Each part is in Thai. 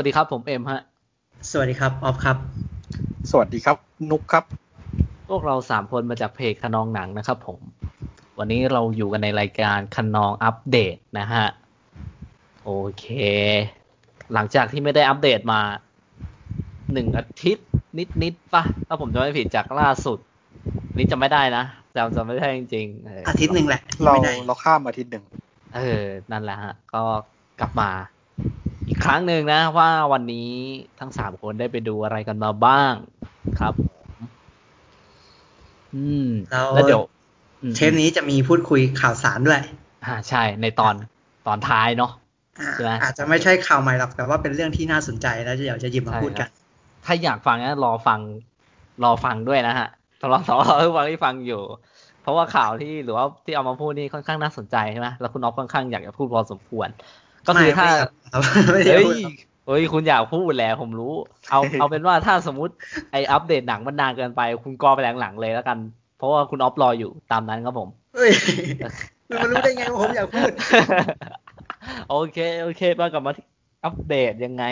วัสดีครับผมเอ็มฮะ สวัสดีครับออฟครับ สวัสดีครับ นุกครับ พวกเราสามคนมาจากเพจคนองหนังนะครับผม วันนี้เราอยู่กันในรายการคนองอัปเดตนะฮะ โอเค หลังจากที่ไม่ได้อัปเดตมาหนึ่งอาทิตย์นิดๆปะถ้าผมจะไม่ผิดจากล่าสุด นี่จะไม่ได้นะจำจะไม่ได้จริงๆเอออาทิตย์หนึ่งแหละที่เราไม่ได้เราข้ามอาทิตย์หนึ่ง เออ นั่นแหละฮะ ก็กลับมาอีก ครั้งหนึ่งนะว่าวันนี้ทั้งสามคนได้ไปดูอะไรกันมาบ้างครับผมอืมแล้วแล้วเดี๋ยวอืมเทปนี้จะมีพูดคุยข่าวสารด้วยอ่าใช่ในตอนตอนท้ายเนาะอ่าใช่ไหมอาจจะไม่ใช่ข่าวใหม่หรอกแต่ว่าเป็นเรื่องที่น่าสนใจแล้วเดี๋ยวจะหยิบมาใช่พูดกัน ถ้าอยากฟังนะรอฟัง รอฟังด้วยนะฮะตลอดสองรอฟังที่ฟังอยู่ เพราะว่าข่าวที่หรือว่าที่เอามาพูดนี่ค่อนข้างน่าสนใจใช่ไหมแล้วคุณอ๊อฟค่อนข้างอยากจะพูดพอสมควร ก็คือไม่ถ้าไม่ครับไม่ได้เฮ้ยพูดครับเฮ้ยคุณอยากพูดแหละผมรู้ เอาเอาเป็นว่าถ้าสมมติไออัปเดตหนังมันนานเกินไป คุณกอไปหลังๆเลยแล้วกัน เพราะว่าคุณออฟรออยู่ตามนั้นครับผมเฮ้ยคุณมารู้ได้ไงว่าผมอยากพูด โอเคโอเคมากลับมาที่อัปเดตยังไง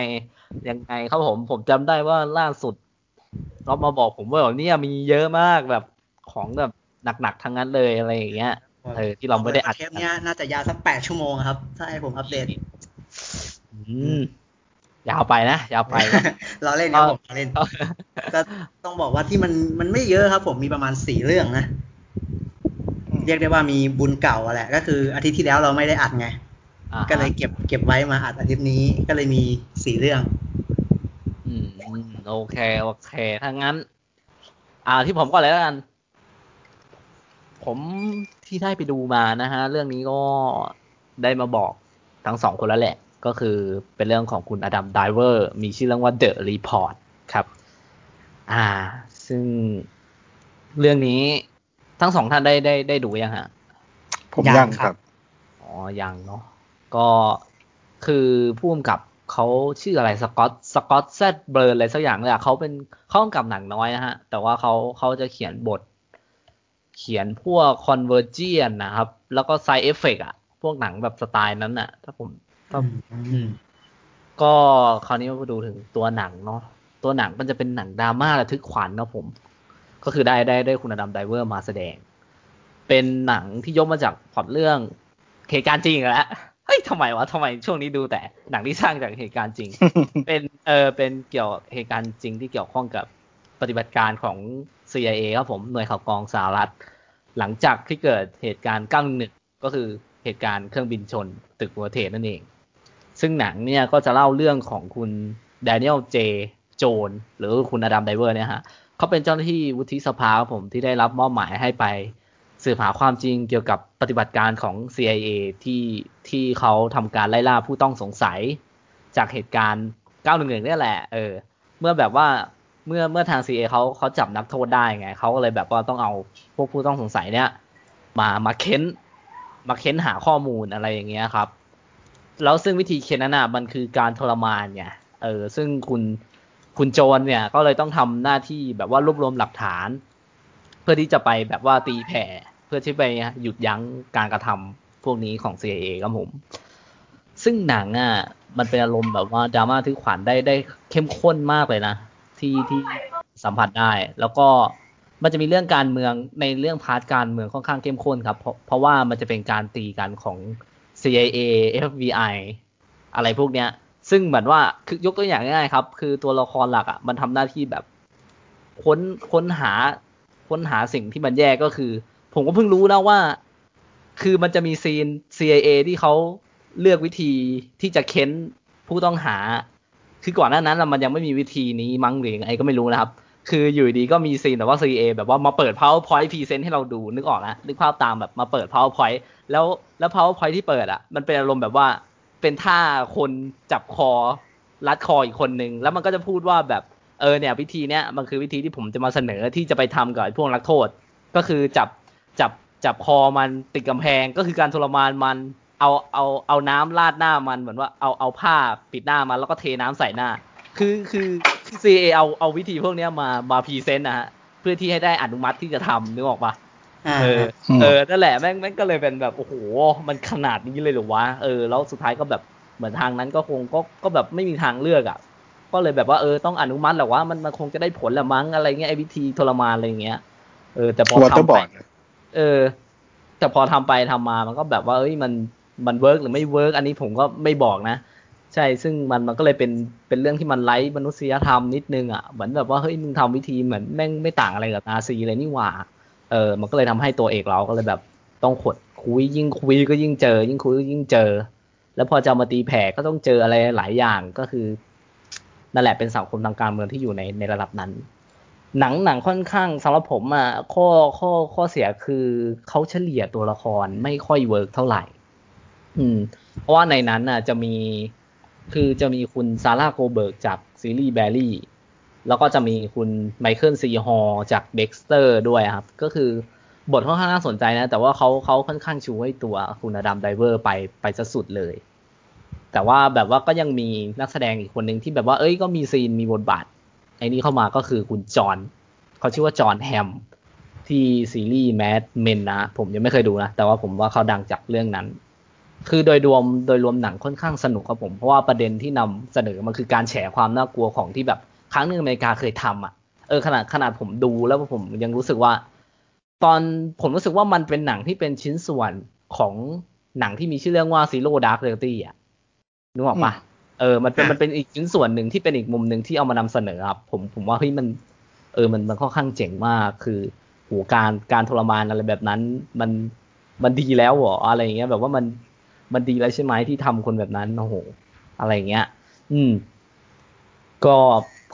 ยังไงครับผมผมจำได้ว่าล่าสุดเรามาบอกผมว่าเนี่ยมีเยอะมากแบบของแบบหนักๆทั้งนั้นเลยอะไรอย่างเงี้ย เออที่เราไม่ได้อัดเทปเนี้ยน่าจะยาวสักแปดชั่วโมงครับ ถ้าให้ผมอัปเดตอืมยาวไปนะยาวไปนะเราเล่นครับผมเราเล่นก็ต้องบอกว่าที่มันมันไม่เยอะครับ ผมมีประมาณสี่เรื่องนะเรียกได้ว่ามีบุญเก่าอะแหละ ก็คืออาทิตย์ที่แล้วเราไม่ได้อัดไงอ่าฮะก็เลยเก็บเก็บไว้มาอัดอาทิตย์นี้ก็เลยมีสี่เรื่อง อืมอืมโอเค โอเคถ้างั้น อ่าที่ผมก่อนเลยแล้วกัน ผมที่ได้ไปดูมานะฮะ เรื่องนี้ก็ได้มาบอกทั้งสองคนแล้วแหละ ก็คือเป็นเรื่องของคุณอดัมไดเวอร์ มีชื่อเรื่องว่า The Report ครับ อ่า ซึ่งเรื่องนี้ทั้งสองท่านได้ได้ได้ดูยังฮะ ผมยังยังครับครับ อ๋อ ยังเนาะ ก็คือผู้กำกับเขาชื่ออะไรสกอตสกอตแซดเบิร์นส์อะไรสักอย่างเลยอะเขาเป็นเขากำกับหนังน้อยนะฮะ แต่ว่าเขาเขาจะเขียนบท เขียนพวก Contagion นะครับ แล้วก็ Side Effects อะพวกหนังแบบสไตล์นั้นอะถ้าผมถ้าอืมก็คราวนี้มาดูถึงตัวหนังเนาะตัวหนังมันจะเป็นหนังดราม่าระทึกขวัญเนาะผม ก็คือได้ได้ได้คุณอดัมไดรเวอร์มาแสดง เป็นหนังที่ยกมาจากพล็อตเรื่องเหตุการณ์จริงอีกแล้วเฮ้ยทำไมวะทำไมช่วงนี้ดูแต่หนังที่สร้างจากเหตุการณ์จริง เป็นเออเป็นเกี่ยวเหตุการณ์จริงที่เกี่ยวข้องกับปฏิบัติการของ CIA ครับผมหน่วยข่าวกรองสหรัฐ หลังจากที่เกิดเหตุการณ์ก้าหนึ่งก็คือเหตุการณ์เครื่องบินชนตึกหัวเทนั่นเอง ซึ่งหนังเนี่ยก็จะเล่าเรื่องของคุณแดเนียลเจโจนหรือคุณอดัมไดเวอร์เนี่ยฮะเขาเป็นเจ้าหน้าที่วุฒิสภาครับผมที่ได้รับมอบหมายให้ไป สืบหาความจริงเกี่ยวกับปฏิบัติการของ CIA ที่ที่เขาทำการไล่ล่าผู้ต้องสงสัย จากเหตุการณ์ 911เนี่ยแหละเออเมื่อแบบว่า เมื่อเมื่อทาง CIA เขาเขาจับนักโทษได้ไงเขาก็เลยแบบว่าต้องเอาพวกผู้ต้องสงสัยเนี่ย มามาเค้น มาเค้นหาข้อมูลอะไรอย่างเงี้ยครับ แล้วซึ่งวิธีเค้นนั้นอะมันคือการทรมานไงเออซึ่งคุณคุณโจนเนี่ยก็เลยต้องทำหน้าที่แบบว่ารวบรวมหลักฐาน เพื่อที่จะไปแบบว่าตีแผ่ เพื่อที่ไปหยุดยั้งการกระทำพวกนี้ของ CIA ครับผม ซึ่งหนังอะมันเป็นอารมณ์แบบว่าดราม่าทึกขวัญได้ได้เข้มข้นมากเลยนะ ที่ที่สัมผัสได้ แล้วก็มันจะมีเรื่องการเมืองในเรื่องพาร์ทการเมืองค่อนข้างเข้มข้นครับ เพราะเพราะว่ามันจะเป็นการตีกันของ CIA FBI อะไรพวกเนี้ย ซึ่งเหมือนว่าคือยกตัวอย่างง่ายๆครับ คือตัวละครหลักอะมันทำหน้าที่แบบค้นค้นหาค้นหาสิ่งที่มันแย่ก็คือ ผมก็เพิ่งรู้นะว่า คือมันจะมีซีน CIA ที่เขาเลือกวิธีที่จะเค้นผู้ต้องหา คือก่อนหน้านั้นมันยังไม่มีวิธีนี้มั้งหรือยังไงก็ไม่รู้นะครับ คืออยู่ดีก็มีซีนแบบว่า CA แบบว่ามาเปิด powerpoint present ให้เราดูนึกออกนะนึกภาพตามแบบมาเปิด powerpoint แล้วแล้ว powerpoint ที่เปิดอะมันเป็นอารมณ์แบบว่าเป็นท่าคนจับคอรัดคออีกคนนึง แล้วมันก็จะพูดว่าแบบเออเนี่ยวิธีเนี้ยมันคือวิธีที่ผมจะมาเสนอที่จะไปทำกับไอ้พวกนักโทษ ก็คือจับจับจับคอมันติดกำแพงก็คือการทรมานมัน เอาเอาเอาน้ำราดหน้ามันเหมือนว่าเอาเอาผ้าปิดหน้ามันแล้วก็เทน้ำใส่หน้า คือคือคือ CA เอาเอาวิธีพวกเนี้ยมามาพรีเซนต์นะฮะเพื่อที่ให้ได้อนุมัติที่จะทำนึกออกปะอ่าเอออืมเออนั่นแหละแม่งแม่งก็เลยเป็นแบบโอ้โหมันขนาดนี้เลยเหรอวะเออแล้วสุดท้ายก็แบบเหมือนทางนั้นก็คงก็ก็แบบไม่มีทางเลือกอะ่ะก็เลยแบบว่าเออต้องอนุมัติแหละว่ามันมันคงจะได้ผลละมั้งอะไรเงี้ยไอ้วิธีทรมานอะไรเงี้ยเออแต่พอ waterboard เออ แต่พอทำไปทำมามันก็แบบว่าเอ้ยมัน มัน work หรือไม่ work อันนี้ผมก็ไม่บอกนะ ใช่ซึ่งมันมันก็เลยเป็นเป็นเรื่องที่มันไร้มนุษยธรรมนิดนึงอะเหมือนแบบว่าเฮ้ยมึงทำวิธีเหมือนแม่งไม่ต่างอะไรกับนาซีเลยนี่หว่าเออมันก็เลยทำให้ตัวเอกเราก็เลยแบบต้องขุดคุ้ยยิ่งคุ้ยก็ยิ่งเจอ ยิ่งคุ้ยก็ยิ่งเจอ แล้วพอจะมาตีแผ่ก็ต้องเจออะไรหลายอย่างก็คือนั่นแหละเป็นสังคมทางการเมืองที่อยู่ในในระดับนั้น หนังหนังค่อนข้างสำหรับผมอะข้อข้อข้อเสียคือเขาเฉลี่ยตัวละครไม่ค่อย work เท่าไหร่ อืม เพราะว่าในนั้นน่ะ จะมีคือจะมีคุณซาร่าโกลด์เบิร์กจากซีรีส์แบรี่ แล้วก็จะมีคุณไมเคิลซีฮอลล์จากเด็กซ์เตอร์ด้วยครับ ก็คือบทค่อนข้างน่าสนใจนะ แต่ว่าเขาเขาค่อนข้างชูให้ตัวคุณอดัมไดรเวอร์ไปไปซะสุดเลย แต่ว่าแบบว่าก็ยังมีนักแสดงอีกคนหนึ่งที่แบบว่าเอ้ยก็มี scene มีบทบาทไอ้นี่เข้ามาก็คือคุณจอห์นเขาชื่อว่าจอห์นแฮมที่ซีรีส์แมดเมนนะ ผมยังไม่เคยดูนะ แต่ว่าผมว่าเขาดังจากเรื่องนั้น คือโดยรวมโดยรวมหนังค่อนข้างสนุกครับผม เพราะว่าประเด็นที่นำเสนอมันคือการแฉความน่ากลัวของที่แบบครั้งหนึงอเมริกาเคยทำอะเออขนาดขนาดผมดูแล้วผมยังรู้สึกว่า ตอนผมรู้สึกว่ามันเป็นหนังที่เป็นชิ้นส่วนของหนังที่มีชื่อเรื่องว่า Zero Dark Thirty อะนึกออกปะเออมันเป็นมันเป็นอีกชิ้นส่วนหนึ่งที่เป็นอีกมุมหนึ่งที่เอามานำเสนอครับผมผมว่าเฮ้ยมัน เออมันมันค่อนข้างเจ๋งมากคือโหการการทรมานอะไรแบบนั้น มันมันดีแล้วเหรออะไรอย่างเงี้ยแบบว่ามัน มันดีแล้วใช่ไหมที่ทำคนแบบนั้นโอ้โหอะไรอย่างเงี้ย อืม ก็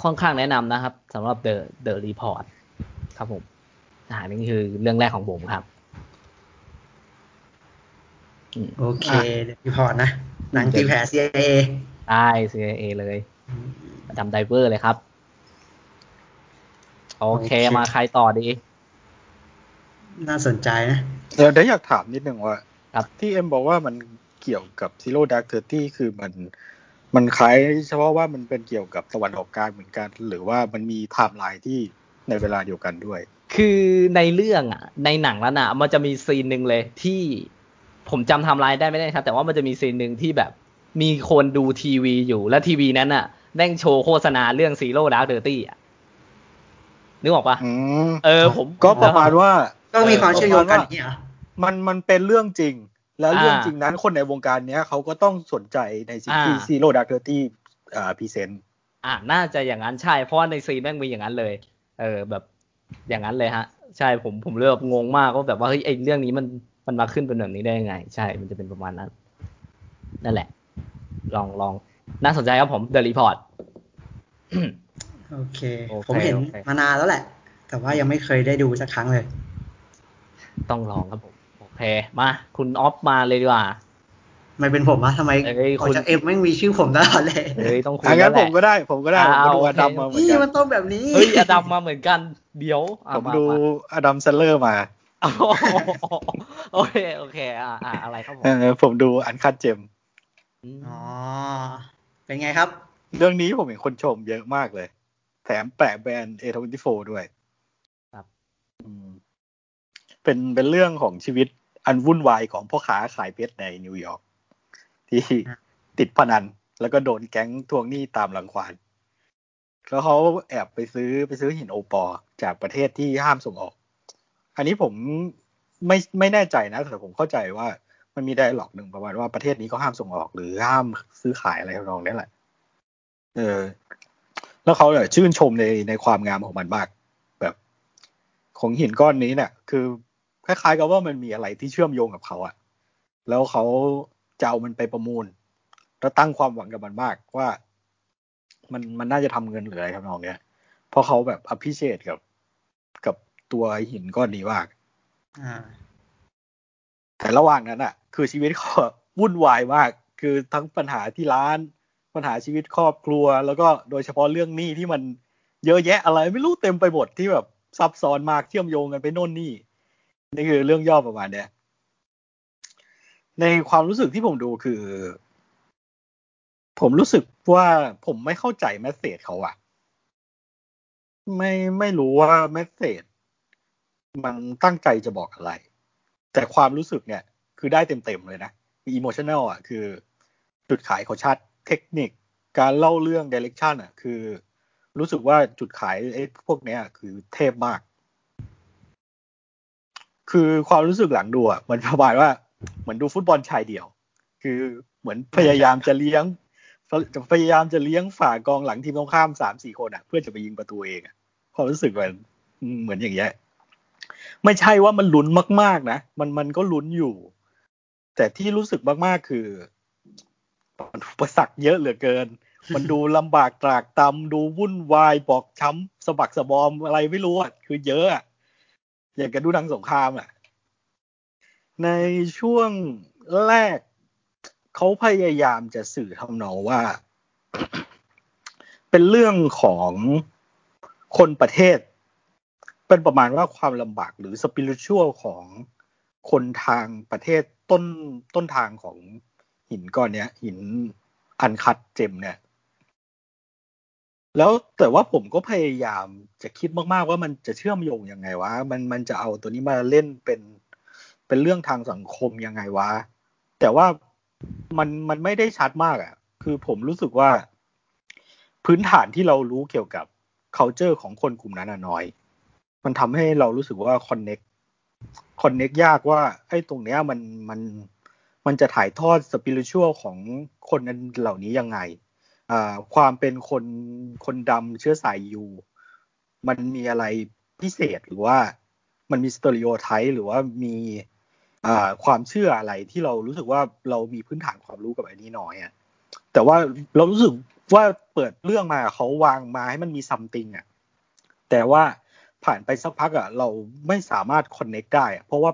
ค่อนข้างแนะนำนะครับสำหรับ The The Report ครับผมอ่านี่คือเรื่องแรกของผมครับอืมโอเคเดี๋ยวรีพอร์ตนะหนังตีแผ่ CIA ได้ CIA เลยอดัมไดรเวอร์เลยครับโอเคโอเค มาใครต่อดี น่าสนใจนะ เดี๋ยวเดี๋ยวอยากถามนิดนึงว่าครับที่เอ็มบอกว่ามัน เกี่ยวกับ Zero Dark Thirty คือมันมันคล้ายเฉพาะว่ามันเป็นเกี่ยวกับตะวันออกกลางเหมือนกัน หรือว่ามันมีไทม์ไลน์ที่ในเวลาเดียวกันด้วย คือในเรื่องอะ ในหนังแล้วน่ะมันจะมี scene หนึ่งเลยที่ผมจำไทำลายได้ไม่ได้ครับ แต่ว่ามันจะมี scene หนึ่งที่แบบมีคนดูทีวีอยู่แล้วทีวีนั้นอะแม่งโชว์โฆษณาเรื่องซีโร่ดาร์ d เดอร์ตี้อะนึกออกปะอืมเออ ผมก็ประมาณว่าก็มีความเชื่อมโยงกันอย่างนี้เหรอมันมันเป็นเรื่องจริง แล้วอ่าเรื่องจริงนั้นคนในวงการเนี้ยเขาก็ต้องสนใจในสิ่งที่อ่า Zero Dark Thirty อ่า presentอ่าน่าจะอย่างนั้นใช่ เพราะว่าใน scene แม่งมีอย่างนั้นเลย เออแบบอย่างนั้นเลยฮะ ใช่ผมผมเลยแบบงงมากว่าแบบว่าเฮ้ยไอเรื่องนี้มันมันมาขึ้นเป็นแบบนี้ได้ยังไง ใช่มันจะเป็นประมาณนั้น นั่นแหละ ลองลองน่าสนใจครับผม The Report โอเคโอเคผมเห็นโอเคมานานแล้วแหละ แต่ว่ายังไม่เคยได้ดูสักครั้งเลย ต้องลองครับผมโอ เคมา คุณออฟมาเลยดีกว่า ไม่เป็นผมอะทำไมเอ้ยขอคุณจากเอ็มไม่งมีชื่อผมตลอดเลยเฮ้ยต้องคุยอะแล้งั้วนแหผละมก็ได้ ผมก็ได้ผมอ่าก็ดูโออเคดัมมาเหมือนนี่กันมันต้องแบบนี้เฮ้ยอดัมมาเหมือนกัน เดี๋ยวอะผมมาดูมาอดัมแซนด์เลอร์มาอ๋อโอเคโอเคอ่าอ่าอะไรครับผมเออผมดู Uncut Gems อ๋อเป็นไงครับ เรื่องนี้ผมเห็นคนชมเยอะมากเลย แถมแปะแบรนด์ A24 ด้วย ครับอืมเป็นเป็นเรื่องของชีวิต อันวุ่นวายของพ่อค้าขายเพชรในนิวยอร์กที่ติดพนัน แล้วก็โดนแก๊งทวงหนี้ตามรังควานแล้วเขาแอบไปซื้อไปซื้อหินโอปอลจากประเทศที่ห้ามส่งออก อันนี้ผมไม่ไม่แน่ใจนะ แต่ผมเข้าใจว่ามันมีไดอะล็อกหนึ่งประมาณว่าประเทศนี้ก็ห้ามส่งออกหรือห้ามซื้อขายอะไรทำนองนี้แหละ เออ แล้วเขาเนี่ยชื่นชมในในความงามของมันมาก แบบของหินก้อนนี้เนี่ยคือ คล้ายๆกับว่ามันมีอะไรที่เชื่อมโยงกับเขาอะแล้วเขาจะเอามันไปประมูล แล้วตั้งความหวังกับมันมากว่า มันมันน่าจะทำเงินหรืออะไรทำนองเนี้ย เพราะเขาแบบอภิเชษกับกับตัวหินก้อนนี้มากอ่าแต่ระหว่างนั้นอะคือชีวิตเขาอะวุ่นวายมาก คือทั้งปัญหาที่ร้าน ปัญหาชีวิตครอบครัว แล้วก็โดยเฉพาะเรื่องหนี้ที่มันเยอะแยะอะไรไม่รู้เต็มไปหมดที่แบบซับซ้อนมากเชื่อมโยงกันไปโน่นนี่ นี่คือเรื่องย่อประมาณเนี้ยในความรู้สึกที่ผมดูคือ ผมรู้สึกว่าผมไม่เข้าใจ message เขาอะไม่ไม่รู้ว่า message มันตั้งใจจะบอกอะไร แต่ความรู้สึกเนี่ย คือได้เต็มๆเลยนะมี emotional อะคือ จุดขายเขาชัดเทคนิค การเล่าเรื่อง direction อะ คือ รู้สึกว่าจุดขายไอ้พวกเนี้ย คือเทพมาก คือความรู้สึกหลังดูอะมันประมาณว่าเหมือนดูฟุตบอลชายเดี่ยว คือเหมือนพยายามจะเลี้ยงพยายามจะเลี้ยงฝ่ากองหลังทีมตรงข้ามสามสี่คนอะ เพื่อจะไปยิงประตูเองอะความรู้สึกมันเหมือนอย่างเงี้ยไม่ใช่ว่ามันลุ้นมาก ๆ นะ มันมันก็ลุ้นอยู่ แต่ที่รู้สึกมากๆคือมันอุปสรรคเยอะเหลือเกิน มันดูลำบากตรากตำดูวุ่นวายบอกช้ำสะบักสะบอมอะไรไม่รู้อะคือเยอะอะ อย่างกับดูหนังสงครามอะ ในช่วงแรกเขาพยายามจะสื่อทำนองว่า เป็นเรื่องของคนประเทศ เป็นประมาณว่าความลำบากหรือสปิริตชวลของคนทางประเทศต้นต้นทางของหินก้อนเนี้ย หินอันคัดเจมเนี่ย แล้วแต่ว่าผมก็พยายามจะคิดมากๆว่ามันจะเชื่อมโยงยังไงวะมันมันจะเอาตัวนี้มาเล่นเป็นเป็นเรื่องทางสังคมยังไงวะแต่ว่ามันมันไม่ได้ชัดมากอะ่ะ คือผมรู้สึกว่า พื้นฐานที่เรารู้เกี่ยวกับ culture ของคนกลุ่มนั้นน้อย มันทำให้เรารู้สึกว่า connect connect ยากว่าไอ้ตรงเนี้ยมันมันมันจะถ่ายทอดสปิริชวลของคนนั้นเหล่านี้ยังไง ความเป็นคนคนดำเชื้อสายยิว มันมีอะไรพิเศษหรือว่ามันมี stereotype หรือว่ามีความเชื่ออะไรที่เรารู้สึกว่าเรามีพื้นฐานความรู้กับอันนี้น้อยอะแต่ว่าเรารู้สึกว่าเปิดเรื่องมาเขาวางมาให้มันมี something อะแต่ว่าผ่านไปสักพักอะเราไม่สามารถ connect ได้เพราะว่า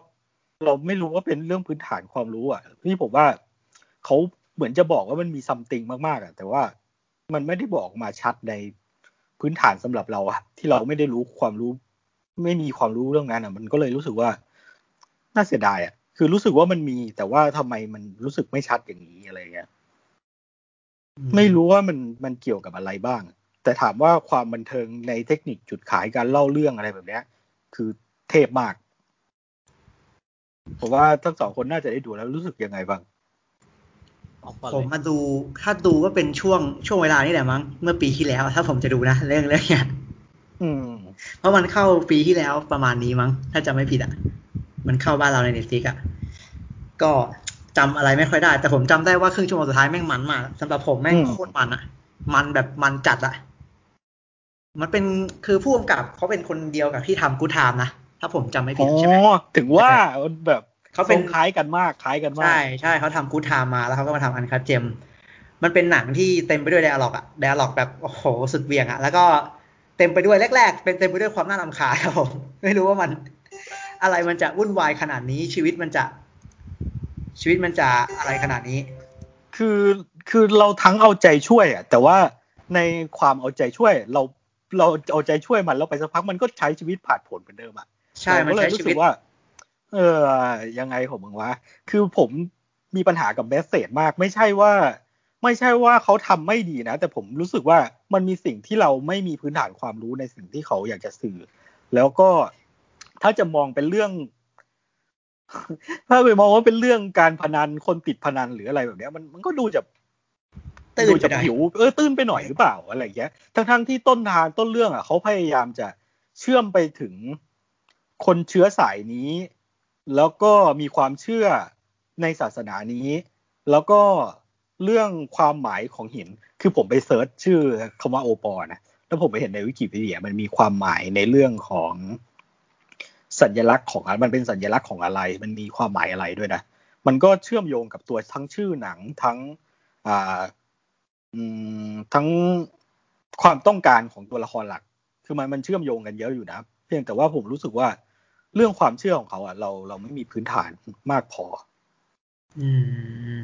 เราไม่รู้ว่าเป็นเรื่องพื้นฐานความรู้อะที่ผมว่าเขาเหมือนจะบอกว่ามันมีซัมติงมากๆอะแต่ว่า มันไม่ได้บอกมาชัดในพื้นฐานสำหรับเราอะที่เราไม่ได้รู้ความรู้ ไม่มีความรู้เรื่องนั้นอะมันก็เลยรู้สึกว่าน่าเสียดายอะคือรู้สึกว่ามันมี แต่ว่าทำไมมันรู้สึกไม่ชัดอย่างนี้อะไรเงี้ยไม่รู้ว่ามันมันเกี่ยวกับอะไรบ้าง แต่ถามว่าความบันเทิงในเทคนิคจุดขายการเล่าเรื่องอะไรแบบเนี้ย คือเทพมากผมว่าทั้งสองคนน่าจะได้ดูแล้วรู้สึกยังไงบ้าง ผมมาดูถ้าดูก็เป็นช่วงช่วงเวลานี่แหละมั้งเมื่อปีที่แล้ว ถ้าผมจะดูนะเรื่องเรื่องเนี้ยเพราะมันเข้าปีที่แล้วประมาณนี้มั้ง ถ้าจะไม่ผิดอะ มันเข้าบ้านเราในเน็ตฟิกอะก็จำอะไรไม่ค่อยได้ แต่ผมจำได้ว่าครึ่งชั่วโมงสุดท้ายแม่งมันมากสำหรับผมแม่งโคตรมันอะ มันแบบมันจัดอะ มันเป็นคือผู้กำกับเขาเป็นคนเดียวกับที่ทำกูทามนะถ้าผมจำไม่ผิดใช่ไหมถึงว่าแบบ เขาเป็นคล้ายกันมากคล้ายกันมาก ใช่ใช่เขาทำกูทามมาแล้วเขาก็มาทำอันคัดเจม มันเป็นหนังที่เต็มไปด้วยไดอะล็อกอะไดอะล็อกแบบโอ้โหสุดเวียงอะแล้วก็เต็มไปด้วยแรกๆ เป็นเต็มไปด้วยความน่ารำคาญครับผมไม่รู้ว่ามัน อะไรมันจะวุ่นวายขนาดนี้ชีวิตมันจะ ชีวิตมันจะอะไรขนาดนี้ คือคือเราทั้งเอาใจช่วยอะแต่ว่าในความเอาใจช่วย เราเราเอาใจช่วยมันแล้วไปสักพักมันก็ใช้ชีวิตผ่านผลเหมือนเดิมอะใช่มันใช้ชีวิตว่า เออ ยังไงผมมึงวะ คือผมมีปัญหากับเมสเซจมาก ไม่ใช่ว่า ไม่ใช่ว่าเขาทำไม่ดีนะ แต่ผมรู้สึกว่ามันมีสิ่งที่เราไม่มีพื้นฐานความรู้ในสิ่งที่เขาอยากจะสื่อ แล้วก็ถ้าจะมองเป็นเรื่อง ถ้าไปมองว่าเป็นเรื่องการพนันคนติดพนันหรืออะไรแบบนี้มันมันก็ดูจะดูจะผิวเออตื้นไปหน่อยหรือเปล่าอะไรอย่างเงี้ยทั้งทั้งที่ต้นทางต้นเรื่องอะเขาพยายามจะเชื่อมไปถึงคนเชื้อสายนี้ แล้วก็มีความเชื่อในศาสนานี้ แล้วก็เรื่องความหมายของหิน คือผมไปเซิร์ชชื่อคำว่าโอปอนะ แล้วผมไปเห็นในวิกิพีเดียมันมีความหมายในเรื่องของสัญลักษณ์ของมันเป็นสัญลักษณ์ของอะไร มันมีความหมายอะไรด้วยนะ มันก็เชื่อมโยงกับตัวทั้งชื่อหนังทั้งอ่าทั้งความต้องการของตัวละครหลัก คือมันมันเชื่อมโยงกันเยอะอยู่นะ เพียงแต่ว่าผมรู้สึกว่า เรื่องความเชื่อของเขาอะเราเราไม่มีพื้นฐานมากพอ อืม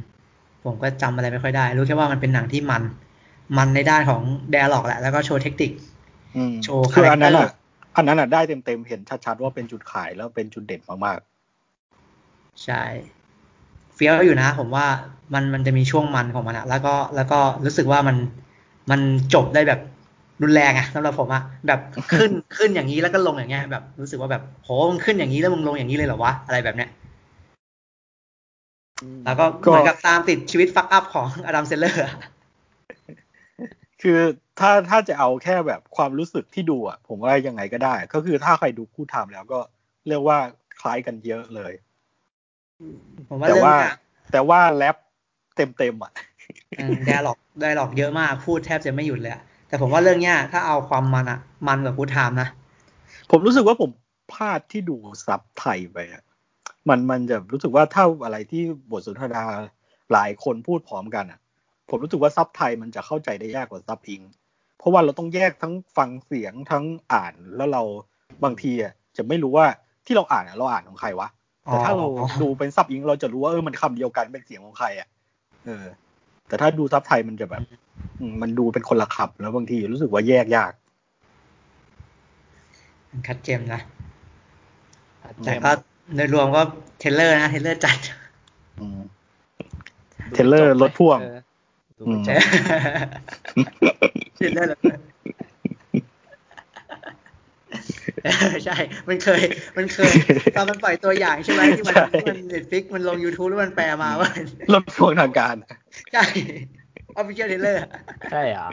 ผมก็จำอะไรไม่ค่อยได้ รู้แค่ว่ามันเป็นหนังที่มัน มันในด้านของเดลล็อกแหละ แล้วก็โชว์เทคนิคโชว์คืออันนั้นอะอันนั้นอะได้เต็มๆเห็นชัดๆว่าเป็นจุดขายแล้วเป็นจุดเด่นมากๆ ใช่เฟี้ยวอยู่นะ ผมว่ามันมันจะมีช่วงมันของมันอะแล้วก็แล้วก็รู้สึกว่ามันมันจบได้แบบ รุนแรงอะสำหรับผมอะแบบขึ้นขึ้นอย่างนี้แล้วก็ลงอย่างเงี้ยแบบรู้สึกว่าแบบโหมันขึ้นอย่างนี้แล้วมึงลงอย่างนี้เลยเหรอวะอะไรแบบเนี้ยแล้วก็เหมือนกับตามติดชีวิตฟักอัพของอดัมเซเลอร์คือถ้าถ้าจะเอาแค่แบบความรู้สึกที่ดูอะผมว่ายังไงก็ได้ ก็คือถ้าใครดู Good Time แล้วก็เรียกว่าคล้ายกันเยอะเลยแต่ว่า แต่ว่าแรปเต็มเต็มอะ dialogue dialogue เยอะมากพูดแทบจะไม่หยุดเลย แต่ผมว่าเรื่องเนี้ย ถ้าเอาความมันอะมันกว่า Good Time นะ ผมรู้สึกว่าผมพลาดที่ดูซับไทยไปอะมันมันจะรู้สึกว่าถ้าอะไรที่บทสนทนาหลายคนพูดพร้อมกันอะผมรู้สึกว่าซับไทยมันจะเข้าใจได้ยากกว่าซับอิง เพราะว่าเราต้องแยกทั้งฟังเสียงทั้งอ่านแล้วเราบางทีอะจะไม่รู้ว่าที่เราอ่านเราอ่านของใครวะแต่ถ้าเราดูเป็นซับอิง เราจะรู้ว่าเออมันคำเดียวกันเป็นเสียงของใครอะเออ แต่ถ้าดูซับไทยมันจะแบบ มันดูเป็นคนละคำแล้วบางทีรู้สึกว่าแยกยากคัดเจมนะ แต่ก็โดยรวมก็ trailer นะ trailer จัด trailer รถพ่วง trailer ใช่ มันเคย มันเคย ตอนมันปล่อยตัวอย่างใช่ไหมที่มันมัน Netflix มันลง YouTube แล้วมันแปลมาว่ารถพ่วงทางการ ใช่ official trailerใช่อะ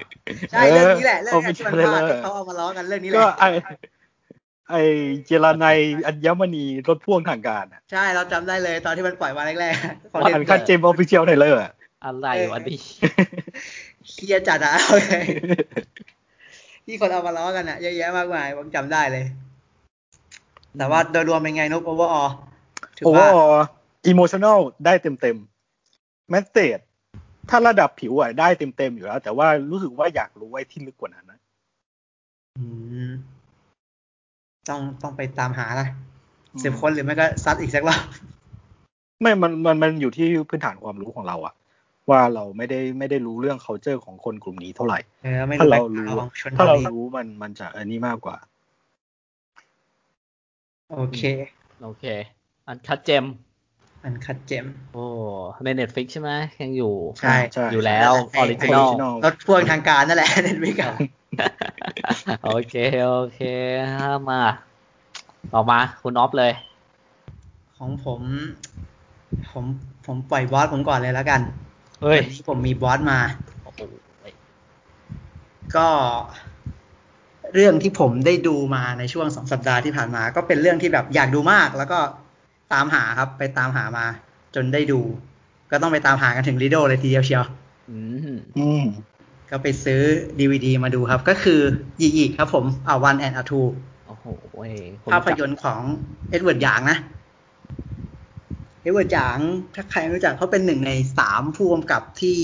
ใช่เรื่องนี้แหละ เรื่องนี้ที่มันพาที่เขาเอามาล้อกันเรื่องนี้แหละก็ไอเจรนายอัญมณีรถพ่วงทางการอะใช่เราจำได้เลยตอนที่มันปล่อยมาแรกๆของอันคันเจมออฟฟิเชียลไทเลอร์อะไรวะนี่เคลียจัดอะที่คนเอามาล้อกันอะเยอะแยะมากมายผมจำได้เลย แต่ว่าโดยรวมเป็นไงนุ๊กโอเวอร์ออโอเวอร์อออิโมชั่นอลได้เต็มเต็มแมสเซจ ถ้าระดับผิวอะได้เต็มเต็มอยู่แล้ว แต่ว่ารู้สึกว่าอยากรู้ไว้ที่ลึกกว่านั้นนะอืมต้องต้องไปตามหานะสิบคนหรือไม่ก็ซัดอีกสักรอบไม่ มัน มัน มันอยู่ที่พื้นฐานความรู้ของเราอะว่าเราไม่ได้ไม่ได้รู้เรื่อง culture ของคนกลุ่มนี้เท่าไหร่ ถ้าเรารู้ถ้าเรารู้มันมันจะอันนี้มากกว่า โอเค โอเค Uncut Gem Uncut Gem โอ้ใน Netflix ใช่ไหมยังอยู่ ใช่อยู่แล้ว original รถพ่วงทางการนั่นแหละ Netflix โอเคโอเคมาออกมาคุณออฟเลย ของผม ผมผมปล่อยบอสผมก่อนเลยแล้วกันเฮ้ยผมมีบอสมา ก็เรื่องที่ผมได้ดูมาในช่วงสองสัปดาห์ที่ผ่านมา ก็เป็นเรื่องที่แบบอยากดูมาก แล้วก็ ตามหาครับ ไปตามหามา จนได้ดู ก็ต้องไปตามหากันถึงลีโดเลยทีเดียวเชียวอืมก็ไปซื้อดีวีดีมาดูครับ ก็คือยียีครับผม A One and a Two โอ้โหภาพยนตร์ของเอ็ดเวิร์ดหยางนะเอ็ดเวิร์ดหยางถ้าใครรู้จักเขาเป็นหนึ่งในสามผู้กำกับที่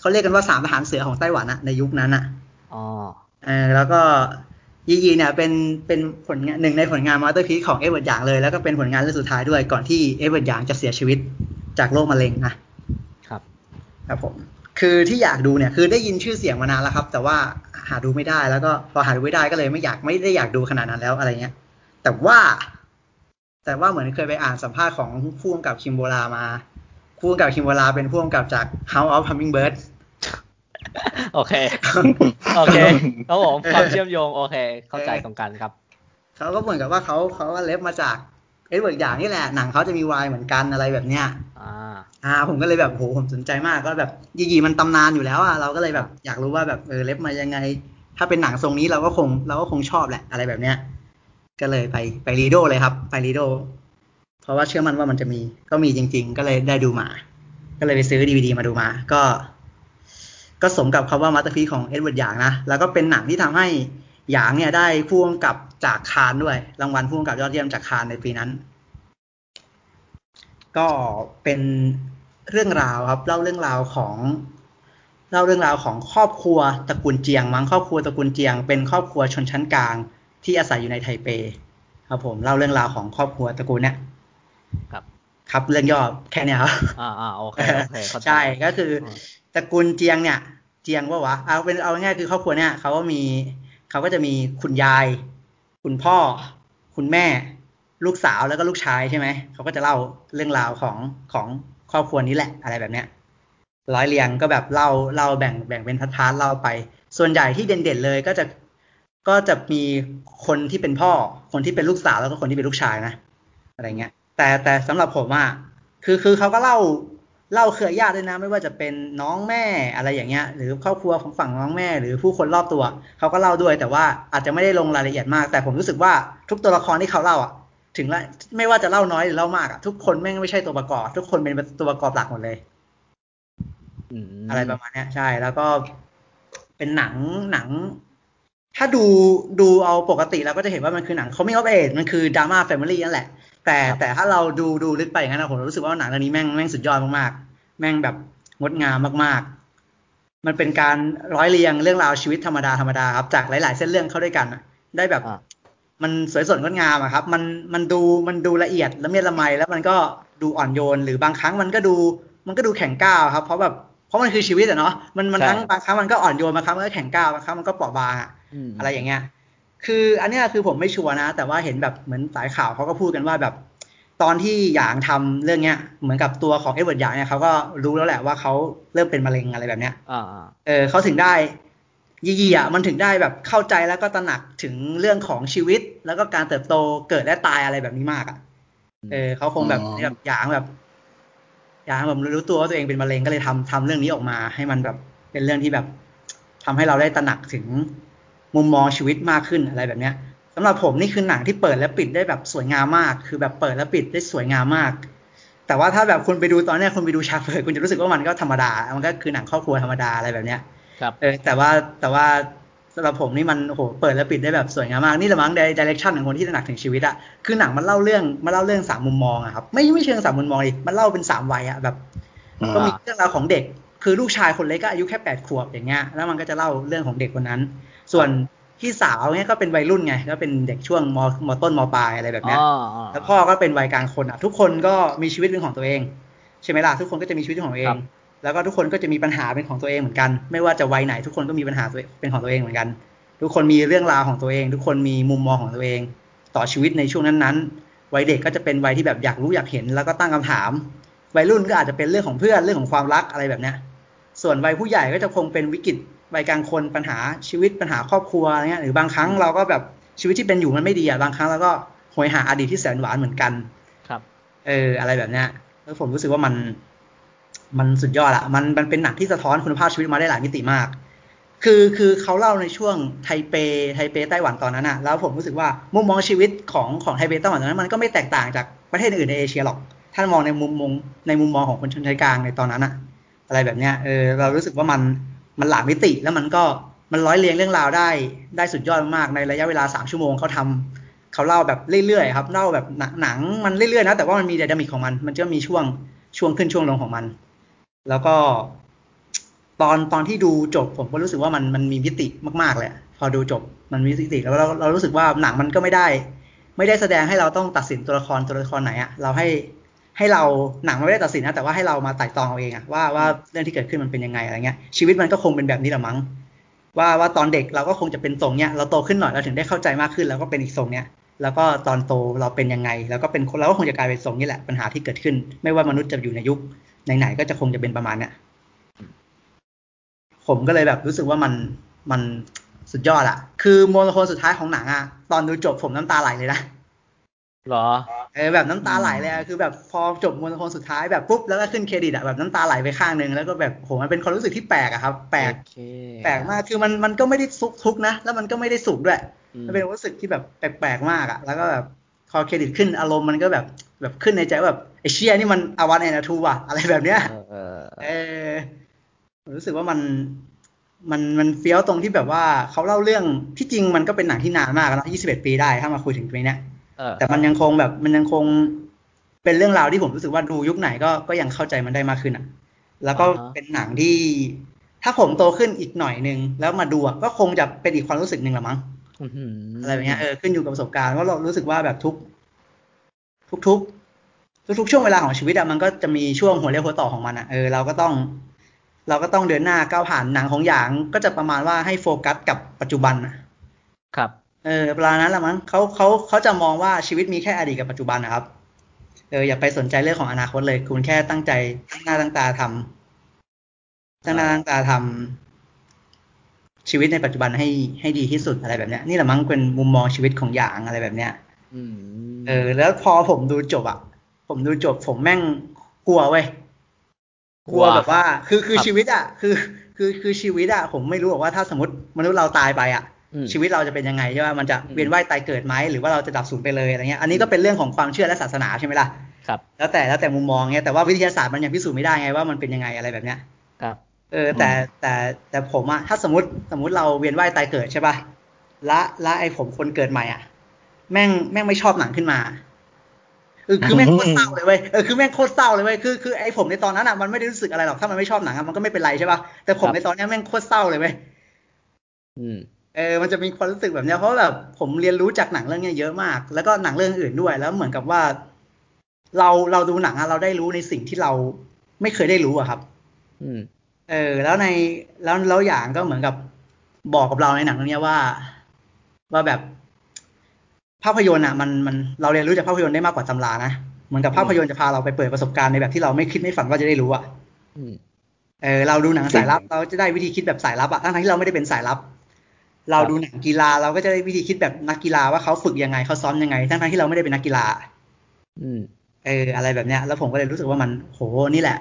เขาเรียกกันว่าสามทหารเสือของไต้หวันอะในยุคนั้นอะอ๋อเออแล้วก็ ยียีเนี่ยเป็นเป็นผลงานหนึ่งในผลงาน masterpiece ของเอ็ดเวิร์ดหยางเลย แล้วก็เป็นผลงานเรื่องสุดท้ายด้วยก่อนที่เอ็ดเวิร์ดหยางจะเสียชีวิตจากโรคมะเร็งนะครับครับผมคือที่อยากดูเนี่ยคือได้ยินชื่อเสียงมานานแล้วครับ แต่ว่าหาดูไม่ได้แล้วก็พอหาดูไม่ได้ก็เลยไม่อยากไม่ได้อยากดูขนาดนั้นแล้วอะไรเงี้ย แต่ว่า แต่ว่าเหมือนเคยไปอ่านสัมภาษณ์ของผู้กำกับคิมโบรามาผู้กำกับคิมโบราเป็นผู้กำกับจาก House of Hummingbird โอเค โอเคเขาบอกความเชื่อมโยงโอเค เข้าใจตรงกันครับ เขาก็เหมือนกับว่าเขาเขาก็เล็บมาจากเอ็ดเวิร์ดหยางนี่แหละ หนังเขาจะมีวายเหมือนกันอะไรแบบเนี้ย อ่า อ่า ผมก็เลยแบบโหผมสนใจมากก็แบบยียีมันตำนานอยู่แล้วอะเราก็เลยแบบอยากรู้ว่าแบบเออเล็บมายังไง ถ้าเป็นหนังทรงนี้เราก็คงเราก็คงชอบแหละอะไรแบบเนี้ย ก็เลยไปไปลีโดเลยครับ ไปลีโดเพราะว่าเชื่อมั่นว่ามันจะมีก็มีจริง ๆ ก็เลยได้ดูมา ก็เลยไปซื้อดีวีดีมาดูมา ก็ ก็สมกับคำว่า masterpiece ของเอ็ดเวิร์ดหยางนะ แล้วก็เป็นหนังที่ทำให้หยางเนี่ยได้พ่วงกับจากคานด้วย รางวัลพ่วงกับยอดเยี่ยมจากคานในปีนั้น ก็เป็นเรื่องราวครับเล่าเรื่องราวของเล่าเรื่องราวของครอบครัวตระกูลเจียง มั้งครอบครัวตระกูลเจียง เป็นครอบครัวชนชั้นกลางที่อาศัยอยู่ในไทเปครับผมเล่าเรื่องราวของครอบครัวตระกูลเนี้ยครับ ครับเรื่องย่อแค่นี้ครับอ่าอ่าโอเคโอเคใช่ก็คือ ตระกูลเจียงเนี่ย เจียงว่าวะเอาเป็นเอาง่ายคือครอบครัวเนี่ยเขาก็มีเขาก็จะมีคุณยาย คุณพ่อ คุณแม่ ลูกสาวแล้วก็ลูกชายใช่ไหมเขาก็จะเล่าเรื่องราวของของครอบครัวนี้แหละอะไรแบบเนี้ยร้อยเรียงก็แบบเล่าเล่าแบ่งแบ่งเป็น part ๆเล่าไป ส่วนใหญ่ที่เด่นๆเลยก็จะก็จะมีคนที่เป็นพ่อ คนที่เป็นลูกสาวแล้วก็คนที่เป็นลูกชายนะอะไรเงี้ย แต่แต่สำหรับผมอะคือคือเขาก็เล่า เล่าเครือญาติด้วยนะ ไม่ว่าจะเป็นน้องแม่อะไรอย่างเงี้ย หรือครอบครัวของฝั่งน้องแม่ หรือผู้คนรอบตัวเขาก็เล่าด้วย แต่ว่าอาจจะไม่ได้ลงรายละเอียดมาก แต่ผมรู้สึกว่าทุกตัวละครที่เขาเล่าอะถึงละไม่ว่าจะเล่าน้อยหรือเล่ามากอะทุกคนแม่งไม่ใช่ตัวประกอบ ทุกคนเป็นตัวประกอบหลักหมดเลยอะไรประมาณนี้ใช่แล้วก็เป็นหนังหนัง ถ้าดูดูเอาปกติเราก็จะเห็นว่ามันคือหนังเขาไม่เอาเอทมันคือดราม่าแฟมิลี่นั่นแหละ แต่แต่ถ้าเราดูดูลึกไปอย่างนั้นผมรู้สึกว่าหนังเรื่องนี้แม่งแม่งสุดยอดมากๆ แม่งแบบงดงามมากๆ มันเป็นการร้อยเรียงเรื่องราวชีวิตธรรมดาธรรมดาครับจากหลาย ๆ เส้นเรื่องเข้าด้วยกันได้แบบ มันสวยสดงดงามอะครับ มันมันดูมันดูละเอียดละเมียดละไมแล้วมันก็ดูอ่อนโยน หรือบางครั้งมันก็ดูมันก็ดูแข็งก้าวครับ เพราะแบบเพราะมันคือชีวิตอะเนาะมันมันทั้งบางครั้งมันก็อ่อนโยนบางครั้งมันก็แข็งก้าวบางครั้งมันก็เปราะบางอะอะไรอย่างเงี้ย คืออันนี้คือผมไม่ชัวร์นะ แต่ว่าเห็นแบบเหมือนสายข่าวเขาก็พูดกันว่าแบบ ตอนที่หยางทำเรื่องเนี้ยเหมือนกับตัวของเอ็ดเวิร์ดหยางเนี่ยเขาก็รู้แล้วแหละว่าเขาเริ่มเป็นมะเร็งอะไรแบบเนี้ยเออเขาถึงได้ยี่อะมันถึงได้แบบเข้าใจแล้วก็ตระหนักถึงเรื่องของชีวิต แล้วก็การเติบโตเกิดและตายอะไรแบบนี้มากอะเออเขาคงแบบแบบหยางแบบอยากแบบรู้ตัวว่าตัวเองเป็นมะเร็งก็เลยทำทำเรื่องนี้ออกมา ให้มันแบบเป็นเรื่องที่แบบทำให้เราได้ตระหนักถึง มุมมองชีวิตมากขึ้นอะไรแบบเนี้ยสำหรับผมนี่คือหนังที่เปิดและปิดได้แบบสวยงามมาก คือแบบเปิดและปิดได้สวยงามมาก แต่ว่าถ้าแบบคุณไปดูตอนนี้คุณไปดูฉากเปิดคุณจะรู้สึกว่ามันก็ธรรมดา มันก็คือหนังครอบครัวธรรมดาอะไรแบบเนี้ยครับเออแต่ว่าแต่ว่าสำหรับผมนี่มันโอ้โหเปิดและปิดได้แบบสวยงามมากนี่แหละมั้งในดิเรกชันของคนที่ตระหนักถึงชีวิตอะคือหนังมันเล่าเรื่องมันเล่าเรื่องสามมุมมองอะครับไม่ไม่เชิงสามมุมมองดิมันเล่าเป็นสามวัยอะแบบก็มีเรื่องราวของเด็ก คือลูกชายคนเล็กก็อายุแค่แปดขวบอย่างเงี้ยแล้วมันก็จะเล่าเรื่องของเด็กคนนั้น ส่วนพี่สาวเนี่ยก็เป็นวัยรุ่นไงก็เป็นเด็กช่วงมมต้นมปลายอะไรแบบเนี้ยแล้วพ่อก็เป็นวัยกลางคนอะ ทุกคนก็มีชีวิตเป็นของตัวเอง ใช่ไหมล่ะทุกคนก็จะมีชีวิตของตัวเอง แล้วก็ทุกคนก็จะมีปัญหาเป็นของตัวเองเหมือนกัน ไม่ว่าจะวัยไหนทุกคนก็มีปัญหาเป็นของตัวเองเหมือนกัน ทุกคนมีเรื่องราวของตัวเอง ทุกคนมีมุมมองของตัวเอง ต่อชีวิตในช่วงนั้นๆวัยเด็กก็จะเป็นวัยที่แบบอยากรู้อยากเห็น แล้วก็ตั้งคำถาม วัยรุ่นก็อาจจะเป็นเรื่องของเพื่อนเรื่องของความรักอะไรแบบเนี้ยส่วนวัยผู้ใหญ่ก็จะคงเป็นวิกฤต วัยกลางคนปัญหาชีวิตปัญหาครอบครัวอะไรเงี้ยหรือบางครั้งเราก็แบบชีวิตที่เป็นอยู่มันไม่ดีอะบางครั้งเราก็หวยหาอดีตที่แสนหวานเหมือนกัน ครับ เออ อะไรแบบเนี้ยแล้วผมรู้สึกว่ามัน มันสุดยอดอะมันมันเป็นหนังที่สะท้อนคุณภาพชีวิตมาได้หลายมิติมาก คือคือเขาเล่าในช่วงไทเปไทเปไต้หวันตอนนั้นอะแล้วผมรู้สึกว่ามุมมองชีวิตของของไทเปไต้หวันตอนนั้นมันก็ไม่แตกต่างจากประเทศอื่นในเอเชียหรอก ถ้ามองในมุมมองในมุมมองของคนชนชั้นกลางในตอนนั้นอะอะไรแบบเนี้ยเออเรารู้สึกว่ามัน มันหลากมิติแล้วมันก็มันร้อยเรียงเรื่องราวได้ได้สุดยอดมากในระยะเวลาสามชั่วโมงเขาทำเขาเล่าแบบเรื่อยๆครับเล่าแบบหนังมันเรื่อยๆนะแต่ว่ามันมี dynamic ของมัน มันจะมีช่วงช่วงขึ้นช่วงลงของมัน แล้วก็ ตอนตอนที่ดูจบผมก็รู้สึกว่ามันมันมีมิติมากๆเลยพอดูจบมันมีมิติแล้วเราเรารู้สึกว่าหนังมันก็ไม่ได้ ไม่ได้แสดงให้เราต้องตัดสินตัวละครตัวละครไหนอะเราให้ ให้เราหนังไม่ได้ตัดสินนะแต่ว่าให้เรามาไต่ตองเอาเองอะว่าว่าเรื่องที่เกิดขึ้นมันเป็นยังไงอะไรเงี้ยชีวิตมันก็คงเป็นแบบนี้แหละมั้งว่าว่าตอนเด็กเราก็คงจะเป็นทรงเนี้ยเราโตขึ้นหน่อยเราถึงได้เข้าใจมากขึ้นแล้วก็เป็นอีกทรงเนี้ยแล้วก็ตอนโตเราเป็นยังไง แล้วก็เป็นเราก็คงจะกลายเป็นทรงนี้แหละปัญหาที่เกิดขึ้น ไม่ว่ามนุษย์จะอยู่ในยุคไหนๆก็จะคงจะเป็นประมาณเนี้ยผมก็เลยแบบรู้สึกว่ามันมันสุดยอดอะคือโมโนโทนสุดท้ายของหนังอะตอนดูจบผมน้ำตาไหลเลยนะหรอ เออแบบน้ำตาไหลเลยคือแบบพอจบมวลคนสุดท้ายแบบปุ๊บแล้วก็ขึ้นเครดิตอะแบบน้ำตาไหลไปข้างหนึ่งแล้วก็แบบโหมันเป็นความรู้สึกที่แปลกอะครับ แปลกแปลกมากคือมันมันก็ไม่ได้ซุกทุกนะ แล้วมันก็ไม่ได้สุขด้วยมันเป็นรู้สึกที่แบบแปลกๆมากอะแล้วก็แบบพอเครดิตขึ้นอารมณ์มันก็แบบแบบขึ้นในใจแบบไอเชียนี่มันอวันแอนทูอะอะไรแบบเนี้ยเออรู้สึกว่ามันมันมันเฟี้ยวตรงที่แบบว่าเขาเล่าเรื่องที่จริงมันก็เป็นหนังที่นานมากแล้วยี่สิบเอ็ดปีได้ถ้ามาคุยถึงตรงนี้ แต่มันยังคงแบบมันยังคงเป็นเรื่องราวที่ผมรู้สึกว่าดูยุคไหนก็ก็ยังเข้าใจมันได้มากขึ้นอะ แล้วก็เป็นหนังที่ ถ้าผมโตขึ้นอีกหน่อยนึงแล้วมาดูก็คงจะเป็นอีกความรู้สึกหนึ่งละมั้งอะไรแบบนี้เออขึ้นอยู่กับประสบการณ์ว่าเรารู้สึกว่าแบบทุก ทุกทุกทุกๆช่วงเวลาของชีวิตอะมันก็จะมีช่วงหัวเรียวหัวต่อของมันอะเออเราก็ต้อง เราก็ต้องเดินหน้าก้าวผ่านหนังของอย่างก็จะประมาณว่าให้โฟกัสกับปัจจุบันครับ เออเวลานั้นแหละมั้งเขาเขาเขาจะมองว่าชีวิตมีแค่อดีตกับปัจจุบันนะครับ เอออย่าไปสนใจเรื่องของอนาคตเลย คุณแค่ตั้งใจตั้งหน้าตั้งตาทำตั้งหน้าตั้งตาทำชีวิตในปัจจุบันให้ให้ดีที่สุดอะไรแบบเนี้ย นี่แหละมั้งเป็นมุมมองชีวิตของอย่างอะไรแบบเนี้ยเออ แล้วพอผมดูจบอะผมดูจบ ผมแม่งกลัวเว้ยกลัวแบบว่า คือคือชีวิตอะคือ คือคือชีวิตอะผมไม่รู้ว่าถ้าสมมติมนุษย์เราตายไปอะ ชีวิตเราจะเป็นยังไงใช่ไหมมันจะเวียนว่ายตายเกิดไหมหรือว่าเราจะดับสูญไปเลยอะไรเงี้ยอันนี้ก็เป็นเรื่องของความเชื่อและศาสนาใช่ไหมล่ะครับแล้วแต่แล้วแต่มุมมองเงี้ยแต่ว่าวิทยาศาสตร์มันยังพิสูจน์ไม่ได้ไงว่ามันเป็นยังไงอะไรแบบเนี้ยครับเออแต่แต่แต่ผมอะถ้าสมมติสมมติเราเวียนว่ายตายเกิดใช่ป่ะละละไอผมคนเกิดใหม่อะแม่งแม่งไม่ชอบหนังขึ้นมาเออคือแม่งโคตรเศร้าเลยเว้ยเออคือแม่งโคตรเศร้าเลยเว้ยคือคือไอผมในตอนนั้นอะมันไม่ได้รู้สึกอะไรหรอกถ้ามันไม่ชอบหนังมันก็ไม่เป็นไรใช่ป่ะแต่ผมในตอนนี้แม่งโคตรเศร้าเลยเว้ยอืม เออมันจะมีความรู้สึกแบบเนี้ยเพราะแบบผมเรียนรู้จากหนังเรื่องนี้เยอะมาก แล้วก็หนังเรื่องอื่นด้วย แล้วเหมือนกับว่า เราเราดูหนังอะเราได้รู้ในสิ่งที่เราไม่เคยได้รู้อะครับ อืม เออ แล้วในแล้วแล้วอย่างก็เหมือนกับบอกกับเราในหนังเรื่องนี้ว่า ว่าแบบภาพยนตร์อะมันมันเราเรียนรู้จากภาพยนตร์ได้มากกว่าตำรานะเหมือนกับภาพยนตร์จะพาเราไปเปิดประสบการณ์ในแบบที่เราไม่คิดไม่ฝันว่าจะได้รู้อะเออเราดูหนังสายลับ เราจะได้วิธีคิดแบบสายลับอะทั้งที่เราไม่ได้เป็นสายลับ เราดูหนังกีฬาเราก็จะได้วิธีคิดแบบนักกีฬาว่าเขาฝึกยังไงเขาซ้อมยังไง ทั้งที่เราไม่ได้เป็นนักกีฬา อืมเอออะไรแบบเนี้ย แล้วผมก็เลยรู้สึกว่ามันโหนี่แหละ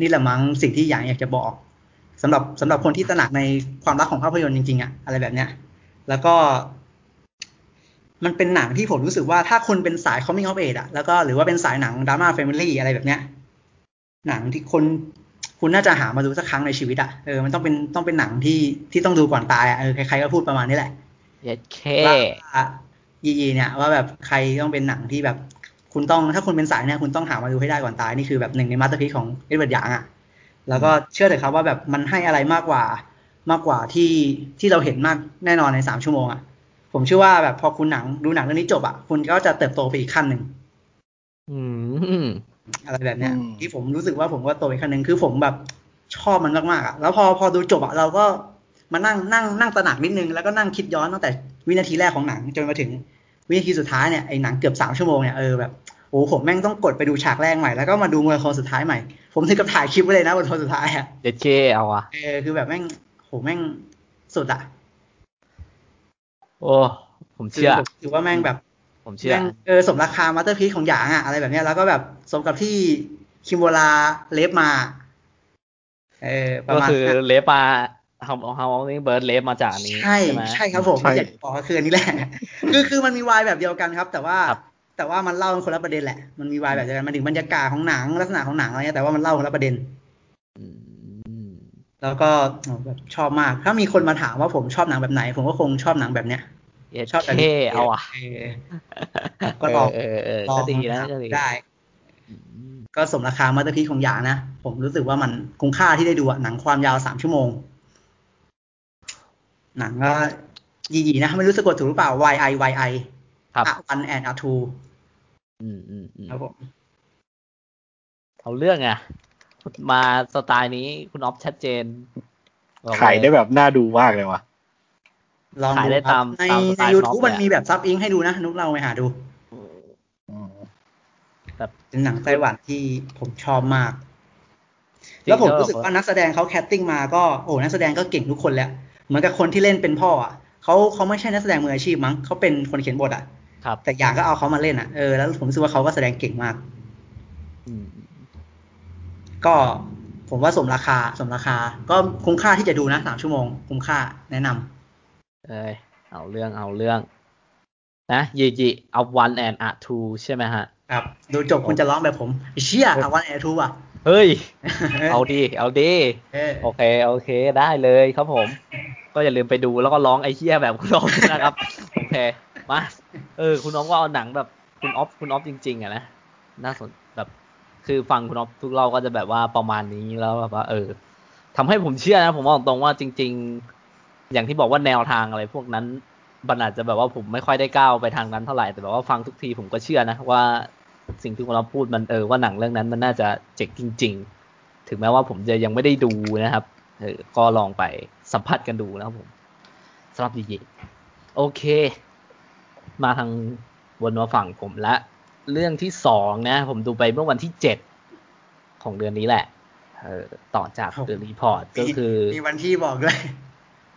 นี่แหละมั้งสิ่งที่อยากอยากจะบอกสำหรับสำหรับคนที่ตระหนักในความรักของภาพยนตร์จริงๆอะอะไรแบบเนี้ย แล้วก็ มันเป็นหนังที่ผมรู้สึกว่าถ้าคุณเป็นสาย coming of age อะแล้วก็หรือว่าเป็นสายหนังดราม่า family อะไรแบบเนี้ยหนังที่คน คุณน่าจะหามาดูสักครั้งในชีวิตอะเออมันต้องเป็นต้องเป็นหนังที่ที่ต้องดูก่อนตายอะเออใครๆก็พูดประมาณนี้แหละเย็ดเคยียีเนี่ยว่าแบบใครต้องเป็นหนังที่แบบคุณต้องถ้าคุณเป็นสายเนี่ยคุณต้องหามาดูให้ได้ก่อนตายนี่คือแบบหนึ่งใน masterpiece ของเอ็ดเวิร์ดหยางอะแล้วก็เชื่อเลยครับว่าแบบมันให้อะไรมากกว่ามากกว่าที่ที่เราเห็นมากแน่นอนในสามชั่วโมงอะผมเชื่อว่าแบบพอคุณหนังดูหนังเรื่องนี้จบอะคุณก็จะเติบโตไปอีกขั้นหนึ่ง อืมอะไรแบบเนี้ยที่ผมรู้สึกว่าผมก็โตอีกขั้นหนึ่งคือผมแบบชอบมันมากๆอะแล้วพอพอดูจบอะเราก็มานั่งนั่งนั่งตระหนักนิดนึงแล้วก็นั่งคิดย้อนตั้งแต่วินาทีแรกของหนังจนมาถึงวินาทีสุดท้ายเนี่ยไอ้หนังเกือบสามชั่วโมงเนี่ยเออแบบโอ้ผมแม่งต้องกดไปดูฉากแรกใหม่แล้วก็มาดูมวย quote สุดท้ายใหม่ ผมถึงกับถ่ายคลิปไว้เลยนะบน quote สุดท้ายอะเด็ดเคเอาอะเออคือแบบแม่งโหแม่งสุดอะโอ้ผมเชื่อถือว่าแม่งแบบ ผมเชื่อเออสมราคา masterpiece ของหยางอะอะไรแบบเนี้ยแล้วก็แบบสมกับที่คิมโบลาเลฟมา เออก็คือเลฟมาเฮาเฮานี่เบิร์ดเลฟมาจากนี้ใช่ใช่ครับผมไม่อยากบอกคืออันนี้แหละ คือคือมันมีวายแบบเดียวกันครับ แต่ว่าแต่ว่ามันเล่าคนละประเด็นแหละ มันมีวายแบบเดียวกันมันถึงบรรยากาศของหนังลักษณะของหนังอะไรเงี้ยแต่ว่ามันเล่าคนละประเด็นแล้วก็แบบชอบมาก ถ้ามีคนมาถามว่าผมชอบหนังแบบไหน ผมก็คงชอบหนังแบบเนี้ย ชอบแบบนี้เอาอะก็ลองลองได้ ก็สมราคามาตอร์พีของหยานะ ผมรู้สึกว่ามันคุ้มค่าที่ได้ดูหนังความยาวสามชั่วโมง หนังก็ยีๆนะไม่รู้สะกดถูกหรือเปล่า y i y i ครับอันแอนอาทูอืมอืมครับผมเอาเรื่องไงมาสไตล์นี้คุณออฟชัดเจนขายได้แบบน่าดูมากเลยว่ะ ลองดูครับในในยูทูบมันมีแบบซับ Eng ให้ดูนะ นุกเราไปหาดูแบบเป็นหนังไต้หวันที่ผมชอบมาก แล้วผมรู้สึกว่านักแสดงเขา casting มาก็โอ้นักแสดงก็เก่งทุกคนแล้วเหมือนกับคนที่เล่นเป็นพ่ออะเขาเขาไม่ใช่นักแสดงมืออาชีพมั้งเขาเป็นคนเขียนบทอะครับแต่หยางก็เอาเขามาเล่นอะเออแล้วผมรู้สึกว่าเขาก็แสดงเก่งมากก็ผมว่าสมราคาสมราคา ก็คุ้มค่าที่จะดูนะสามชั่วโมง คุ้มค่าแนะนำ เอ้ยเอาเรื่องเอาเรื่อง นะยีจีเอาวันแอนอะทูใช่ไหมฮะ ครับ ดูจบคุณจะร้องแบบผมเชี่ยเอาวันแอร์ทูอะ เฮ้ย เอาดี เอาดีโอเค โอเค ได้เลยครับผม ก็อย่าลืมไปดูแล้วก็ร้องไอ้เชี่ยแบบคุณน้องนะครับ โอเค มา เออ คุณน้องว่าเอาหนังแบบคุณออฟคุณออฟจริง ๆ อะนะ น่าสนแบบ คือฟังคุณออฟทุกเราก็จะแบบว่าประมาณนี้แล้วแบบว่า เออทำให้ผมเชื่อนะ ผมบอกตรงว่าจริง ๆ อย่างที่บอกว่าแนวทางอะไรพวกนั้นบันอาจจะแบบว่าผมไม่ค่อยได้ก้าวไปทางนั้นเท่าไหร่แต่แบบว่าฟังทุกทีผมก็เชื่อนะว่าสิ่งที่เราพูดมันเออว่าหนังเรื่องนั้นมันน่าจะเจ๋งจริง ๆ ถึงแม้ว่าผมจะยังไม่ได้ดูนะครับเออก็ลองไปสัมผัสกันดูนะครับผมสำหรับดีโอเค มาทางวนมาฝั่งผมละ เรื่องที่สองนะ ผมดูไปเมื่อวันที่เจ็ดของเดือนนี้แหละ เออต่อจาก The Report ก็คือ มีวันที่บอกด้วย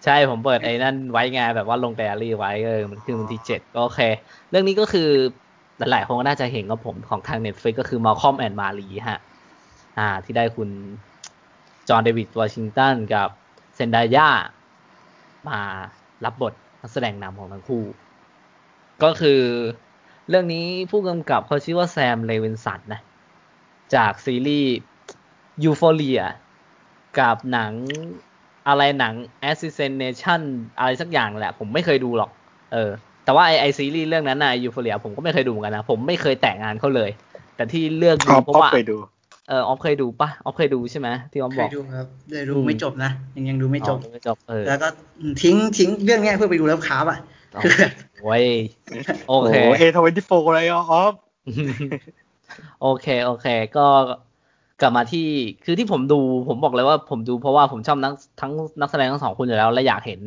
ใช่ผมเปิดไอ้นั่นไว้ไงแบบว่าลงแกลลี่ไว้เออมันคือวันที่เจ็ดก็โอเค เรื่องนี้ก็คือหลายๆคนก็น่าจะเห็นกับผมของทาง Netflix ก็คือ Malcolm and Marie ฮะ อ่า ที่ได้คุณ จอห์นเดวิดวอชิงตันกับเซนดายามารับบทนักแสดงนำของทั้งคู่ ก็คือเรื่องนี้ผู้กำกับเขาชื่อว่าแซมเลวินสันนะ จากซีรีส์ Euphoria กับหนัง อะไรหนัง Assassination อะไรสักอย่างแหละ ผมไม่เคยดูหรอก เออ แต่ว่าไอไอซีรีส์เรื่องนั้นนะ Euphoria ผมก็ไม่เคยดูเหมือนกันนะ ผมไม่เคยแตะงานเขาเลย แต่ที่เลือกดูเพราะว่าเคยดู เออออฟเคยดูปะออฟเคยดูใช่ไหมที่ออฟบอกเคยดูครับเลยดูไม่จบนะ ยังยังดูไม่จบไม่จบเออแล้วก็ทิ้งทิ้งเรื่องนี้เพื่อไปดูแล้วค้าอะโอ้ยโอเคเอทเวนตี้โฟร์อะไรออฟโอเคโอเค ก็ กลับมาที่คือที่ผมดูผมบอกเลยว่าผมดูเพราะว่าผมชอบนักทั้งนักแสดงทั้งสองคนอยู่แล้วและอยากเห็น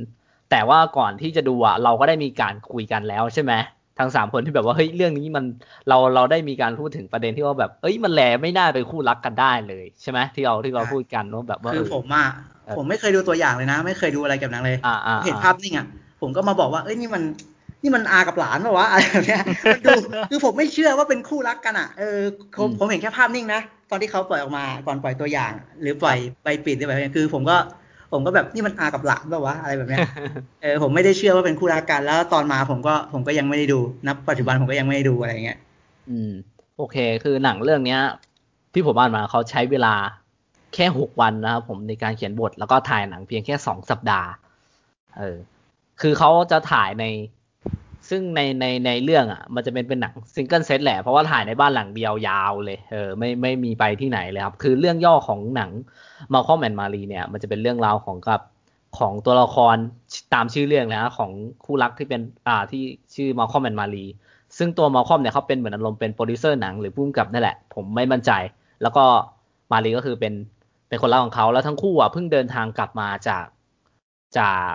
แต่ว่าก่อนที่จะดูอะเราก็ได้มีการคุยกันแล้วใช่ไหมทั้งสามคนที่แบบว่าเฮ้ยเรื่องนี้มันเราเราได้มีการพูดถึงประเด็นที่ว่าแบบเอ้ยมันแลไม่น่าเป็นคู่รักกันได้เลยใช่ไหมที่เราที่เราพูดกันว่าแบบว่าคือผมอะผมไม่เคยดูตัวอย่างเลยนะ ไม่เคยดูอะไรกับหนังเลยเห็นภาพนิ่งอะผมก็มาบอกว่าเอ้ยนี่มัน นี่มันอากับหลานป่าวะอะไรแบบเนี้ยดูคือผมไม่เชื่อว่าเป็นคู่รักกันอะเออผมผมเห็นแค่ภาพนิ่งนะตอนที่เขาปล่อยออกมาก่อนปล่อยตัวอย่าง หรือปล่อยไปปิดอะไรแบบนี้คือ ผมก็ผมก็แบบนี่มันอากับหลานป่าวะอะไรแบบเนี้ยเออผมไม่ได้เชื่อว่าเป็นคู่รักกัน แล้วตอนมาผมก็ผมก็ยังไม่ได้ดูนับปัจจุบันผมก็ยังไม่ได้ดูอะไรเงี้ยอืม โอเค คือหนังเรื่องเนี้ย ที่ผมอ่านมาเขาใช้เวลาแค่หกวันนะครับผมในการเขียนบทแล้วก็ถ่ายหนังเพียงแค่สองสัปดาห์ เออ คือเขาจะถ่ายใน ซึ่งในในในเรื่องอะ มันจะเป็นเป็นหนัง single set แหละ เพราะว่าถ่ายในบ้านหลังเดียวยาวเลย เออไม่ไม่มีไปที่ไหนเลยครับ คือเรื่องย่อของหนัง Malcolm and Marie เนี่ย มันจะเป็นเรื่องราวของกับของตัวละครตามชื่อเรื่องนะของคู่รักที่เป็นอ่าที่ชื่อ Malcolm and Marie ซึ่งตัว Malcolm เนี่ยเขาเป็นเหมือนอารมณ์เป็นโปรดิวเซอร์หนังหรือผู้กำกับนั่นแหละ ผมไม่มั่นใจ แล้วก็ Marie ก็คือเป็นเป็นคนรักของเขาแล้วทั้งคู่อะเพิ่งเดินทางกลับมาจากจาก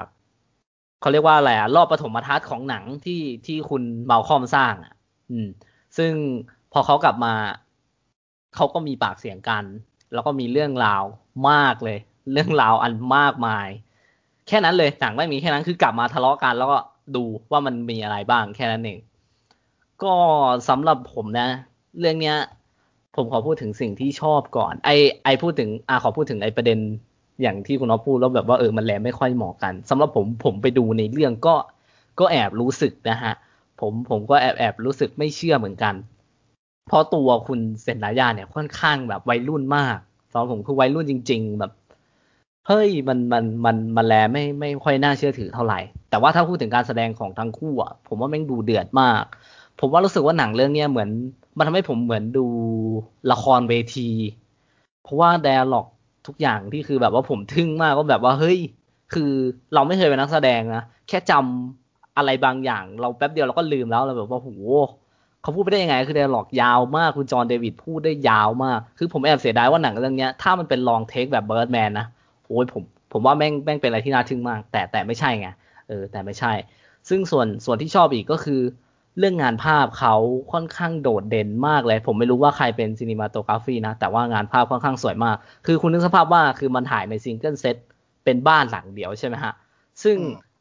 เขาเรียกว่าอะไรอะรอบปฐมทัศน์ของหนังที่ที่คุณ Malcolm สร้างอะอืม ซึ่งพอเขากลับมา เขาก็มีปากเสียงกัน แล้วก็มีเรื่องราวมากเลย เรื่องราวอันมากมาย แค่นั้นเลยหนังไม่มีแค่นั้นคือกลับมาทะเลาะกันแล้วก็ดูว่ามันมีอะไรบ้างแค่นั้นเองก็สำหรับผมนะ เรื่องเนี้ย ผมขอพูดถึงสิ่งที่ชอบก่อน ไอไอพูดถึงอ่าขอพูดถึงไอประเด็น อย่างที่คุณน้องพูดแล้วแบบว่าเออมันแลไม่ค่อยเหมาะกันสำหรับผมผมไปดูในเรื่องก็ก็แอบรู้สึกนะฮะ ผมผมก็แอบแอบรู้สึกไม่เชื่อเหมือนกัน เพราะตัวคุณเซนนายาเนี่ยค่อนข้างแบบวัยรุ่นมากสำหรับผมคือวัยรุ่นจริง ๆ แบบเฮ้ยมันมันมันมันแลไม่ไม่ค่อยน่าเชื่อถือเท่าไหร่ แต่ว่าถ้าพูดถึงการแสดงของทั้งคู่อะผมว่าแม่งดูเดือดมาก ผมว่ารู้สึกว่าหนังเรื่องเนี้ยเหมือน มันทำให้ผมเหมือนดูละครเวที เพราะว่าแดร์ล็อก ทุกอย่างที่คือแบบว่าผมทึ่งมากก็แบบว่าเฮ้ย คือเราไม่เคยเป็นนักแสดงนะแค่จำอะไรบางอย่าง เราแป๊บเดียวเราก็ลืมแล้วเราแบบว่าโหเขาพูดไปได้ยังไง คือ dialogue ยาวมากคุณจอห์นเดวิดพูดได้ยาวมาก คือผมแอบเสียดายว่าหนังเรื่องนี้ถ้ามันเป็น long take แบบ Birdman นะโอ้ยผมผมว่าแม่งแม่งเป็นอะไรที่น่าทึ่งมาก แต่แต่ไม่ใช่ไงเออแต่ไม่ใช่ ซึ่งส่วนส่วนที่ชอบอีกก็คือ เรื่องงานภาพเขาค่อนข้างโดดเด่นมากเลย ผมไม่รู้ว่าใครเป็น cinematography นะ แต่ว่างานภาพค่อนข้างสวยมาก คือคุณนึกสภาพว่าคือมันถ่ายใน single set เป็นบ้านหลังเดียวใช่ไหมฮะ ซึ่ง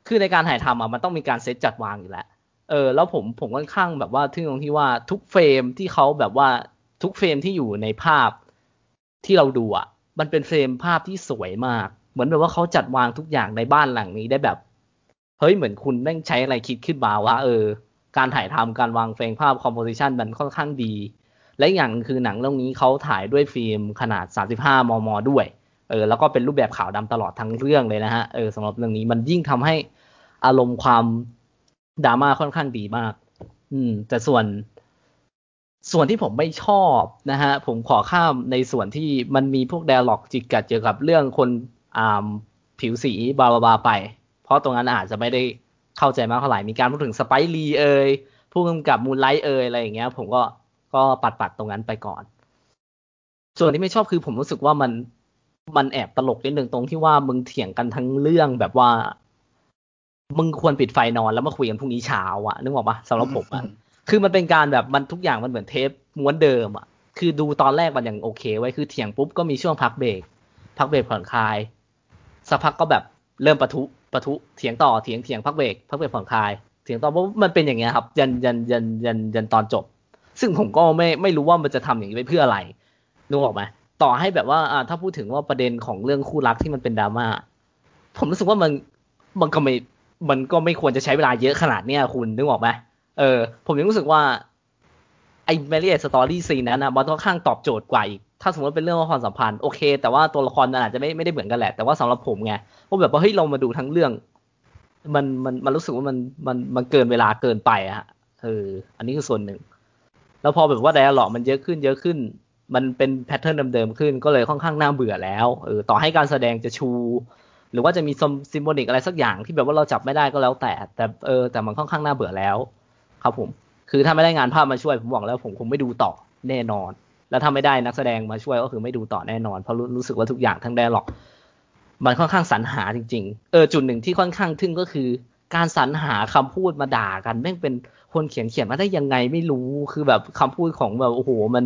คือในการถ่ายทำอะมันต้องมีการเซตจัดวางอยู่แล้ว เออ แล้วผมผมค่อนข้างแบบว่าทึ่งตรงที่ว่าทุกเฟรมที่เขาแบบว่าทุกเฟรมที่อยู่ในภาพที่เราดูอะ มันเป็นเฟรมภาพที่สวยมาก เหมือนแบบว่าเขาจัดวางทุกอย่างในบ้านหลังนี้ได้แบบ เฮ้ยเหมือนคุณแม่งใช้อะไรคิดขึ้นมาว่าเออ การถ่ายทำการวางเฟรมภาพ composition มันค่อนข้างดี และอย่างคือหนังเรื่องนี้เขาถ่ายด้วยฟิล์มขนาด 35 มม ด้วย เออ แล้วก็เป็นรูปแบบขาวดำตลอดทั้งเรื่องเลยนะฮะ เออสำหรับเรื่องนี้มันยิ่งทำให้อารมณ์ความดราม่าค่อนข้างดีมาก อืม แต่ส่วน ส่วนที่ผมไม่ชอบนะฮะ ผมขอข้ามในส่วนที่มันมีพวก dialogue จิกกัดเกี่ยวกับเรื่องคนอ่าผิวสีบาบาไป เพราะตรงนั้นอาจจะไม่ได้ เข้าใจมากเท่าไหร่มีการพูดถึง Spike Lee เอ่ยผู้กำกับ Moonlight เอ่ยอะไรอย่างเงี้ย ผมก็ก็ปัดปัดตรงนั้นไปก่อน ส่วนที่ไม่ชอบคือผมรู้สึกว่ามันมันแอบตลกนิดนึงตรงที่ว่ามึงเถียงกันทั้งเรื่องแบบว่า มึงควรปิดไฟนอนแล้วมาคุยกันพรุ่งนี้เช้าอะนึกออกปะสำหรับผมอะคือมันเป็นการแบบมันทุกอย่างมันเหมือนเทปม้วนเดิมอะคือดูตอนแรกมันยังโอเค ไว้คือเถียงปุ๊บก็มีช่วงพักเบรกพักเบรกผ่อนคลายสักพักก็แบบเริ่มประทุ ปะทุเถียงต่อเถียงเถียงพักเบรกพักเบรกผ่อนคลาย เถียงต่อเพราะมันเป็นอย่างเงี้ยครับ ยันยันยันยันยันตอนจบ ซึ่งผมก็ไม่ไม่รู้ว่ามันจะทำอย่างนี้ไปเพื่ออะไรนึกออกไหมต่อให้แบบว่าอ่าถ้าพูดถึงว่าประเด็นของเรื่องคู่รักที่มันเป็นดราม่าผมรู้สึกว่ามันมันก็ไม่มันก็ไม่ควรจะใช้เวลาเยอะขนาดเนี้ยคุณนึกออกไหมเออ ผมยังรู้สึกว่าไอ้แมรี่สตอรี่ซีนั้นนะมันค่อนข้างตอบโจทย์กว่าอีก ถ้าสมมติเป็นเรื่องความสัมพันธ์โอเค แต่ว่าตัวละครอาจจะไม่ไม่ได้เหมือนกันแหละ แต่ว่าสำหรับผมไงว่าแบบว่าเฮ้ยเรามาดูทั้งเรื่อง มันมันมันรู้สึกว่ามันมันมันเกินเวลาเกินไปอะเอออันนี้คือส่วนหนึ่ง แล้วพอแบบว่า dialogue มันเยอะขึ้นเยอะขึ้น มันเป็น pattern เดิมๆขึ้น ก็เลยค่อนข้างน่าเบื่อแล้วเออต่อให้การแสดงจะชู หรือว่าจะมี symbolic อะไรสักอย่างที่แบบว่าเราจับไม่ได้ก็แล้วแต่ แต่เออแต่มันค่อนข้างน่าเบื่อแล้ว ครับผม คือถ้าไม่ได้งานภาพมาช่วยผมบอกแล้วผมคงไม่ดูต่อแน่นอน แล้วถ้าไม่ได้นักแสดงมาช่วยก็คือไม่ดูต่อแน่นอน เพราะรู้สึกว่าทุกอย่างทั้ง dialogue มันค่อนข้างสรรหาจริง ๆ เออจุดหนึ่งที่ค่อนข้างทึ่งก็คือ การสรรหาคำพูดมาด่ากันแม่งเป็นคนเขียนเขียนมาได้ยังไงไม่รู้คือแบบคำพูดของแบบโอ้โหมัน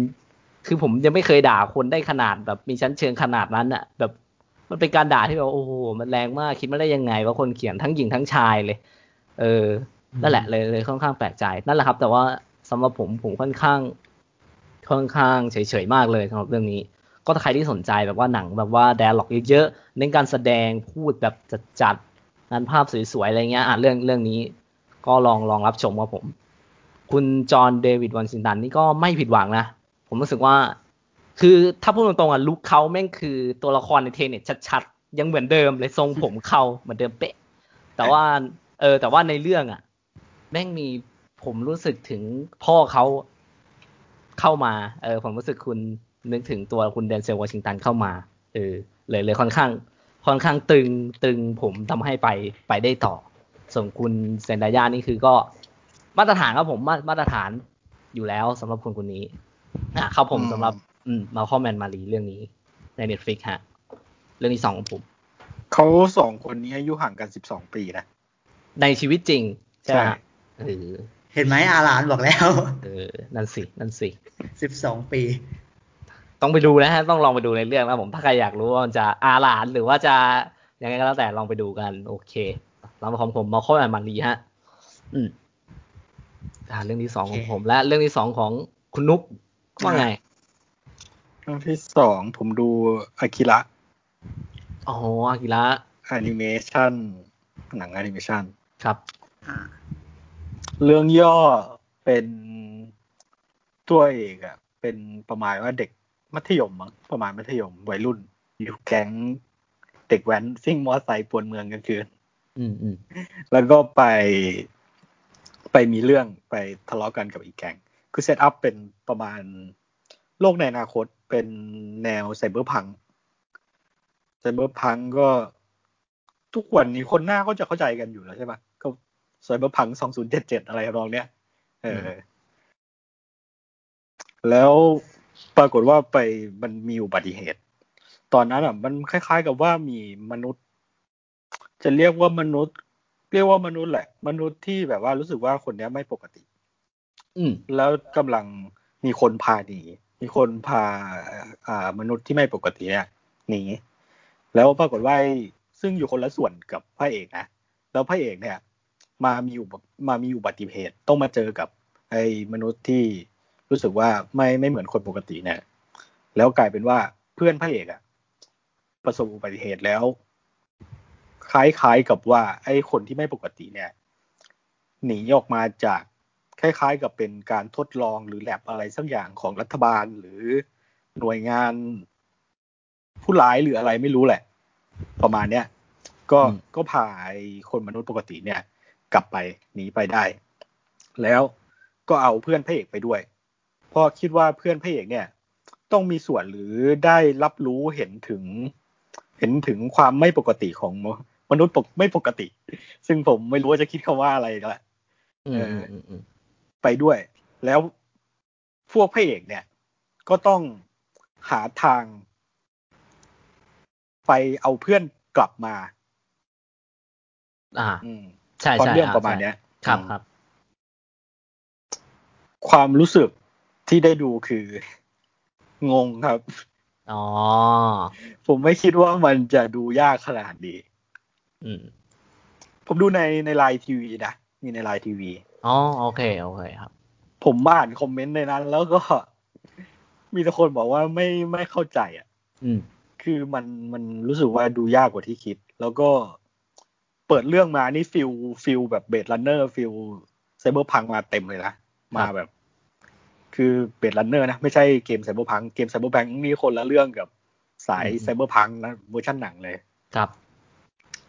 คือผมยังไม่เคยด่าคนได้ขนาดแบบมีชั้นเชิงขนาดนั้นอะแบบมันเป็นการด่าที่แบบโอ้โหมันแรงมากคิดไม่ได้ยังไง ว่าคนเขียนทั้งหญิงทั้งชายเลย เออนั่นแหละเลยเลยค่อนข้างแปลกใจนั่นแหละครับ แต่ว่าสำหรับผมผมค่อนข้าง ค่อนข้างเฉยๆมากเลยสำหรับเรื่องนี้ ก็ถ้าใครที่สนใจแบบว่าหนังแบบว่า dialogue เยอะๆเน้นการแสดงพูดแบบจัดๆงานภาพสวยๆอะไรเงี้ยอะเรื่องเรื่องนี้ ก็ลองลองรับชมว่าผม คุณจอห์นเดวิดวอชิงตันนี่ก็ไม่ผิดหวังนะผมรู้สึกว่า คือถ้าพูดตรงๆอะ look เขาแม่งคือตัวละครใน Tenet ชัดๆ ยังเหมือนเดิมเลยทรงผมเขาเหมือนเดิมเป๊ะ แต่ว่าเออแต่ว่าในเรื่องอะ แม่งมีผมรู้สึกถึงพ่อเขา เข้ามาเออผมรู้สึกคุณนึกถึงตัวคุณ Denzel Washington เข้ามาเออเลยเลยค่อนข้าง ค่อนข้างตึงตึงผมทำให้ไปไปได้ต่อ ส่วนคุณ Zendaya นี่คือก็มาตรฐานครับผมมามาตรฐานอยู่แล้วสำหรับคนคนนี้อะครับผมสำหรับอืม Malcolm & Marie เรื่องนี้ใน Netflix ฮะ เรื่องที่สองของผม เขาสองคนนี้อายุห่างกันสิบสองปีนะ ในชีวิตจริง ใช่ไหมเออ เห็นไหมอาหลานบอกแล้ว เออ นั่นสิ นั่นสิสิบสองปี ต้องไปดูนะฮะ ต้องลองไปดูในเรื่องนะผม ถ้าใครอยากรู้ว่าจะอาหลานหรือว่าจะยังไงก็แล้วแต่ลองไปดูกัน โอเคเรามาของผมมาข้อแมนมารีฮะ อืมอ่าเรื่องที่สองของผม และเรื่องที่สองของคุณนุ๊กว่าไง เรื่องที่สองผมดูอากิระอ๋ออากิระแอนิเมชันหนังแอนิเมชันครับ เรื่องย่อเป็นตัวเอกอะเป็นประมาณว่าเด็กมัธยมมั้งประมาณมัธยมวัยรุ่น อยู่แก๊งเด็กแว้นซิ่งมอไซค์ปวนเมืองกลางคืนอืมอืมแล้วก็ไปไปมีเรื่องไปทะเลาะกันกับอีกแก๊งคือ set up เป็นประมาณโลกในอนาคตเป็นแนวไซเบอร์พังไซเบอร์พังก็ทุกวันนี้คนหน้าก็จะเข้าใจกันอยู่แล้วใช่ปะก็ ไซเบอร์พังสองศูนย์เจ็ดเจ็ดอะไรรองเนี้ยเออ แล้วปรากฏว่าไปมันมีอุบัติเหตุ ตอนนั้นอะ มันคล้าย ๆ กับว่ามีมนุษย์ จะเรียกว่ามนุษย์ เรียกว่ามนุษย์แหละ มนุษย์ที่แบบว่ารู้สึกว่าคนนี้ไม่ปกติ อืมแล้วกำลังมีคนพาหนีมีคนพาอ่ามนุษย์ที่ไม่ปกติเนี่ยหนีแล้วปรากฏว่าซึ่งอยู่คนละส่วนกับพระเอกนะแล้วพระเอกเนี่ย มามีอยู่มามีอุบัติเหตุต้องมาเจอกับ ไอ้มนุษย์ที่รู้สึกว่าไม่ไม่เหมือนคนปกติเนี่ย แล้วกลายเป็นว่าเพื่อนพระเอกอะประสบอุบัติเหตุแล้ว คล้ายๆกับว่า ไอ้คนที่ไม่ปกติเนี่ย หนีออกมาจากคล้าย ๆ กับเป็นการทดลองหรือแลบอะไรสักอย่างของรัฐบาลหรือหน่วยงานผู้ร้ายหรืออะไรไม่รู้แหละ ประมาณเนี้ยก็ก็พาไอ้คนมนุษย์ปกติเนี่ย กลับไปหนีไปได้ แล้วก็เอาเพื่อนพระเอกไปด้วยเพราะคิดว่าเพื่อนพระเอกเนี่ย ต้องมีส่วนหรือได้รับรู้เห็นถึง เห็นถึงความไม่ปกติของมนุษย์ปกไม่ปกติ ซึ่งผมไม่รู้ว่าจะคิดคำว่าอะไรกันละไปด้วย แล้วพวกพระเอกเนี่ย ก็ต้องหาทาง ไปเอาเพื่อนกลับมา อ่าอืม ใช่ความใช่เรื่องประมาณเนี้ยครับครับ ความรู้สึกที่ได้ดูคืองงครับอ๋อผมไม่คิดว่ามันจะดูยากขนาดนี้อืม ผมดูในใน LINE TV นะมีใน LINE TV อ๋อโอเคโอเคครับ ผมอ่านคอมเมนต์ในนั้น แล้วก็ มีแต่คนบอกว่าไม่ไม่เข้าใจ อะ อืม คือมันมันรู้สึกว่าดูยากกว่าที่คิด แล้วก็เปิดเรื่องมานี่ feel feel แบบ Blade Runner feel cyberpunk มาเต็มเลยนะ มาแบบ คือ Blade Runner นะ ไม่ใช่เกม Cyberpunk เกม Cyberpunk นี่คนละเรื่องกับสาย cyberpunk นะเวอร์ชันหนังเลย ครับ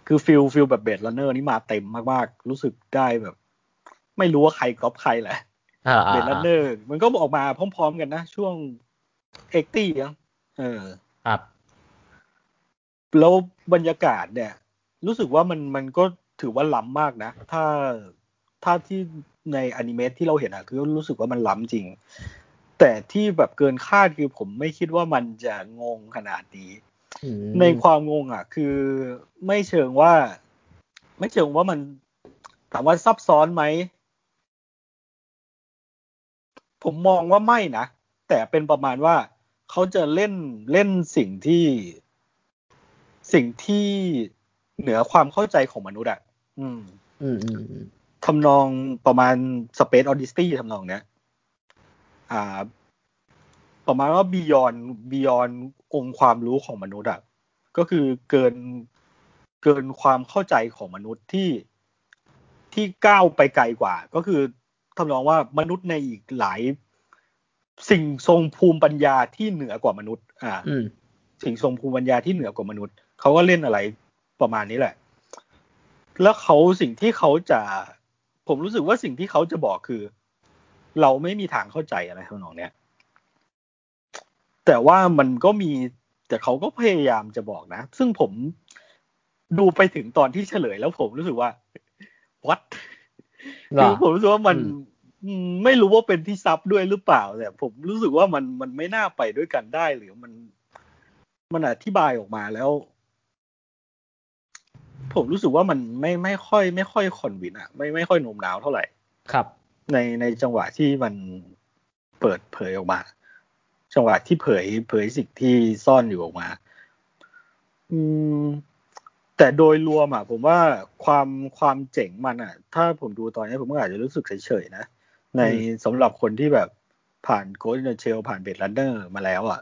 คือ feel feel แบบ Blade Runner นี่มาเต็มมากๆ รู้สึกได้แบบ ไม่รู้ว่าใครก๊อปใครแหละ Blade Runner มันก็ออกมาพร้อมๆกันนะ ช่วง eighty เออ ครับ แล้วบรรยากาศเนี่ย รู้สึกว่ามันมันก็ถือว่าล้ำมากนะ ถ้าถ้าที่ในอนิเมะที่เราเห็นอะคือรู้สึกว่ามันล้ำจริง แต่ที่แบบเกินคาดคือผมไม่คิดว่ามันจะงงขนาดนี้ ในความงงอะคือไม่เชิงว่า ไม่เชิงว่ามันถามว่าซับซ้อนไหม ผมมองว่าไม่นะ แต่เป็นประมาณว่าเขาจะเล่นเล่นสิ่งที่สิ่งที่ เหนือความเข้าใจของมนุษย์อะ อืม อืมอืมทำนองประมาณ Space Odyssey ทำนองเนี้ย อ่า ประมาณว่าบียอนบียอนองค์ความรู้ของมนุษย์อะ ก็คือเกินเกินความเข้าใจของมนุษย์ที่ที่ก้าวไปไกลกว่า ก็คือทำนองว่ามนุษย์ในอีกหลายสิ่งทรงภูมิปัญญาที่เหนือกว่ามนุษย์ อ่าสิ่งทรงภูมิปัญญาที่เหนือกว่ามนุษย์ เขาก็เล่นอะไร ประมาณนี้แหละ แล้วเขาสิ่งที่เขาจะ ผมรู้สึกว่าสิ่งที่เขาจะบอกคือ เราไม่มีทางเข้าใจอะไรทำนองเนี้ยแต่ว่ามันก็มีแต่เขาก็พยายามจะบอกนะ ซึ่งผมดูไปถึงตอนที่เฉลยแล้วผมรู้สึกว่าวัดคือผมรู้สึกว่ามันไม่รู้ว่าเป็นที่ซับด้วยหรือเปล่าแต่ผมรู้สึกว่ามันมันไม่น่าไปด้วยกันได้หรือมัน มันอธิบายออกมาแล้ว ผมรู้สึกว่ามันไม่ไม่ค่อย ไม่ค่อยคอนวินอะไม่ไม่ค่อยโน้มน้าวเท่าไหร่ครับ ในในจังหวะที่มันเปิดเผยออกมา จังหวะที่เผยเผยสิ่งที่ซ่อนอยู่ออกมา อืม แต่โดยรวมอะผมว่าความความเจ๋งมันอะถ้าผมดูตอนนี้ผมก็อาจจะรู้สึกเฉยๆนะในสำหรับคนที่แบบผ่าน Ghost in the Shell ผ่าน Blade Runner มาแล้วอะ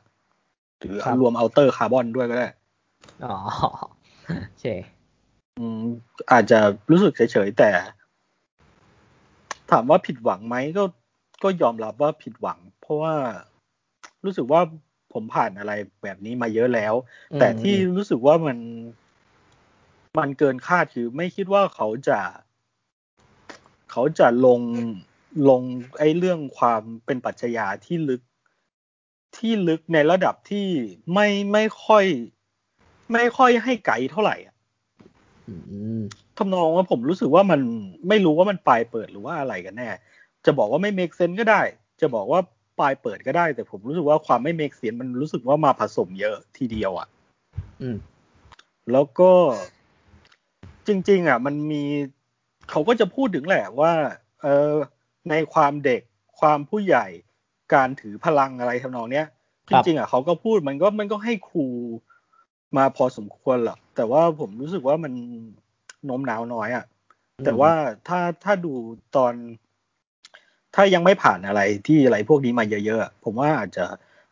หรือรวม Altered Carbon ด้วยก็ได้ อ๋อโอเค อืมอาจจะรู้สึกเฉยๆแต่ ถามว่าผิดหวังไหมก็ก็ยอมรับว่าผิดหวัง เพราะว่ารู้สึกว่าผมผ่านอะไรแบบนี้มาเยอะแล้ว แต่ที่รู้สึกว่ามัน มันเกินคาดคือไม่คิดว่าเขาจะ เขาจะลงลงไอ้เรื่องความเป็นปรัชญาที่ลึกที่ลึกในระดับที่ไม่ไม่ค่อย ไม่ค่อยให้ไกลเท่าไหร่ ทำนองว่าผมรู้สึกว่ามันไม่รู้ว่ามันปลายเปิดหรือว่าอะไรกันแน่ จะบอกว่าไม่ make sense ก็ได้ จะบอกว่าปลายเปิดก็ได้ แต่ผมรู้สึกว่าความไม่ make sense มันรู้สึกว่ามาผสมเยอะทีเดียวอะ อืม แล้วก็จริง ๆ อะ มันมีเขาก็จะพูดถึงแหละว่า เออในความเด็กความผู้ใหญ่การถือพลังอะไรทำนองเนี้ยจริงๆอะเขาก็พูดมันก็มันก็ให้ครู มาพอสมควรหรอกแต่ว่าผมรู้สึกว่ามันโน้มน้าวน้อยอะ่ะ แต่ว่าถ้าถ้าดูตอน ถ้ายังไม่ผ่านอะไรที่อะไรพวกนี้มาเยอะๆผมว่าอาจจะ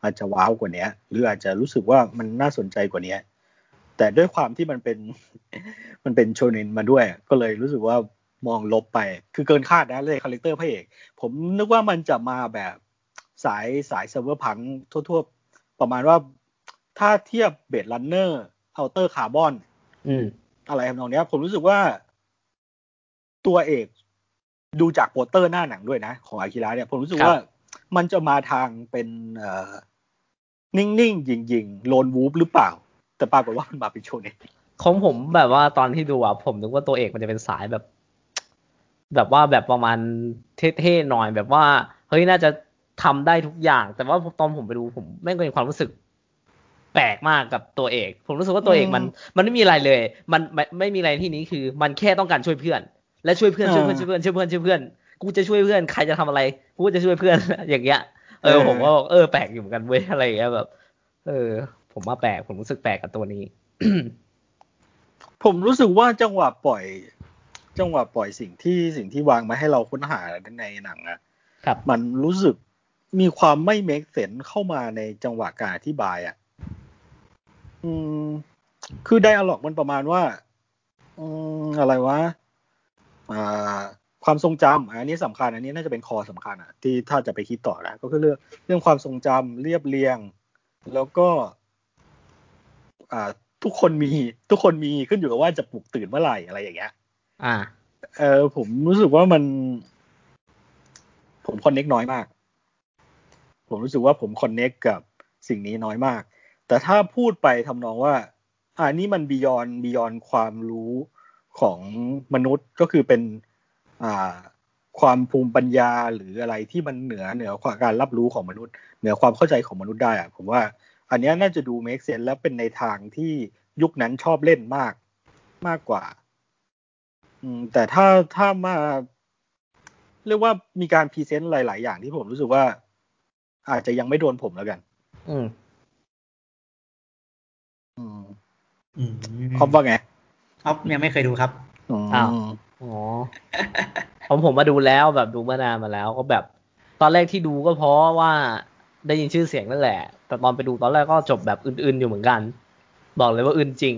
อาจจะว้าวกว่านี้หรืออาจจะรู้สึกว่ามันน่าสนใจกว่านี้แต่ด้วยความที่มันเป็นมันเป็นโชเนนมาด้วย ก็เลยรู้สึกว่ามองลบไป คือเกินคาดนะเลย character พระเอก ผมนึกว่ามันจะมาแบบสายสาย cyberpunk ทั่ว ๆ ประมาณว่า ถ้าเทียบ Blade Runner Altered Carbon อะไรทำนองนี้ผมรู้สึกว่าตัวเอกดูจากโปสเตอร์หน้าหนังด้วยนะ ของอากิระเนี่ย ผมรู้สึกว่ามันจะมาทางเป็นเอ่อนิ่งๆ ยิงๆ โลนวูฟหรือเปล่า แต่ปรากฏว่ามันมาเป็นโชเนของผมแบบว่าตอนที่ดูอะผมนึกว่าตัวเอกมันจะเป็นสายแบบ แบบว่าแบบประมาณเท่ๆหน่อยแบบว่า เฮ้ยน่าจะทำได้ทุกอย่าง แต่ว่าตอนผมไปดูผมไม่เคยมีความรู้สึก แปลกมากกับตัวเอก ผมรู้สึกว่าตัวเอกมันมันไม่มีอะไรเลย มันไม่ไม่มีอะไรที่นี้คือมันแค่ต้องการช่วยเพื่อน และช่วยเพื่อนช่วยเพื่อนช่วยเพื่อนช่วยเพื่อนช่วยเพื่อน กูจะช่วยเพื่อนใครจะทำอะไรกูจะช่วยเพื่อนอย่างเงี้ยเออผมก็บอกเออแปลกอยู่เหมือนกันเว้ยอะไรอย่างเงี้ยแบบ เออ ผมว่าแปลกผมรู้สึกแปลกกับตัวนี้ ผมรู้สึกว่าจังหวะปล่อย จังหวะปล่อยสิ่งที่สิ่งที่วางมาให้เราค้นหาในหนังอะครับ มันรู้สึกมีความไม่เมคเซนเข้ามาในจังหวะการอธิบายอะ อืม คือไดอะล็อกมันประมาณว่า อืมอะไรวะ อ่า ความทรงจำอันนี้สำคัญ อันนี้น่าจะเป็นคอสำคัญอะที่ถ้าจะไปคิดต่อแล้วก็คือเรื่องเรื่องความทรงจำเรียบเรียง แล้วก็ อ่า ทุกคนมีทุกคนมีขึ้นอยู่กับว่าจะปลุกตื่นเมื่อไหร่อะไรอย่างเงี้ย อ่า เออผมรู้สึกว่ามัน ผมคอนเน็กน้อยมาก ผมรู้สึกว่าผมคอนเน็กกับสิ่งนี้น้อยมาก แต่ถ้าพูดไปทำนองว่า อ่านี่มัน beyond beyond ความรู้ของมนุษย์ก็คือเป็นอ่าความภูมิปัญญาหรืออะไรที่มันเหนือเหนือควาการรับรู้ของมนุษย์ เหนือความเข้าใจของมนุษย์ได้อะผมว่า อันนี้น่าจะดู make sense แล้วเป็นในทางที่ยุคนั้นชอบเล่นมากมากกว่า อืม แต่ถ้าถ้ามาเรียกว่ามีการ present หลาย ๆ อย่างที่ผมรู้สึกว่า อาจจะยังไม่โดนผมแล้วกัน อืมอืมอืม ครอบว่าไงอ๊อฟยังไม่เคยดูครับอ้าวอ๋อผมผมมาดูแล้วแบบดูมานานมาแล้ว ก็แบบ ตอนแรกที่ดูก็เพราะว่าได้ยินชื่อเสียงนั่นแหละ แต่ตอนไปดูตอนแรกก็จบแบบอื่นๆอยู่เหมือนกัน บอกเลยว่าอื่นจริง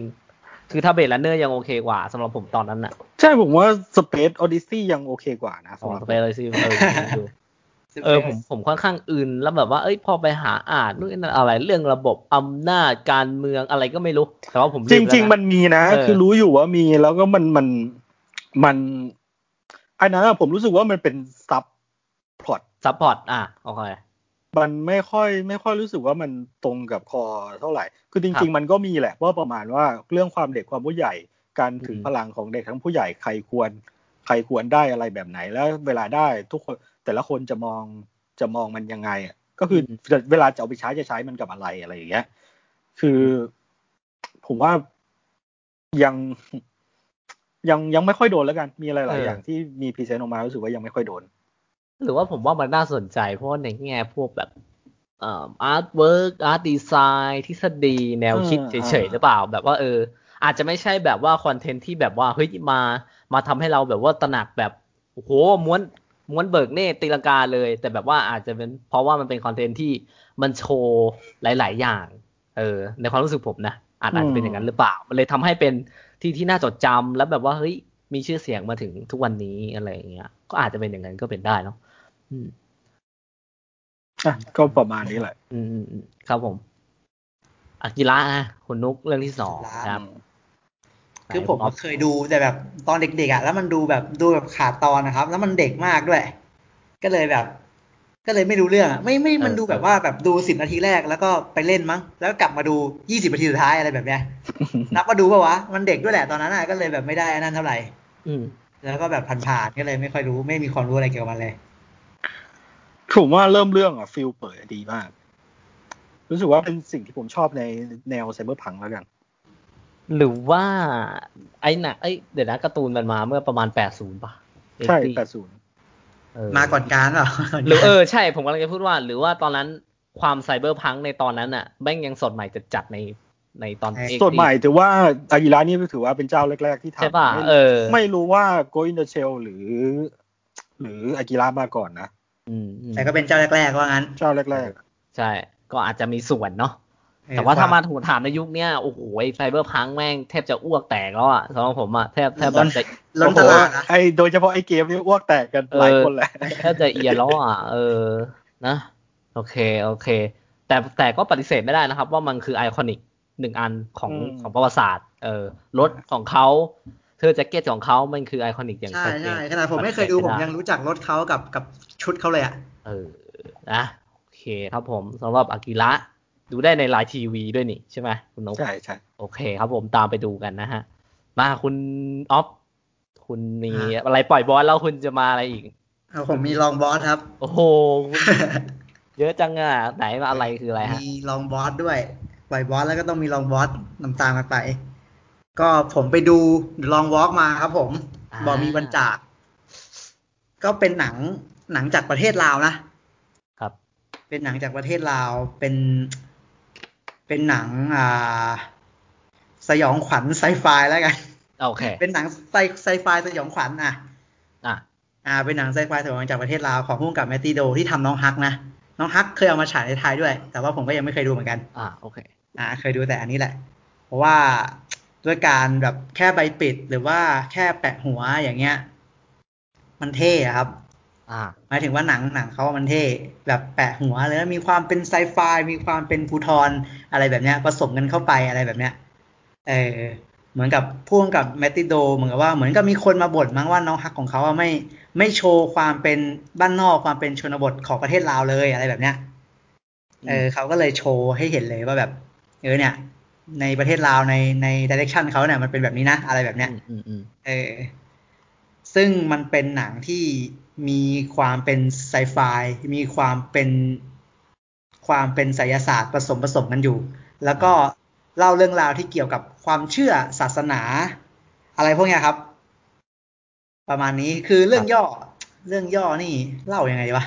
คือถ้าเบลเนอร์ยังโอเคกว่าสำหรับผมตอนนั้นน่ะ ใช่ผมว่า Space Odyssey ยังโอเคกว่านะอ๋อสำหรับสเปเลยซิเออดู เออผมผมค่อนข้างอื่น แล้วแบบว่าเอ้ยพอไปหาอ่านนู่นนั่นอะไรเรื่องระบบอำนาจการเมืองอะไรก็ไม่รู้แต่ว่าผมลืจมแล้วริงๆมันมีนะเออคือรู้อยู่ว่ามีแล้วก็มันมันมันอันนั้นอะผมรู้สึกว่ามันเป็นซับพล็อตซัพพอร์ตอะโอเคมันไม่ค่อยไม่ค่อยรู้สึกว่ามันตรงกับคอเท่าไหร่ คือจครัริงบๆมันก็มีแหละว่าประมาณว่าเรื่องความเด็กความผู้ใหญ่การถึงอืมพลังของเด็กทั้งผู้ใหญ่ใครควร ใครควรได้อะไรแบบไหนแล้วเวลาได้ทุกคน แต่ละคนจะมองจะมองมันยังไงอะก็คืออเวลาจะเอาไปใช้จะใช้มันกับอะไรอะไรอย่างเงี้ย คือผมว่ายังยังยังไม่ค่อยโดนแล้วกัน มีอะไรหลายเออออย่างที่มี present ออกมารู้สึกว่ายังไม่ค่อยโดน หรือว่าผมว่ามันน่าสนใจ เพราะว่าในแง่พวกแบบเอ่อ artwork art designน์ทฤษฎีแนวคิดอ่าเฉยๆหรือเปล่า แบบว่าเออ อาจจะไม่ใช่แบบว่าคอนเทนต์ที่แบบว่าเฮ้ยมามาทำให้เราแบบว่าตระหนักแบบโอ้โหม้วน ม้วนเบิกเนตรตีลังกาเลย แต่แบบว่าอาจจะเป็นเพราะว่ามันเป็นคอนเทนต์ที่มันโชว์หลาย ๆ อย่าง เออ ในความรู้สึกผมนะอาจอาจจะเป็นอย่างนั้นหรือเปล่า มันเลยทำให้เป็นที่ที่น่าจดจำแล้วแบบว่าเฮ้ยมีชื่อเสียงมาถึงทุกวันนี้อะไรอย่างเงี้ย ก็อาจจะเป็นอย่างนั้นก็เป็นได้เนาะอืมอะก็ประมาณนี้แหละอืมอืมอืมครับผมอากิระนะคุณนุกเรื่องที่สองครับ คือผมก็เคยดูแต่แบบตอนเด็กๆอะแล้วมันดูแบบดูแบบขาดตอนนะครับ แล้วมันเด็กมากด้วย ก็เลยแบบ ก็เลยไม่รู้เรื่องอะไม่ไม่มันดูแบบว่าแบบดูสิบนาทีแรกแล้วก็ไปเล่นมั้ง แล้วกลับมาดูยี่สิบนาทีสุดท้ายอะไรแบบเนี้ยนับมาดูป่าวะมันเด็กด้วยแหละตอนนั้นอะก็เลยแบบไม่ได้อันนั้นเท่าไหร่ อืมแล้วก็แบบผ่านๆก็เลยไม่ค่อยรู้ไม่มีความรู้อะไรเกี่ยวกับมันเลยผมว่าเริ่มเรื่องอะ feel เปิดดีมาก รู้สึกว่าเป็นสิ่งที่ผมชอบในแนว cyberpunk แล้วกัน หรือว่าไอ้หนักไอ้ยเดี๋ยวนะการ์ตูนมันมาเมื่อประมาณแปดศูนย์ป่ะใช่80แปดศูนย์เออมาก่อนการเปล่าหรือเออใช่ผมกำลังจะพูดว่า หรือว่าตอนนั้นความ cyberpunk ในตอนนั้นอะแม่งยังสดใหม่จัดๆในในตอน80สดใหม่ถือว่าอากิระนี่ถือว่าเป็นเจ้าแรก ๆ ที่ทำใช่ป่ะไม่เออ ไม่รู้ว่าโกอินเดเชลหรือ หรืออากิระมาก่อนนะอืมอืมแต่ก็เป็นเจ้าแรกๆว่างั้น เจ้าแรกใช่ ก็อาจจะมีส่วนเนาะเออ แต่ว่าถ้าคมารับถูกถามในยุคเนี้ยโอ้โหไซเบอร์พังแม่งแทบจะอ้วกแตกแล้วอะสำหรับผมอะแทบแทบแบบจะๆล้นตลาดนะไอโดยเฉพาะไอเกมนี่อ้วกแตกกันหลายคนแหละแทบจะเอียนแล้วอะเออนะ โอเคโอเค แต่แต่ก็ปฏิเสธไม่ได้นะครับ ว่ามันคือ iconic หนึ่งอันของอืมของประวัติศาสตร์ เออรถของเขาเธอแจ็คเก็ตของเขามันคือ iconic อย่างใช่ชัดเจนใช่ขนาดผมไม่เคยดูผมยังรู้จักรถเขากับกับชุดเขาเลยอะเออนะโอเคครับผมสำหรับอากิระ ดูได้ใน LINE TV ด้วยนี่ใช่ไหมคุณนกใช่ใช่โอเคครับผมตามไปดูกันนะฮะ มาคุณออฟคุณมีฮะอะไรปล่อยบอลแล้วคุณจะมาอะไรอีกเอาผมมีลองบอสครับ โอ้โหคุณเยอะจังอะ ไหนมาอะไรคืออะไรฮะ มีลองบอสด้วย ปล่อยบอสแล้วก็ต้องมีลองบอสนำตามกันไป ก็ผมไปดูลองวอล์กมาครับผมอ่าบอกมีวันจาก ก็เป็นหนังหนังจากประเทศลาวนะครับ เป็นหนังจากประเทศลาว เป็น เป็นหนังอ่า สยองขวัญไซไฟแล้วกันโอเค เป็นหนังไซไซไฟสยองขวัญอะอะอ่าเป็นหนังไซไฟสยองขวัญจากประเทศลาวของผู้กำกับแมตติโดที่ทำน้องฮักนะน้องฮักเคยเอามาฉายในไทยด้วย แต่ว่าผมก็ยังไม่เคยดูเหมือนกัน อ่าโอเค อ่า เคยดูแต่อันนี้แหละ เพราะว่าด้วยการแบบแค่ใบปิดหรือว่าแค่แปะหัวอย่างเงี้ย มันเท่ครับ อ่าหมายถึงว่าหนังหนังเขามันเท่แบบแปะหัวเลยมีความเป็นไซไฟมีความเป็นฟูทอน อะไรแบบเนี้ยผสมกันเข้าไปอะไรแบบเนี้ยเออเหมือนกับพ่วงกับแมตติโด เหมือนกับว่าเหมือนกับมีคนมาบ่นมั้งว่าน้องฮักของเขาไม่ไม่โชว์ความเป็นบ้านนอกความเป็นชนบทของประเทศลาวเลยอะไรแบบเนี้ยเออเขาก็เลยโชว์ให้เห็นเลยว่าแบบเออเนี่ย ในประเทศลาวในในดิเรกชันเขาเนี่ยมันเป็นแบบนี้นะ อะไรแบบเนี้ยเออซึ่งมันเป็นหนังที่มีความเป็นไซไฟมีความเป็น ความเป็นไสยศาสตร์ผสมผสมกันอยู่ แล้วก็เล่าเรื่องราวที่เกี่ยวกับความเชื่อศาสนา อะไรพวกนี้ครับ ประมาณนี้คือเรื่องย่อ เรื่องย่อนี่เล่ายังไงวะ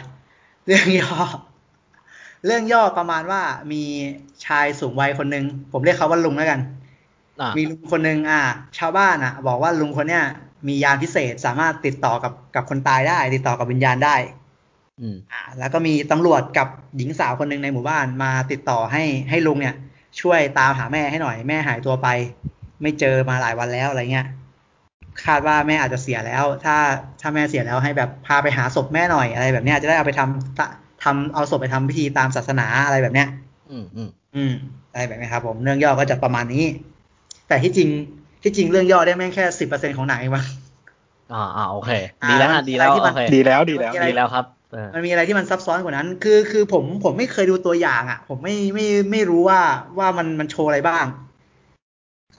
เรื่องย่อ เรื่องย่อประมาณว่ามีชายสูงวัยคนหนึ่งผมเรียกเขาว่าลุงแล้วกันมีลุงคนหนึ่งอ่า ชาวบ้านอะ บอกว่าลุงคนเนี้ยมียานพิเศษสามารถติดต่อกับกับคนตายได้ ติดต่อกับวิญญาณได้อืม อ่า แล้วก็มีตำรวจกับหญิงสาวคนหนึ่งในหมู่บ้านมาติดต่อให้ให้ลุงเนี่ย ช่วยตามหาแม่ให้หน่อย แม่หายตัวไป ไม่เจอมาหลายวันแล้วอะไรเงี้ยคาดว่าแม่อาจจะเสียแล้ว ถ้าถ้าแม่เสียแล้วให้แบบพาไปหาศพแม่หน่อยอะไรแบบเนี้ยจะได้เอาไปทำทำเอาศพไปทำพิธีตามศาสนาอะไรแบบเนี้ย อืมอืมอืมอะไรแบบนี้ครับ ผมเรื่องย่อก็จะประมาณนี้ แต่ที่จริงที่จริงเรื่องย่อได้แม่งแค่สิบเปอร์เซ็นของหนังเองมั้งอ่าอ่าโอเค ดีแล้วดีแล้วโอเคดีแล้วดีแล้วดีแล้วครับ มันมีอะไรที่มันซับซ้อนกว่านั้น คือคือผมผมไม่เคยดูตัวอย่างอะ ผมไม่ไม่ไม่รู้ว่าว่ามันมันโชว์อะไรบ้าง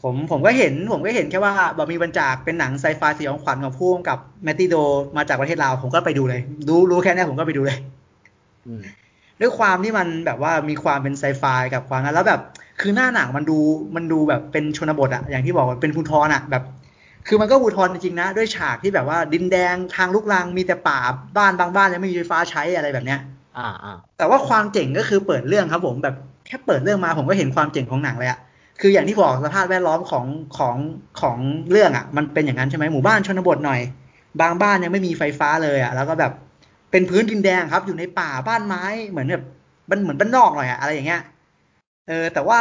ผมผมก็เห็น ผมก็เห็นแค่ว่าบอมีบรรจากเป็นหนังไซไฟสยองขวัญของผู้กำกับแมตติโดมาจากประเทศลาวผมก็ไปดูเลย รู้รู้แค่นี้ผมก็ไปดูเลยด้วยความที่มันแบบว่ามีความเป็นไซไฟกับความนั้นแล้วแบบ คือหน้าหนังมันดูมันดูแบบเป็นชนบทอะอย่างที่บอกเป็นพุทรอะแบบ คือมันก็อุทธรจริงๆนะ ด้วยฉากที่แบบว่าดินแดงทางลุกลังมีแต่ป่าบ้านบางบ้านยังไม่มีไฟฟ้าใช้อะไรแบบเนี้ย อ่าอ่าแต่ว่าความเจ๋งก็คือเปิดเรื่องครับผมแบบแค่เปิดเรื่องมาผมก็เห็นความเจ๋งของหนังเลยอะคืออย่างที่บอกสภาพแวดล้อมของของของเรื่องอะมันเป็นอย่างนั้นใช่ไหมหมู่บ้านชนบทหน่อย บางบ้านยังไม่มีไฟฟ้าเลยอะแล้วก็แบบเป็นพื้นดินแดงครับ อยู่ในป่าบ้านไม้เหมือนแบบมันเหมือนบ้านนอกหน่อยอะอะไรอย่างเงี้ยเออแต่ว่า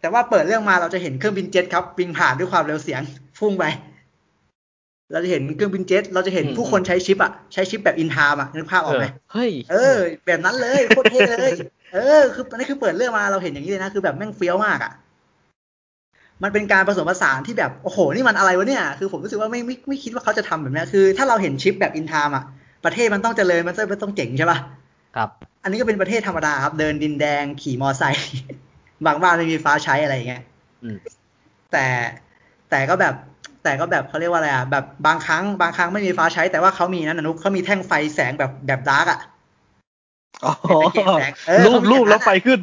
แต่ว่าเปิดเรื่องมาเราจะเห็นเครื่องบินเจ็ตครับบินผ่านด้วยความเร็วเสียงฟุ้งไป เราจะเห็นเครื่องบินเจ็ต เราจะเห็นผู้คนใช้ชิปอะ ใช้ชิปแบบอินทามอะนึกภาพออกไหมเฮ้ย เออ แบบนั้นเลยโคตรเท่เลย เออ คืออันนี้คือเปิดเรื่องมาเราเห็นอย่างนี้เลยนะ คือแบบแม่งเฟี้ยวมากอะ มันเป็นการผสมผสานที่แบบ โอ้โห นี่มันอะไรวะเนี่ย คือผมรู้สึกว่าไม่ไม่ไม่คิดว่าเขาจะทำแบบนี้ คือ ถ้าเราเห็นชิปแบบอินทามอะ ประเทศมันต้องเจริญ มันต้องต้องเจ๋งใช่ป่ะ ครับ อันนี้ก็เป็นประเทศธรรมดาครับ เดินดินแดง ขี่มอไซค์ บางบ้านไม่มีฟ้าใช้อะไรอย่างเงี้ยแต่แต่ก็แบบ แต่ก็แบบเขาเรียกว่าอะไรอะแบบบางครั้งบางครั้งไม่มีฟ้าใช้ แต่ว่าเขามีนั่นนุกเขามีแท่งไฟแสงแบบแบบดาร์กอะรูปรูปแล้วไฟขึ้น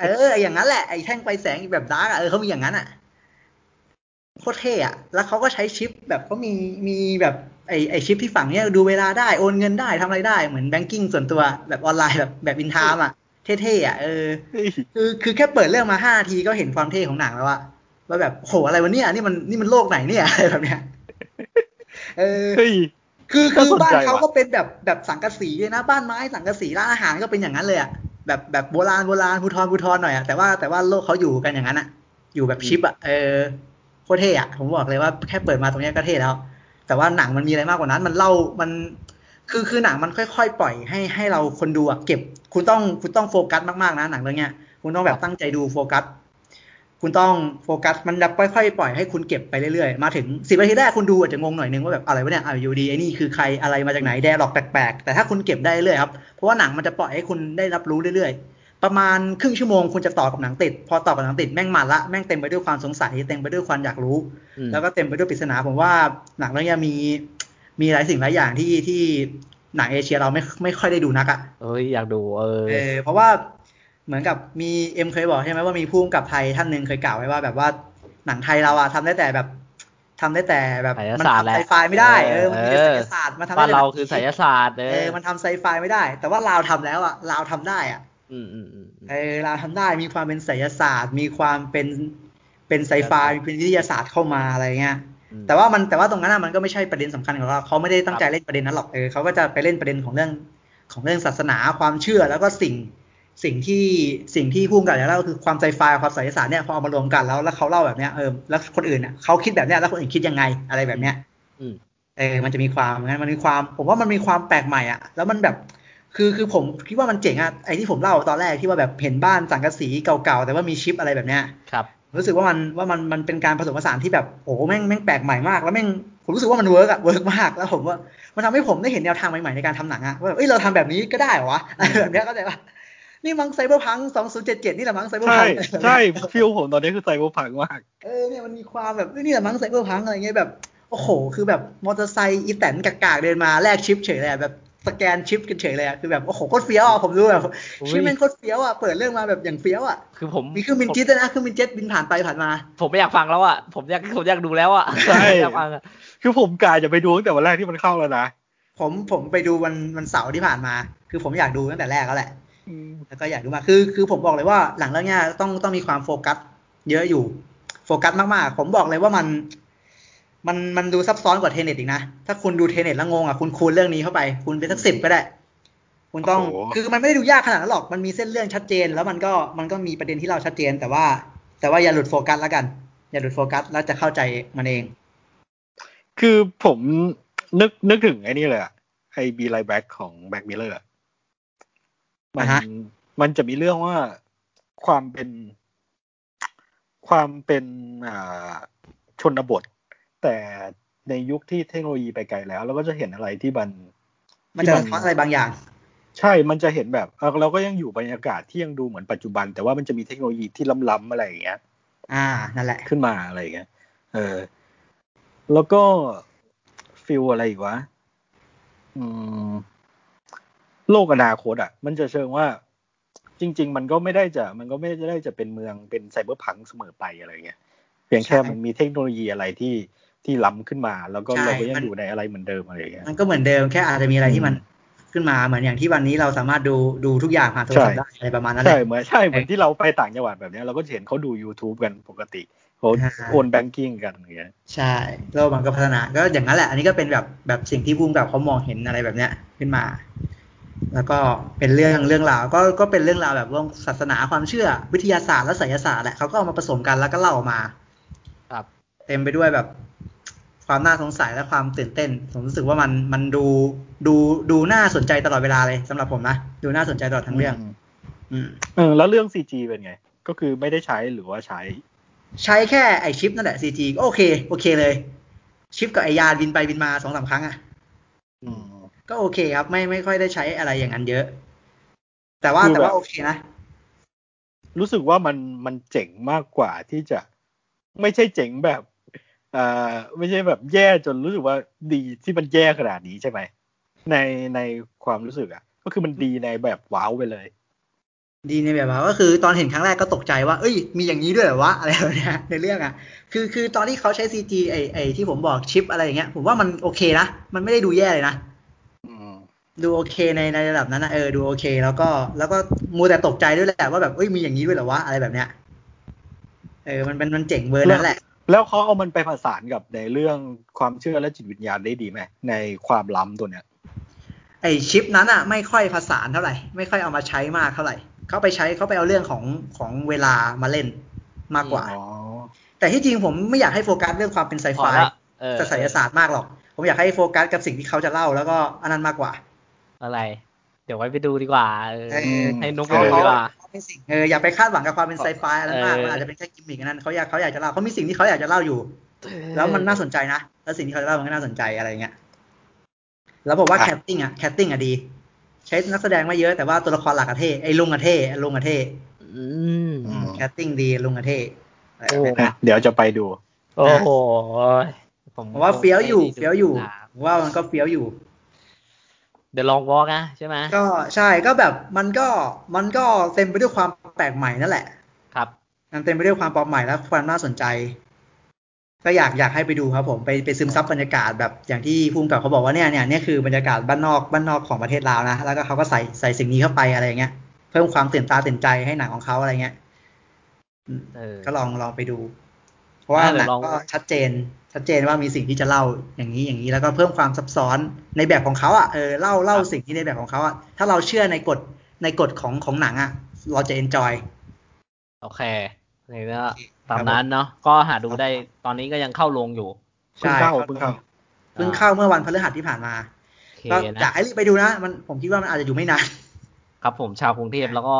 เอออย่างนั้นแหละไอ้แท่งไฟแสงแบบดาร์กอะเออเขามีอย่างนั้นอะโคตรเท่อะแล้วเขาก็ใช้ชิปแบบเขามีมีแบบไอไอชิปที่ฝั่งเนี้ยดูเวลาได้โอนเงินได้ทำอะไรได้เหมือนแบงกิ้งส่วนตัวแบบออนไลน์แบบแบบอินทามอะเท่ๆอะเออคือคือแค่เปิดเรื่องมาห้านาทีก็เห็นความเท่ของหนังแล้วอะ ว่าแบบโหอะไรวะเนี่ยนี่มันนี่มันโลกไหนเนี่ยอะไรแบบเนี้ยเออคือคือบ้านเขาก็เป็นแบบแบบสังกะสีนะ บ้านไม้สังกะสีร้านอาหารก็เป็นอย่างนั้นเลยอะแบบแบบโบราณโบราณพูทรพูทรหน่อยอะแต่ว่าแต่ว่าโลกเขาอยู่กันอย่างนั้นอะ อยู่แบบชิปอะเออโคตรเท่อะผมบอกเลยว่าแค่เปิดมาตรงนี้ก็เท่แล้ว แต่ว่าหนังมันมีอะไรมากกว่านั้น มันเล่ามัน คือคือหนังมันค่อยๆ ปล่อยให้ให้เราคนดูอะเก็บ คุณต้องคุณต้องโฟกัสมากๆนะหนังเรื่องเนี้ยคุณต้องแบบตั้งใจดูโฟกัส คุณต้องโฟกัสมันจะค่อยๆปล่อยให้คุณเก็บไปเรื่อยๆ มาถึงสิบนาทีแรกคุณดูอาจจะงงหน่อยนึงว่าแบบอะไรวะเนี่ยอ่าอยู่ดีไอ้นี่คือใครอะไรมาจากไหนแดร์ล็อกแปลกๆ แต่ถ้าคุณเก็บได้เรื่อยครับ เพราะว่าหนังมันจะปล่อยให้คุณได้รับรู้เรื่อยๆ ประมาณครึ่งชั่วโมงคุณจะต่อกับหนังติด พอต่อกับหนังติดแม่งมันละแม่งเต็มไปด้วยความสงสัยเต็มไปด้วยความอยากรู้ แล้วก็เต็มไปด้วยปริศนาผมว่าหนังเรื่องนี้มีมีหลายสิ่งหลายอย่างที่ที่หนังเอเชียเราไม่ไม่ค่อยได้ดูนักอะเอ้ยอยากดูเออเออเพราะว่า เหมือนกับมีเอ็มเคยบอกใช่ไหมว่ามีผู้กำกับไทยท่านหนึ่งเคยกล่าวไว้ว่า แบบว่าหนังไทยเราอะทำได้แต่แบบทำได้แต่แบบมันทำไซไฟไม่ได้เออมันมีไซศาสตร์มาทำได้เราคือไสยศาสตร์เออมันทำไซไฟไม่ได้ แต่ว่าเราทำแล้วอะเราทำได้อะอืมอืมอืมเออเราทำได้มีความเป็นไสยศาสตร์ มีความเป็นเป็นไซไฟเป็นวิทยาศาสตร์เข้ามาอะไรเงี้ยแต่ว่ามันแต่ว่าตรงนั้นมันก็ไม่ใช่ประเด็นสำคัญของเราเขาไม่ได้ตั้งใจเล่นประเด็นนั้นหรอกเออเขาก็จะไปเล่นประเด็นของเรื่องของเรื่องศาสนาความเชื่อแล้วก็สิ่ง สิ่งที่สิ่งที่พุ่งกับแล้วก็คือความไซไฟความไสยศาสตร์เนี่ยพอเอามารวมกันแล้วแล้วเขาเล่าแบบเนี้ยเออแล้วคนอื่นเน่ยเขาคิดแบบเนี้ยแล้วคนอื่นคิดยังไงอะไรแบบเนี้ยเออมันจะมีความงั้นมันมีความ ผมว่ามันมีความแปลกใหม่อะ แล้วมันแบบคือคือผมคิดว่ามันเจ๋งอะไอที่ผมเล่าตอนแรกที่ว่าแบบเห็นบ้านสังกะสีเก่าๆแต่ว่ามีชิปอะไรแบบเนี้ยครับรู้สึกว่ามันว่ามันมันเป็นการผสมผสานที่แบบโอ้แม่งแม่งแปลกใหม่มาก แล้วแม่งผมรู้สึกว่ามัน work อะ work มากแล้วผมว่ามันทำให้ผมได้เห็นแนวทางใหม่ๆในการทำหนังอะว่าเอ้ยเราทำแบบนี้ก็ได้เหรอวะแบบนี้ก็ได้ปะ นี่แม่ง Cyberpunk สองศูนย์เจ็ดเจ็ดนี่แหละแม่ง Cyberpunk ใช่ feel ผมตอนนี้คือ Cyberpunk มากเออเนี่ยมันมีความแบบนี่แหละแม่ง Cyberpunk อะไรเงี้ยแบบโอ้โห คือแบบมอเตอร์ไซค์อีแตนกากๆเดินมาแลกชิปเฉยเลยแบบสแกนชิปกันเฉยเลยอะคือแบบโอ้โหโคตรเฟี้ยวอะผมดูแบบชิปแม่งโคตรเฟี้ยวอะเปิดเรื่องมาแบบอย่างเฟี้ยวอะคือผมมีเครื่องบินเจ็ตนะเครื่องบินเจ็ตบินผ่านไปผ่านมา ผมไม่อยากฟังแล้วอะผมอยากผมอยากดูแล้วอะใช่อยากฟังคือผมกายจะไปดูตั้งแต่วันแรกที่มันเข้าแล้วนะผมผมไปดูวันวันเสาร์ที่ผ่านมา คือผมอยากดูตั้งแต่แรกแล้วแหละ แล้วก็อยากดูมาคือ คือผมบอกเลยว่าหลังเรื่องนี้ต้องต้องมีความโฟกัส เยอะอยู่ โฟกัสมากๆ ผมบอกเลยว่ามัน มันมันดูซับซ้อนกว่า Tenet อีกนะ ถ้าคุณดู Tenet แล้วงงอะคุณคูณเรื่องนี้เข้าไป คุณเป็นสักสิบก็ได้ คุณต้องคือมันไม่ได้ดูยากขนาดนั้นหรอก มันมีเส้นเรื่องชัดเจน แล้วมันก็มันก็มีประเด็นที่เราชัดเจน แต่ว่า แต่ว่าอย่าหลุดโฟกัสแล้วกัน อย่าหลุดโฟกัสแล้วจะเข้าใจมันเอง คือผมนึกนึกถึงไอ้นี่เลยอะไอ Be Right Back ของ Black Mirror มันมันจะมีเรื่องว่าความเป็น ความเป็นอ่าชนบท แต่ในยุคที่เทคโนโลยีไปไกลแล้ว เราก็จะเห็นอะไรที่มัน มันจะสะท้อนอะไรบางอย่าง ใช่ มันจะเห็นแบบเราก็ยังอยู่บรรยากาศที่ยังดูเหมือนปัจจุบัน แต่ว่ามันจะมีเทคโนโลยีที่ล้ำๆอะไรอย่างเงี้ย อ่า นั่นแหละ ขึ้นมาอะไรอย่างเงี้ย เออ แล้วก็ฟิลอะไรอีกวะ อืม โลกอนาคตอะ มันจะเชิงว่า จริง ๆ มันก็ไม่ได้จะ มันก็ไม่ได้จะเป็นเมืองเป็นไซเบอร์พังเสมอไปอะไรเงี้ยเพียงแค่มันมีเทคโนโลยีอะไรที่ที่ล้ำขึ้นมา แล้วก็เราก็ยังอยู่ในอะไรเหมือนเดิมอะไรอย่างเงี้ยมันก็เหมือนเดิมแค่อาจจะมีอะไรที่มันขึ้นมาเหมือนอย่างที่วันนี้เราสามารถดูดูทุกอย่างผ่านโทรศัพท์ได้อะไรประมาณนั้นใช่เหมือนใช่เหมือนที่เราไปต่างจังหวัดแบบนี้เราก็เห็นเขาดู youtube กันปกติเขาโอนแบงกิ้งกันอย่างเงี้ยใช่โลกมันก็พัฒนาก็อย่างนั้นแหละ อันนี้ก็เป็นแบบแบบสิ่งที่พุ่งกับเขามองเห็นอะไรแบบเนี้ยขึ้นมา แล้วก็เป็นเรื่องเรื่องราวก็ก็เป็นเรื่องราวแบบเรื่องศาสนาความเชื่อ วิทยาศาสตร์และศิลศาสตร์แหละเขาก็เอามาผสมกันแล้วก็เล่าออกมา ครับ เต็มไปด้วยแบบ ความน่าสงสัยและความตื่นเต้น ผมรู้สึกว่ามันมันดูดูดูน่าสนใจตลอดเวลาเลยสำหรับผมนะดูน่าสนใจตลอดทั้งเรื่อง อืมเออแล้วเรื่องซีจีเป็นไง ก็คือไม่ได้ใช้หรือว่าใช้ ใช้แค่ไอชิปนั่นแหละซีจีก็โอเค โอเคเลย ชิปกับไอยานบินไปบินมาสองสาครั้งอะ ก็โอเคครับ ไม่ไม่ค่อยได้ใช้อะไรอย่างนั้นเยอะ แต่ว่าแต่ว่าโอเคนะ รู้สึกว่ามันมันเจ๋งมากกว่าที่จะไม่ใช่เจ๋งแบบอ่าไม่ใช่แบบแย่จนรู้สึกว่าดีที่มันแย่ขนาดนี้ใช่ไหมในในความรู้สึกอะ ก็คือมันดีในแบบว้าวไปเลย ดีในแบบว่าก็คือตอนเห็นครั้งแรกก็ตกใจว่า เอ้ย มีอย่างนี้ด้วยเหรอวะอะไรแบบนี้ในเรื่องอะ คือคือตอนที่เขาใช้ซีจีไอไอที่ผมบอกชิปอะไรอย่างเงี้ย ผมว่ามันโอเคนะ มันไม่ได้ดูแย่เลยนะ ดูโอเคในในระดับนั้นนะเออดูโอเค แล้วก็ แล้วก็มูแต่ตกใจด้วยแหละว่าแบบเอ้ยมีอย่างนี้ด้วยเหรอวะอะไรแบบเนี้ยเออมันเป็นมันเจ๋งเบอร์นั้นแหละ แล้วเขาเอามันไปผสานกับในเรื่องความเชื่อและจิตวิญญาณได้ดีไหมในความล้ำตัวเนี้ยไอชิปนั้นอะ ไม่ค่อยผสานเท่าไหร่ ไม่ค่อยเอามาใช้มากเท่าไหร่เขาไปใช้เขาไปเอาเรื่องของของเวลามาเล่นมากกว่าแต่ที่จริงผมไม่อยากให้โฟกัสเรื่องความเป็นไซไฟแต่ศิลศาสตร์มากหรอก ผมอยากให้โฟกัสกับสิ่งที่เขาจะเล่าแล้วก็อันนั้นมากกว่า อะไร เดี๋ยวไว้ไปดูดีกว่าให้นุ๊กไปดูดีกว่าเอออย่าไปคาดหวังกับความเป็นไซไฟอะไรมากมันอาจจะเป็นแค่กิมมิกนั้นเขาอยากเขาอยากจะเล่าเขามีสิ่งที่เขาอยากจะเล่าอยู่ แล้วมันน่าสนใจนะแล้วสิ่งที่เขาจะเล่ามันก็น่าสนใจอะไรเงี้ยแล้วบอกว่า casting อะ casting อะดี ใช้นักแสดงไม่เยอะแต่ว่าตัวละครหลักอะเท่ไอ้ลุงอะเท่ลุงอะเท่ casting ดีลุงอะเท่เดี๋ยวจะไปดู โอ้โหผมว่าเฟี้ยวอยู่เฟี้ยวอยู่ ว่ามันก็เฟี้ยวอยู่ เดี๋ยวลองวอล์กนะใช่ไหมก็ใช่ก็แบบมันก็มันก็เต็มไปด้วยความแปลกใหม่นั่นแหละ ครับ มันเต็มไปด้วยความแปลกใหม่และความน่าสนใจ ก็อยากอยากให้ไปดูครับ ผมไปไปซึมซับบรรยากาศแบบอย่างที่ภูมิกับเขาบอกว่าเนี่ยเนี่ยเนี่ยคือบรรยากาศบ้านนอกบ้านนอกของประเทศลาวนะแล้วก็เขาก็ใส่ใส่สิ่งนี้เข้าไปอะไรเงี้ยเพิ่มความตื่นตาตื่นใจให้หนังของเขาอะไรเงี้ยก็ลองลองไปดู เพราะว่าหนังก็ชัดเจน ชัดเจนว่ามีสิ่งที่จะเล่าอย่างนี้อย่างนี้แล้วก็เพิ่มความซับซ้อนในแบบของเขาอะเออเล่าเล่าสิ่งที่ในแบบของเขาอะถ้าเราเชื่อในกฎในกฎของของหนังอะ เราจะเอนจอยโอเคนี่ก็ตามนั้นเนาะก็หาดูได้ตอนนี้ก็ยังเข้าโรงอยู่เพิ่งเข้าเพิ่งเข้าเพิ่งเข้าเมื่อวันพฤหัสที่ผ่านมาก็อยากให้รีบไปดูนะมันผมคิดว่ามันอาจจะอยู่ไม่นานครับผมชาวกรุงเทพแล้วก็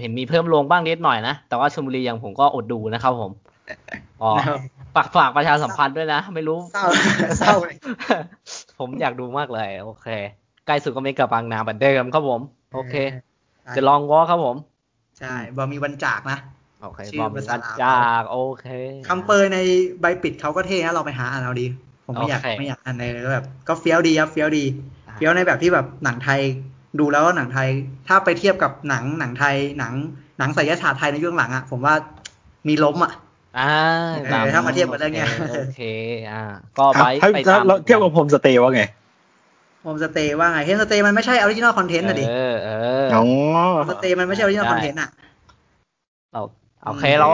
เห็นมีเพิ่มลงบ้างนิดหน่อยนะ แต่ว่าชลบุรียังผมก็อดดูนะครับผมอ๋อ ฝากฝากประชาสัมพันธ์ด้วยนะ ไม่รู้เศร้าเศร้าผมอยากดูมากเลย โอเค ใกล้สุดก็ไม่กับบางนาบันเดิมครับผม โอเค จะลองวอครับผม ใช่บอมีวันจากนะโอเคบอมีวันจากโอเคคำเปยในใบปิดเขาก็เท่นะเราไปหาอ่านเอาดี ผมไม่อยากไม่อยากอ่านเลยแบบ ก็เฟี้ยวดีครับเฟี้ยวดี เฟี้ยวในแบบที่แบบหนังไทยดูแล้วหนังไทย ถ้าไปเทียบกับหนังหนังไทยหนังหนังสายศาสตร์ไทยในยุคหลังอะผมว่ามีล้มอะ อ่าถ้ามาเทียบกันได้เงี้ยโอเค อ่า ก็ไปไปตามเทียบกับ Homestay ว่าไง Homestay ว่าไง Homestay มันไม่ใช่ original content อะดิเออเออ Homestay มันไม่ใช่ original content อะเราโอเคเรา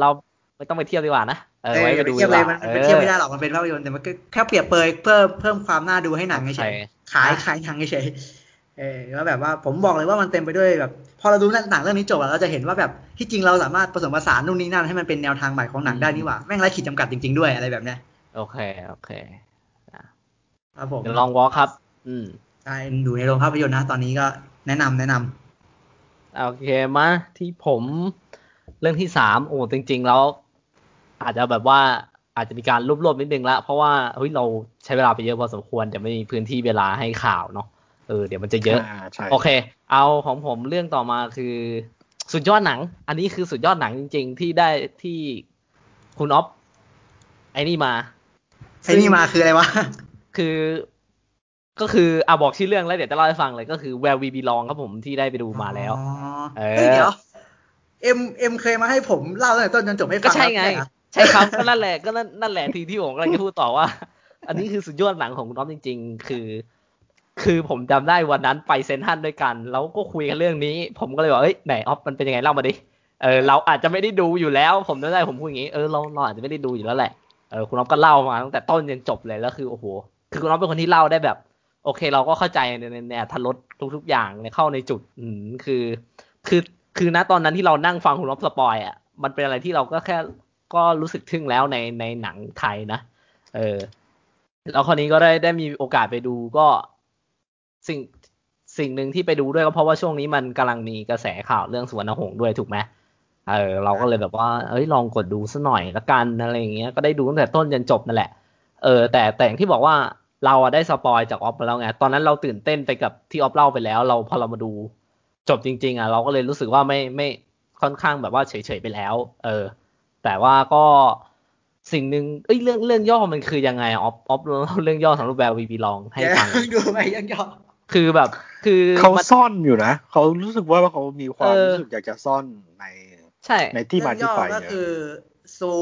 เราไม่ต้องไปเทียบดีกว่านะเออไว้ไปดูเทียบเลยมันไปเทียบไม่ได้หรอกมันเป็นภาพยนตร์แต่มันแค่เปรียบเปยเพิ่มเพิ่มความน่าดูให้หนังเฉยขายขายหนังเฉย เออว่าแบบว่าผมบอกเลยว่ามันเต็มไปด้วยแบบพอเราดูหนังเรื่องนี้จบเราจะเห็นว่าแบบที่จริงเราสามารถผสมผสานนู่นนี่นั่นให้มันเป็นแนวทางใหม่ของหนังได้นี่หว่าแม่งไร้ขีดจำกัดจริง ๆด้วยอะไรแบบเนี้ยโอเคโอเคครับผมเดี๋ยวลองวอลครับ อืมใช่ดูในโรงภาพยนตร์นะตอนนี้ก็แนะนำแนะนำโอเคมาที่ผมเรื่องที่สามโอ้จริง ๆ แล้ว อาจจะแบบว่าอาจจะมีการรวบๆนิดนึงละเพราะว่าเฮ้ยเราใช้เวลาไปเยอะพอสมควรจะไม่มีพื้นที่เวลาให้ข่าวเนาะ เออเดี๋ยวมันจะเยอะโอเค เอาของผมเรื่องต่อมาคือสุดยอดหนัง อันนี้คือสุดยอดหนังจริง ๆ ที่ได้ที่คุณอ๊อฟไอ้นี่มาไอ้นี่มาคืออะไรวะ คือ ก็คืออ่าบอกชื่อเรื่องแล้วเดี๋ยวจะเล่าให้ฟังเลยก็คือ Where We Belong ครับผมที่ได้ไปดูมาแล้วเออเดี๋ยวเอ็มเอ็มเคยมาให้ผมเล่าตั้งแต่ต้นจนจบให้ฟังก็ใช่ไง ใช่ครับก็นั่นแหละก็นั่นแหละทีที่ผมกำลังจะพูดต่อว่า อันนี้คือสุดยอดหนังของคุณอ๊อฟจริง ๆ คือ คือผมจำได้วันนั้นไปเซ็นทรัลด้วยกัน แล้วก็คุยกันเรื่องนี้ ผมก็เลยบอกเอ้ยไหนออฟมันเป็นยังไงเล่ามาดิเออเราอาจจะไม่ได้ดูอยู่แล้ว ผมจำได้ผมพูดอย่างนี้เออเราเราอาจจะไม่ได้ดูอยู่แล้วแหละเออคุณออฟก็เล่ามาตั้งแต่ต้นจนจบเลยแล้วคือโอ้โหคือคุณออฟเป็นคนที่เล่าได้แบบ โอเค เราก็เข้าใจในในทันรถทุกๆอย่างเนี่ยเข้าในจุดอืมคือ คือคือณตอนนั้นที่เรานั่งฟังคุณออฟสปอยอะมันเป็นอะไรที่เราก็แค่ก็รู้สึกทึ่งแล้วในในหนังไทยนะ เออแล้วคราวนี้ก็ได้ได้มีโอกาสไปดูก็ สิ่งสิ่งหนึ่งที่ไปดูด้วยก็เพราะว่าช่วงนี้มันกำลังมีกระแสข่าวเรื่องสุพรรณหงส์ด้วยถูกไหมเออเราก็เลยแบบว่า เอ้ยลองกดดูซะหน่อยละกันอะไรอย่างเงี้ยก็ได้ดูตั้งแต่ต้นจนจบนั่นแหละ เออ แต่แต่อย่างที่บอกว่าเราอะได้ spoil จากออฟมาแล้วไงตอนนั้นเราตื่นเต้นไปกับที่ออฟเล่าไปแล้ว เราพอเรามาดูจบจริง ๆอะเราก็เลยรู้สึกว่าไม่ไม่ค่อนข้างแบบว่าเฉยๆไปแล้ว เออ แต่ว่าก็สิ่งหนึ่งเอ้ยเรื่องเรื่องย่อมันคือยังไงออฟออฟเรื่องย่อสำหรับแบบวีบีลองให้ฟังดูไปยังย่อ คือแบบ คือเขาซ่อนอยู่นะเขารู้สึกว่าเขามีความรู้สึกอยากจะซ่อนในใช่ในที่มาที่ไปก็คือซู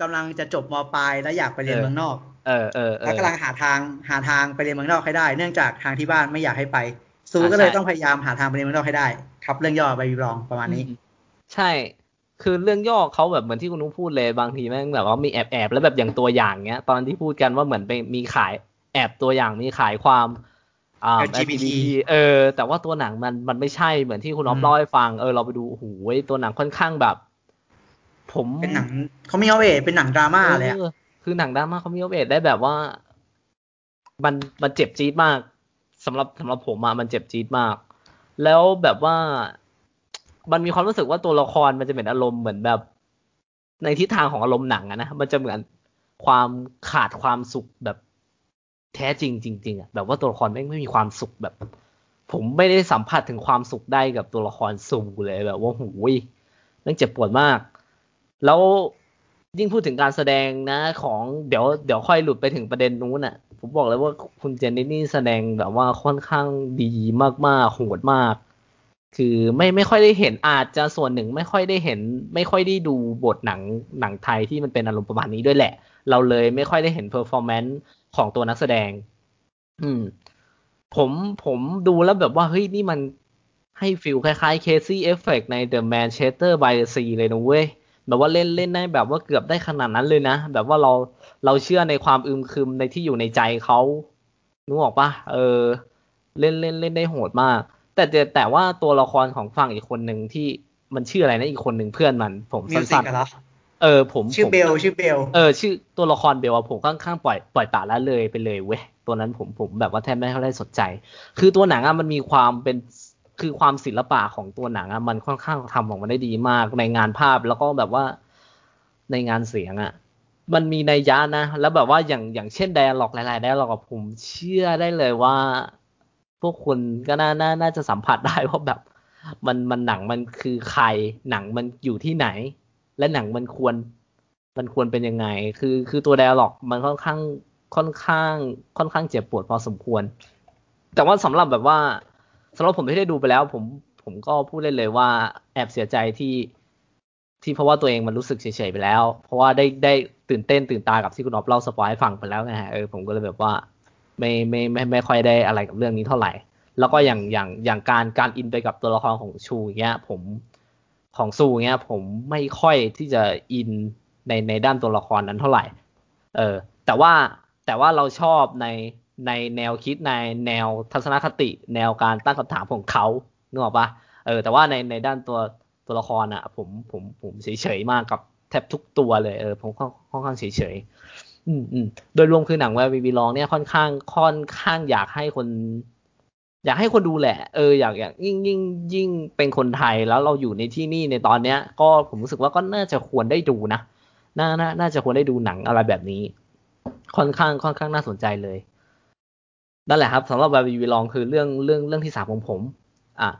กำลังจะจบมปลายแล้วอยากไปเรียนเมืองนอกเออเออแล้วกำลังหาทางหาทางไปเรียนเมืองนอกให้ได้ เนื่องจากทางที่บ้านไม่อยากให้ไป ซูก็เลยต้องพยายามหาทางไปเรียนเมืองนอกให้ได้ ครับเรื่องย่อไปวิรองประมาณนี้ ใช่ คือเรื่องย่อเขาแบบเหมือนที่คุณนุ้งพูดเลยบางทีแม่งแบบว่ามีแอบแอบแล้วแบบอย่างตัวอย่างเงี้ย ตอนที่พูดกันว่าเหมือนไปมีขายแอบตัวอย่างมีขายความอ่า LGBT เออ แต่ว่าตัวหนังมันมันไม่ใช่เหมือนที่คุณอ๊อฟเล่าให้ฟัง เออเราไปดูโอ้โหตัวหนังค่อนข้างแบบ ผมเป็นหนังเขามีเอาเอเป็นหนังดราม่าเลยคือหนังดราม่าเขามีเอาเอได้แบบว่า มันมันเจ็บจี๊ดมากสำหรับสำหรับผมอะมันเจ็บจี๊ดมาก แล้วแบบว่า มันมีความรู้สึกว่าตัวละครมันจะเป็นอารมณ์เหมือนแบบ ในทิศทางของอารมณ์หนังอะนะมันจะเหมือนความขาดความสุขแบบ แท้จริงจริงๆอะแบบว่าตัวละครไม่ไม่มีความสุขแบบ ผมไม่ได้สัมผัสถึงความสุขได้กับตัวละครซูเลยแบบว่าหูยนั่งเจ็บปวดมาก แล้วยิ่งพูดถึงการแสดงนะ ของเดี๋ยวเดี๋ยวค่อยหลุดไปถึงประเด็นนู้นอะ ผมบอกเลยว่าคุณเจนนี่นี่แสดงแบบว่าค่อนข้างดีมากๆโหดมาก คือไม่ไม่ค่อยได้เห็นอาจจะส่วนหนึ่งไม่ค่อยได้เห็น ไม่ค่อยได้ดูบทหนังหนังไทยที่มันเป็นอารมณ์ประมาณนี้ด้วยแหละ เราเลยไม่ค่อยได้เห็น performance ของตัวนักแสดง อืม ผมผมดูแล้วแบบว่า เฮ้ย นี่มันให้ฟิลคล้ายๆ Casey Effect ใน The Manchester by the Sea เลยนะเว้ย แบบว่าเล่นเล่นได้แบบว่าเกือบได้ขนาดนั้นเลยนะ แบบว่าเราเราเชื่อในความอึมครึมในที่อยู่ในใจเขานึกออกปะเออ เล่นเล่นเล่นได้โหดมาก แต่แต่แต่ว่าตัวละครของฝั่งอีกคนหนึ่งที่มันชื่ออะไรนะอีกคนหนึ่งเพื่อนมัน ผมสั้นๆเออผมชื่อเบลชื่อเบลเออชื่อตัวละครเบลผมค่อนข้างปล่อยปล่อยปละละเลยไปเลยเว้ยตัวนั้นผมผมแบบว่าแทบไม่ค่อยได้สนใจ คือตัวหนังอะมันมีความเป็นคือความศิลปะของตัวหนังอะมันค่อนข้างทำออกมาได้ดีมาก ในงานภาพแล้วก็แบบว่าในงานเสียงอะมันมีในยะนะ แล้วแบบว่าอย่างอย่างเช่นไดอะล็อกหลายๆไดอะล็อกกับผมเชื่อได้เลยว่า พวกคุณก็น่าน่าน่าจะสัมผัสได้ว่าแบบ มันมันหนังมันคือใคร หนังมันอยู่ที่ไหน และหนังมันควร มันควรเป็นยังไง คือคือตัว dialogue มันค่อนข้างค่อนข้าง ค่อนข้างเจ็บปวดพอสมควร แต่ว่าสำหรับแบบว่าสำหรับผมที่ได้ดูไปแล้ว ผมผมก็พูดเล่นเลยว่าแอบเสียใจที่ที่เพราะว่าตัวเองมันรู้สึกเฉยๆไปแล้ว เพราะว่าได้ได้ตื่นเต้นตื่นตากับที่คุณอ๊อฟเล่า spoil ให้ฟังไปแล้วไงฮะเออผมก็เลยแบบว่า ไม่ไม่ไม่ไม่ค่อยได้อะไรกับเรื่องนี้เท่าไหร่ แล้วก็อย่างอย่างอย่างการการอินไปกับตัวละครของชูเงี้ยผมของซูเงี้ยผมไม่ค่อยที่จะอินในในด้านตัวละครนั้นเท่าไหร่ เออ แต่ว่าแต่ว่าเราชอบในในแนวคิดในแนวทัศนคติ แนวการตั้งคำถามของเขาเนอะปะเออ แต่ว่าในในด้านตัวตัวละครอะผมผมผมเฉยๆมากกับแทบทุกตัวเลยเออผมค่อนข้างเฉยๆ อืมอืมโดยรวมคือหนังแวร์วีวีลองเนี่ยค่อนข้างค่อนข้างอยากให้คน อยากให้คนดูแหละ เอออยากอยากยิ่งยิ่งยิ่งเป็นคนไทยแล้วเราอยู่ในที่นี่ในตอนเนี้ย ก็ผมรู้สึกว่าก็น่าจะควรได้ดูนะน่าน่าน่าจะควรได้ดูหนังอะไรแบบนี้ ค่อนข้างค่อนข้างน่าสนใจเลยนั่นแหละครับสำหรับ Where We Belong คือเรื่องเรื่องเรื่องที่สามของผม อะ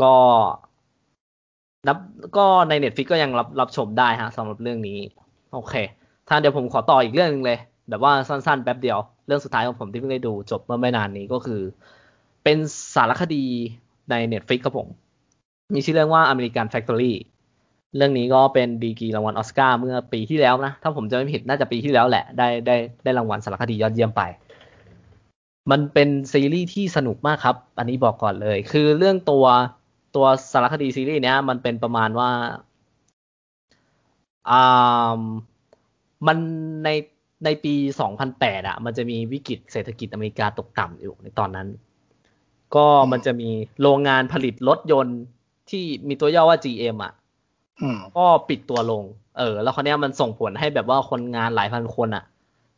ก็นับก็ใน Netflix ก็ยังรับรับชมได้ฮะสำหรับเรื่องนี้ โอเค ท่านเดี๋ยวผมขอต่ออีกเรื่องนึงเลย แบบว่าสั้นๆแป๊บเดียว เรื่องสุดท้ายของผมที่เพิ่งได้ดูจบเมื่อไม่นานนี้ก็คือ เป็นสารคดีใน Netflix ครับผม มีชื่อเรื่องว่า American Factory เรื่องนี้ก็เป็นดีกีรางวัลออสการ์เมื่อปีที่แล้วนะ ถ้าผมจะไม่ผิดน่าจะปีที่แล้วแหละ ได้ได้ได้รางวัลสารคดียอดเยี่ยมไป มันเป็นซีรีส์ที่สนุกมากครับ อันนี้บอกก่อนเลย คือเรื่องตัวตัวสารคดีซีรีส์เนี้ยมันเป็นประมาณว่าอ่า มันในในปี 2008อะ มันจะมีวิกฤตเศรษฐกิจอเมริกาตกต่ำอยู่ในตอนนั้น ก็มันจะมีโรงงานผลิตรถยนต์ที่มีตัวย่อว่า GM อะก็ปิดตัวลง เออ แล้วคราวนี้มันส่งผลให้แบบว่าคนงานหลายพันคนอะ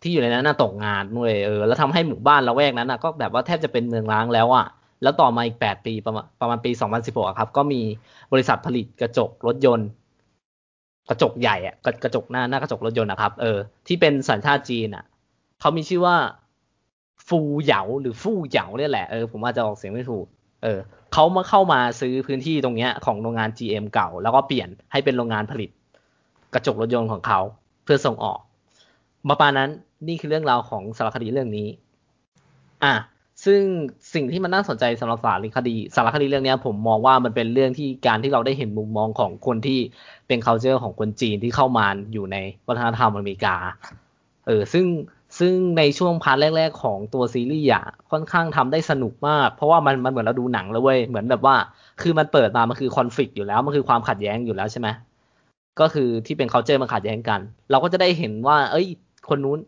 ที่อยู่ในนั้นน่ะตกงานด้วยเออ แล้วทำให้หมู่บ้านละแวกนั้นน่ะ ก็แบบว่าแทบจะเป็นเมืองร้างแล้วอะ แล้วต่อมาอีกแปดปีประมาณประมาณปีสองพันสิบหกครับ ก็มีบริษัทผลิตกระจกรถยนต์ กระจกใหญ่อะกระจกหน้าหน้ากระจกรถยนต์นะครับ เออ ที่เป็นสัญชาติจีนอะเขามีชื่อว่าฟูเหยาหรือฟู่เหยาเนี่ยแหละเออผมอาจจะออกเสียงไม่ถูก เออเขามาเข้ามาซื้อพื้นที่ตรงเนี้ยของโรงงาน GM เก่า แล้วก็เปลี่ยนให้เป็นโรงงานผลิต กระจกรถยนต์ของเขาเพื่อส่งออกประมาณนั้นนี่คือเรื่องราวของสารคดีเรื่องนี้ อะ ซึ่งสิ่งที่มันน่าสนใจสำหรับสารคดีสารคดีเรื่องนี้ผมมองว่ามันเป็นเรื่องที่การที่เราได้เห็นมุมมองของคนที่เป็น culture ของคนจีนที่เข้ามาอยู่ในวัฒนธรรมอเมริกา เออซึ่งซึ่งในช่วงพาร์ทแรก ๆ ของตัวซีรีส์อะค่อนข้างทำได้สนุกมาก เพราะว่ามันมันเหมือนเราดูหนังแล้วเว้ยเหมือนแบบว่า คือมันเปิดมามันคือคอนฟ lict อยู่แล้วมันคือความขัดแย้งอยู่แล้วใช่ไหมก็คือที่เป็น culture มันขัดแย้งกัน เราก็จะได้เห็นว่า เอ้ย คนนู้น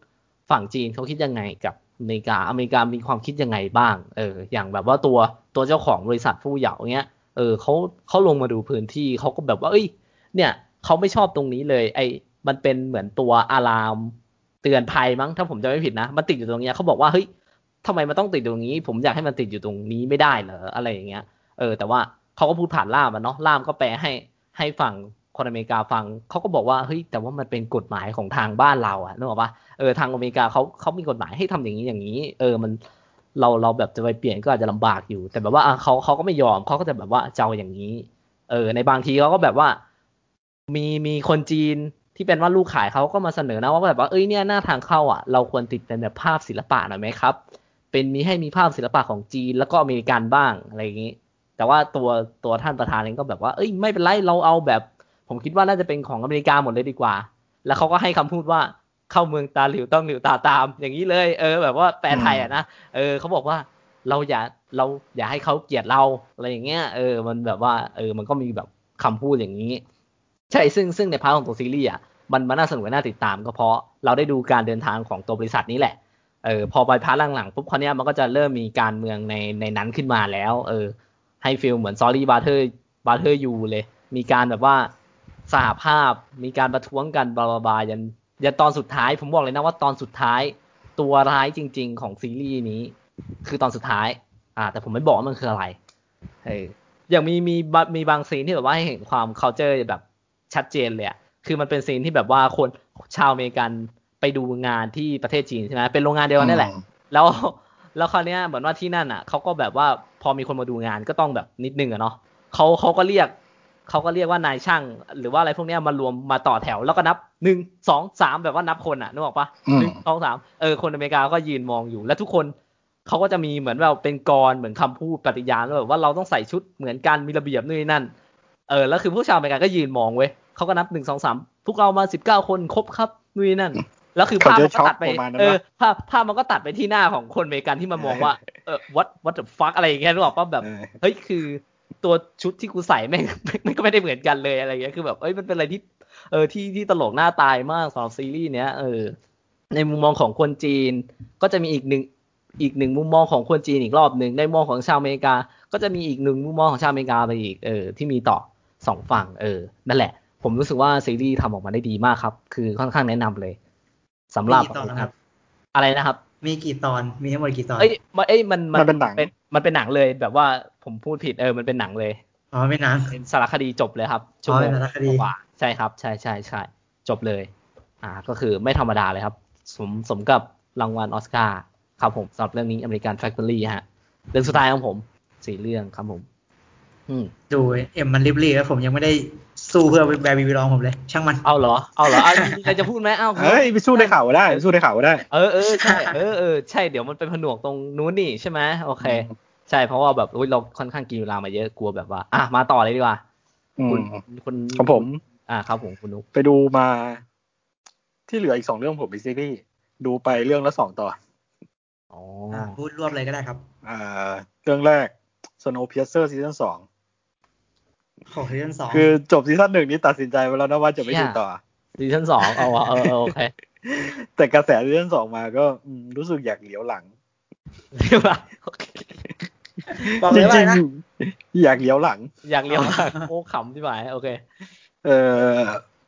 ฝั่งจีนเขาคิดยังไงกับ อเมริกาอเมริกามีความคิดยังไงบ้าง เออ อย่างแบบว่าตัวตัวเจ้าของบริษัทผู้เหยาเงี้ย เออเขาเขาลงมาดูพื้นที่เขาก็แบบว่า เอ้ย เนี่ยเขาไม่ชอบตรงนี้เลย ไอ้มันเป็นเหมือนตัวอะลามเตือนภัยมั้งถ้าผมจะไม่ผิดนะ มันติดอยู่ตรงเนี้ยเขาบอกว่าเฮ้ยทำไมมันต้องติดตรงนี้ ผมอยากให้มันติดอยู่ตรงนี้ไม่ได้เหรออะไรอย่างเงี้ย เออ แต่ว่าเขาก็พูดผ่านล่ามอะเนาะล่ามก็แปลให้ให้ฝั่ง คนอเมริกาฟังเขาก็บอกว่าเฮ้ยแต่ว่ามันเป็นกฎหมายของทางบ้านเราอะนึกออกปะเออทางอเมริกาเขาเขามีกฎหมายให้ทำอย่างนี้อย่างนี้ เออมันเราเราแบบจะไปเปลี่ยนก็อาจจะลำบากอยู่ แต่แบบว่าเขาเขาก็ไม่ยอมเขาก็จะแบบว่าเจ้าอย่างนี้ เออ ในบางทีเขาก็แบบว่า มีมีคนจีนที่เป็นว่าลูกขายเขาก็มาเสนอนะว่าแบบว่าเอ้ยเนี่ยหน้าทางเข้าอะเราควรติดเป็นแบบภาพศิลปะหน่อยไหมครับ เป็นมีให้มีภาพศิลปะของจีนแล้วก็อเมริกันบ้างอะไรอย่างนี้ แต่ว่าตัวตัวท่านประธานเองก็แบบว่าเอ้ยไม่เป็นไรเราเอาแบบ ผมคิดว่าน่าจะเป็นของอเมริกาหมดเลยดีกว่า แล้วเขาก็ให้คำพูดว่าเข้าเมืองตาหลิวต้องหลิวตาตาม อย่างนี้เลย เออ แบบว่าแปลไทยอะนะ เออเขาบอกว่าเราอย่าเราอย่าให้เขาเกลียดเราอะไรอย่างเงี้ย เออ มันแบบว่า เออ มันก็มีแบบคำพูดอย่างนี้ ใช่ ซึ่งซึ่งใน part ของตัวซีรีส์อะ มันมันน่าสนุกน่าติดตามก็เพราะเราได้ดูการเดินทางของตัวบริษัทนี้แหละ เออ พอไป part หลังๆปุ๊บคราวนี้มันก็จะเริ่มมีการเมืองในในนั้นขึ้นมาแล้ว เออ ให้ feel เหมือน Sorry to Bother Bother You เลย มีการแบบว่า สหภาพมีการประท้วงกัน blah blah ยันยันตอนสุดท้าย ผมบอกเลยนะว่าตอนสุดท้ายตัวร้ายจริง ๆ ของซีรีส์นี้ คือตอนสุดท้าย อ่า แต่ผมไม่บอกว่ามันคืออะไรเอออย่างมีมีมีบางซีนที่แบบว่าให้เห็นความ culture แบบชัดเจนเลยอะคือมันเป็นซีนที่แบบว่าคนชาวอเมริกันไปดูงานที่ประเทศจีนใช่ไหมเป็นโรงงานเดียวกันนี่แหละ แล้วแล้วคราวนี้เหมือนว่าที่นั่นอะเขาก็แบบว่าพอมีคนมาดูงานก็ต้องแบบนิดนึงอะเนาะเขาเขาก็เรียก เขาก็เรียกว่านายช่าง หรือว่าอะไรพวกนี้มารวมมาต่อแถวแล้วก็นับหนึ่งสองสามแบบว่านับคนอะนึกออกปะหนึ่งสองสามเออคนอเมริกาก็ยืนมองอยู่ แล้วทุกคนเขาก็จะมีเหมือนแบบเป็นกรเหมือนคำพูดปฏิญาณแบบว่าเราต้องใส่ชุดเหมือนกันมีระเบียบนู่นนั่นเออแล้วคือผู้ชาวอเมริกันก็ยืนมองเว้ยเขาก็นับหนึ่งสองสามพวกเรามาสิบเก้าคนครบครับนู่นนั่นแล้วคือภาพมันก็ตัดไปเออภาพภาพมันก็ตัดไปที่หน้าของคนอเมริกันที่มามองว่าเออ what what the fuck อะไรอย่างเงี้ยรู้ป่ะแบบเฮ้ยคือ ตัวชุดที่กูใส่แม่งม่ก็ไม่ได้เหมือนกันเลยอะไรเงี้ยคือแบบเอ้ยมันเป็นอะไรที่เออที่ที่ตลกหน้าตายมากสำหรับซีรีส์เนี้ยเออในมุมมองของคนจีน ก็จะมีอีกหนึ่งอีกหนึ่งมุมมองของคนจีนอีกรอบหนึ่งในมุมมองของชาวอเมริกา ก็จะมีอีกหนึ่งมุมมองของชาวอเมริกาไปอีกเออที่มีต่อสองฝั่งเออนั่นแหละ ผมรู้สึกว่าซีรีส์ทำออกมาได้ดีมากครับ คือค่อนข้างแนะนำเลยสำหรับอะไรนะครับ มีกี่ตอนมีทั้งหมดกี่ตอนเอ้ยเอ้ยมันมันเป็นหนังมันเป็นหนังเลยแบบว่า ผมพูดผิดเออมันเป็นหนังเลยอ๋อเป็นหนังเป็นสารคดีจบเลยครับชั่วโมงสารคดีว่าใช่ครับ ใช่ใช่ใช่จบเลย อ่า ก็คือไม่ธรรมดาเลยครับ สมสมกับรางวัลออสการ์ครับผมสำหรับเรื่องนี้อเมริกันแฟคทอรี่ฮะเรื่องสุดท้ายของผมสี่เรื่องครับผมอืมดูเอ็มมันริบลี่แล้วผมยังไม่ได้สู้เพื่อแบร์บีบีรองผมเลย ช่างมันเอาเหรอเอาเหรอเอาใครจะพูดไหมเอาเฮ้ยไปสู้ได้ข่าวได้สู้ได้ข่าวได้ เออเออใช่เออเออใช่เดี๋ยวมันเป็นผนวกตรงนู้นนี่ใช่ไหมโอเค ใช่เพราะว่าแบบเราค่อนข้างกินเวลามาเยอะกลัวแบบว่า อะมาต่อเลยดีกว่าคุณคุณของผม อ่าครับผมคุณนุ๊กไปดูมาที่เหลืออีกสองเรื่องผมไปซีรีส์ดูไปเรื่องละสองต่ออ๋อพูดรวบเลยก็ได้ครับ อ่า เรื่องแรก Snowpiercer ซีซั่นสองของซีซั่นสองคือจบซีซั่นหนึ่งนี้ตัดสินใจไปแล้วนะว่าจะไม่ดูต่อซีซั่นสองเอาเออโอเคแต่กระแสซีซั่นสองมาก็รู้สึกอยากเหลียวหลัง เรียกว่าจริงจริงอยากเลี้ยวหลัง อยากเลี้ยวหลังโอ้ขำที่หมายโอเค เออ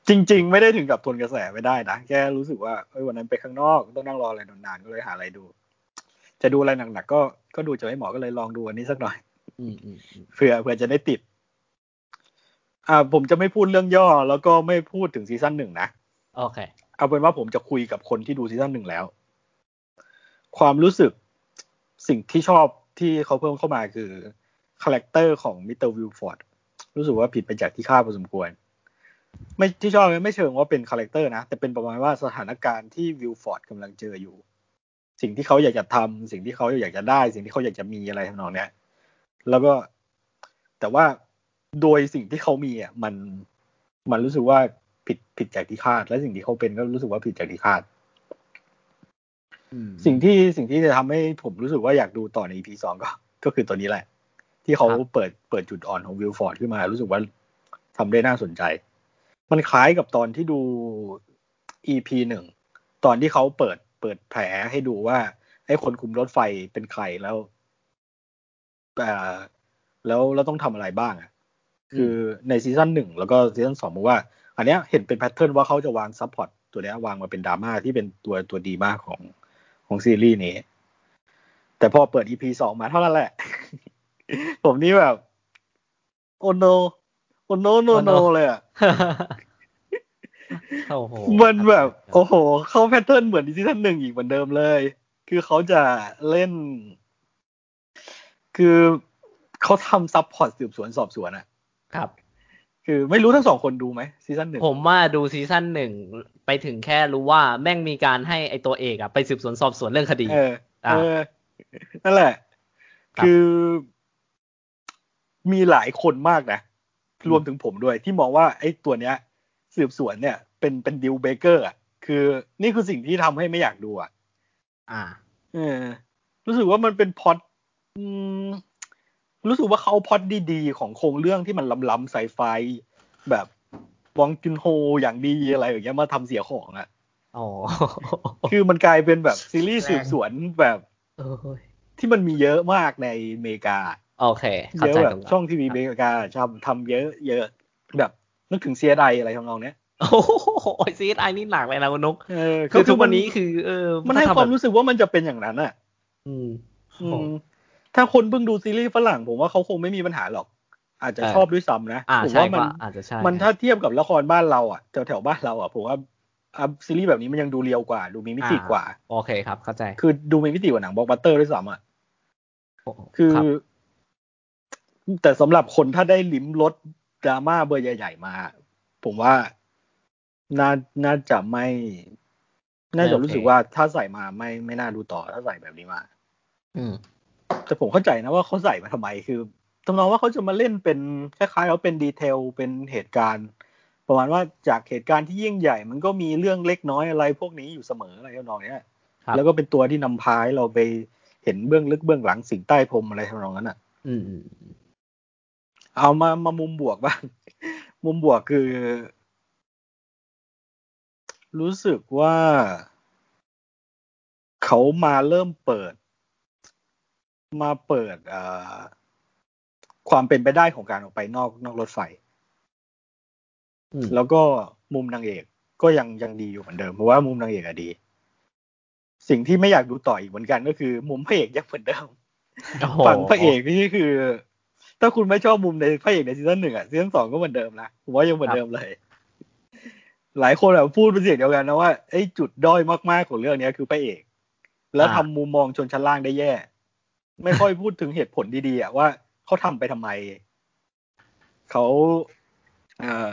จริง ๆ ไม่ได้ถึงกับทนกระแสไม่ได้นะ แค่รู้สึกว่าเอ้ยวันนั้นไปข้างนอกต้องนั่งรออะไรนานๆก็เลยหาอะไรดู จะดูอะไรหนักๆก็ก็ดูจะไม่เหมาะก็เลยลองดูอันนี้สักหน่อยเผื่อเผื่อจะได้ติด อ่า ผมจะไม่พูดเรื่องย่อ แล้วก็ไม่พูดถึงซีซั่นหนึ่งนะโอเค เอาเป็นว่าผมจะคุยกับคนที่ดูซีซั่นหนึ่งแล้ว ความรู้สึกสิ่งที่ชอบ ที่เขาเพิ่มเข้ามาคือคาแรคเตอร์ของมิสเตอร์วิลฟอร์ดรู้สึกว่าผิดไปจากที่คาดพอสมควร ไม่ที่ชอบไม่เชิงว่าเป็นคาแรคเตอร์นะ แต่เป็นประมาณว่าสถานการณ์ที่วิลฟอร์ดกำลังเจออยู่ สิ่งที่เขาอยากจะทำสิ่งที่เขาอยากจะได้ สิ่งที่เขาอยากจะมีอะไรทำนองเนี้ยแล้วก็แต่ว่าโดยสิ่งที่เขามีอะมันมันรู้สึกว่าผิดผิดจากที่คาด และสิ่งที่เขาเป็นก็รู้สึกว่าผิดจากที่คาด สิ่งที่สิ่งที่จะทำให้ผมรู้สึกว่าอยากดูต่อใน EP สองก็ ก็คือตัวนี้แหละ ที่เขาเปิดเปิดจุดอ่อนของวิลฟอร์ดขึ้นมา รู้สึกว่าทำได้น่าสนใจ มันคล้ายกับตอนที่ดู EP หนึ่งตอนที่เขาเปิดเปิดแผลให้ดูว่าไอ้คนคุมรถไฟเป็นใครแล้วแล้วเราต้องทำอะไรบ้างอะ คือในซีซั่นหนึ่งแล้วก็ซีซั่นสองบอกว่า อันเนี้ยเห็นเป็น pattern ว่าเขาจะวาง subplot ตัวนี้วางมาเป็นดราม่าที่เป็นตัวตัวดีมากของ ของซีรีส์นี้ แต่พอเปิด EP สองมาเท่านั้นแหละ ผมนี่แบบ oh no oh no no no เลยอะมันแบบ โอ้โห เข้า pattern เหมือนที่ซีซั่นหนึ่งอีกเหมือนเดิมเลย คือเขาจะเล่น คือเขาทำ subplot สืบสวนสอบสวนอะครับ คือไม่รู้ทั้งสองคนดูไหมซีซั่นหนึ่งผมว่าดูซีซั่นหนึ่งไปถึงแค่รู้ว่าแม่งมีการให้ไอตัวเอกอะไปสืบสวนสอบสวนเรื่องคดี เออเออนั่นแหละ คือมีหลายคนมากนะ รวมถึงผมด้วย ที่มองว่าไอ้ตัวเนี้ย สืบสวนเนี่ย เป็นเป็นดิวเบเกอร์อะคือนี่คือสิ่งที่ทำให้ไม่อยากดูอะ อ่า เออ รู้สึกว่ามันเป็นพอด รู้สึกว่าเขาพอดดีๆ ของโครงเรื่องที่มันล้ำๆไซไฟ แบบวองจุนโฮอย่างดีอะไรอย่างเงี้ยมาทำเสียของอะอ๋อคือมันกลายเป็นแบบซีรีส์สืบสวนแบบที่มันมีเยอะมากในอเมริกา โอเคเยอะแบบช่องทีวีอเมริกาทำทำเยอะเยอะแบบนึกถึงเซียไดอะไรทำนองเนี้ยโอ้โหซีไอนี่หนักเลยนะคุณนุกคือทุกวันนี้คือ เออ มันให้ความรู้สึกว่ามันจะเป็นอย่างนั้นอะ อืม ถ้าคนเพิ่งดูซีรีส์ฝรั่ง ผมว่าเขาคงไม่มีปัญหาหรอก อาจจะชอบด้วยซ้ำนะผมว่ามันอาจจะใช่มันถ้าเทียบกับละครบ้านเราอะแถวแถวบ้านเราอะผมว่าซีรีส์แบบนี้มันยังดู real กว่า ดูมีมิติกว่า โอเคครับ เข้าใจ คือดูมีมิติกว่าหนังบล็อกบัตเตอร์ด้วยซ้ำอะคือแต่สำหรับคนถ้าได้ลิ้มรสดราม่าเบอร์ใหญ่ๆมา ผมว่าน่าน่าจะไม่ น่าจะรู้สึกว่าถ้าใส่มาไม่ไม่น่าดูต่อถ้าใส่แบบนี้มา อืม แต่ผมเข้าใจนะว่าเขาใส่มาทำไมคือทำนองว่าเขาจะมาเล่นเป็นคล้ายๆเขาเป็นดีเทลเป็นเหตุการณ์ ประมาณว่าจากเหตุการณ์ที่ยิ่งใหญ่ มันก็มีเรื่องเล็กน้อยอะไร พวกนี้อยู่เสมออะไรทำนองเนี้ยแล้วก็เป็นตัวที่นำพายเราไปเห็นเบื้องลึกเบื้องหลังสิ่งใต้พรมอะไรทำนองนั้นอะ อืมเอามามามุมบวกบ้างมุมบวกคือ รู้สึกว่า เขามาเริ่มเปิด มาเปิดความเป็นไปได้ของการออกไปนอกนอกรถไฟ แล้วก็มุมนางเอกก็ยังยังดีอยู่เหมือนเดิม เพราะว่ามุมนางเอกอะดี สิ่งที่ไม่อยากดูต่ออีกเหมือนกันก็คือ มุมพระเอกยังเหมือนเดิมฝั่งพระเอกนี่คือ ถ้าคุณไม่ชอบมุมในพระเอกในซีซั่นหนึ่งอะซีซั่นสองก็เหมือนเดิมนะผมว่ายังเหมือนเดิมเลย หลายคนแบบพูดเป็นเสียงเดียวกันนะว่าไอ้จุดด้อยมากๆของเรื่องนี้คือพระเอก แล้วทำมุมมองชนชั้นล่างได้แย่ ไม่ค่อยพูดถึงเหตุผลดีๆอะว่าเขาทำไปทำไมเขาเอ่อ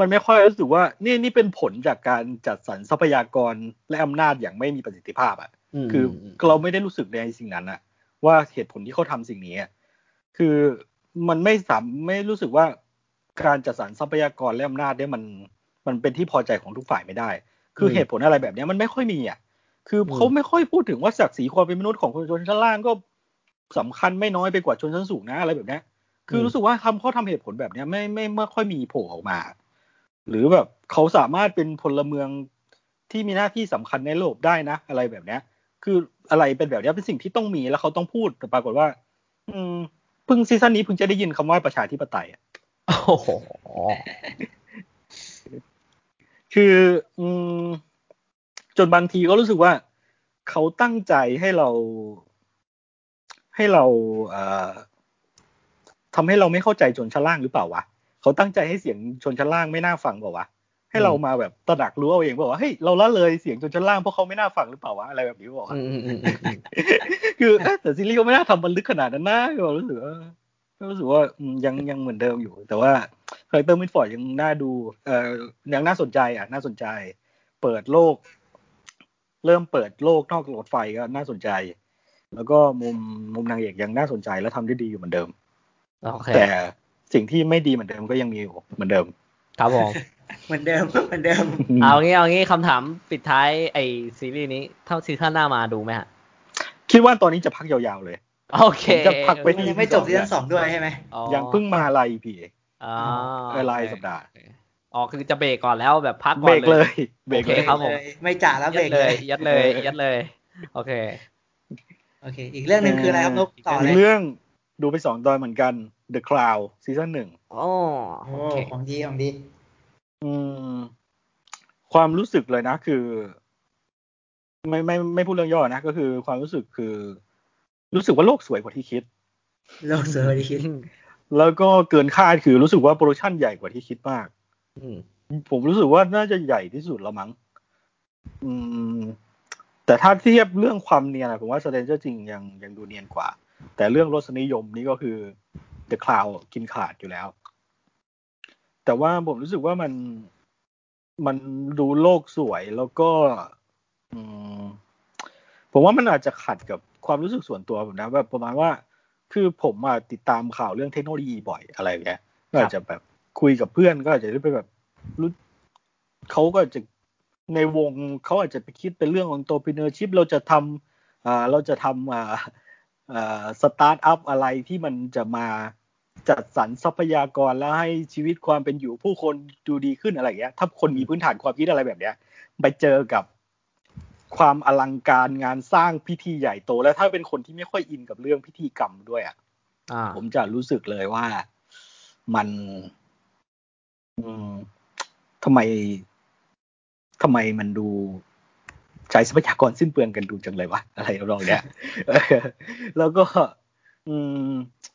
มันไม่ค่อยรู้สึกว่า นี่นี่เป็นผลจากการจัดสรรทรัพยากรและอำนาจอย่างไม่มีประสิทธิภาพอะ คือเราไม่ได้รู้สึกในสิ่งนั้นอะว่าเหตุผลที่เขาทำสิ่งนี้คือมันไม่สามไม่รู้สึกว่าการจัดสรรทรัพยากรและอำนาจเนี่ยมันมันเป็นที่พอใจของทุกฝ่ายไม่ได้ คือเหตุผลอะไรแบบนี้มันไม่ค่อยมีอะ คือเขาไม่ค่อยพูดถึงว่าศักดิ์ศรีความเป็นมนุษย์ของคนชนชั้นล่างก็ สำคัญไม่น้อยไปกว่าชนชั้นสูงนะอะไรแบบนี้คือรู้สึกว่าคำเขาทำเหตุผลแบบนี้ไม่ไม่ไม่ค่อยมีโผล่ออกมา หรือแบบเขาสามารถเป็นพลเมืองที่มีหน้าที่สำคัญในโลกได้นะ อะไรแบบเนี้ย คืออะไรเป็นแบบนี้เป็นสิ่งที่ต้องมีแล้วเขาต้องพูดแต่ปรากฏว่า อืมเพิ่งซีซั่นนี้เพิ่งจะได้ยินคำว่าประชาธิปไตยอะโอ้โหคืออืมจนบางทีก็รู้สึกว่า เขาตั้งใจให้เรา ให้เราเอ่อทำให้เราไม่เข้าใจชนชั้นล่างหรือเปล่าวะเขาตั้งใจให้เสียงชนชั้นล่างไม่น่าฟังเปล่าวะให้เรามาแบบตระหนักรู้เอาเองบอกว่าเฮ้ยเราละเลยเสียงชนชั้นล่างเพราะเขาไม่น่าฟังหรือเปล่าวะอะไรแบบนี้บอกคือแต่ซีรีส์ก็ไม่น่าทำมันลึกขนาดนั้นนะก็รู้สึกว่ารู้สึกว่ายังยังเหมือนเดิมอยู่ แต่ว่าคาแรคเตอร์วิลฟอร์ดยังน่าดูเอ่อยังน่าสนใจอะน่าสนใจ เปิดโลก เริ่มเปิดโลกนอกรถไฟก็น่าสนใจ แล้วก็มุมมุมนางเอกยังน่าสนใจและทำได้ดีอยู่เหมือนเดิมแต่สิ่งที่ไม่ดีเหมือนเดิมก็ยังมีอยู่เหมือนเดิม ครับผม เหมือนเดิม เหมือนเดิม เอางี้เอางี้คำถามปิดท้ายไอซีรีส์นี้ เท่าซีซั่นหน้ามาดูไหมฮะ คิดว่าตอนนี้จะพักยาวๆเลย โอเคจะพักไปที่ไม่จบซีซั่นสองด้วยใช่ไหมยังเพิ่งมาลายพีอ๋อลายสัปดาห์อ๋อคือจะเบรกก่อนแล้วแบบพักก่อนเลย เบรกเลยครับผม ไม่จ่าแล้วเบรกเลย ยัดเลย ยัดเลย โอเค โอเค อีกเรื่องหนึ่งคืออะไรครับนกต่อเลยเรื่องดูไปสองตอนเหมือนกัน The Cloud ซีซั่นหนึ่งอ๋อโอเคของดีของดีอืมความรู้สึกเลยนะ คือ ไม่ไม่ไม่พูดเรื่องย่อนะ ก็คือความรู้สึกคือ รู้สึกว่าโลกสวยกว่าที่คิด โลกสวยกว่าที่คิด แล้วก็เกินคาดคือรู้สึกว่า production ใหญ่กว่าที่คิดมากผมรู้สึกว่าน่าจะใหญ่ที่สุดแล้วมั้งอืม แต่ถ้าเทียบเรื่องความเนียนผมว่า Stranger Things ยังยังดูเนียนกว่า แต่เรื่องรสนิยมนี่ก็คือ The Cloud กินขาดอยู่แล้ว แต่ว่าผมรู้สึกว่ามันมันดูโลกสวยแล้วก็ผมว่ามันอาจจะขัดกับความรู้สึกส่วนตัวผมนะแบบประมาณว่า คือผมมาติดตามข่าวเรื่องเทคโนโลยีบ่อยอะไรอย่างเงี้ยก็อาจจะแบบคุยกับเพื่อนก็อาจจะได้ไปแบบรู้เขาก็จะ ในวงเขาอาจจะไปคิดเป็นเรื่องของตัวพิเนอร์ชิพเราจะทำอ่าเราจะทำอ่าอ่าสตาร์ทอัพอะไรที่มันจะมาจัดสรรทรัพยากรแล้วให้ชีวิตความเป็นอยู่ผู้คนดูดีขึ้นอะไรอย่างเงี้ย ถ้าคนมีพื้นฐานความคิดอะไรแบบเนี้ย ไปเจอกับความอลังการงานสร้างพิธีใหญ่โต แล้วถ้าเป็นคนที่ไม่ค่อยอินกับเรื่องพิธีกรรมด้วยอะผมจะรู้สึกเลยว่ามันอืมทำไม ทำไมมันดูใช้ทรัพยากรสิ้นเปลืองกันดูจังเลยวะอะไรรองเนี้ยแล้วก็ อืม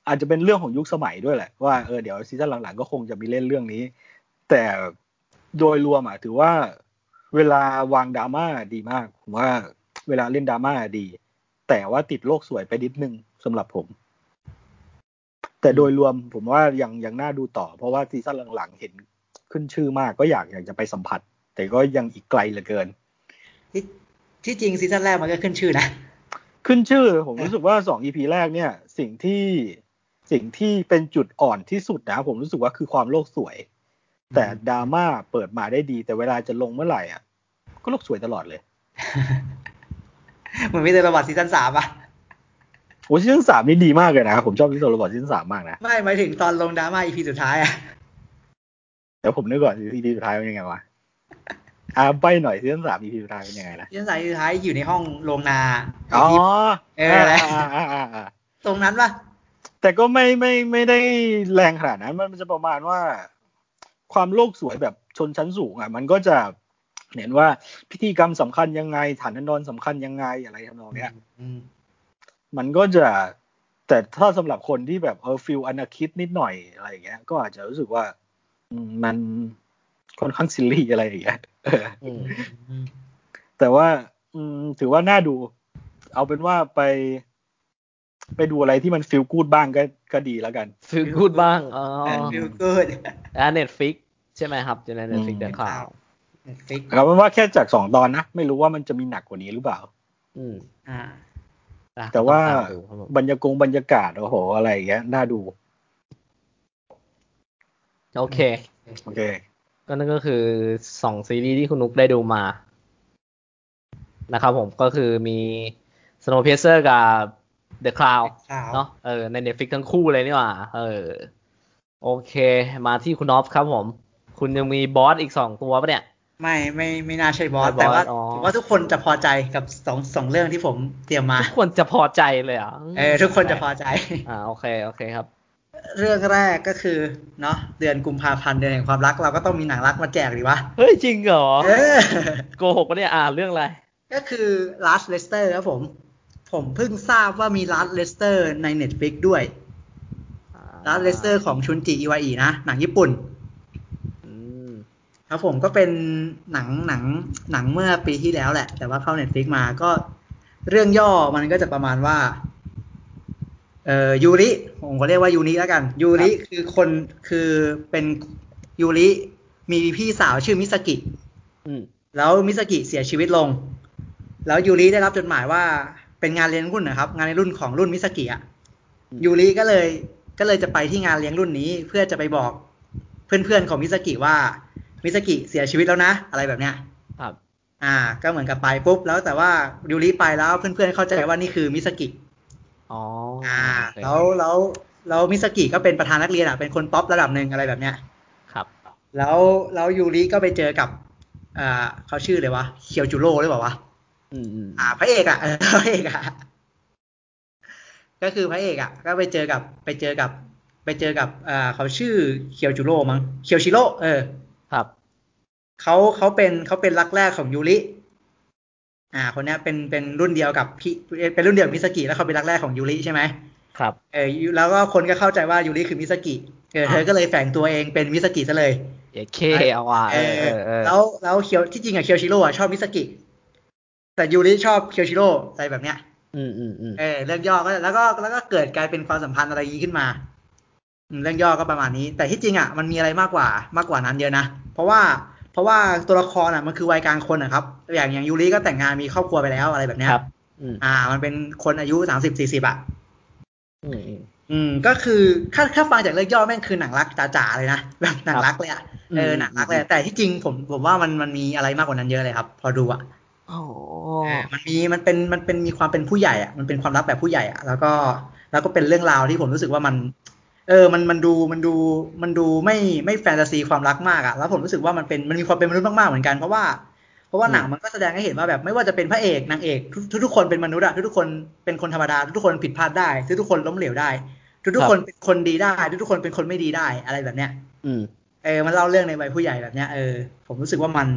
อาจจะเป็นเรื่องของยุคสมัยด้วยแหละ ว่าเออเดี๋ยวซีซั่นหลังๆก็คงจะมีเล่นเรื่องนี้ แต่โดยรวมอะถือว่าเวลาวางดราม่าดีมากผมว่าเวลาเล่นดราม่าดี แต่ว่าติดโลกสวยไปนิดนึงสำหรับผม แต่โดยรวมผมว่ายังยังน่าดูต่อ เพราะว่าซีซั่นหลังๆเห็นขึ้นชื่อมากก็อยากอยากจะไปสัมผัส แต่ก็ยังอีกไกลเหลือเกิน ที่ที่จริงซีซั่นแรกมันก็ขึ้นชื่อนะ ขึ้นชื่อผมรู้สึกว่าสอง EP แรกเนี่ย สิ่งที่สิ่งที่เป็นจุดอ่อนที่สุดนะ ผมรู้สึกว่าคือความโลกสวย แต่ดราม่าเปิดมาได้ดี แต่เวลาจะลงเมื่อไหร่อะ ก็โลกสวยตลอดเลยเหมือนวิดีโอระบาดซีซั่นสามอะโอ้ซีซั่นสามนี่ดีมากเลยนะ ผมชอบวิดีโอระบาดซีซั่นสามมากนะ ไม่หมายถึงตอนลงดราม่า EP สุดท้ายอะเดี๋ยวผมนึกก่อน EP สุดท้ายเป็นยังไงวะ อ่าไปหน่อยซีซั่นสาม EP สุดท้ายเป็นยังไงนะซีซั่นสาม EP สุดท้ายอยู่ในห้องโรงนาอ๋อเอออะไรตรงนั้นปะแต่ก็ไม่ไม่ไม่ได้แรงขนาดนั้นมันจะประมาณว่า ความโลกสวยแบบชนชั้นสูงอะ มันก็จะเห็นว่าพิธีกรรมสำคัญยังไงฐานันดรสำคัญยังไงอะไรทำนองเนี้ยมันก็จะแต่ถ้าสำหรับคนที่แบบเออ feel anarchist นิดหน่อยอะไรอย่างเงี้ย ก็อาจจะรู้สึกว่ามันค่อนข้าง silly อะไรอย่างเงี้ย แต่ว่า อืม ถือว่าน่าดู เอาเป็นว่าไป ไปดูอะไรที่มัน feel good บ้างก็ก็ดีแล้วกัน feel good บ้างอ๋อฟิลกูดอ่าเน็ตฟิกใช่ไหมครับจะในเน็ตฟิกเดอะข่าวครับว่าแค่จากสองตอนนะ ไม่รู้ว่ามันจะมีหนักกว่านี้หรือเปล่า อืมอ่าแต่ว่าบรรยากงบรรยากาศโอ้โห อะไรอย่างเงี้ยน่าดู โอเค โอเค ก็นั่นก็คือสองซีรีส์ที่คุณนุกได้ดูมา นะครับผมก็คือมี Snowpiercer กับ The Cloud เนาะเออใน Netflix ทั้งคู่เลยนี่หว่า เออ โอเค มาที่คุณนอฟครับผม คุณยังมีบอสอีกสองตัวปะเนี่ย ไม่ไม่ไม่น่าใช่บอส แต่ว่าว่าทุกคนจะพอใจกับสองสองเรื่องที่ผมเตรียมมา ทุกคนจะพอใจเลยอะเออทุกคนจะพอใจ อ่าโอเคโอเคครับ เรื่องแรกก็คือเนาะเดือนกุมภาพันธ์เดือนแห่งความรักเราก็ต้องมีหนังรักมาแจกดีวะ เฮ้ย จริงเหรอโกหกปะเนี่ยอ่าเรื่องอะไร ก็คือ Last Letter ครับผม ผมเพิ่งทราบว่ามี Last Letter ใน Netflix ด้วย Last Letter ของชุนจิอิวาอินะ หนังญี่ปุ่นครับผมก็เป็นหนังหนังหนังเมื่อปีที่แล้วแหละ แต่ว่าเข้า Netflix มาก็เรื่องย่อมันก็จะประมาณว่า เอ่อยูริผมก็เรียกว่ายูริแล้วกัน ยูริคือคนคือเป็นยูริมีพี่สาวชื่อมิซากิแล้วมิซากิเสียชีวิตลง แล้วยูริได้รับจดหมายว่าเป็นงานเลี้ยงรุ่นนะครับ งานในรุ่นของรุ่นมิซากิอะยูริก็เลยก็เลยจะไปที่งานเลี้ยงรุ่นนี้ เพื่อจะไปบอกเพื่อนๆของมิซากิว่ามิซากิเสียชีวิตแล้วนะ อะไรแบบเนี้ยครับ อ่า ก็เหมือนกับไปปุ๊บแล้วแต่ว่ายูริไปแล้วเพื่อนๆเข้าใจว่านี่คือมิซากิ อ๋ออ่า แล้วแล้วแล้วมิซากิก็เป็นประธานนักเรียนอะเป็นคนป๊อประดับหนึ่งอะไรแบบเนี้ย ครับ แล้วแล้วยูริก็ไปเจอกับอ่าเขาชื่ออะไรวะเคียวจูโร่หรือเปล่าวะอืมอ่า พระเอกอะพระเอกอะก็คือพระเอกอะ ก็ไปเจอกับไปเจอกับ ไปเจอกับอ่าเขาชื่อเคียวจูโร่มั้งเคียวชิโร่เออ ครับเขาเขาเป็นเขาเป็นรักแรกของยูริ อ่า คนนี้เป็นเป็นรุ่นเดียวกับพี่เป็นรุ่นเดียวกับมิซากิแล้วเขาเป็นรักแรกของยูริใช่ไหมครับเออแล้วก็คนก็เข้าใจว่ายูริคือมิซากิเออเธอก็เลยแฝงตัวเองเป็นมิซากิซะเลยเอเคเอาว่ะเออแล้วแล้วเคียวที่จริงอะเคียวชิโร่อะชอบมิซากิแต่ยูริชอบเคียวชิโร่อะไรแบบเนี้ย อืมอืมอืมเออเรื่องย่อก็แล้วก็แล้วก็เกิดกลายเป็นความสัมพันธ์อะไรนี้ขึ้นมาเรื่องย่อก็ประมาณนี้ แต่ที่จริงอะมันมีอะไรมากกว่ามากกว่านั้นเยอะนะ เพราะว่า เพราะว่าตัวละครอะมันคือวัยกลางคนนะครับ อย่างอย่างยูริก็แต่งงานมีครอบครัวไปแล้วอะไรแบบเนี้ยครับอ่า มันเป็นคนอายุสามสิบสี่สิบอะอืมอืมก็คือถ้าถ้าฟังจากเรื่องย่อแม่งคือหนังรักจ๋าๆเลยนะแบบหนังรักเลยอะเออหนังรักเลยแต่ที่จริงผมผมว่ามันมันมีอะไรมากกว่านั้นเยอะเลยครับ พอดูอะอ๋อมันมีมันเป็นมันเป็นมีความเป็นผู้ใหญ่อะมันเป็นความรักแบบผู้ใหญ่อะแล้วก็แล้วก็เป็นเรื่องราวที่ผมรู้สึกว่ามัน เเออ มันมันดูมันดูมันดูไม่ไม่แฟนตาซีความรักมากอะแล้วผมรู้สึกว่ามันเป็นมันมีความเป็นมนุษย์มากๆเหมือนกันเพราะว่าเพราะว่าหนังมันก็แสดงให้เห็นว่าแบบไม่ว่าจะเป็นพระเอกนางเอกทุกทุกคนเป็นมนุษย์อะทุกทุกคนเป็นคนธรรมดาทุกคนผิดพลาดได้ ทุกทุกคนล้มเหลวได้ ทุกทุกคนเป็นคนดีได้ ทุกทุกคนเป็นคนไม่ดีได้อะไรแบบเนี้ยอืมเออมันเล่าเรื่องในวัยผู้ใหญ่แบบเนี้ยเออผมรู้สึกว่ามัน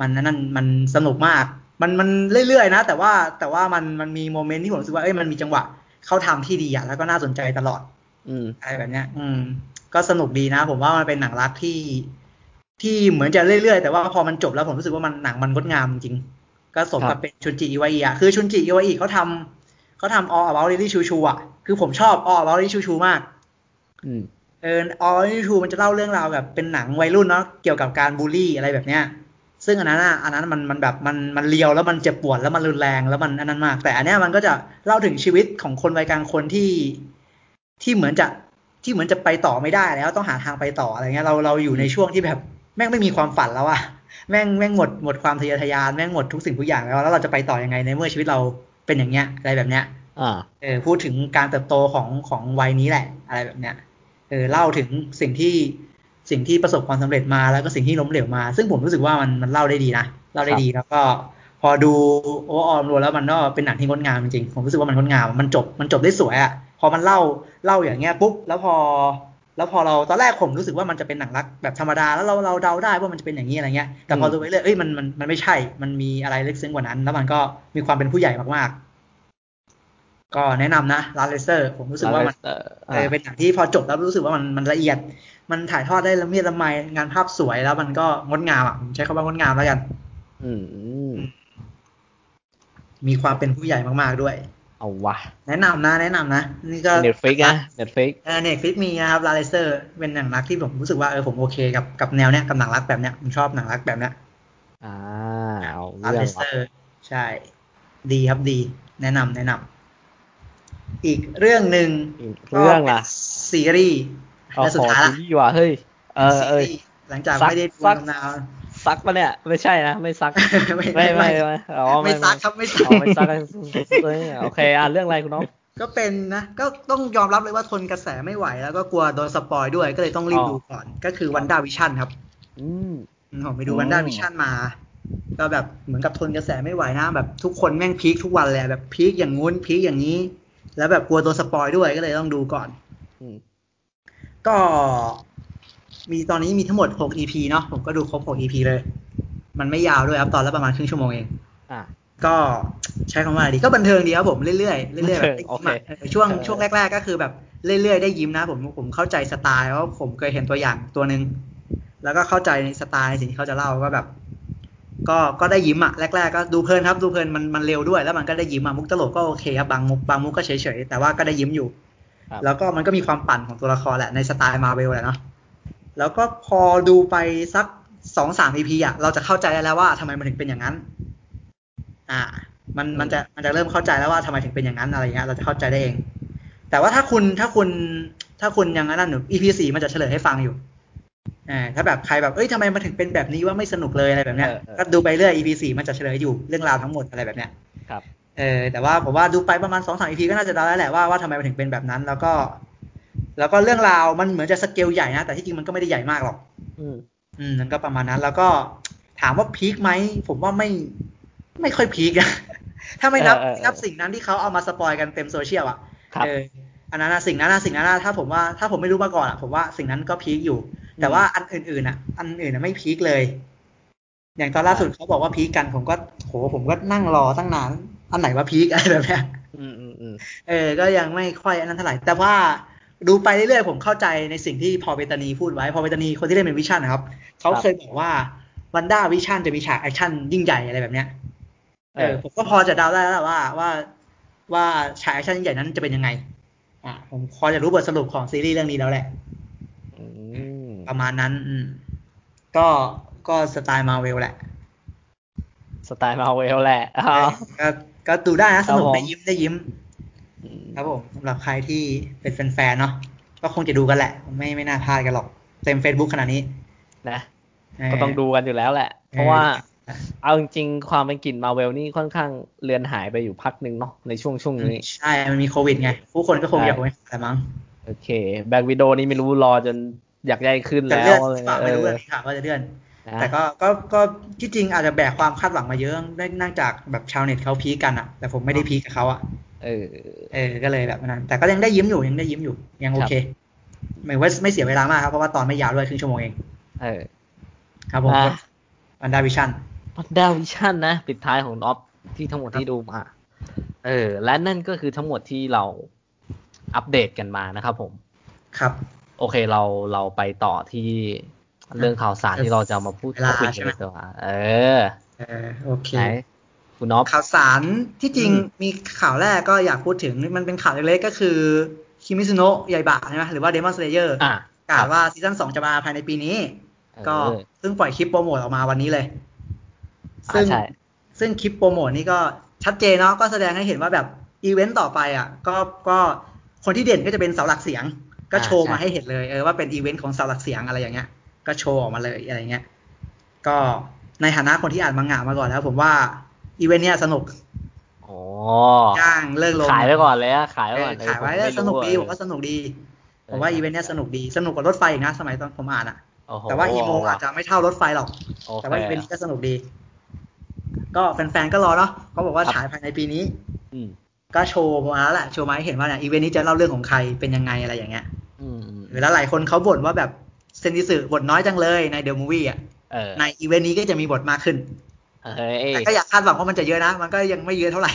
มันนั่นมันสนุกมาก มันมันเรื่อยๆนะ แต่ว่าแต่ว่ามันมันมี moment ที่ผมรู้สึกว่าเอ้ยมันมีจังหวะเข้าทำที่ดีอะแล้วก็น่าสนใจตลอด อืมอะไรแบบเนี้ย อืม ก็สนุกดีนะ ผมว่ามันเป็นหนังรักที่ ที่เหมือนจะเรื่อยๆ แต่ว่าพอมันจบแล้วผมรู้สึกว่ามันหนังมันงดงามจริง ก็สมกับเป็นชุนจิอิวาอิอะคือชุนจิอิวาอิเขาทำเขาทำออ about ลิลี่ชูชูอะคือผมชอบออ about ลิลี่ชูชูมาก อืมเออ All About Lily Chou-Chou มันจะเล่าเรื่องราวแบบเป็นหนังวัยรุ่นเนาะเกี่ยวกับการบูลลี่อะไรแบบเนี้ยซึ่งอันนั้นอะอันนั้นมันมันแบบมันมันเลียวแล้วมันเจ็บปวดแล้วมันรุนแรงแล้วมันอันนั้นมาก แต่อันเนี้ยมันก็จะเล่าถึงชีวิตของคนวัยกลางคนที่ ที่เหมือนจะที่เหมือนจะไปต่อไม่ได้แล้วต้องหาทางไปต่ออะไรเงี้ยเราเราอยู่ในช่วงที่แบบแม่งไม่มีความฝันแล้วอะแม่งแม่งหมดหมดความทะเยอทะยานแม่งหมดทุกสิ่งทุกอย่างแล้วแล้วเราจะไปต่อยังไงในเมื่อชีวิตเราเป็นอย่างเงี้ยอะไรแบบเนี้ยอ่าเออพูดถึงการเติบโตของของวัยนี้แหละ อะไรแบบเนี้ยเออเล่าถึงสิ่งที่สิ่งที่ประสบความสำเร็จมาแล้วก็สิ่งที่ล้มเหลวมา ซึ่งผมรู้สึกว่ามันมันเล่าได้ดีนะเล่าได้ดีแล้วก็ พอดูโอออมรวมแล้วมันก็เป็นหนังที่งดงามจริงๆผมรู้สึกว่ามันงดงามมันจบมันจบได้สวยอะ่ะพอมันเล่าเล่าอย่างเงี้ยปุ๊บแล้วพอ แล้วพอเราตอนแรกผมรู้สึกว่ามันจะเป็นหนังรักแบบธรรมดาแล้วเราเราเดาได้ว่ามันจะเป็นอย่างนี้อะไรเงี้ยแต่พอดูไปเรื่อยเอ้ยมันมันมันไม่ใช่ มันมีอะไรลึกซึ้งกว่านั้น แล้วมันก็มีความเป็นผู้ใหญ่มากๆ ก็แนะนำนะ Last Letter ผมรู้สึกว่ามันเออเป็นหนังที่พอจบแล้วรู้สึกว่ามันมันละเอียด มันถ่ายทอดได้ละเมียดละไมงานภาพสวยแล้วมันก็งดงามอะผมใช้คำว่างดงามแล้วกัน อืม มีความเป็นผู้ใหญ่มากๆด้วย เอาวะ แนะนำนะ แนะนำนะ นี่ก็ Netflix นะ Netflix เออ Netflix มีนะครับ Last Letter เป็นหนังรักที่ผมรู้สึกว่าเออผมโอเคกับกับแนวเนี้ยกับหนังรักแบบเนี้ยผมชอบหนังรักแบบเนี้ยอ่าเอา Last Letter ใช่ ดีครับดี แนะนำแนะนำอีกเรื่องหนึ่งเรื่องล่ะซีรีส์และสุดท้ายละซีรีส์ว่ะเฮ้ยเออเออหลังจากไม่ได้ดูนาน suck ปะเนี่ย ไม่ใช่นะ ไม่ suck ไม่ไม่ไม่อ๋อไม่ suck ครับไม่ suck ไม่ suck โอเคอะเรื่องอะไรคุณน้องก็เป็นนะก็ต้องยอมรับเลยว่าทนกระแสไม่ไหว แล้วก็กลัวโดน spoil ด้วยก็เลยต้องรีบดูก่อน ก็คือ WandaVision ครับ อืมผมไปดู WandaVision มาก็แบบเหมือนกับทนกระแสไม่ไหวนะ แบบทุกคนแม่ง peak ทุกวันเลยแบบ peak อย่างงู้น peak อย่างนี้ แล้วแบบกลัวโดน spoil ด้วยก็เลยต้องดูก่อนก็ มีตอนนี้มีทั้งหมด 6 EP เนาะผมก็ดูครบ 6 EP เลย มันไม่ยาวด้วยครับตอนละประมาณครึ่งชั่วโมงเอง อ่า ก็ใช้คำว่าดีก็บันเทิงดีครับผมเรื่อยๆเรื่อยๆแบบช่วงช่วงแรก ๆ ก็คือแบบเรื่อยๆได้ยิ้มนะ ผมผมเข้าใจสไตล์เพราะผมเคยเห็นตัวอย่างตัวหนึ่งแล้วก็เข้าใจในสไตล์สิ่งที่เขาจะเล่าก็แบบ ก็ก็ได้ยิ้มอะแรก ๆ ก็ดูเพลินครับดูเพลินมันมันเร็วด้วย แล้วมันก็ได้ยิ้มอะมุกตลกก็โอเคครับบางมุกบางมุกก็เฉยๆแต่ว่าก็ได้ยิ้มอยู่ แล้วก็มันก็มีความปั่นของตัวละครแหละในสไตล์มาเวลแหละเนาะ แล้วก็พอดูไปสักสองสามอีพีอะเราจะเข้าใจแล้วว่าทำไมมันถึงเป็นอย่างนั้น อ่า มันมันจะมันจะเริ่มเข้าใจแล้วว่าทำไมถึงเป็นอย่างนั้นอะไรเงี้ยเราจะเข้าใจได้เอง แต่ว่าถ้าคุณถ้าคุณถ้าคุณยังนั่นอยู่ EP สี่มันจะเฉลยให้ฟังอยู่อ่าถ้าแบบใครแบบเอ้ยทำไมมันถึงเป็นแบบนี้ว่าไม่สนุกเลยอะไรแบบเนี้ยก็ดูไปเรื่อย EP สี่มันจะเฉลยอยู่เรื่องราวทั้งหมดอะไรแบบเนี้ยครับเออแต่ว่าผมว่าดูไปประมาณสองสาม EP ก็น่าจะได้แล้วแหละว่าว่าทำไมมันถึงเป็นแบบนั้น แล้วก็ แล้วก็เรื่องราวมันเหมือนจะสเกลใหญ่นะ แต่ที่จริงมันก็ไม่ได้ใหญ่มากหรอก อืม อืมมันก็ประมาณนั้น แล้วก็ถามว่า peak ไหม ผมว่าไม่ไม่ค่อย peak อะถ้าไม่นับนับสิ่งนั้นที่เขาเอามา spoil กันเต็มโซเชียลอะเอออันนั้นสิ่งนั้นสิ่งนั้นถ้าผมว่าถ้าผมไม่รู้มาก่อนอะผมว่าสิ่งนั้นก็ peak อยู่ แต่ว่าอันอื่นๆอะ อันอื่นอะไม่ peak เลย อย่างตอนล่าสุดเขาบอกว่า peak กันผมก็โหผมก็นั่งรอตั้งนานอันไหนว่า peak อะไรแบบเนี้ยอืมอืมอืมเออ ก็ยังไม่ค่อยอันนั้นเท่าไหร่แต่ว่า ดูไปเรื่อยๆ ผมเข้าใจในสิ่งที่พอลเบตตานีพูดไว้ พอลเบตตานีคนที่เล่นเป็นวิชั่นนะครับ เขาเคยบอกว่า WandaVision จะมีฉากแอคชั่นยิ่งใหญ่อะไรแบบเนี้ย เออ ผมก็พอจะเดาได้แล้วว่าว่าว่าฉากแอคชั่นยิ่งใหญ่นั้นจะเป็นยังไง อ่าผมพอจะรู้บทสรุปของซีรีส์เรื่องนี้แล้วแหละประมาณนั้น อืม ก็ก็สไตล์มาเวลแหละ สไตล์มาเวลแหละก็ก็ดูได้นะสนุกได้ยิ้มได้ยิ้ม ครับผมสำหรับใครที่เป็นแฟนๆเนาะก็คงจะดูกันแหละ ไม่ไม่น่าพลาดกันหรอก เต็ม Facebook ขนาดนี้ นะ ก็ต้องดูกันอยู่แล้วแหละ เพราะว่าเอาจริงๆความเป็นกลิ่นมาเวลนี่ค่อนข้างเลือนหายไปอยู่พักหนึ่งเนาะในช่วงช่วงนี้ ใช่ มันมีโควิดไง ผู้คนก็คงอยากไปแต่มั้ง โอเค แบ็กวิดโอนี่ไม่รู้รอจนอยากใหญ่ขึ้นแล้วฝากไม่รู้เลยค่ะว่าจะเลื่อน แต่ก็ก็ก็ที่จริงอาจจะแบกความคาดหวังมาเยอะได้นั่งจากแบบชาวเน็ตเขาพีกันอะแต่ผมไม่ได้พีกับเขาอะ เออเออก็เลยแบบนั้น แต่ก็ยังได้ยิ้มอยู่ยังได้ยิ้มอยู่ ยังโอเคไม่ว่าไม่เสียเวลามากครับ เพราะว่าตอนไม่ยาวด้วยครึ่งชั่วโมงเอง เออ ครับผมวันดาวิชั่นวันดาวิชั่นนะ ปิดท้ายของออฟที่ทั้งหมดที่ดูมา เออ และนั่นก็คือทั้งหมดที่เราอัปเดตกันมานะครับผม ครับ โอเคเราเราไปต่อที่เรื่องข่าวสารที่เราจะมาพูดคุยกันดีกว่าเออ เออ โอเค คุณน้องข่าวสารที่จริงมีข่าวแรกก็อยากพูดถึงมันเป็นข่าวเล็กๆก็คือคิเมตสึโนะไยบะใช่ไหมหรือว่า Demon Slayer กล่าวว่าซีซั่นสองจะมาภายในปีนี้ ก็ซึ่งปล่อยคลิปโปรโมทออกมาวันนี้เลย ซึ่งซึ่งคลิปโปรโมทนี้ก็ชัดเจนเนาะก็แสดงให้เห็นว่าแบบอีเวนต์ต่อไปอะ ก็ก็คนที่เด่นก็จะเป็นเสาหลักเสียง ก็โชว์มาให้เห็นเลยเออว่าเป็นอีเวนต์ของเสาหลักเสียงอะไรอย่างเงี้ย ก็โชว์ออกมาเลยอะไรเงี้ย ก็ในฐานะคนที่อ่านมังงะมาก่อนแล้ว ผมว่า อีเวนต์เนี้ยสนุกจ้างเลิกลงขายไปก่อนเลยอะขายไว้ก่อนขายไว้แล้วสนุกดีผมว่าสนุกดีผมว่าอีเวนต์เนี้ยสนุกดีสนุกกว่ารถไฟอีกนะสมัยตอนผมอ่านอะแต่ว่า emo อาจจะไม่เท่ารถไฟหรอก แต่ว่าอีเวนต์นี้ก็สนุกดี ก็แฟนๆก็รอเนาะเขาบอกว่าฉายภายในปีนี้ก็โชว์มาแล้วแหละโชว์มาให้เห็นว่าเนี่ยอีเวนต์นี้จะเล่าเรื่องของใครเป็นยังไงอะไรอย่างเงี้ยหรือแล้วหลายคนเขาบ่นว่าแบบเซนดิสึบทน้อยจังเลยในเดอะมูวี่อะในอีเวนต์นี้ก็จะมีบทมากขึ้น แต่ก็อยากคาดหวังว่ามันจะเยอะนะ มันก็ยังไม่เยอะเท่าไหร่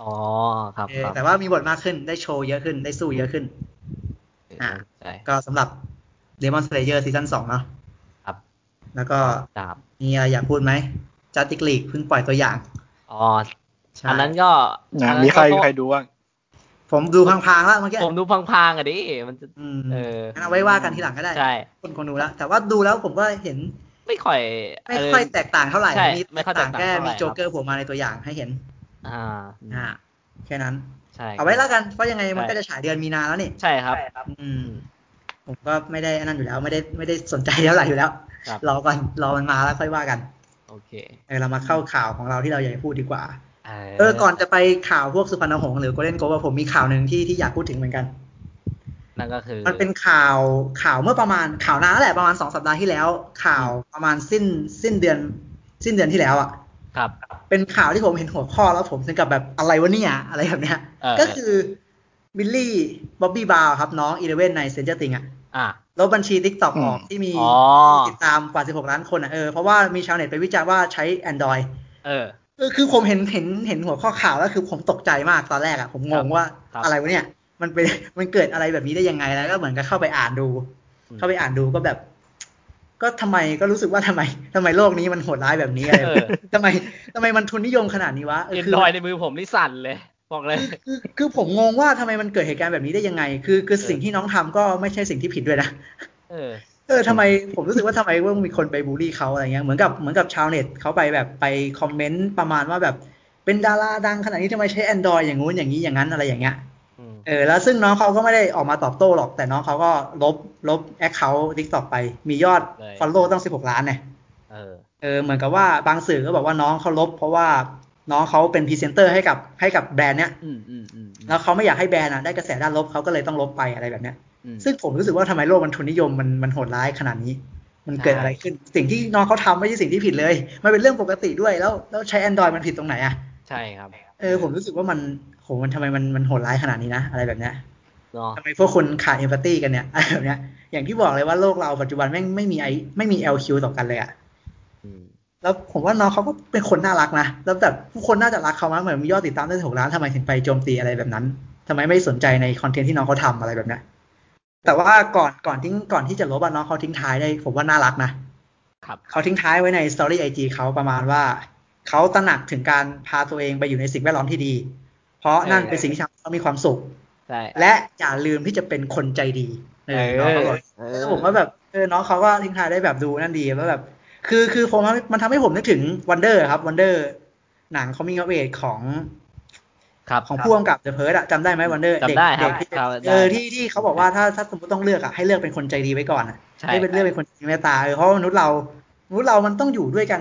อ๋อ ครับ แต่ว่ามีบทมากขึ้น ได้โชว์เยอะขึ้น ได้สู้เยอะขึ้น อ่า ก็สำหรับ Demon Slayer ซีซั่นสองเนาะ ครับ แล้วก็มีอะไรอยากพูดไหมจัตติกลีกเพิ่งปล่อยตัวอย่าง อ๋อ อันนั้นก็มีใครใครดูบ้างผมดูพังๆแล้วเมื่อกี้ผมดูพังๆอะดิมันจะเออเอาไว้ว่ากันทีหลังก็ได้ ใช่คนคนดูแล้ว แต่ว่าดูแล้วผมก็เห็น ไม่ค่อยไม่ค่อยแตกต่างเท่าไหร่มีไม่ค่อยแตกต่างแค่มีโจ๊กเกอร์ผมมาในตัวอย่างให้เห็น อ่าอ่าแค่นั้นใช่เอาไว้แล้วกันเพราะยังไงมันก็จะฉายเดือนมีนาแล้วนี่ใช่ครับอืมผมก็ไม่ได้นั่นอยู่แล้วไม่ได้ไม่ได้สนใจเท่าไหร่อยู่แล้วรอก่อนรอมันมาแล้วค่อยว่ากัน โอเคเออเรามาเข้าข่าวของเราที่เราอยากพูดดีกว่าเออก่อนจะไปข่าวพวกสุพรรณหงส์หรือ Golden Globe ผมมีข่าวหนึ่งที่ที่อยากพูดถึงเหมือนกัน นั่นก็คือ มันเป็นข่าวข่าวเมื่อประมาณข่าวนานแหละประมาณสองสัปดาห์ที่แล้ว ข่าวประมาณสิ้นสิ้นเดือน สิ้นเดือนที่แล้วอะครับ เป็นข่าวที่ผมเห็นหัวข้อแล้วผมถึงกับแบบอะไรวะเนี่ยอะไรแบบเนี้ยก็คือ Millie Bobby Brown ครับน้องอีเลเว่นใน Stranger Things อะลบบัญชี TikTok ออกที่มีติดตามกว่า 16 ล้านคนอะเออเพราะว่ามีชาวเน็ตไปวิจารณ์ว่าใช้ Android เออคือผมเห็นเห็นเห็นหัวข้อข่าวแล้วคือผมตกใจมากตอนแรกอะผมงงว่าอะไรวะเนี่ย มันเป็นมันเกิดอะไรแบบนี้ได้ยังไงแล้ว ก็เหมือนกับเข้าไปอ่านดู เข้าไปอ่านดูก็แบบ ก็ทำไมก็รู้สึกว่าทำไมทำไมโลกนี้มันโหดร้ายแบบนี้อะไรทำไมทำไมมันทุนนิยมขนาดนี้วะเอ็นดอยในมือผมนี่สั่นเลยบอกเลยคือคือผมงงว่าทำไมมันเกิดเหตุการณ์แบบนี้ได้ยังไง คือคือสิ่งที่น้องทำก็ไม่ใช่สิ่งที่ผิดด้วยนะเออเออทำไมผมรู้สึกว่าทำไมว่ามีคนไปบูลลี่เขาอะไรเงี้ยเหมือนกับเหมือนกับชาวเน็ตเขาไปแบบไปคอมเมนต์ประมาณว่าแบบเป็นดาราดังขนาดนี้ทำไมใช้ Android อย่างงู้นอย่างนี้อย่างนั้นอะไรอย่างเงี้ย เออแล้วซึ่งน้องเขาก็ไม่ได้ออกมาตอบโต้หรอก แต่น้องเขาก็ลบลบ account TikTok ไป มียอด follow ตั้งสิบหกล้านเนี่ยเออเออเหมือนกับว่าบางสื่อก็บอกว่าน้องเขาลบ เพราะว่าน้องเขาเป็นพรีเซนเตอร์ให้กับให้กับแบรนด์เนี้ยแล้วเขาไม่อยากให้แบรนด์อะได้กระแสด้านลบเขาก็เลยต้องลบไปอะไรแบบเนี้ย ซึ่งผมรู้สึกว่าทำไมโลกมันทุนนิยมมันมันโหดร้ายขนาดนี้ มันเกิดอะไรขึ้น สิ่งที่น้องเขาทาไม่ใช่สิ่งที่ผิดเลย มันเป็นเรื่องปกติด้วยแล้วแล้วใช้ Android มันผิดตรงไหนอะใช่ครับ เออผมรู้สึกว่ามันโหมันทำไมมันมันโหดร้ายขนาดนี้นะ อะไรแบบเนี้ยทำไมพวกคนขาดเอมพัตตีกันเนี่ยอะไรแบบเนี้ย อย่างที่บอกเลยว่าโลกเราปัจจุบันไม่ไม่มีไอไม่มี LQ ต่อกันเลยอะแล้วผมว่าน้องเขาก็เป็นคนน่ารักนะ แล้วแบบผู้คนน่าจะรักเขามากเหมือนมียอดติดตามได้ถึงล้านทำไมถึงไปโจมตีอะไรแบบนั้นทำไมไม่สนใจในคอนเทนต์ที่น้องเขาทำอะไรแบบนี้แต่ว่าก่อนก่อนทิ้งก่อนที่จะลบน้องเขาทิ้งท้ายได้ ผมว่าน่ารักนะครับเขาทิ้งท้ายไว้ใน story IG เขาประมาณว่า เขาตระหนักถึงการพาตัวเองไปอยู่ในสิ่งแวดล้อมที่ดี เพราะนั่นเป็นสิ่งที่ทำให้เขามีความสุขและอย่าลืมที่จะเป็นคนใจดีเออน้องเขาบอกผมว่าแบบเออน้องเขาก็ทิ้งท้ายได้แบบดูนั่นดีแล้วแบบ คือคือผมมันทำให้ผมนึกถึง Wonder ครับ Wonderหนังเขามีเวทของครับของพ่วงกับเดอะเพิร์ดอะจำได้ไหมวันเดอร์เด็กเด็กที่เออที่ที่เขาบอกว่าถ้าถ้าสมมติต้องเลือกอะให้เลือกเป็นคนใจดีไว้ก่อนอะให้เป็นเลือกเป็นคนมีเมตตาเออเพราะมนุษย์เรามนุษย์เรามันต้องอยู่ด้วยกัน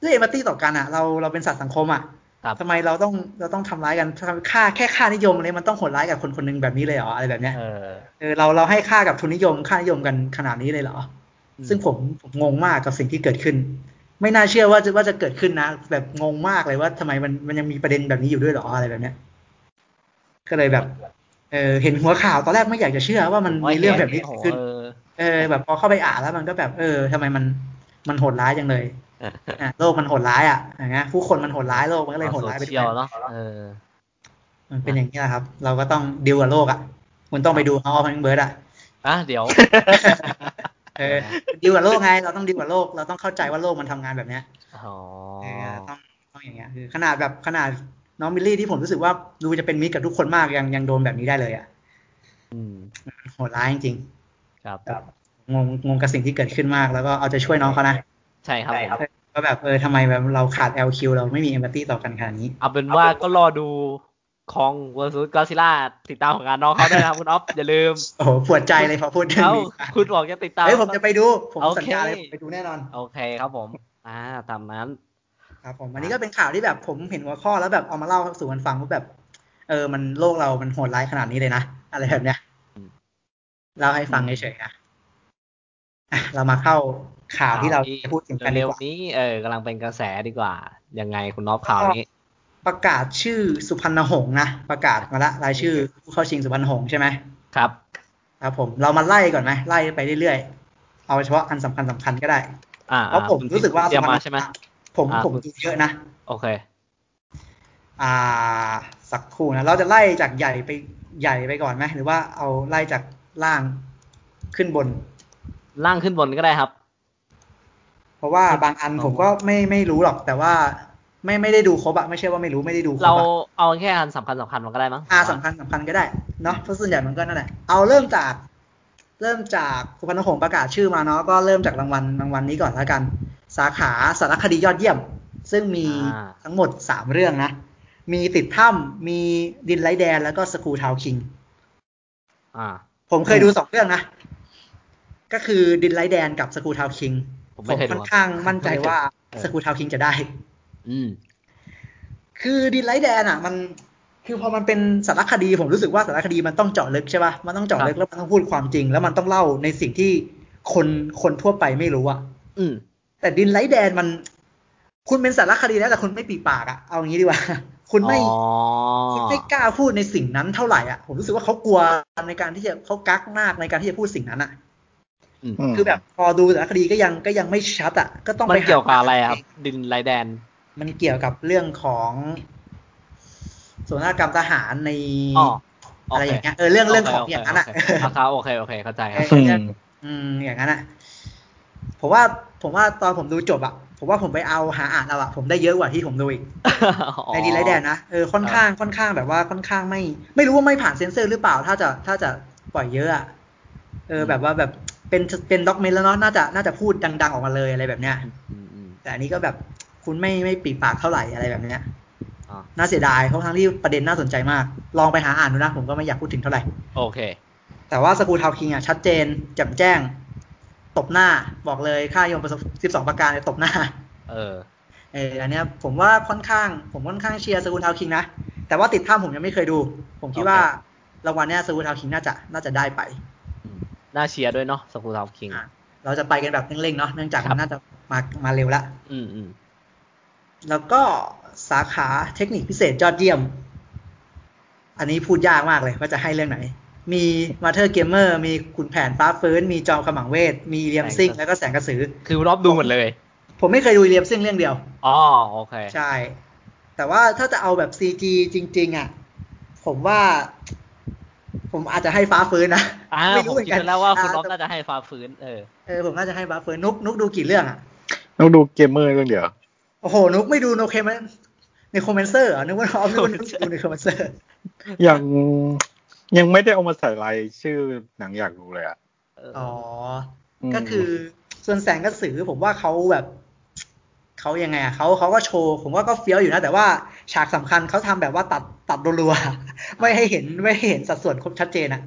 ด้วยเอมพัตตี้ต่อกันอะเราเราเป็นสัตว์สังคมอะทำไมเราต้องเราต้องทำร้ายกันค่าแค่ค่านิยมเลยมันต้องโหดร้ายกับคนคนหนึ่งแบบนี้เลยเหรออะไรแบบเนี้ยเออเราเราให้ค่ากับทุนนิยมค่านิยมกันขนาดนี้เลยเหรอ ซึ่งผมผมงงมากกับสิ่งที่เกิดขึ้น ไม่น่าเชื่อว่าจะว่าจะเกิดขึ้นนะ แบบงงมากเลยว่าทำไมมันมันยังมีประเด็นแบบนี้อยู่ด้วยหรออะไรแบบเนี้ยก็เลยแบบเออเห็นหัวข่าวตอนแรกไม่อยากจะเชื่อว่ามันมีเรื่องแบบนี้ขึ้น เออ แบบพอเข้าไปอ่านแล้วมันก็แบบ เออทำไมมันมันโหดร้ายจังเลย โลกมันโหดร้ายอะอย่างเงี้ยผู้คนมันโหดร้ายโลกมันก็เลยโหดร้ายไปด้วยเนาะเออมันเป็นอย่างนี้แหละครับ เราก็ต้องดิวกับโลกอะคุณต้องไปดูเขาพังเบิร์ดอะอะเดี๋ยวเออดิวกับโลกไง เราต้องดิวกับโลก เราต้องเข้าใจว่าโลกมันทำงานแบบเนี้ยอ๋อต้องต้องอย่างเงี้ยคือขนาดแบบขนาดน้องมิลลี่ที่ผมรู้สึกว่าดูจะเป็นมิตรกับทุกคนมากยังยังโดนแบบนี้ได้เลยอะโหดร้ายจริงครับงงงงกับสิ่งที่เกิดขึ้นมากแล้วก็เอาใจช่วยน้องเขานะ ใช่ครับก็แบบเออทำไมแบบเราขาด LQ เราไม่มีเอมพัตตีต่อกันขนาดนี้ เอาเป็นว่าก็รอดูคองเวอร์ซูกอซิล่าติดตามของงานน้องเขาด้วยนะครับคุณอ๊อฟอย่าลืม โอ้โหปวดใจเลยพอพูดถึงนี้คุณบอกจะติดตามเฮ้ยผมจะไปดู ผมสัญญาเลยไปดูแน่นอน โอเคครับผมอ่าตามนั้น ครับผมอันนี้ก็เป็นข่าวที่แบบผมเห็นหัวข้อแล้วแบบเอามาเล่าสู่กันฟังว่าแบบ เออมันโลกเรามันโหดร้ายขนาดนี้เลยนะอะไรแบบเนี้ยเล่าให้ฟังเฉยๆนะเรามาเข้า ข่าวที่เราจะพูดถึงกันเร็วนี้เออกำลังเป็นกระแสดีกว่า ยังไงคุณน็อปข่าวนี้ ประกาศชื่อสุพรรณหงษ์นะ ประกาศมาละรายชื่อผู้เข้าชิงสุพรรณหงษ์ใช่ไหมครับครับผมเรามาไล่ก่อนไหมไล่ไปเรื่อยๆ เอาเฉพาะอันสำคัญสำคัญก็ได้เพราะผมรู้สึกว่าสุพรรณใช่ไหมผมผมดูเยอะนะ โอเค อ่า สักครู่นะ เราจะไล่จากใหญ่ไปใหญ่ไปก่อนไหมหรือว่าเอาไล่จากล่างขึ้นบน ล่างขึ้นบนก็ได้ครับ เพราะว่าบางอันผมก็ไม่ไม่รู้หรอก แต่ว่าไม่ไม่ได้ดูครบอะไม่ใช่ว่าไม่รู้ไม่ได้ดูครบเราเอาแค่อันสำคัญสำคัญมันก็ได้มั้งอ่าสำคัญสำคัญก็ได้เนาะเพราะส่วนใหญ่มันก็นั่นแหละเอาเริ่มจาก เริ่มจากสุพรรณหงษ์ประกาศชื่อมาเนาะก็เริ่มจากรางวัลรางวัลนี้ก่อนแล้วกัน สาขาสารคดียอดเยี่ยม ซึ่งมีทั้งหมดสามเรื่องนะมีติดถ้ำมีดินไลแดนแล้วก็สกูทาวคิงอ่า ผมเคยดูสองเรื่องนะก็คือดินไลแดนกับสกูทาวคิง ผมค่อนข้างมั่นใจว่าสกูทาวคิงจะได้ อืม คือดินไลแดนอะ มันคือพอมันเป็นสารคดีผมรู้สึกว่าสารคดีมันต้องเจาะลึกใช่ป่ะมันต้องเจาะลึกแล้วมันต้องพูดความจริง แล้วมันต้องเล่าในสิ่งที่คนคนทั่วไปไม่รู้อะอืม แต่ดินไลแดนมัน คุณเป็นสารคดีแล้วแต่คุณไม่ปีปากอะเอางี้ดีกว่าคุณไม่คุณไม่กล้าพูดในสิ่งนั้นเท่าไหร่อะผมรู้สึกว่าเขากลัวในการที่จะเขากักมากในการที่จะพูดสิ่งนั้นอะ คือแบบพอดูสารคดีก็ยังก็ยังไม่ชัดอะ ก็ต้องไปมันเกี่ยวกับอะไรครับ ดินไรแดน มันเกี่ยวกับเรื่องของส่วนกรรมทหารในอะไรอย่างเงี้ยเออเรื่องเรื่องของอย่างนั้นอะครับโอเคโอเคเข้าใจครับอืมอย่างนั้นอะผมว่าผมว่าตอนผมดูจบอะผมว่าผมไปเอาหาอ่านเอาอะผมได้เยอะกว่าที่ผมดูอีกในดีไรแดนนะเออค่อนข้างค่อนข้างแบบว่าค่อนข้างไม่ ไม่รู้ว่าไม่ผ่านเซนเซอร์หรือเปล่า ถ้าจะถ้าจะปล่อยเยอะอะเออแบบว่าแบบ เป็นเป็นด็อกเมนแล้วเนาะน่าจะน่าจะพูดดัง ๆ ออกมาเลยอะไรแบบเนี้ยแต่อันนี้ก็แบบคุณไม่ไม่ปีปากเท่าไหร่อะไรแบบเนี้ยน่าเสียดายเพราะทั้งที่ประเด็นน่าสนใจมาก ลองไปหาอ่านดูนะผมก็ไม่อยากพูดถึงเท่าไหร่ โอเค แต่ว่าสกูทาวคิงอะชัดเจนแจ่มแจ้ง ตบหน้าบอกเลยค่ายมประสบสิบสองประการตบหน้า เออ เอออันเนี้ยผมว่าค่อนข้าง ผมค่อนข้างเชียร์ School Town King นะ แต่ว่าติดถ้ำผมยังไม่เคยดู ผมคิดว่ารางวัลเนี้ย School Town King น่าจะน่าจะได้ไป น่าเชียร์ด้วยเนาะ School Town King เราจะไปกันแบบเร่งๆเนาะเนื่องจากมันน่าจะมามาเร็วละอืมอืมแล้วก็สาขาเทคนิคพิเศษยอดเยี่ยม อันนี้พูดยากมากเลยว่าจะให้เรื่องไหน มี Mother Gamer มีขุนแผนฟ้าฟื้น มีจอมขมังเวท มีเรียมซิ่งแล้วก็แสงกระสือ คือรอบดูหมดเลย ผมไม่เคยดูเลียมซิงเรื่องเดียว อ๋อโอเค ใช่ แต่ว่าถ้าจะเอาแบบซีจีจริง ๆ อะ ผมว่า ผมอาจจะให้ฟ้าฟื้นนะไม่รู้เหมือนกันแล้วว่าคุณล็อกน่าจะให้ฟ้าฟื้นเออเออผมน่าจะให้ฟ้าฟื้นนุกนุกดูกี่เรื่องอะนุกดูเกมเมอร์เรื่องเดียวโอ้โห นุกไม่ดูโนเคมันในคอมเมนเซอร์อะนึกว่าเอานึกว่าดูในคอมเมนเซอร์ยังยังไม่ได้เอามาใส่รายชื่อหนังอยากดูเลยอะอ๋อ ก็คือส่วนแสงกระสือผมว่าเขาแบบ เขายังไงอะเขาเขาก็โชว์ ผมว่าก็เฟี้ยวอยู่นะ แต่ว่าฉากสำคัญเขาทำแบบว่าตัดตัดรัวๆไม่ให้เห็นไม่ให้เห็นสัดส่วนครบชัดเจนอะ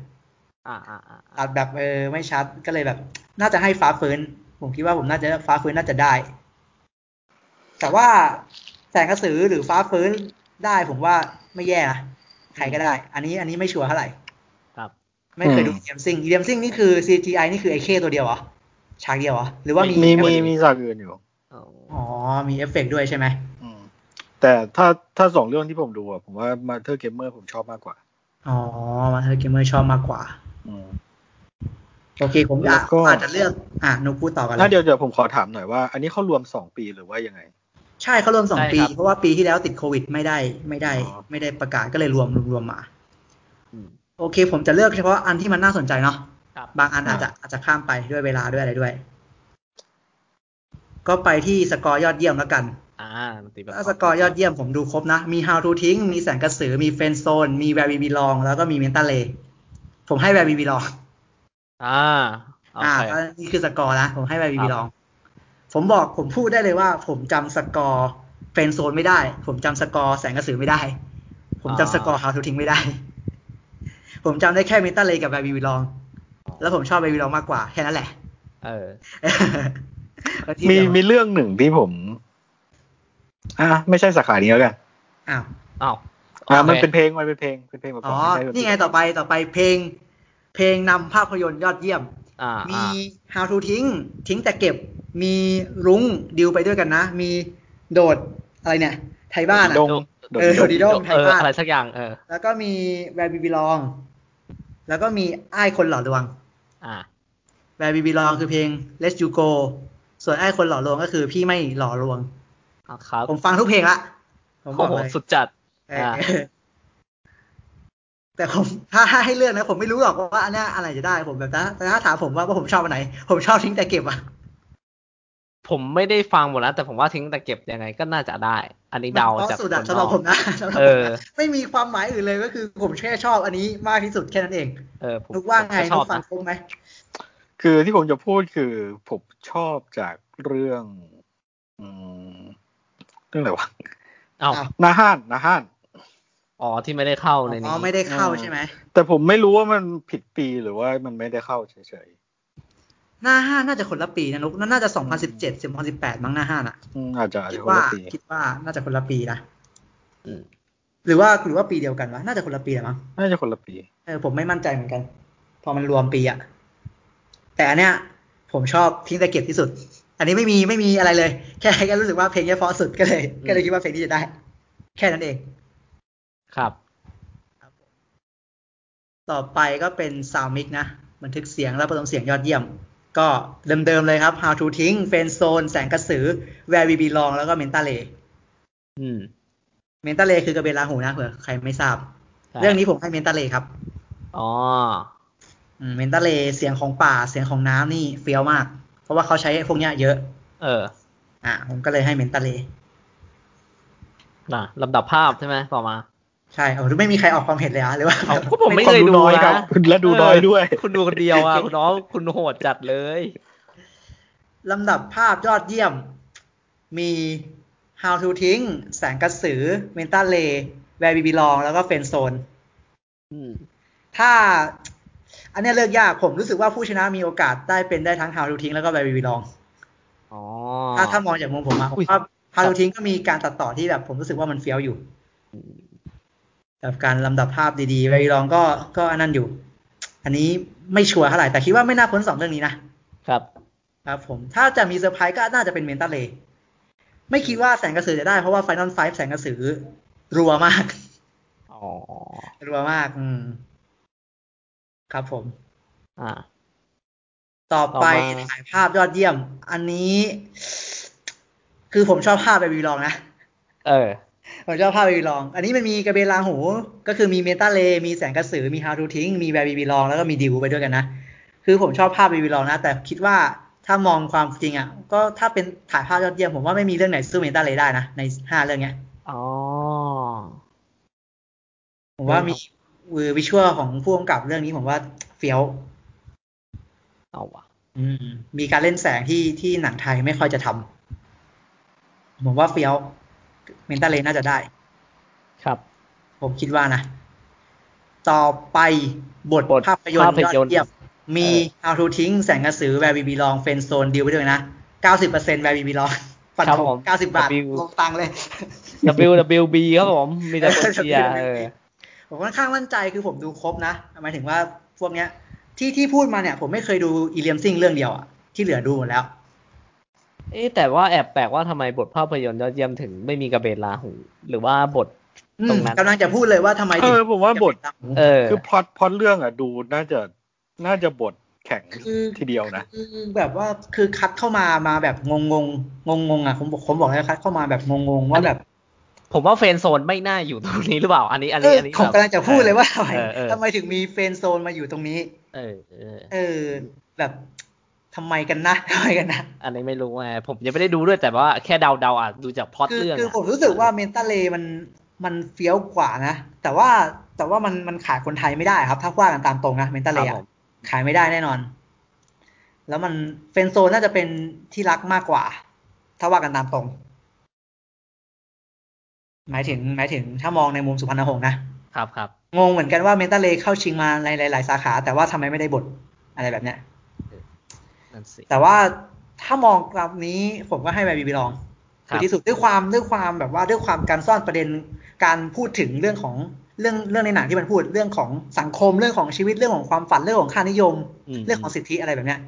ตัดแบบเออไม่ชัดก็เลยแบบ น่าจะให้ฟ้าเฟินผมคิดว่าผมน่าจะฟ้าเฟินน่าจะได้ แต่ว่าแสงกระสือหรือฟ้าฟื้นได้ผมว่าไม่แย่นะใครก็ได้ อันนี้อันนี้ไม่ชัวร์เท่าไหร่ครับ ไม่เคยดูเรียมซิ่งเรียมซิ่งนี่คือ CGI นี่คือไอเข้ตัวเดียวเหรอฉากเดียวเหรอหรือว่ามีมีมีมีฉากอื่นอยู่อ๋อ มีเอฟเฟกด้วยใช่ไหมแต่ถ้าถ้าสองเรื่องที่ผมดูอะผมว่า Mother Gamer ผมชอบมากกว่า อ๋อ Mother Gamer ชอบมากกว่าโอเคผมอาจจะเลือกอะนุกพูดต่อกันถ้าเดี๋ยวเดี๋ยวผมขอถามหน่อยว่า อันนี้เขารวมสองปีหรือว่ายังไง ใช่เขารวมสองปี เพราะว่าปีที่แล้วติดโควิดไม่ได้ไม่ได้ ไม่ได้ประกาศก็เลยรวมรวมมาโอเค ผมจะเลือกเฉพาะอันที่มันน่าสนใจเนาะบางอันอาจจะอาจจะข้ามไปด้วยเวลาด้วยอะไรด้วย ก็ไปที่สกอร์ยอดเยี่ยมแล้วกันอ่าถ้าสกอร์ยอดเยี่ยมผมดูครบนะ มี How to ทิ้งมีแสงกระสือ มี Friend Zone มี Where We Belong แล้วก็มี Manta Ray ผมให้ Where We Belong อ่า อ่า นี่คือสกอร์นะ ผมให้ Where We Belong ผมบอกผมพูดได้เลยว่า ผมจำ score Friend Zone ไม่ได้ ผมจำสกอร์แสงกระสือไม่ได้ ผมจำสกอร์ How to ทิ้งไม่ได้ ผมจำได้แค่ Manta Ray กับ Where We Belong แล้วผมชอบ Where We Belong มากกว่าแค่นั้นแหละ เออ มีมีเรื่องหนึ่งที่ผม อ่าไม่ใช่สาขานี้แล้วกันอ้าวอ้าวอ่ามันเป็นเพลงมันเป็นเพลงเป็นเพลงแบบอ๋อนี่ไงต่อไปต่อไปเพลง เพลงนำภาพยนตร์ยอดเยี่ยมมี How to ทิ้ง ทิ้งแต่เก็บ มีรุ้งดิวไปด้วยกันนะ มีโดดอะไรเนี่ย ไทยบ้านอะเออโดดีโดงไทยบ้านอะไรสักอย่างเออ แล้วก็มีแวร์บีบีลอง แล้วก็มีไอ้คนหล่อดวง อ่าแวร์บีบีลองคือเพลง Let's You Go ส่วนไอ้คนหล่อลวงก็คือพี่ไม่หล่อลวงครับผมฟังทุกเพลงละผมบอกเลยสุดจัดแต่ผมถ้าให้เลือกนะ ผมไม่รู้หรอกว่าอันนี้อะไรจะได้ผมแบบนะแต่ถ้าถามผมว่าว่าผมชอบอันไหน ผมชอบทิ้งแต่เก็บอะผมไม่ได้ฟังหมดแล้วแต่ผมว่าทิ้งแต่เก็บยังไงก็น่าจะได้ อันนี้เดาจากสุดสำหรับผมนะเออ ไม่มีความหมายอื่นเลยก็คือ ผมแค่ชอบอันนี้มากที่สุดแค่นั้นเอง เออนุกว่าไงนุกฟังครบไหม คือที่ผมจะพูดคือผมชอบจากเรื่องอืมเรื่องอะไรวะอ้าวนาห้านนาห้านอ๋อที่ไม่ได้เข้าในนี้อ๋อไม่ได้เข้าใช่ไหมแต่ผมไม่รู้ว่ามันผิดปีหรือว่ามันไม่ได้เข้าเฉยๆหน้าห้าน่าจะคนละปีนะนุกน่าจะสองพันสิบเจ็ดสองพันสิบแปดมั้งหน้าห้าอะอาจจะคิดว่าคิดว่าน่าจะคนละปีนะหรือว่าหรือว่าปีเดียวกันวะน่าจะคนละปีมั้งน่าจะคนละปีเออผมไม่มั่นใจเหมือนกัน พอมันรวมปีอะ แต่อันเนี้ยผมชอบทิ้งตะเกียบที่สุด อันนี้ไม่มีไม่มีอะไรเลย แค่แค่รู้สึกว่าเพลงนี้เพราะสุดก็เลย ก็เลยคิดว่าเพลงนี้จะได้ แค่นั้นเอง ครับ ต่อไปก็เป็น sound mix นะบันทึกเสียงและผสมเสียงยอดเยี่ยม ก็เดิมๆเลยครับ How to ทิ้ง Friend Zone แสงกระสือ Where We Belong แล้วก็ Manta Ray อืม Manta Ray คือกระเบนราหูนะเผื่อใครไม่ทราบ เรื่องนี้ผมให้ Manta Ray ครับ อ๋อ เมนตาเลเสียงของป่าเสียงของน้ำนี่เฟี้ยวมาก เพราะว่าเขาใช้พวกนี้เยอะ เออ อะผมก็เลยให้เมนตาเลน่ะลำดับภาพใช่ไหมต่อมาใช่เอาไม่มีใครออกความเห็นเลยอะหรือว่าผมไม่เคยดูนะและดูน้อยด้วย คุณดูคนเดียวอะคุณน้องคุณโหดจัดเลยลำดับภาพยอดเยี่ยม มี How to ทิ้งแสงกระสือเมนตาเลWhere We Belong แล้วก็ Friend Zone ถ้า อันนี้เลือกยากผมรู้สึกว่าผู้ชนะมีโอกาสได้เป็นได้ทั้ง How to ทิ้งแล้วก็ We Belong ถ้าถ้ามองจากมุมผมอะผมว่า How to ทิ้งก็มีการตัดต่อที่แบบ ผมรู้สึกว่ามันเฟี้ยวอยู่แบบการลำดับภาพดีๆ We Belong ก็ก็อันนั้นอยู่ อันนี้ไม่ชัวร์เท่าไหร่แต่คิดว่าไม่น่าพ้นสองเรื่องนี้นะครับ ครับ ผมถ้าจะมีเซอร์ไพรส์ก็น่าจะเป็น Manta Rayไม่คิดว่าแสงกระสือจะได้เพราะว่า final fight แสงกระสือรัวมากรัวมาก อืม ครับผม อ่า ต่อไปถ่ายภาพยอดเยี่ยม อันนี้ คือผมชอบภาพ Where We Belong นะ เออ ผมชอบภาพ Where We Belong อันนี้มันมีกระเบนราหู ก็คือมี Manta Ray มีแสงกระสือ มี How to ทิ้งมี Where We Belong แล้วก็มีดิวไปด้วยกันนะ คือผมชอบภาพ Where We Belong นะ แต่คิดว่าถ้ามองความจริงอะ ก็ถ้าเป็นถ่ายภาพยอดเยี่ยมผมว่าไม่มีเรื่องไหนสู้เมตาเลได้นะ ในห้าเรื่องเนี้ย อ๋อ ผมว่ามี วิชวลของผู้กำกับเรื่องนี้ผมว่าเฟี้ยว เอาวะอืมมีการเล่นแสงที่ที่หนังไทยไม่ค่อยจะทำผมว่าเฟี้ยวเมนตาเลน่าจะได้ ครับ ผมคิดว่านะ ต่อไปบทภาพยนตร์ยอดเยี่ยมมี How to ทิ้งแสงกระสือ Where We Belong เฟนโซนดีลไปด้วยนะเก้าสิบเปอร์เซ็นต์ Where We Belong ฟันธงเก้าสิบบาท ลงตังเลย WWB ครับผม มีแต่คนเชียร์ ผมค่อนข้างมั่นใจคือผมดูครบนะหมายถึงว่าพวกเนี้ย ที่ที่พูดมาเนี่ยผมไม่เคยดูอีเลียมซิงเรื่องเดียวอะที่เหลือดูหมดแล้ว เอ๊แต่ว่าแอบแปลกว่าทำไมบทภาพยนตร์ยอดเยี่ยมถึงไม่มีกระเบนลาหู หรือว่าบทตรงนั้นกำลังจะพูดเลยว่าทำไมเออผมว่าบทเออคือพอดพอดเรื่องอะดูน่าจะน่าจะบทแข็งทีเดียวนะคือแบบว่าคือคัดเข้ามามาแบบงงงงงงงอะผมบอกผมบอกแล้วคัดเข้ามาแบบงงงว่าแบบ ผมว่าเฟนโซนไม่น่าอยู่ตรงนี้หรือเปล่า อันนี้อันนี้อันนี้ผมกำลังจะพูดเลยว่าทำไมทำไมถึงมีเฟนโซนมาอยู่ตรงนี้ เออ เออ แบบทำไมกันนะทำไมกันนะ อันนี้ไม่รู้ไงผมยังไม่ได้ดูด้วยแต่ว่าแค่เดาเดาอะดูจากพอดเรื่องคือผมรู้สึกว่าเมนตาเลมันมันเฟี้ยวกว่านะ แต่ว่าแต่ว่ามันมันขายคนไทยไม่ได้ครับ ถ้าว่ากันตามตรงนะเมนตาเลขายไม่ได้แน่นอน แล้วมันเฟนโซน่าจะเป็นที่รักมากกว่า ถ้าว่ากันตามตรง หมายถึงหมายถึงถ้ามองในมุมสุพรรณหงษ์นะครับครับงงเหมือนกันว่าเมนตาเลเข้าชิงมาในหลาย ๆ สาขา แต่ว่าทำไมไม่ได้บทอะไรแบบเนี้ยแต่ว่าถ้ามองกราฟนี้ผมก็ให้แบบบีบีลองที่สุดด้วยความด้วยความแบบว่าด้วยความการซ่อนประเด็นการพูดถึงเรื่องของเรื่องเรื่องในหนังที่มันพูดเรื่องของสังคมเรื่องของชีวิตเรื่องของความฝันเรื่องของค่านิยม เรื่องของสิทธิอะไรแบบเนี้ย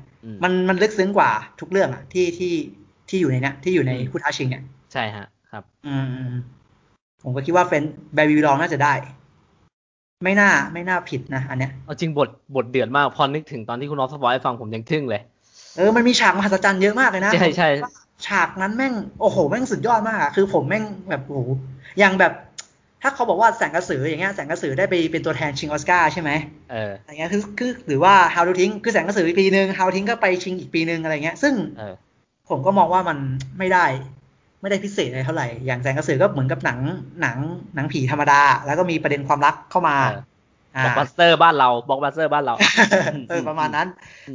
มันมันลึกซึ้งกว่าทุกเรื่องอะที่ที่ที่อยู่ในเนี้ยที่อยู่ในคู่ท้าชิงเนี่ยใช่ฮะ ครับ อืม ผมก็คิดว่าเฟนแบร์บีลองน่าจะได้ ไม่น่าไม่น่าผิดนะอันเนี้ยเอาจริงบทบทเดือดมากพอนึกถึงตอนที่คุณน้องสปอยให้ฟังผมยังทึ่งเลย เออมันมีฉากมหัศจรรย์เยอะมากเลยนะใช่ใช่ฉากนั้นแม่งโอ้โหแม่งสุดยอดมากอะคือผมแม่งแบบโอ้โหอย่างแบบถ้าเขาบอกว่าแสงกระสืออย่างเงี้ยแสงกระสือได้ไปเป็นตัวแทนชิงออสการ์ใช่ไหมเอออะไรเงี้ยคือคือหรือว่า How to ทิ้งคือแสงกระสือปีหนึ่ง How ทิ้งก็ไปชิงอีกปีหนึ่งอะไรเงี้ย ซึ่งผมก็มองว่ามันไม่ได้ ไม่ได้พิเศษอะไรเท่าไหร่ อย่างแสงกระสือก็เหมือนกับหนังหนังหนังผีธรรมดา แล้วก็มีประเด็นความรักเข้ามาบอกบัสเตอร์บ้านเราบอกบัสเตอร์บ้านเราเออประมาณนั้น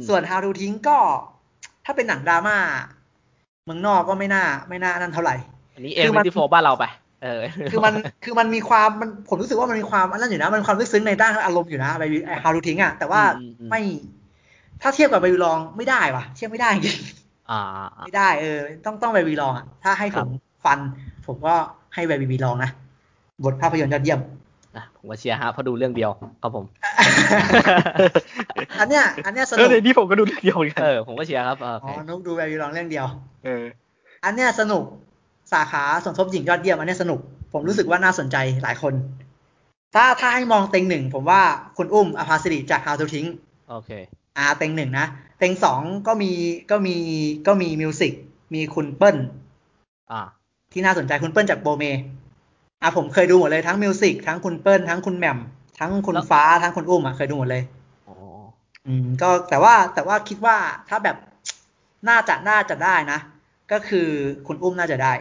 ส่วน How to ทิ้งก็ ถ้าเป็นหนังดราม่าเมืองนอกก็ไม่น่า ไม่น่านั่นเท่าไหร่ อันนี้เอ็มที่โฟบ้านเราไปเออ คือมันคือมันมีความมันผมรู้สึกว่ามันมีความอันนั้นอยู่นะ มันความลึกซึ้งในด้านอารมณ์อยู่นะไป How to ทิ้งอะแต่ว่าไม่ ถ้าเทียบกับ Where We Belong ไม่ได้ว่ะ เทียบไม่ได้จริง ไม่ได้เออ ต้องต้องไปวีลองอะถ้าให้ผมฟัน ผมก็ให้ไปวีลองนะบทภาพยนตร์ยอดเยี่ยมนะผมก็เชียร์ฮะเพราะดูเรื่องเดียวครับผม อันเนี้ยอันเนี้ยสนุกเออนี่ผมก็ดูเรื่องเดียวเหมือนกันเออผมก็เชียร์ครับอ๋อนุกดูแบบวีลองเรื่องเดียว เออ อันเนี้ยสนุกสาขาสมทบหญิงยอดเยี่ยมอันเนี้ยสนุก ผมรู้สึกว่าน่าสนใจหลายคน ถ้าถ้าให้มองเต็งหนึ่งผมว่าคุณอุ้มอภาสิริจาก How to ทิ้งโอเค อ่าเต็งหนึ่งนะ เต็งสองก็มีก็มีก็มีมิวสิกมีคุณเปิ้ลอ่า ที่น่าสนใจคุณเปิ้ลจากโบเมอะผมเคยดูหมดเลยทั้งมิวสิกทั้งคุณเปิ้ลทั้งคุณแหม่มทั้งคุณฟ้าทั้งคุณอุ้มอะเคยดูหมดเลยอ๋ออืม ก็แต่ว่าแต่ว่าคิดว่าถ้าแบบน่าจะน่าจะได้นะ ก็คือคุณอุ้มน่าจะได้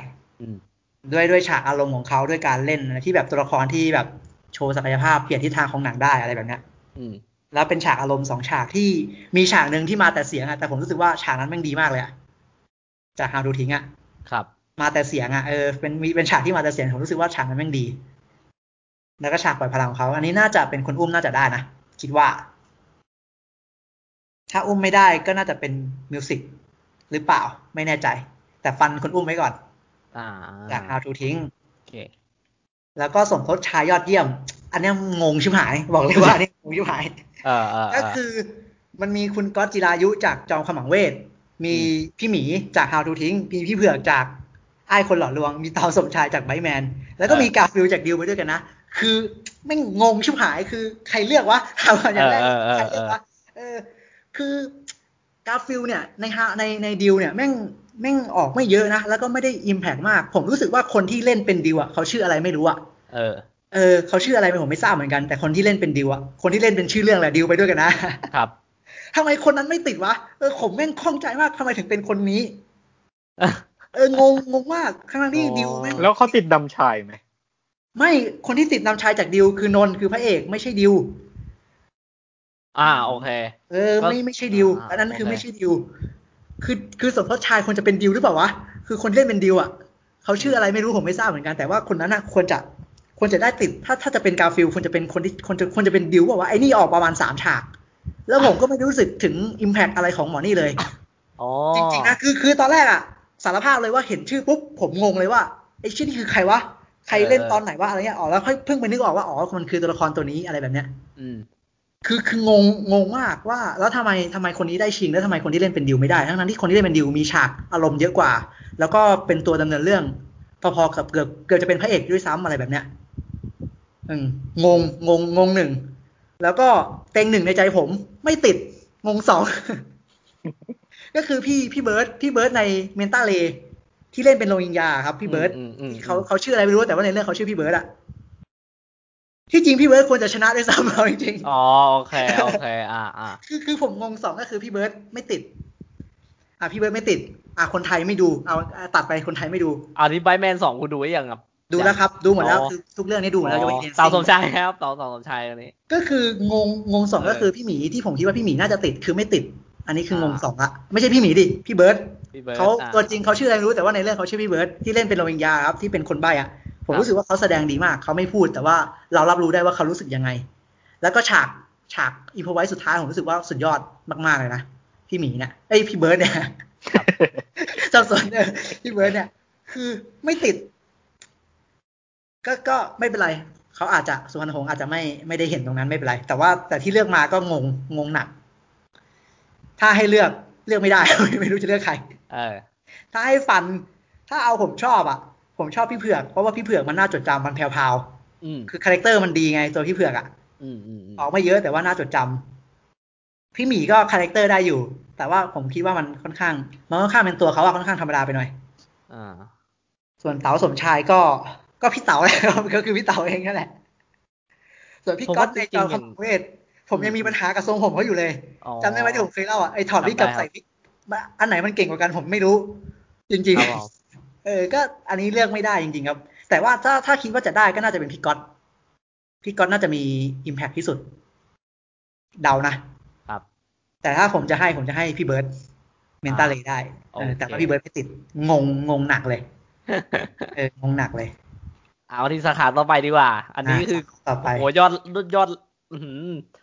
ด้วยด้วยฉากอารมณ์ของเขาด้วยการเล่นที่แบบตัวละครที่แบบโชว์ศักยภาพเปลี่ยนทิศทางของหนังได้อะไรแบบเนี้ย แล้วเป็นฉากอารมณ์สองฉากที่มีฉากหนึ่งที่มาแต่เสียงอะแต่ผมรู้สึกว่าฉากนั้นแม่งดีมากเลยอะจากฮาวดูทิ้งอะครับ มาแต่เสียงอะเออเป็นมีเป็นฉากที่มาแต่เสียงผมรู้สึกว่าฉากนั้นแม่งดี แล้วก็ฉากปล่อยพลังของเขา อันนี้น่าจะเป็นคนอุ้มน่าจะได้นะคิดว่า ถ้าอุ้มไม่ได้ก็น่าจะเป็นมิวสิกหรือเปล่าไม่แน่ใจ แต่ฟันคนอุ้มไว้ก่อนจาก How to ทิ้งแล้วก็สมทบชายยอดเยี่ยม อันนี้งงชิบหาย บอกเลยว่าอันนี้งงชิบหาย ก็คือมันมีคุณก๊อตจิรายุจากจอมขมังเวท มีพี่หมีจาก How to ทิ้งมีพี่เผือกจากไอ้คนหล่อลวง มีเต๋าสมชายจาก Bikeman แล้วก็มีกาฟิลจากดิวไปด้วยกันนะ คือไม่งงชิบหายคือใครเลือกวะทำอย่างแรกใครเลือกวะเออ คือกาฟิลเนี่ยในฮาในในดิวเนี่ยแม่งแม่งออกไม่เยอะนะ แล้วก็ไม่ได้อิมแพกมาก ผมรู้สึกว่าคนที่เล่นเป็นดิวอะเขาชื่ออะไรไม่รู้อะเออ เออเขาชื่ออะไรผมไม่ทราบเหมือนกัน แต่คนที่เล่นเป็นดิวอะคนที่เล่นเป็นชื่อเรื่องแหละดิวไปด้วยกันนะครับทำไมคนนั้นไม่ติดวะเออผมแม่งคล่องใจมากทำไมถึงเป็นคนนี้เอองงงงมากข้างที่ดิวแแล้วเขาติดดำชายไหมไม่คนที่ติดดำชายจากดิวคือนนคือพระเอกไม่ใช่ดิวอ่าโอเค เออไม่ไม่ใช่ดิวอันนั้นคือไม่ใช่ดิวคือคือสมทบชายควรจะเป็นดิวหรือเปล่าวะคือคนที่เล่นเป็นดิวอะเขาชื่ออะไรไม่รู้ผมไม่ทราบเหมือนกันแต่ว่าคนนั้นอะควรจะ ควรจะได้ติด ถ้าถ้าจะเป็นกาฟิลควรจะเป็นคนที่ควรจะควรจะเป็นดิวบอกว่าไอ้นี่ออกประมาณสามฉาก แล้วผมก็ไม่รู้สึกถึง impact อะไรของหมอนี่เลยจริงๆนะคือคือตอนแรกอะสารภาพเลยว่าเห็นชื่อปุ๊บผมงงเลยว่าไอ้ชื่อนี่คือใครวะใครเล่นตอนไหนว่าอะไรเงี้ยอ๋อแล้วค่อยเพิ่งไปนึกออกว่าอ๋อมันคือตัวละครตัวนี้อะไรแบบเนี้ยอืมคือคืองงงงมากว่า แล้วทำไมทำไมคนนี้ได้ชิงแล้วทำไมคนที่เล่นเป็นดิวไม่ได้ ทั้งนั้นที่คนที่เล่นเป็นดิวมีฉากอารมณ์เยอะกว่า แล้วก็เป็นตัวดำเนินเรื่องพอๆกับเกือบเกือบจะเป็นพระเอกด้วยซ้ำอะไรแบบเนี้ยอืม งงงงงงหนึ่ง แล้วก็เต็งหนึ่งในใจผม ไม่ติดงงสองก็คือพี่พี่เบิร์ดพี่เบิร์ดใน Manta Ray ที่เล่นเป็นโรฮิงญาครับพี่เบิร์ดเขาเขาชื่ออะไรไม่รู้แต่ว่าในเรื่องเขาชื่อพี่เบิร์ดอะที่จริงพี่เบิร์ดควรจะชนะด้วยซ้ำเราจริงๆอ๋อโอเคโอเคอ่าอ่าคือคือผมงงสองก็คือพี่เบิร์ดไม่ติด อ่าพี่เบิร์ดไม่ติด อ่าคนไทยไม่ดู เอาตัดไปคนไทยไม่ดูอันนี้ Bikeman สองคุณดูไว้ยังครับ ดูแล้วครับ ดูหมดแล้วคือทุกเรื่องนี้ดูหมดแล้วยกเว้นเต๋าสมชายครับเต๋าสมชายอันนี้ ก็คืองงงงสองก็คือพี่หมีที่ผมคิดว่าพี่หมีน่าจะติดคือไม่ติด อันนี้คืองงสองละไม่ใช่พี่หมีดิพี่เบิร์ดเขาตัวจริงเขาชื่ออะไรรู้แต่ว่าในเรื่องเขาชื่อพี่เบิร์ดที่เล่นเป็นโรฮิงญาครับที่เป็นคนใบ้อะผมรู้สึกว่าเขาแสดงดีมากเขาไม่พูดแต่ว่าเรารับรู้ได้ว่าเขารู้สึกยังไง แล้วก็ฉากฉากอินโฟไว้สุดท้ายผมรู้สึกว่าสุดยอดมากๆเลยนะพี่หมีเนี่ยเอ้ยพี่เบิร์ดเนี่ยสับสนเนี่ยพี่เบิร์ดเนี่ยคือไม่ติด ก็ก็ไม่เป็นไรเขาอาจจะสุวรรณหงษ์อาจจะไม่ไม่ได้เห็นตรงนั้นไม่เป็นไร แต่ว่าแต่ที่เลือกมาก็งงงงหนัก ถ้าให้เลือกเลือกไม่ได้ ไม่รู้จะเลือกใคร เออ ถ้าให้ฟันธง ถ้าเอาผมชอบอะ ผมชอบพี่เผือกเพราะว่าพี่เผือกมันน่าจดจำมันแผ่วๆคือ character มันดีไงตัวพี่เผือกอะออกไม่เยอะแต่ว่าน่าจดจำพี่หมีก็ character ได้อยู่ แต่ว่าผมคิดว่ามันค่อนข้าง มันค่อนข้างเป็นตัวเขาอะค่อนข้างธรรมดาไปหน่อยอ่าส่วนเต๋าสมชายก็ ก็พี่เต๋าแหละก็คือพี่เต๋าเองนั่นแหละ ส่วนพี่ก๊อตในจอมขมังเวทผมยังมีปัญหากับทรงผมเขาอยู่เลยจำได้ไหมที่ผมเคยเล่าอะไอ้ถอดวิกกับใส่วิกอันไหนมันเก่งกว่ากันผมไม่รู้ จริง ๆ เออ ก็อันนี้เลือกไม่ได้จริง ๆ ครับ แต่ว่าถ้าถ้าคิดว่าจะได้ก็น่าจะเป็นพี่ก๊อตพี่ก๊อตน่าจะมีอิมแพคที่สุด เดานะครับ แต่ถ้าผมจะให้ผมจะให้พี่เบิร์ตเมนตาเลยได้แต่ว่าพี่เบิร์ตไม่ติดงงงงหนักเลย เอองงหนักเลย เอาที่สาขาต่อไปดีกว่า อันนี้คือต่อไปโอ้ยอดยอด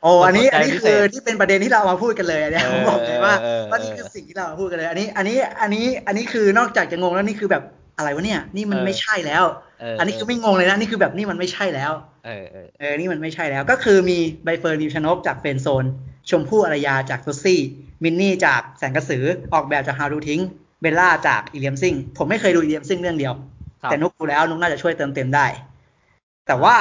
โอ้อันนี้อันนี้คือที่เป็นประเด็นที่เรามาพูดกันเลยอันนี้ผมบอกเลยว่าว่านี่คือสิ่งที่เรามาพูดกันเลย อันนี้อันนี้อันนี้อันนี้คือนอกจากจะงงแล้วนี่คือแบบอะไรวะเนี่ยนี่มันไม่ใช่แล้ว อันนี้คือไม่งงเลยนะนี่คือแบบนี่มันไม่ใช่แล้วเออเออนี่มันไม่ใช่แล้ว ก็คือมีใบเฟิร์นพิมพ์ชนกจาก Friend Zone ชมพู่อารยาจากตุ๊ดซี่ส์มินนี่จากแสงกระสือออกแบบจาก How to ทิ้งเบลล่าจากอีเรียมซิ่งผมไม่เคยดูอีเรียมซิ่งเรื่องเดียว แต่นุกดูแล้วนุกน่าจะช่วยเติมเต็มได้ แต่ว่า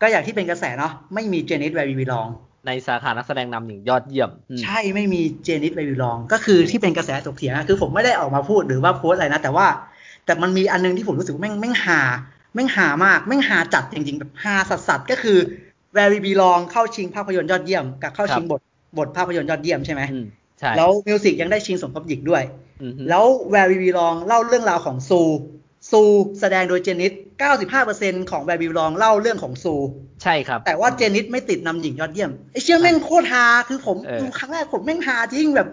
ก็อย่างที่เป็นกระแสเนาะไม่มีเจนนิษฐ์ Where We Belong ในสาขานักแสดงนำหญิงยอดเยี่ยม ใช่ไม่มีเจนนิษฐ์ Where We Belong ก็คือที่เป็นกระแสถกเถียงคือผมไม่ได้ออกมาพูดหรือว่าโพสอะไรนะ แต่ว่า แต่มันมีอันนึงที่ผมรู้สึกแม่งแม่งหาแม่งหามากแม่งหาจัดจริงๆแบบหาสัสๆก็คือ Where We Belong เข้าชิงภาพยนตร์ยอดเยี่ยม กับเข้าชิงบทบทภาพยนตร์ยอดเยี่ยมใช่ไหมใช่แล้วมิวสิกยังได้ชิงสมทบหญิงด้วย แล้วแวร์วีบีลองเล่าเรื่องราวของซู ซูแสดงโดยเจนิส 95%ของแบบบิวลองเล่าเรื่องของซู ใช่ครับ แต่ว่าเจนิสไม่ติดนำหญิงยอดเยี่ยม ไอเชื่อแม่งโคตรฮา คือผมดูครั้งแรกผมแม่งฮาจริงแบบ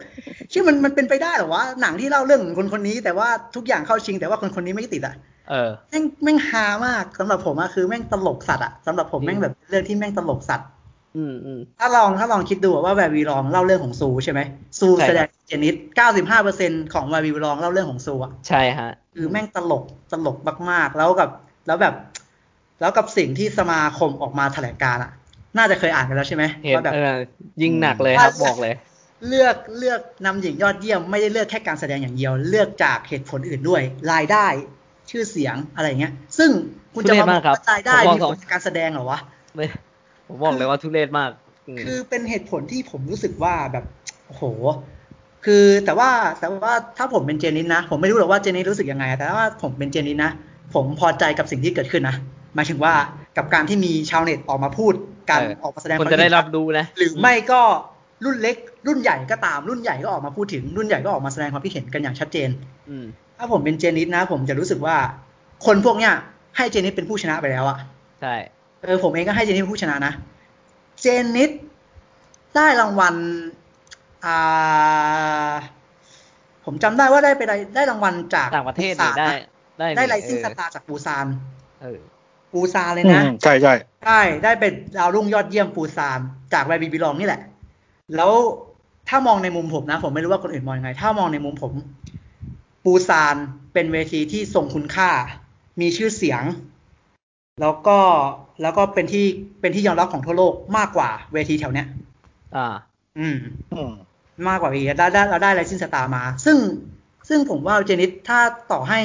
เชื่อมันมันเป็นไปได้หรอวะ หนังที่เล่าเรื่องคนคนนี้ แต่ว่าทุกอย่างเข้าชิง แต่ว่าคนคนนี้ไม่ติดอะเออแม่งแม่งฮามากสำหรับผมอะคือแม่งตลกสัตว์อะสำหรับผมแม่งแบบเรื่องที่แม่งตลกสัตว์ อืมอืมถ้าลองถ้าลองคิดดูว่าแบบวีลองเล่าเรื่องของซูใช่ไหมซูแสดง เจนิสเก้าสิบห้าเปอร์เซ็นของแบบวีลองเล่าเรื่องของซูอะใช่ฮะ คือแม่งตลกตลกมากๆ แล้วกับแล้วแบบ แล้วกับสิ่งที่สมาคมออกมาแถลงการอะน่าจะเคยอ่านกันแล้วใช่ไหมว่าแบบยิ่งหนักเลยครับบอกเลย เลือกเลือกนำหญิงยอดเยี่ยมไม่ได้เลือกแค่การแสดงอย่างเดียว เลือกจากเหตุผลอื่นด้วย รายได้ชื่อเสียงอะไรเงี้ย ซึ่งคุณจะมาบอกรายได้มีผลการแสดงเหรอวะผมบอกเลยว่าทุเรศมาก คือเป็นเหตุผลที่ผมรู้สึกว่าแบบโอ้โห คือแต่ว่าแต่ว่าถ้าผมเป็นเจนินนะ ผมไม่รู้หรอกว่าเจนินรู้สึกยังไง แต่ว่าผมเป็นเจนินนะ ผมพอใจกับสิ่งที่เกิดขึ้นนะหมายถึงว่ากับการที่มีชาวเน็ตออกมาพูดการออกมาแสดงความจะได้รับดูนะหรือไม่ก็รุ่นเล็ก รุ่นใหญ่ก็ตามรุ่นใหญ่ก็ออกมาพูดถึงรุ่นใหญ่ก็ออกมาแสดงความคิดเห็นกันอย่างชัดเจนอืถ้าผมเป็นเจนิสนะ ผมจะรู้สึกว่า คนพวกเนี้ยให้เจนิสเป็นผู้ชนะไปแล้วอะใช่เออผมเองก็ให้เจนิสเป็นผู้ชนะนะ เจนิสได้รางวัล อ่า ผมจำได้ว่าได้ไปได้ได้รางวัลจากต่างประเทศได้ ได้ได้ไลซิ่งสตาร์จากปูซานปูซานเลยนะ ใช่ใช่ได้ได้เป็นดาวรุ่งยอดเยี่ยมปูซานจากแวร์บีบิลองนี่แหละ แล้วถ้ามองในมุมผมนะ ผมไม่รู้ว่าคนอื่นมองยังไง ถ้ามองในมุมผม ปูซานเป็นเวทีที่ทรงคุณค่า มีชื่อเสียง แล้วก็แล้วก็เป็นที่เป็นที่ยอมรับของทั่วโลกมากกว่าเวทีแถวเนี้ย อ่า อืมมากกว่าอีกได้ได้เราได้ Rising Star มา ซึ่งซึ่งผมว่าเจนนิษฐ์ถ้าต่อให้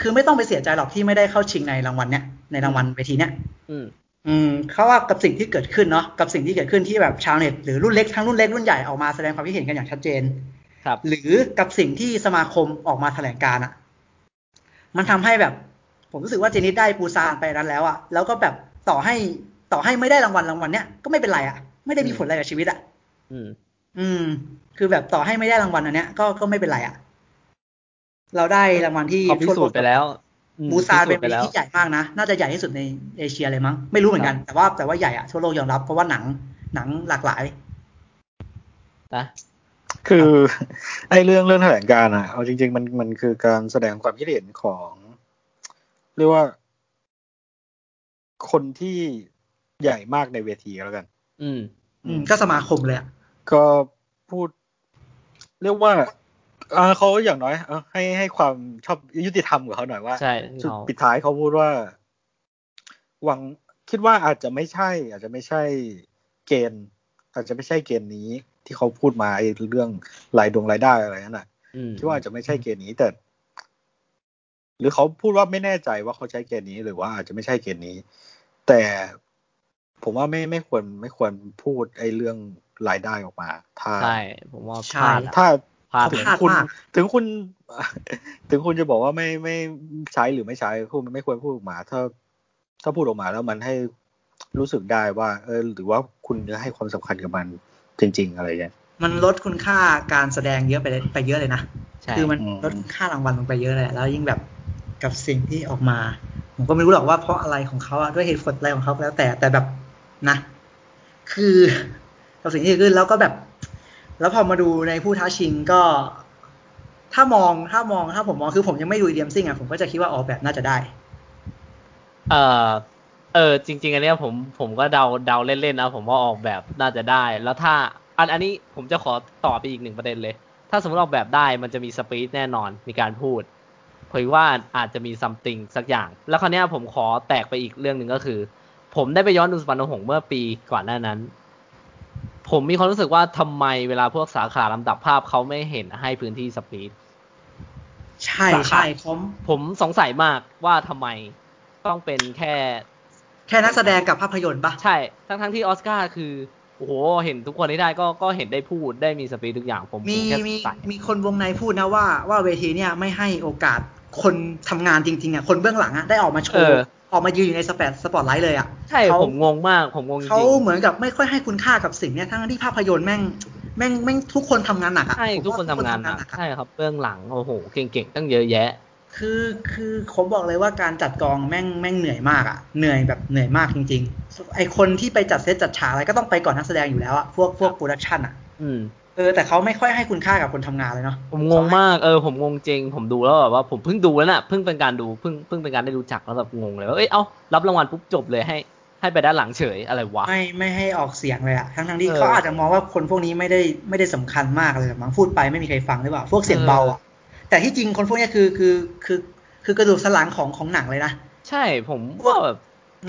คือไม่ต้องไปเสียใจหรอกที่ไม่ได้เข้าชิงในรางวัลเนี้ยในรางวัลเวทีเนี้ยอืมอืมเขาว่ากับสิ่งที่เกิดขึ้นเนาะกับสิ่งที่เกิดขึ้นที่แบบชาวเน็ตหรือรุ่นเล็กทั้งรุ่นเล็กรุ่นใหญ่ออกมาแสดงความคิดเห็นกันอย่างชัดเจน ครับ หรือกับสิ่งที่สมาคมออกมาแถลงการอะมันทำให้แบบ ผมรู้สึกว่าเจนิสได้ปูซานไปนั้นแล้วอะแล้วก็แบบต่อให้ต่อให้ไม่ได้รางวัลรางวัลเนี้ยก็ไม่เป็นไรอะไม่ได้มีผลอะไรกับชีวิตอะ อืม อืม คือแบบต่อให้ไม่ได้รางวัลอันเนี้ยก็ก็ไม่เป็นไรอะเราได้รางวัลที่เขาพิสูจน์ไปแล้วบูซานเป็นเวทีที่ใหญ่มากนะ น่าจะใหญ่ที่สุดในเอเชียเลยมั้ง ไม่รู้เหมือนกัน แต่ว่าแต่ว่าใหญ่อะทั่วโลกยอมรับ เพราะว่าหนังหนังหลากหลายนะคือไอ้เรื่องเรื่องแถลงการอะเอาจริง ๆ มันมันคือการแสดงความคิดเห็นของ เรียกว่า คนที่ใหญ่มากในเวทีแล้วกัน อืม อืม ก็สมาคมเลยอะ ก็พูด เรียกว่าอ่าเขาอย่างน้อยเออให้ให้ความชอบยุติธรรมกับเขาหน่อยว่าใช่สุดเขาปิดท้ายเขาพูดว่า หวังคิดว่าอาจจะไม่ใช่ อาจจะไม่ใช่เกณฑ์ อาจจะไม่ใช่เกณฑ์นี้ ที่เขาพูดมาไอ้เรื่องรายดงรายได้อะไรนั่นน่ะอืมคิดว่าอาจจะไม่ใช่เกณฑ์นี้แต่ หรือเขาพูดว่าไม่แน่ใจว่าเขาใช้เกณฑ์นี้ หรือว่าอาจจะไม่ใช่เกณฑ์นี้ แต่ผมว่าไม่ไม่ควรไม่ควรพูดไอ้เรื่อง รายได้ออกมา ถ้าใช่ผมว่าพใช่ลาดอะถ้าพลาดถึเลงยพลาดคุณมากถึงคุณ ถึงคุณจะบอกว่าไม่ไม่ใช้หรือไม่ใช้คุณไม่ควรพูดออกมา ถ้า ถ้าพูดออกมาแล้วมันให้รู้สึกได้ว่า เออ หรือว่าคุณจะให้ความสำคัญกับมันจริง ๆ อะไรเงี้ยมันลดคุณค่าการแสดงเยอะไปเลยไปเยอะเลยนะใช่คือมันอืมลดค่ารางวัลลงไปเยอะเลยอะแล้วยิ่งแบบกับสิ่งที่ออกมา ผมก็ไม่รู้หรอกว่าเพราะอะไรของเขาอะด้วยเหตุผลอะไรของเขาก็แล้วแต่แต่แบบนะ คือ กับสิ่งที่เกิดขึ้นแล้วก็แบบ แล้วพอมาดูในผู้ท้าชิงก็ ถ้ามองถ้ามองถ้าผมมองคือผมยังไม่ดูเรียมซิ่งอะผมก็จะคิดว่าออกแบบน่าจะได้ เออเออจริง ๆ อันเนี้ยผมผมก็เดาเดาเล่นๆนะผมว่าออกแบบน่าจะได้ แล้วถ้าอันอันนี้ผมจะขอต่อไปอีกหนึ่งประเด็นเลย ถ้าสมมติออกแบบได้มันจะมี speech แน่นอนมีการพูดผมว่าอาจจะมี something สักอย่าง แล้วคราวนี้ผมขอแตกไปอีกเรื่องหนึ่งก็คือ ผมได้ไปย้อนดูสุพรรณหงส์เมื่อปีก่อนหน้านั้น ผมมีความรู้สึกว่าทำไมเวลาพวกสาขาลำดับภาพเขาไม่เห็นให้พื้นที่สปีดใช่สาขาใช่ผมผมสงสัยมากว่าทำไมต้องเป็นแค่ แค่นักแสดงกับภาพยนตร์ปะใช่ ทั้งทั้งที่ออสการ์คือโอ้โห เห็นทุกคนที่ได้ก็ก็เห็นได้พูดได้มีสปีดทุกอย่างผมมีผมแค่มีใส่มีคนวงในพูดนะว่าว่าเวทีเนี่ยไม่ให้โอกาสคนทำงานจริงๆอะคนเบื้องหลังอะได้ออกมาโชเอว์ อออกมายืนอยู่ใน spot spotlight เลยอะใช่เขาผมงงมากผมงงจริงเขาเหมือนกับไม่ค่อยให้คุณค่ากับสิ่งเนี้ยทั้งที่ภาพยนตร์แม่งแม่งแม่งทุกคนทำงานหนักอะใช่ผมทุกว่คนทำงานหนักอะใช่ครับเบื้องหลังโอ้โหเก่งๆตั้งเยอะแยะ คือคือผมบอกเลยว่าการจัดกองแม่งแม่งเหนื่อยมากอะเหนื่อยแบบเหนื่อยมากจริง ๆ ไอคนที่ไปจัดเซตจัดฉากอะไรก็ต้องไปก่อนนักแสดงอยู่แล้วอะพวกพวก production อะ อืมเออแต่เขาไม่ค่อยให้คุณค่ากับคนทำงานเลยเนาะผมงงมากเออผมงงจริง ผมดูแล้วแบบว่าผมเพิ่งดูแล้วน่ะเพิ่งเป็นการดูเพิ่งเพิ่งเป็นการได้รู้จักแล้วแบบงงเลยว่าเอ้ยเอ้ารับรางวัลปุ๊บจบเลยให้ ให้ไปด้านหลังเฉยอะไรวะไม่ไม่ให้ออกเสียงเลยอะทั้งทั้งๆที่เออเขาอาจจะมองว่าคนพวกนี้ไม่ได้ไม่ได้สำคัญมากเลยหรอกมั้งพูดไปไม่มีใครฟังหรือเปล่าพวกเสียงเออเบาอะแต่ที่จริงคนพวกเนี้ยคือคือคือ คือกระดูกสันหลังของของหนังเลยนะใช่ผมว่าแบบ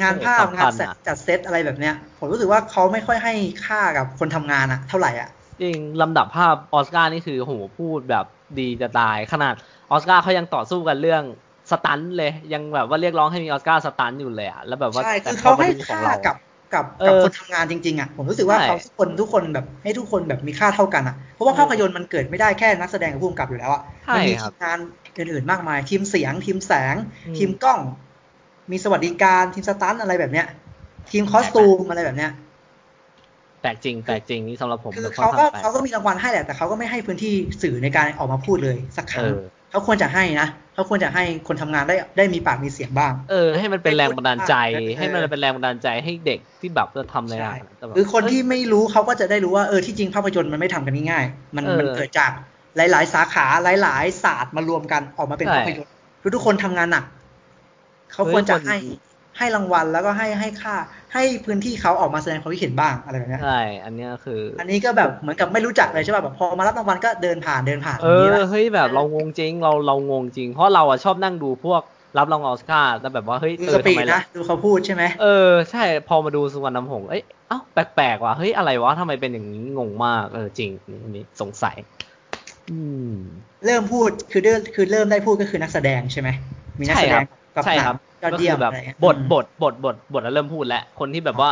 งานภาพสำคังาญนอะจัดเซตอะไรแบบเนี้ย ผมรู้สึกว่าเขาไม่ค่อยให้ค่ากับคนทำงานอะเท่าไหร่อะ จริงลำดับภาพออสการ์นี่คือโหพูดแบบดีจะตาย ขนาดออสการ์เขายังต่อสู้กันเรื่อง stunt เลยยังแบบว่าเรียกร้องให้มีออสการ์ stunt อยู่เลยอะแล้วแบบว่าใช่แต่คือพเขามาให้ดูของค่าเรากับกับเอกับอคนทำงานจริงๆอะผมรู้สึกว่าใช่เขาทุกคนทุกคนแบบให้ทุกคนแบบมีค่าเท่ากันอะเพราะว่าเออภาพยนตร์มันเกิดไม่ได้แค่นักแสดงกับผู้กำกับอยู่แล้วอะใช่มัมีครัทีบมงานอื่นๆมากมาย ทีมเสียง ทีมแสงอืมทีมกล้อง มีสวัสดิการทีม stunt อะไรแบบเนี้ย ทีม costume อะไรแบบเนี้ย แปลกจริงแปลกจริงนี่สำหรับผมคือแบบเขาก็ค่อนข้งแปลเขาก็มีรางวัลให้แหละแต่เขาก็ไม่ให้พื้นที่สื่อในการออกมาพูดเลยสักครั้งเออเขาควรจะให้นะเขาควรจะให้คนทำงานได้ได้มีปากมีเสียงบ้าง เออ ให้มันเป็นแรงบันดาลใจเออให้มันเป็นแรงบันดาลใจให้เด็กที่แบบจะทำในงานแต่แบบหรือคนที่เยไม่รู้เขาก็จะได้รู้ว่าเออที่จริงภาพยนตร์มันไม่ทำกันง่ายๆมันเออมันเกิดจากหลาย ๆ สาขาหลาย ๆ ศาสตร์มารวมกันออกมาเป็นใช่ภาพยนตร์ทุกๆคนทำงานหนักเขาควรจะเฮ้ยคนให้ ให้รางวัลแล้วก็ให้ให้ค่า ให้พื้นที่เขาออกมาแสดงความคิดเห็นบ้างอะไรแบบเนี้ยใช่ อันเนี้ยคือ อันนี้ก็แบบเหมือนกับไม่รู้จักเลยใช่ป่ะแบบพอมารับรางวัลก็เดินผ่านเดินผ่านเออย่างนี้อแหละเฮ้ยแบบเรางงจริงเราเรางงจริง เพราะเราอะชอบนั่งดูพวกรับรางวัลออสการ์แต่แบบว่าเฮ้ยเออทำไมนะดูเขาพูดใช่ไหมเออใช่พอมาดูสุวรรณน้ำหงเอ้ยเอ้าแปลกๆว่ะเฮ้ยอะไรวะทำไมเป็นอย่างนี้งงมากเออจริงนี่สงสัยอืมเริ่มพูดคือเริ่มคือเริ่มได้พูดก็คือนักแสดงใช่ไหมมีนักแสดง ใช่ครับยอดเยี่ยมแบบบทบทบทบทบทแล้วเริ่มพูดแล้วคนที่แบบว่า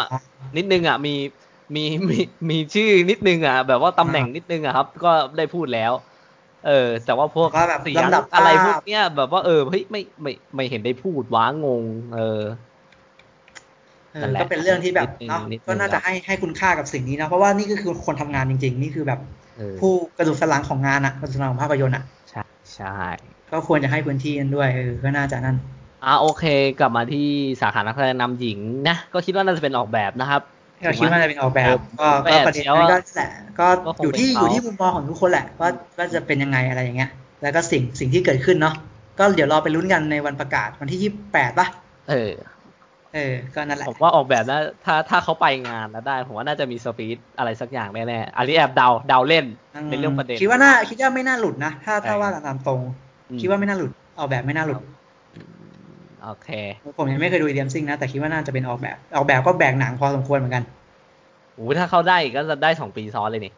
นิดนึงอะมีมีมีมีชื่อนิดนึงอะ แบบว่าตำแหน่งนิดนึงอะครับ ก็ได้พูดแล้ว เออ แต่ว่าพวกเสียงอะไรพวกเนี้ยแบบว่าเออเฮ้ยไม่ไม่ไม่เห็นได้พูดว้างง เออก็เป็นเรื่องที่แบบเนาะก็น่าจะให้ให้คุณค่ากับสิ่งนี้นะเพราะว่านี่ก็คือคนทำงานจริง ๆ นี่คือแบบผู้กระดูกสันหลังของงานอะกระดูกสันหลังของภาพยนตร์อะใช่ใช่ก็ควรจะให้พื้นที่กันด้วยเออก็น่าจะนั่น อ่าโอเค กลับมาที่สาขานักแสดงนำหญิงนะ ก็คิดว่าน่าจะเป็นออกแบบนะครับก็คิดว่าจะเป็นออกแบบก็ก็ประเด็นนั้นก็แหละก็อยู่ที่อยู่ที่มุมมองของทุกคนแหละว่าว่าจะเป็นยังไงอะไรอย่างเงี้ย แล้วก็สิ่งสิ่งที่เกิดขึ้นเนาะก็เดี๋ยวรอไปลุ้นกันในวันประกาศวันที่ยี่สิบแปดป่ะเออ เออ ก็นั่นแหละผมว่าออกแบบนะถ้าถ้าเขาไปงานแล้วได้ ผมว่าน่าจะมีสปีดอะไรสักอย่างแน่ๆอันนี้แอบเดาเดาเล่นในเรื่องประเด็นคิดว่าน่าคิดว่าไม่น่าหลุดนะถ้าถ้าว่าตามตรง คิดว่าไม่น่าหลุดออกแบบไม่น่าหลุด โอเค ผมยังไม่เคยดูอีเดียมซิงนะ แต่คิดว่าน่าจะเป็นออกแบบ ออกแบบก็แบกหนังพอสมควรเหมือนกันโอ้ถ้าเขาได้ก็จะได้สองปีซ้อนเลยนี่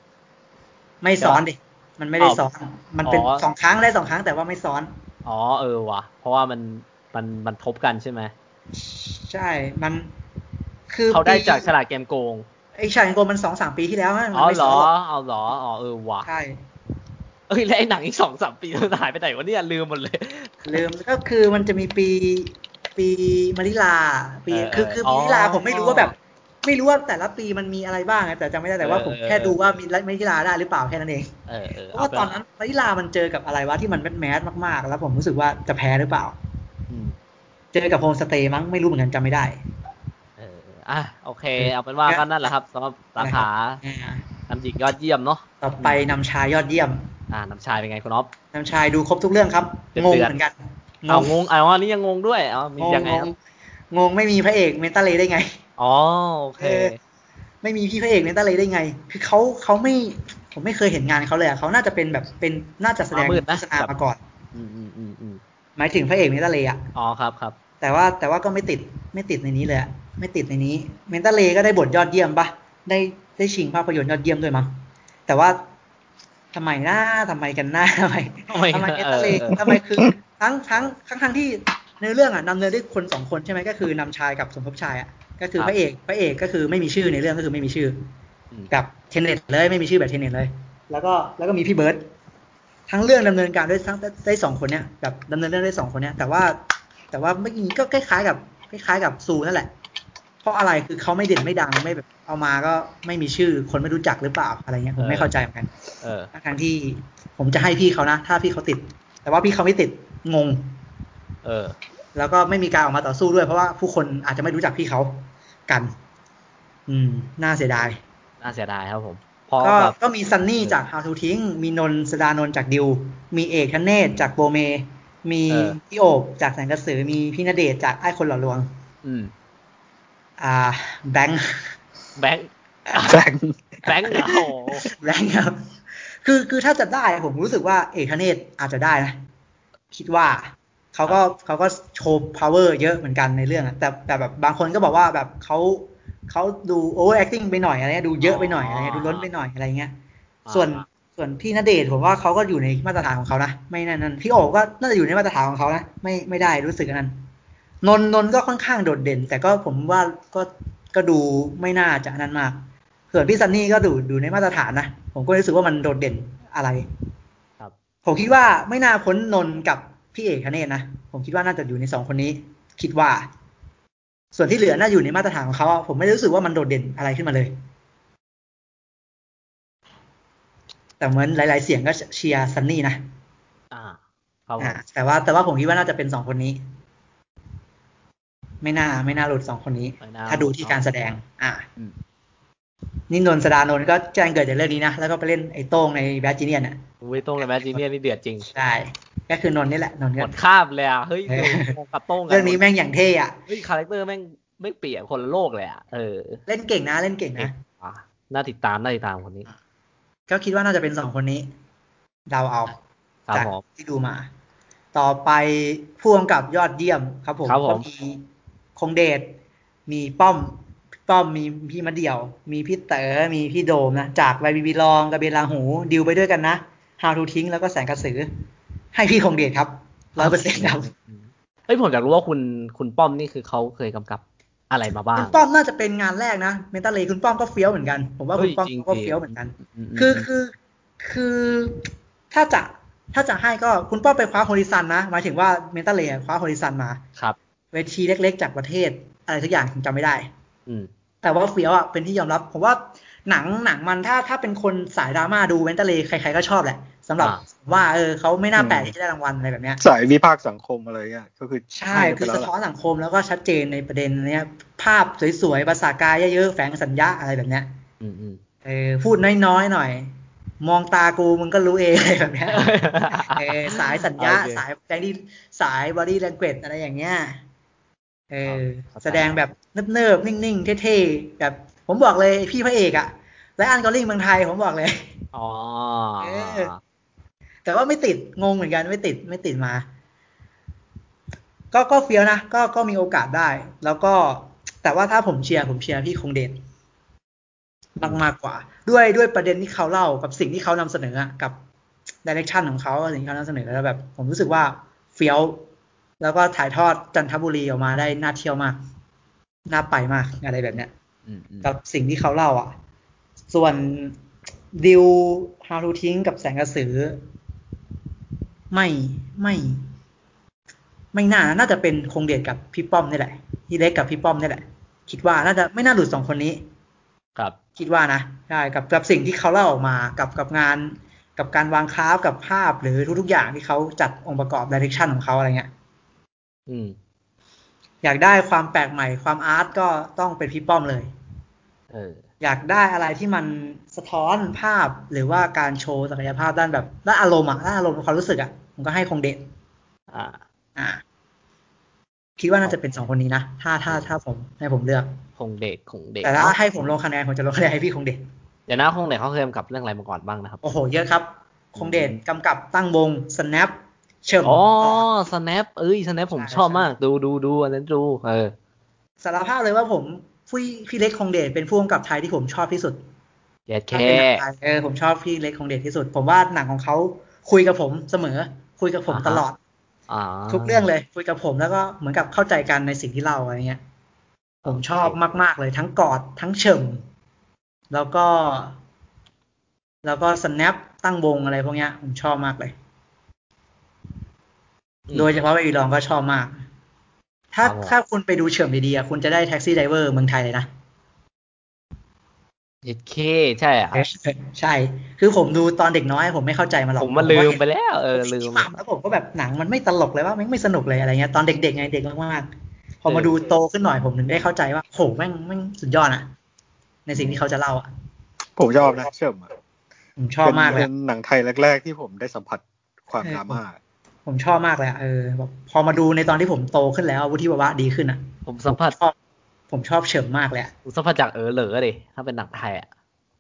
ไม่ซ้อนดิ มันไม่ได้ซ้อน มันเป็นสองครั้งได้สองครั้งแต่ว่าไม่ซ้อน อ๋อเออว่ะเพราะว่ามันมันมันทบกันใช่ไหม ใช่ มันคือเขาได้จากฉลาดเกมโกงไอ้ฉลาดเกมโกงมันสองสามปีที่แล้วอ๋อเหรอเอาเหรอ อ๋อเออว่ะใช่ เอ้ยแล้วไอ้หนังอีกสองสามปีมันหายไปไหนวะเนี่ยลืมหมดเลย ลืมก็คือมันจะมีปี ปีมาริลา ปีคือคือมาริลาผมไม่รู้ว่าแบบ ไม่รู้ว่าแต่ละปีมันมีอะไรบ้างแต่จำไม่ได้แต่ว่าผมแค่ดูว่ามีมาริลาได้หรือเปล่าแค่นั้นเองเพราะว่าตอนนั้นมาริลามันเจอกับอะไรวะที่มันแมสมากๆ แล้วผมรู้สึกว่าจะแพ้หรือเปล่าเจอกับโฮมสเตย์มั้งไม่รู้เหมือนกันจำไม่ได้เอออะโอเค เอาเป็นว่าก็นั่นแหละครับสำหรับสาขานำหญิงยอดเยี่ยมเนาะต่อไปนำชายยอดเยี่ยม อ่านำชายเป็นไงคุณอ๊อฟนำชายดูครบทุกเรื่องครับ งงเหมือนกันเอางงอ๋อนี่ยังงงด้วยอ๋อมียังไงงงไม่มีพระเอกเมตาเลได้ไงอ๋อโอเค ไม่มีพี่พระเอกเมตาเลได้ไง คือเขาเขาไม่ผมไม่เคยเห็นงานเขาเลยอะเขาน่าจะเป็นแบบเป็นน่าจะแสดงโฆษณามาก่อนหมายถึงพระเอก Manta Ray อะอ๋อครับครับแต่ว่าแต่ว่าก็ไม่ติดไม่ติดในนี้เลยไม่ติดในนี้ Manta Ray ก็ได้บทยอดเยี่ยมปะได้ได้ชิงภาพยนตร์ยอดเยี่ยมด้วยมั้งแต่ว่า ทำไมหน้าทำไมกันหน้าทำไมทำไม Manta Ray ทำไมคือทั้งทั้งทั้งทั้งที่ในเรื่องอะนำเนินด้วยคนสองคนใช่ไหมก็คือนำชายกับสมทบชายอะก็คือพระเอกพระเอกก็คือไม่มีชื่อในเรื่องก็คือไม่มีชื่อกับ Tenet เลยไม่มีชื่อแบบ Tenet เลย แล้วก็แล้วก็มีพี่เบิร์ตทั้งเรื่องดำเนินการด้วยทั้งได้สองคนเนี้ยแบบดำเนินเรื่องได้สองคนเนี้ยแต่ว่าแต่ว่าเมื่อกี้ก็คล้ายๆกับคล้ายๆกับซูนั่นแหละ เพราะอะไรคือเขาไม่เด่นไม่ดังไม่แบบเอามาก็ไม่มีชื่อคนไม่รู้จักหรือเปล่าอะไรเงี้ยผมไม่เข้าใจเหมือนกันเออทั้งที่ผมจะให้พี่เขานะ ถ้าพี่เขาติด แต่ว่าพี่เขาไม่ติดงง เออ แล้วก็ไม่มีการออกมาต่อสู้ด้วย เพราะว่าผู้คนอาจจะไม่รู้จักพี่เขากัน อืม น่าเสียดาย น่าเสียดายครับผมก็ก็มีซันนี่จาก How to ทิ้งมีนนสดานนจากดิว มีเอกทเนศจากโบเม มีพี่โอบจากแสงกระสือ มีพี่นเดชจากไอ้คนหล่อลวง อืม อ่าแบงค์แบงค์แบงค์แบงค์โอ้แบงค์ครับคือคือถ้าจะได้ผมรู้สึกว่าเอกเนศอาจจะได้นะ คิดว่าเขาก็เขาก็โชว์ power เยอะเหมือนกันในเรื่องแต่แต่แบบบางคนก็บอกว่าแบบเขาเขาดู over acting ไปหน่อยอะไรเงี้ยดูเยอะไปหน่อยอะไรเงี้ยดูล้นไปหน่อยอะไรเงี้ย ส่วนส่วนพี่ณเดชผมว่าเขาก็อยู่ในมาตรฐานของเขานะไม่นั่นนั่นพี่โอ๋ก็น่าจะอยู่ในมาตรฐานของเขานะไม่ไม่ได้รู้สึกนั้น นนนนก็ค่อนข้างโดดเด่น แต่ก็ผมว่าก็ก็ดูไม่น่าจะนั้นมากส่วนพี่ซันนี่ก็ดูดูในมาตรฐานนะ ผมก็รู้สึกว่ามันโดดเด่นอะไร ครับ ผมคิดว่าไม่น่าพ้นนนกับพี่เอกคเนตนะ ผมคิดว่าน่าจะอยู่ในสองคนนี้ คิดว่า ส่วนที่เหลือน่าอยู่ในมาตรฐานของเขาผมไม่รู้สึกว่ามันโดดเด่นอะไรขึ้นมาเลย แต่เหมือนหลาย ๆ เสียงก็เชียร์ซันนี่นะ อ่าแต่ว่าแต่ว่าผมคิดว่าน่าจะเป็นสองคนนี้ ไม่น่า ไม่น่าหลุดสองคนนี้ ถ้าดูที่การแสดง อ่านี่นนชานนก็แจ้งเกิดจากเรื่องนี้นะ แล้วก็ไปเล่นไอ้โต้งใน Bad Genius อะไอ้โต้งใน Bad Genius นี่เดือดจริง ใช่ ก็คือนนนี่แหละนนหมดคาบเลยอะ เฮ้ยกับโต้งเรื่องนี้แม่งอย่างเท่อะ เฮ้ย character แม่งไม่เปลี่ยนคนละโลกเลยอะ เออ เล่นเก่งนะ เล่นเก่งนะน่าติดตาม น่าติดตามคนนี้ ก็คิดว่าน่าจะเป็นสองคนนี้ เดาเอาจากที่ดูมา ต่อไปผู้กำกับยอดเยี่ยมครับผมก็มี คงเดชมีป้อมป้อมมีพี่มะเดี่ยว มีพี่เต๋อมีพี่โดมนะ จากไวบีบีลองกับเบลาหู ดิวไปด้วยกันนะ How to ทิ้งแล้วก็แสงกระสือ ให้พี่คงเดชครับร้อยเปอร์เซ็นต์ครับเฮ้ยผมอยากรู้ว่าคุณคุณป้อมนี่คือเขาเคยกำกับอะไรมาบ้าง คุณป้อมน่าจะเป็นงานแรกนะเมตาเลคุณป้อมก็เฟี้ยวเหมือนกัน ผมว่าคุณป้อมก็เฟี้ยวเหมือนกัน คือคือคือถ้าจะถ้าจะให้ก็คุณป้อมไปคว้าโฮลิซันนะหมายถึงว่าManta Ray คว้า Horizons มาครับ เวทีเล็ก ๆ จากประเทศ อะไรทุกอย่างผมจำไม่ได้ อืแต่ว่าเฟี้ยวอะเป็นที่ยอมรับ ผมว่าหนังหนังมันถ้าถ้าเป็นคนสายดราม่าดู Manta Ray ใคร ๆ ก็ชอบแหละสำหรับว่าเออเขาไม่น่าแปลกที่จะได้รางวัลอะไรแบบเนี้ย สายวิพากษ์สังคมอะไรเงี้ยก็คือใช่คือสะท้อนสังคมแล้วก็ชัดเจนในประเด็นเนี้ย ภาพสวยๆภาษากายเยอะๆแฝงสัญญะอะไรแบบเนี้ยเออพูดน้อยๆหน่อย มองตากูมึงก็รู้เองอะไรแบบเนี้ยเออสายสัญญาสายแจที่สายบอดี้แลงเกจอะไรอย่างเงี้ย เออแสดงแบบเนิบๆนิ่งๆเท่ๆแบบผมบอกเลยพี่พระเอกอะไลอันกอลิงเมืองไทยผมบอกเลยอ๋อแต่ว่าไม่ติดงงเหมือนกันไม่ติดไม่ติดมา ก็ก็เฟี้ยวนะก็ก็มีโอกาสได้ แล้วก็แต่ว่าถ้าผมเชียร์ผมเชียร์พี่คงเด่นมากมากกว่า ด้วยด้วยประเด็นที่เขาเล่ากับสิ่งที่เขานำเสนอกับดิเรกชันของเขาสิ่งที่เขานำเสนอแล้วแบบ ผมรู้สึกว่าเฟี้ยว แล้วก็ถ่ายทอดจันทบุรีออกมาได้น่าเที่ยวมาก น่าไปมากอะไรแบบเนี้ยกับสิ่งที่เขาเล่าอะ ส่วนดิวฮารูทิ้งกับแสงกระสือ ไม่ไม่ ไม่น่า น่าจะเป็นคงเดชกับพี่ป้อมนี่แหละพี่เล็กกับพี่ป้อมนี่แหละ คิดว่าน่าจะไม่น่าหลุดสองคนนี้ ครับ คิดว่านะใช่กับกับสิ่งที่เขาเล่าออกมากับกับงานกับการวางคราฟกับภาพหรือทุกๆอย่างที่เขาจัดองค์ประกอบดิเรกชันของเขาอะไรเงี้ย อืม อยากได้ความแปลกใหม่ความอาร์ตก็ต้องเป็นพี่ป้อมเลยเอออยากได้อะไรที่มันสะท้อนภาพหรือว่าการโชว์ศักยภาพด้านแบบด้านอารมณ์อะด้านอารมณ์ความรู้สึกอะผมก็ให้คงเด็ดอ่า อ่า คิดว่าน่าจะเป็นสองคนนี้นะถ้าถ้าถ้าผมให้ผมเลือกคงเด็ดคงเด็ดแต่ถ้าให้ผมลงคะแนนผมจะลงคะแนนให้พี่คงเด็ดเดี๋ยวนะคงเด็ดเขาเคยกำกับเรื่องอะไรมาก่อนบ้างนะครับ โอ้โห เยอะครับ คงเด็ดกำกับตั้งวง snap เชิมอ๋อ snap เอ้ย snap ผมชอบมาก ดูดูดูอันนั้นดูเออสารภาพเลยว่าผมพี่พี่เล็กคงเดชเป็นผู้กำกับไทยที่ผมชอบที่สุดแย่แค่เออผมชอบพี่เล็กคงเดชที่สุด ผมว่าหนังของเขาคุยกับผมเสมอ คุยกับผมตลอดทุกเรื่องเลย คุยกับผมแล้วก็เหมือนกับเข้าใจกันในสิ่งที่เล่าอะไรเงี้ย ผมชอบมาก ๆ เลยทั้งกอดทั้งเฉิมแล้วก็ แล้วก็ snap ตั้งวงอะไรพวกเนี้ย ผมชอบมากเลย โดยเฉพาะไปอีลองก็ชอบมาก ถ้าถ้าคุณไปดูเฉิมดีๆคุณจะได้แท็กซี่ไดเวอร์เมืองไทยเลยนะเอ็ดเคใช่อะใช่ คือผมดูตอนเด็กน้อย ผมไม่เข้าใจมาหรอก ผมมาลืมไปแล้ว เออลืมแล้วผมก็แบบหนังมันไม่ตลกเลยว่ามันไม่สนุกเลยอะไรเงี้ยตอนเด็กๆไงเด็กมากๆพอมาดูโตขึ้นหน่อยผมถึงได้เข้าใจว่าโหแม่งแม่งสุดยอดอะ ในสิ่งที่เขาจะเล่าอะ ผมชอบนะเชื่อมผมชอบมากเลยเป็นหนังไทยแรก ๆ ที่ผมได้สัมผัสความดราม่า ผมชอบมากเลยเออพอมาดูในตอนที่ผมโตขึ้นแล้ววุฒิภาวะดีขึ้นอะ ผมสัมผัสชอบผมชอบเฉิมมากเลยผมสัมผัสจากเออเหลอเลยถ้าเป็นหนังไทยอะ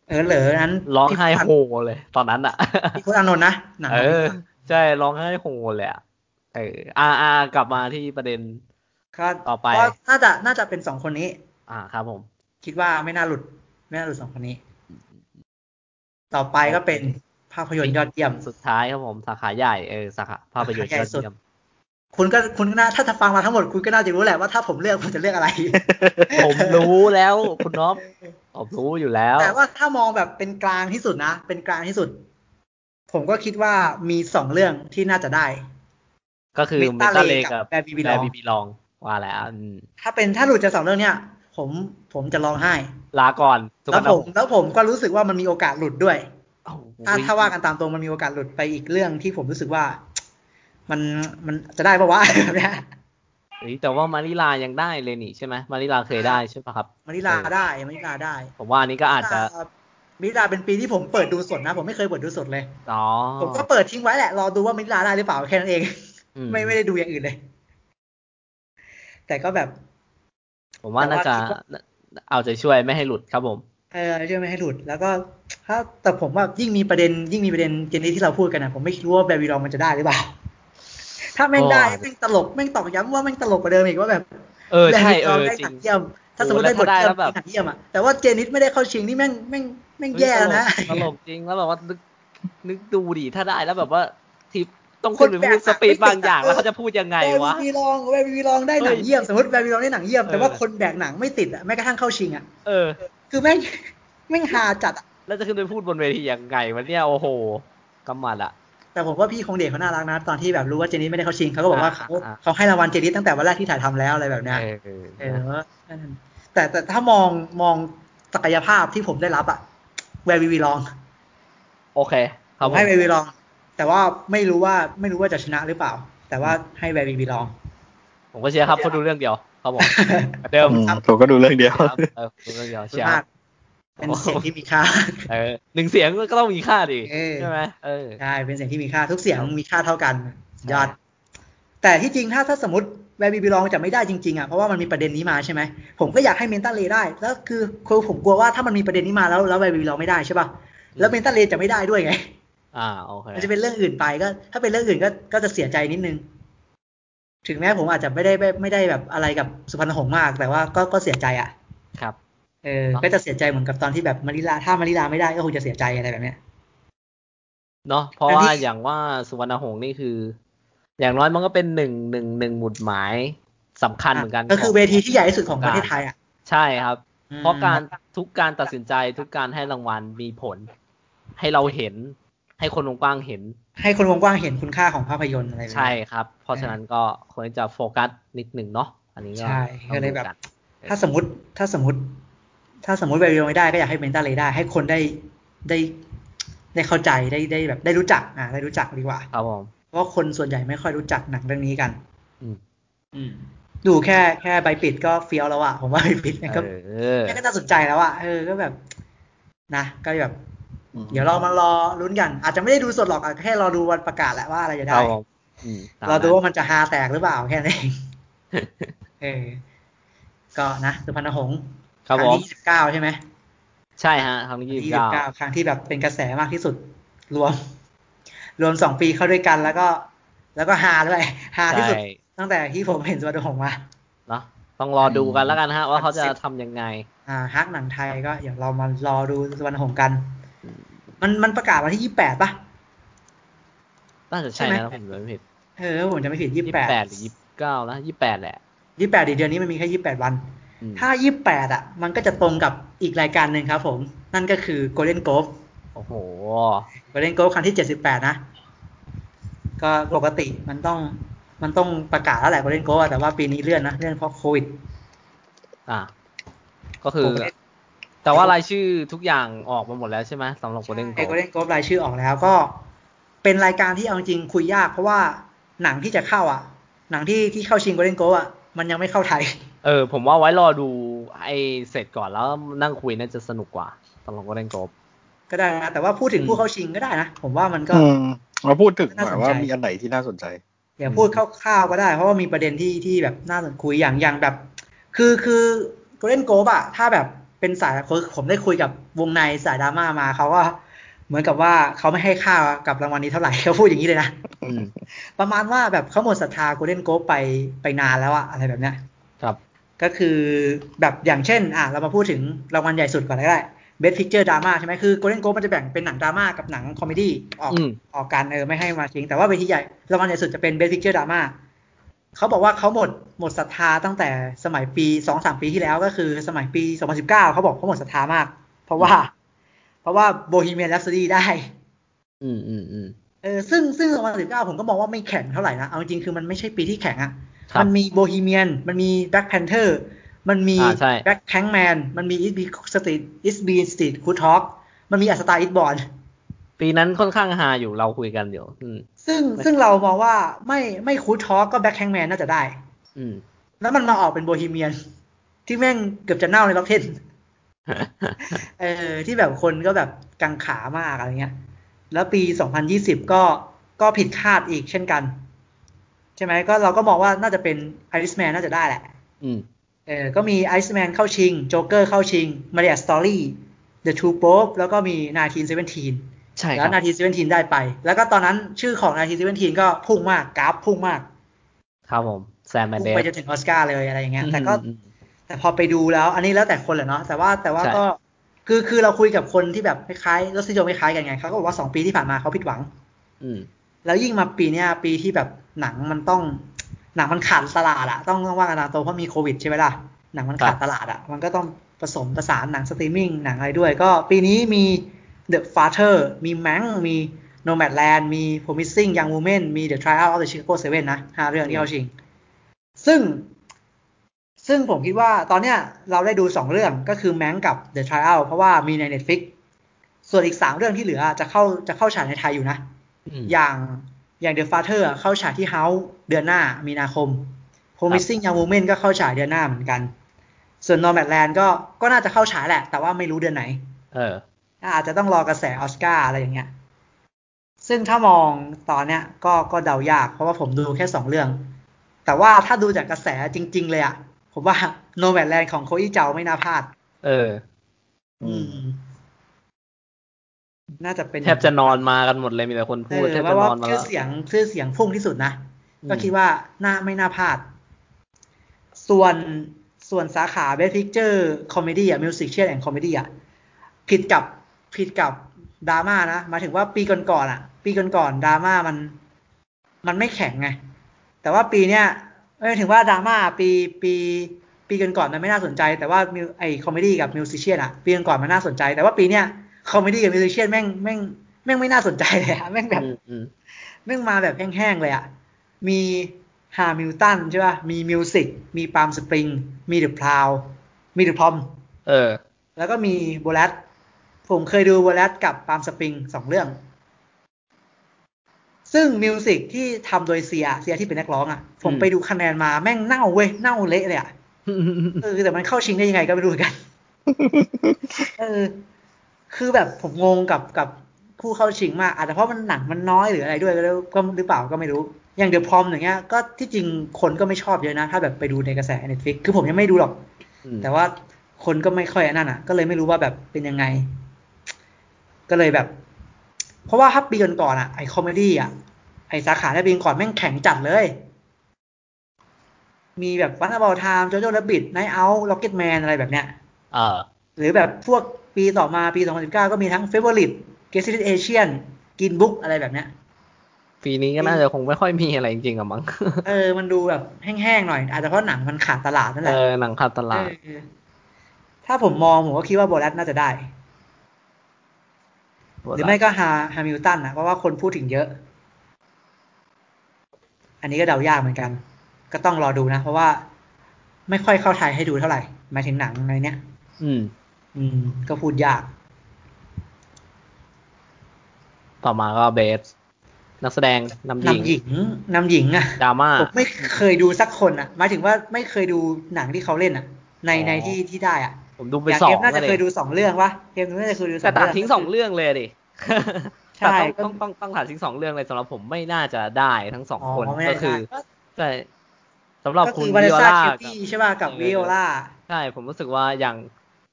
เออเหลอนั้นร้องไห้โฮเลย ตอนนั้นอะพี่คุณอานนท์นะเออใช่ร้องไห้โฮเลยอะเออออากลับมาที่ประเด็นต่อไปก็น่าจะน่าจะเป็นสองคนนี้ อ่าครับผม คิดว่าไม่น่าหลุด ไม่น่าหลุดสองคนนี้ ต่อไปก็เป็น ภาพยนตร์ยอดเยี่ยมสุดท้ายครับผมสาขาใหญ่เออสาขาภาพยนตร์ยอดเยี่ยมคุณก็คุณน่าถ้าจะฟังมาทั้งหมดคุณก็น่าจะรู้แหละว่าถ้าผมเลือกผมจะเลือกอะไร ผมรู้แล้วคุณน้องผมรู้อยู่แล้ว แต่ว่าถ้ามองแบบเป็นกลางที่สุดนะ เป็นกลางที่สุด ผมก็คิดว่ามีสองเรื่องที่น่าจะได้ ก็คือเมตาเลกับแบบีบีลองว่าแล้วถ้าเป็นถ้าหลุดจากสองเรื่องเนี้ยผมผมจะร้องไห้ ลาก่อนแล้วผมแล้วผมก็รู้สึกว่ามันมีโอกาสหลุดด้วย ถ้าถ้าว่ากันตามตรงมันมีโอกาสหลุดไปอีกเรื่องที่ผมรู้สึกว่า มันมันจะได้ปะวะแบบนี้แต่ว่ามาริลายังได้เลยนี่ใช่ไหมมาริลาเคยได้ใช่ปะครับ มาริลาได้มาริลาได้ ผมว่าอันนี้ก็อาจจะมิริลาเป็นปีที่ผมเปิดดูสดนะ ผมไม่เคยเปิดดูสดเลยอ๋อผมก็เปิดทิ้งไว้แหละรอดูว่ามิริลาได้หรือเปล่าแค่นั้นเอง ไม่ไม่ได้ดูอย่างอื่นเลย แต่ก็แบบ ผมว่าน่าจะเอาใจช่วยไม่ให้หลุดครับผม เออช่วยไม่ให้หลุด แล้วก็ ถ้าแต่ผมว่ายิ่งมีประเด็น ยิ่งมีประเด็นเจนนี้ที่เราพูดกันนะผมไม่รู้ว่าแบบวีรองมันจะได้หรือเปล่า ถ้าแม่งได้แม่งตลกแม่งตอกย้ำว่าแม่งตลกกว่าเดิมอีกว่าแบบเออใช่เออจริงเยี่ยมถ้าสมมติได้บทเยี่ยมหนังเยี่ยมอะแต่ว่าเจนิสไม่ได้เข้าชิงนี่แม่งแม่งแม่งแย่แล้วนะตลกจริงแล้วแบบว่านึกนึกดูดิถ้าได้แล้วแบบว่าทิปต้องคนไปพูด speech บางอย่างแล้วเขาจะพูดยังไงวะ Where We Belong Where We Belong ได้หนังเยี่ยมสมมติ Where We Belong ได้หนังเยี่ยมแต่ว่าคนแบกหนังไม่ติดอะแม้กระทั่งเข้าชิงอะเออ คือแม่งแม่งฮาจัดอะ แล้วจะขึ้นไปพูดบนเวทียังไงวะเนี่ยโอ้โหกำมัดอะแต่ผมว่าพี่คงเดชเขาน่ารักนะ ตอนที่แบบรู้ว่าเจนิสไม่ได้เข้าชิงเขาก็บอกว่าเขาเขาให้รางวัลเจนิสตั้งแต่วันแรกที่ถ่ายทำแล้วอะไรแบบเนี้ยเออแต่แต่ถ้ามองมองศักยภาพที่ผมได้รับอะ Where We Belong โอเคครับให้ Where We Belong แต่ว่าไม่รู้ว่าไม่รู้ว่าจะชนะหรือเปล่า แต่ว่าให้ Where We Belong ผมก็เชียร์ครับเขาดูเรื่องเดียวครับผมเดิมผมก็ดูเรื่องเดียวดูเรื่องเดียวเชียร์ เป็นเสียงที่มีค่าเออหนึ่งเสียงก็ต้องมีค่าดิใช่ไหมเออใช่เป็นเสียงที่มีค่าทุกเสียงมีค่าเท่ากันยอด แต่ที่จริงถ้าถ้าสมมติแวร์บีบีลองจะไม่ได้จริงๆอะเพราะว่ามันมีประเด็นนี้มาใช่ไหมผมก็อยากให้เมนตัลเลได้ แล้วคือคือผมกลัวว่าถ้ามันมีประเด็นนี้มาแล้วแล้วแวร์บีบีลองไม่ได้ใช่ป่ะแล้วเมนตัลเลจะไม่ได้ด้วยไง อ่าโอเคมันจะเป็นเรื่องอื่นไปก็ ถ้าเป็นเรื่องอื่นก็ก็จะเสียใจนิดนึงถึงแม้ผมอาจจะไม่ได้ไม่ได้แบบอะไรกับสุพรรณหงษ์มาก แต่ว่าก็ก็เสียใจอะ ครับ เออ ก็จะเสียใจเหมือนกับตอนที่แบบมาริลาถ้ามาริลาไม่ได้ก็คงจะเสียใจอะไรแบบเนี้ยเนาะเพราะว่าอย่างว่าสุวรรณหงษ์นี่คือ อย่างน้อยมันก็เป็นหนึ่งหนึ่งหนึ่งหมุดหมายสำคัญเหมือนกัน ก็คือเวทีที่ใหญ่ที่สุดของประเทศไทยอะใช่ครับ เพราะการทุกการตัดสินใจทุกการให้รางวัลมีผล ให้เราเห็น ให้คนวงกว้างเห็น ให้คนวงกว้างเห็นคุณค่าของภาพยนตร์อะไรใช่ครับ เพราะฉะนั้นก็ควรจะโฟกัสนิดหนึ่งเนาะอันนี้ก็ใช่ก็เลยแบบ ถ้าสมมติถ้าสมมติ ถ้าสมมติเวลไม่ได้ก็อยากให้เมนต้าเลยได้ ให้คนได้ได้ได้เข้าใจได้ได้แบบได้รู้จัก อ่า ได้รู้จักดีกว่าครับผมเพราะคนส่วนใหญ่ไม่ค่อยรู้จักหนังเรื่องนี้กัน อืม อืม ดูแค่แค่ใบปิดก็เฟี้ยวแล้วอะผมว่าใบปิดก็แค่ก็น่าสนใจแล้วอะเออก็แบบ นะก็แบบ เดี๋ยวเรามารอลุ้นกัน อาจจะไม่ได้ดูสดหรอกแค่รอดูวันประกาศแหละว่าอะไรจะได้เราดูว่ามันจะฮาแตกหรือเปล่าแค่นั้นเองเออก็นะสุพรรณหงษ์ ครั้งที่ยี่สิบเก้าใช่ไหมใช่ฮะครั้งที่ยี่สิบเก้าครั้งที่แบบเป็นกระแสมากที่สุด รวม รวมสองปีเข้าด้วยกันแล้วก็ แล้วก็ฮาด้วยฮาที่สุด ตั้งแต่ที่ผมเห็นตัวหงมาเนาะต้องรอดูกันแล้วกันฮะ ว่าเขาจะทำยังไง อ่าฮักหนังไทยก็เดี๋ยวเรามารอดูสุวรรณหงกัน มันมันประกาศวันที่ยี่แปดป่ะน่าจะใช่นะผมจำไม่ผิดเออผมจะไม่ผิดยี่แปดหรือยี่เก้านะยี่แปดแหละยี่แปดเดือนนี้มันมีแค่ยี่แปดวัน ถ้ายี่แปดอะ มันก็จะตรงกับอีกรายการหนึ่งครับผม นั่นก็คือ Golden Globe โอ้โห Golden Globe ครั้งที่เจ็ดสิบแปดนะ ก็ปกติมันต้องมันต้องประกาศแล้วแหละโกลเด้นโกแต่ว่าปีนี้เลื่อนนะ เลื่อนเพราะโควิด อ่า ก็คือ แต่ว่ารายชื่อทุกอย่างออกมาหมดแล้วใช่ไหมสำหรับโกลเด้นโกโกลเด้นโกรายชื่อออกแล้วก็ เป็นรายการที่เอาจริงคุยยากเพราะว่าหนังที่จะเข้าอะ หนังที่ที่เข้าชิงโกลเด้นโกอะ มันยังไม่เข้าไทย เออ ผมว่าไว้รอดูไอ้เสร็จก่อนแล้วนั่งคุยน่าจะสนุกกว่าสำหรับโกลเด้นโกก็ได้นะ แต่ว่าพูดถึงผู้เข้าชิงก็ได้นะ ผมว่ามันก็มาพูดถึงหน่อยว่ามีอันไหนที่น่าสนใจอย่าพูดคร่าวๆก็ได้ เพราะว่ามีประเด็นที่ที่แบบน่าสนคุยอย่างอย่างแบบ คือคือ Golden Globe อะถ้าแบบเป็นสายผมได้คุยกับวงในสายดราม่ามาเขาก็เหมือนกับว่าเขาไม่ให้ค่ากับรางวัลนี้เท่าไหร่เขาพูดอย่างนี้เลยนะประมาณว่าแบบเขาหมดศรัทธา Golden Globe ไปไปนานแล้วอะอะไรแบบเนี้ยครับ ก็คือแบบอย่างเช่น อะเรามาพูดถึงรางวัลใหญ่สุดก่อนก็ได้ Best Picture Drama ใช่ไหมคือ Golden Globe มันจะแบ่งเป็นหนังดราม่ากับหนัง comedy ออกออกกันเออไม่ให้มาชิงแต่ว่าเวทีใหญ่รางวัลใหญ่สุดจะเป็น Best Picture Dramaเขาบอกว่าเขาหมดหมดศรัทธาตั้งแต่สมัยปีสองสามปีที่แล้วก็คือสมัยปีสองพันสิบเก้าเขาบอกเขาหมดศรัทธามาก เพราะว่า เพราะว่า Bohemian Rhapsody ได้ อืมอืมอืมเออซึ่งซึ่งสองพันสิบเก้าผมก็มองว่าไม่แข็งเท่าไหร่นะเอาจริงคือมันไม่ใช่ปีที่แข็งอะ มันมีโบฮีเมียน มันมีแบ็คแพนเทอร์ มันมีแบ็คแทงแมน มันมีอิสบีสตรีทอิสบีสตรีทคูทอกมันมีอัสตาอิสบอลปีนั้นค่อนข้างฮาอยู่เราคุยกันเดี๋ยวซึ่งซึ่งเรามองว่าไม่ไม่คูทอกก็แบ็คแทงแมนน่าจะได้ อืมแล้วมันมาออกเป็น Bohemian ที่แม่งเกือบจะเน่าใน Rotten เออที่แบบคนก็แบบกังขามากอะไรเงี้ย แล้วปี 2020 ก็ก็ผิดคาดอีกเช่นกันใช่ไหมก็เราก็มองว่าน่าจะเป็น Irishman น่าจะได้แหละอืมเออก็มีไอซ์แมนเข้าชิง โจ๊กเกอร์เข้าชิงMarriage Story The Two Popes แล้วก็มี Nineteen Seventeen ใช่แล้ว Nineteen Seventeen ได้ไป แล้วก็ตอนนั้นชื่อของ Nineteen Seventeen ก็พุ่งมากกราฟพุ่งมาก ครับผม Sam Mendes ไปจนถึงออสการ์เลยอะไรอย่างเงี้ยแต่ก็ แต่พอไปดูแล้ว อันนี้แล้วแต่คนแหละเนาะแต่ว่าแต่ว่าก็คือคือเราคุยกับคนที่แบบคล้ายๆรสนิยมคล้ายๆกันไงเขาก็บอกว่าสองปีที่ผ่านมาเขาผิดหวัง อืมแล้วยิ่งมาปีเนี้ยปีที่แบบ หนังมันต้อง หนังมันขาดตลาดอะต้องต้องว่ากันตามตรงเพราะมีโควิดใช่ไหมล่ะหนังมันขาดตลาดอะมันก็ต้องผสมประสานหนังสตรีมมิ่งหนังอะไรด้วย ก็ปีนี้มี The Father มี Mank มี Nomadland มี Promising Young Woman มี The Trial of the Chicago Seven นะห้าเรื่องที่เขาชิง ซึ่ง ซึ่งผมคิดว่าตอนเนี้ยเราได้ดูสองเรื่องก็คือ Mank กับ The Trial เพราะว่ามีใน Netflix ส่วนอีกสามเรื่องที่เหลือจะเข้าจะเข้าฉายในไทยอยู่นะ อย่าง อย่าง The Father เข้าฉายที่ House เดือนหน้ามีนาคม Promising Young Woman ก็เข้าฉายเดือนหน้าเหมือนกัน ส่วน Nomadland ก็ก็น่าจะเข้าฉายแหละ แต่ว่าไม่รู้เดือนไหน เอออาจจะต้องรอกระแสออสการ์อะไรอย่างเงี้ย ซึ่งถ้ามองตอนเนี้ยก็ก็เดายาก เพราะว่าผมดูแค่สองเรื่อง แต่ว่าถ้าดูจากกระแสจริง ๆ เลยอะผมว่าโนแมดแลนด์ของโคอีเจ้าไม่น่าพลาด เออ อืม น่าจะเป็นแทบจะนอนมากันหมดเลยมีแต่คนพูดแทบจะนอนมาแล้วชื่อเสียงชื่อเสียงพุ่งที่สุดนะก็คิดว่าน่าไม่น่าพลาด ส่วนส่วนสาขา Best Picture Comedy อะ Musician and Comedy อะผิดกับผิดกับดราม่านะมาถึงว่าปีก่อนๆอะปีก่อนๆดราม่ามัน มันไม่แข็งไง แต่ว่าปีเนี้ยไม่ถึงว่าดราม่าปีปีปีก่อนๆมันไม่น่าสนใจ แต่ว่าไอ comedy กับ musician อะปีก่อนๆมันน่าสนใจ แต่ว่าปีเนี้ย comedy กับ musical แม่งแม่งแม่งไม่น่าสนใจเลยอะแม่งแบบแม่งมาแบบแห้งๆเลยอะมี Hamilton ใช่ป่ะ มี Music มี Palm Springs มี The Prom มี The Prom เออ แล้วก็มี Borat ผมเคยดู Borat กับ Palm Springs สองเรื่อง ซึ่ง Music ที่ทำโดย Sia Sia ที่เป็นนักร้องอะ ผมไปดูคะแนนมาแม่งเน่าเว้ย เน่าเละเลยอะเออแต่มันเข้าชิงได้ยังไงก็ไม่รู้กัน เออ คือแบบผมงงกับกับผู้เข้าชิงมากอาจจะเพราะมันหนังมันน้อยหรืออะไรด้วยก็หรือเปล่าก็ไม่รู้ อย่าง The Prom อย่างเงี้ย ก็ที่จริงคนก็ไม่ชอบเยอะนะ ถ้าแบบไปดูในกระแส Netflix คือผมยังไม่ดูหรอก แต่ว่าคนก็ไม่ค่อยนั่นอะ ก็เลยไม่รู้ว่าแบบเป็นยังไง ก็เลยแบบ เพราะว่าถ้าปีก่อนๆอะไอ comedy อะไอสาขาในปีก่อนแม่งแข็งจัดเลย มีแบบ Once Upon a Time Jojo Rabbit Knives Out Rocketman อะไรแบบเนี้ยเออหรือแบบพวก ปีต่อมาปี 2019 ก็มีทั้ง Favourite Crazy Rich Asians Green Book อะไรแบบเนี้ย ปีนี้ก็น่าจะคงไม่ค่อยมีอะไรจริงๆอะมั้ง เออ มันดูแบบแห้งๆหน่อย อาจจะเพราะหนังมันขาดตลาดนั่นแหละ เออ หนังขาดตลาด ถ้าผมมองผมก็คิดว่า Borat น่าจะได้ หรือไม่ก็ฮา Hamilton นะเพราะว่าคนพูดถึงเยอะ อันนี้ก็เดายากเหมือนกัน ก็ต้องรอดูนะ เพราะว่าไม่ค่อยเข้าไทยให้ดูเท่าไหร่หมายถึงหนังอะไรเนี้ย อืม อืม ก็พูดยาก ต่อมาก็เบส นักแสดงนำหญิงนำหญิงนำหญิงอะดราม่าผมไม่เคยดูสักคนอะหมายถึงว่าไม่เคยดูหนังที่เขาเล่นอะในในที่ที่ได้อะผมดูไปสองเกมน่าจะเคยดูสองเรื่องวะเกมน่าจะเคยดูสองเรื่องแต่ตัดทิ้งสองเรื่องเลยดิใช่ต้องต้องต้องตัดทิ้งสองเรื่องเลยสำหรับผมไม่น่าจะได้ทั้งสองคนก็คือใช่สำหรับคุณวิโอลาใช่ป่ะกับวิโอลาใช่ผมรู้สึกว่าอย่าง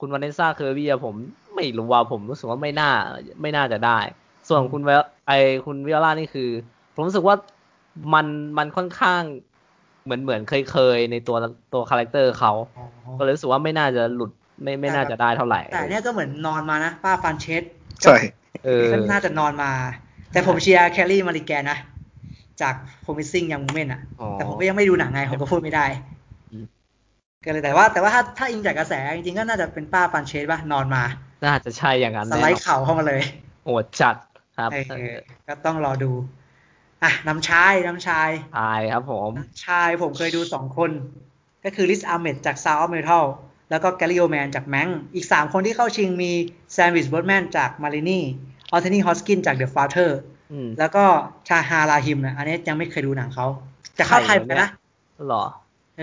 คุณ Vanessa Kirby ผมไม่รู้ว่าผมรู้สึกว่าไม่น่าไม่น่าจะได้ ส่วนคุณไอคุณ Viola นี่คือ ผมรู้สึกว่ามันมันค่อนข้างเหมือนเหมือนเคยเคยในตัวตัว character เขาก็เลยรู้สึกว่าไม่น่าจะหลุดไม่ไม่น่าจะได้เท่าไหร่ แต่เนี้ยก็เหมือนนอนมานะ ป้า Frances ใช่เออน่าจะนอนมา แต่ผมเชียร์ Carey Mulligan นะ จากโ o มิซิ่งยังมูเมนอะ แต่ผมก็ยังไม่ดูหนังไง ผมก็พูดไม่ได้ ก็เลยแต่ว่าแต่ว่าถ้าถ้าอิงจากกระแสจริงๆก็น่าจะเป็นป้า Frances ป่ะนอนมา น่าจะใช่อย่างนั้นสไลด์เข่าเข้ามาเลยโอดจัดครับก็ต้องรอดูอะน้ำชายน้ำชายชายครับผมชายผมเคยดูสองคน ก็คือ Riz Ahmed จาก Sound of Metal แล้วก็ Gary Oldman จาก Mank อีกสามคนที่เข้าชิงมี Chadwick Boseman จาก Ma Rainey Anthony Hopkins จาก The Father แล้วก็ Tahar Rahim นะอันนี้ยังไม่เคยดูหนังเขาจะเข้าไทยเหมือนกันนะหรอ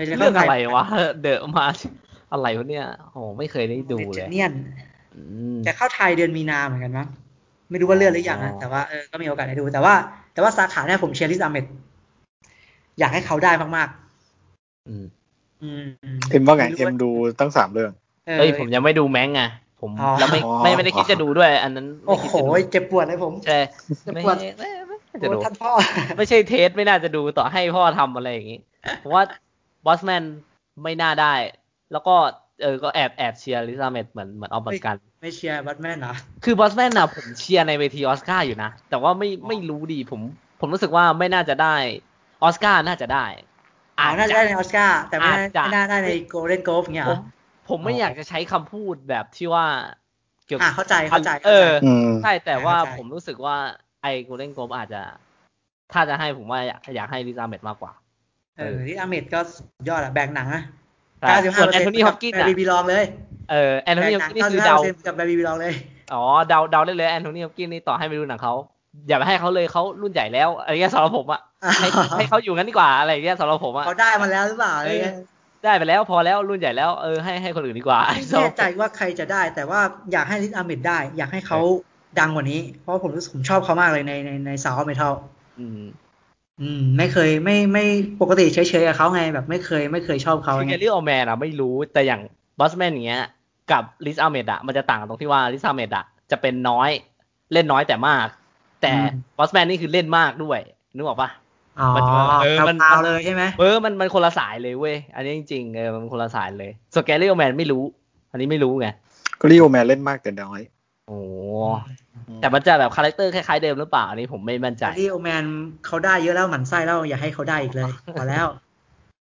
เรื่องอะไรวะ The มาอะไรวะเนี่ยโอ้ไม่เคยได้ดูเลยเนียนจะเข้าไทยเดือนมีนาเหมือนกันมั้งไม่รู้ว่าเลื่อนหรือยังนะแต่ว่าเออก็มีโอกาสได้ดู แต่ว่าแต่ว่าสาขาเนี่ยผมเชียร์ Riz Ahmedอยากให้เขาได้มากๆ อืมเอ็มว่าไงเอ็มดูตั้งสามเรื่องเอ้ยผมยังไม่ดู Mank ไงผมผมแล้วไม่ไม่ไม่ได้คิดจะดูด้วย อันนั้นโอ้โหเจ็บปวดเลยผมใช่เจ็บปวดจะดูท่านพ่อ ไม่ใช่เทสไม่น่าจะดูต่อให้พ่อทำอะไรอย่างนี้เพราะว่า Boseman ไม่น่าได้ แล้วก็เออ ก็แอบแอบเชียร์ Riz Ahmed เหมือนเหมือนออฟเหมือนกัน ไม่เชียร์ Boseman เหรอคือ Boseman นะผมเชียร์ในเวทีออสการ์อยู่นะ แต่ว่าไม่ไม่รู้ดีผม ผมรู้สึกว่าไม่น่าจะได้ออสการ์น่าจะได้อาน่าจะได้ในออสการ์แต่ไม่น่าได้ใน Golden Globe เงี้ยผมไม่อยากจะใช้คำพูดแบบที่ว่าเกี่ยวกับเข้าใจเข้าใจ เออใช่แต่ว่าผมรู้สึกว่าไอ้ Golden Globe อาจจะ ถ้าจะให้ผมว่าอยากให้ Riz Ahmed มากกว่า เออ Riz Ahmed ก็ยอดอะแบ่งหนังอะเก้าสิบห้าเปอร์เซ็นต์ Anthony Hopkins อะบีบีลองเลยเออ Anthony Hopkins นี่คือเดากับบีบีลองเลยอ๋อเดาเดาได้เลย Anthony Hopkins นี่ต่อให้ไปดูหนังเขาอย่าไปให้เขาเลยเขารุ่นใหญ่แล้วอะไรเงี้ยสำหรับผมอะให้ให้เขาอยู่งั้นดีกว่าอะไรเงี้ยสำหรับผมอะเขาได้มาแล้วหรือเปล่าอะไรเงี้ยได้ไปแล้วพอแล้วรุ่นใหญ่แล้วเออให้ให้คนอื่นดีกว่าไม่แน่ใจว่าใครจะได้ แต่ว่าอยากให้ Riz Ahmed ได้ อยากให้เขาดังกว่านี้ เพราะผมรู้สึกผมชอบเขามากเลยในในใน Sound of Metal อืมอืม ไม่เคยไม่ไม่ปกติเฉยๆกับเขาไงแบบไม่เคยไม่เคยชอบเขาคือ Gary Oldman อะไม่รู้แต่อย่างBoseman อย่างเงี้ยกับ Riz Ahmed อะมันจะต่างตรงที่ว่า Riz Ahmed อะจะเป็นน้อยเล่นน้อยแต่มาก แต่ Boseman นี่คือเล่นมากด้วยนึกออกปะ อ๋อเออมันเลยใช่ไหมเออมันมันคนละสายเลยเว้ยอันนี้จริงๆเออมันคนละสายเลย Gary Oldman ไม่รู้ อันนี้ไม่รู้ไง Gary Oldman เล่นมากแต่น้อย โอ้แต่มันจะแบบ character คล้ายๆเดิมหรือเปล่าอันนี้ผมไม่มั่นใจ Gary Oldman เขาได้เยอะแล้วหมั่นไส้แล้วอย่าให้เขาได้อีกเลยพอแล้ว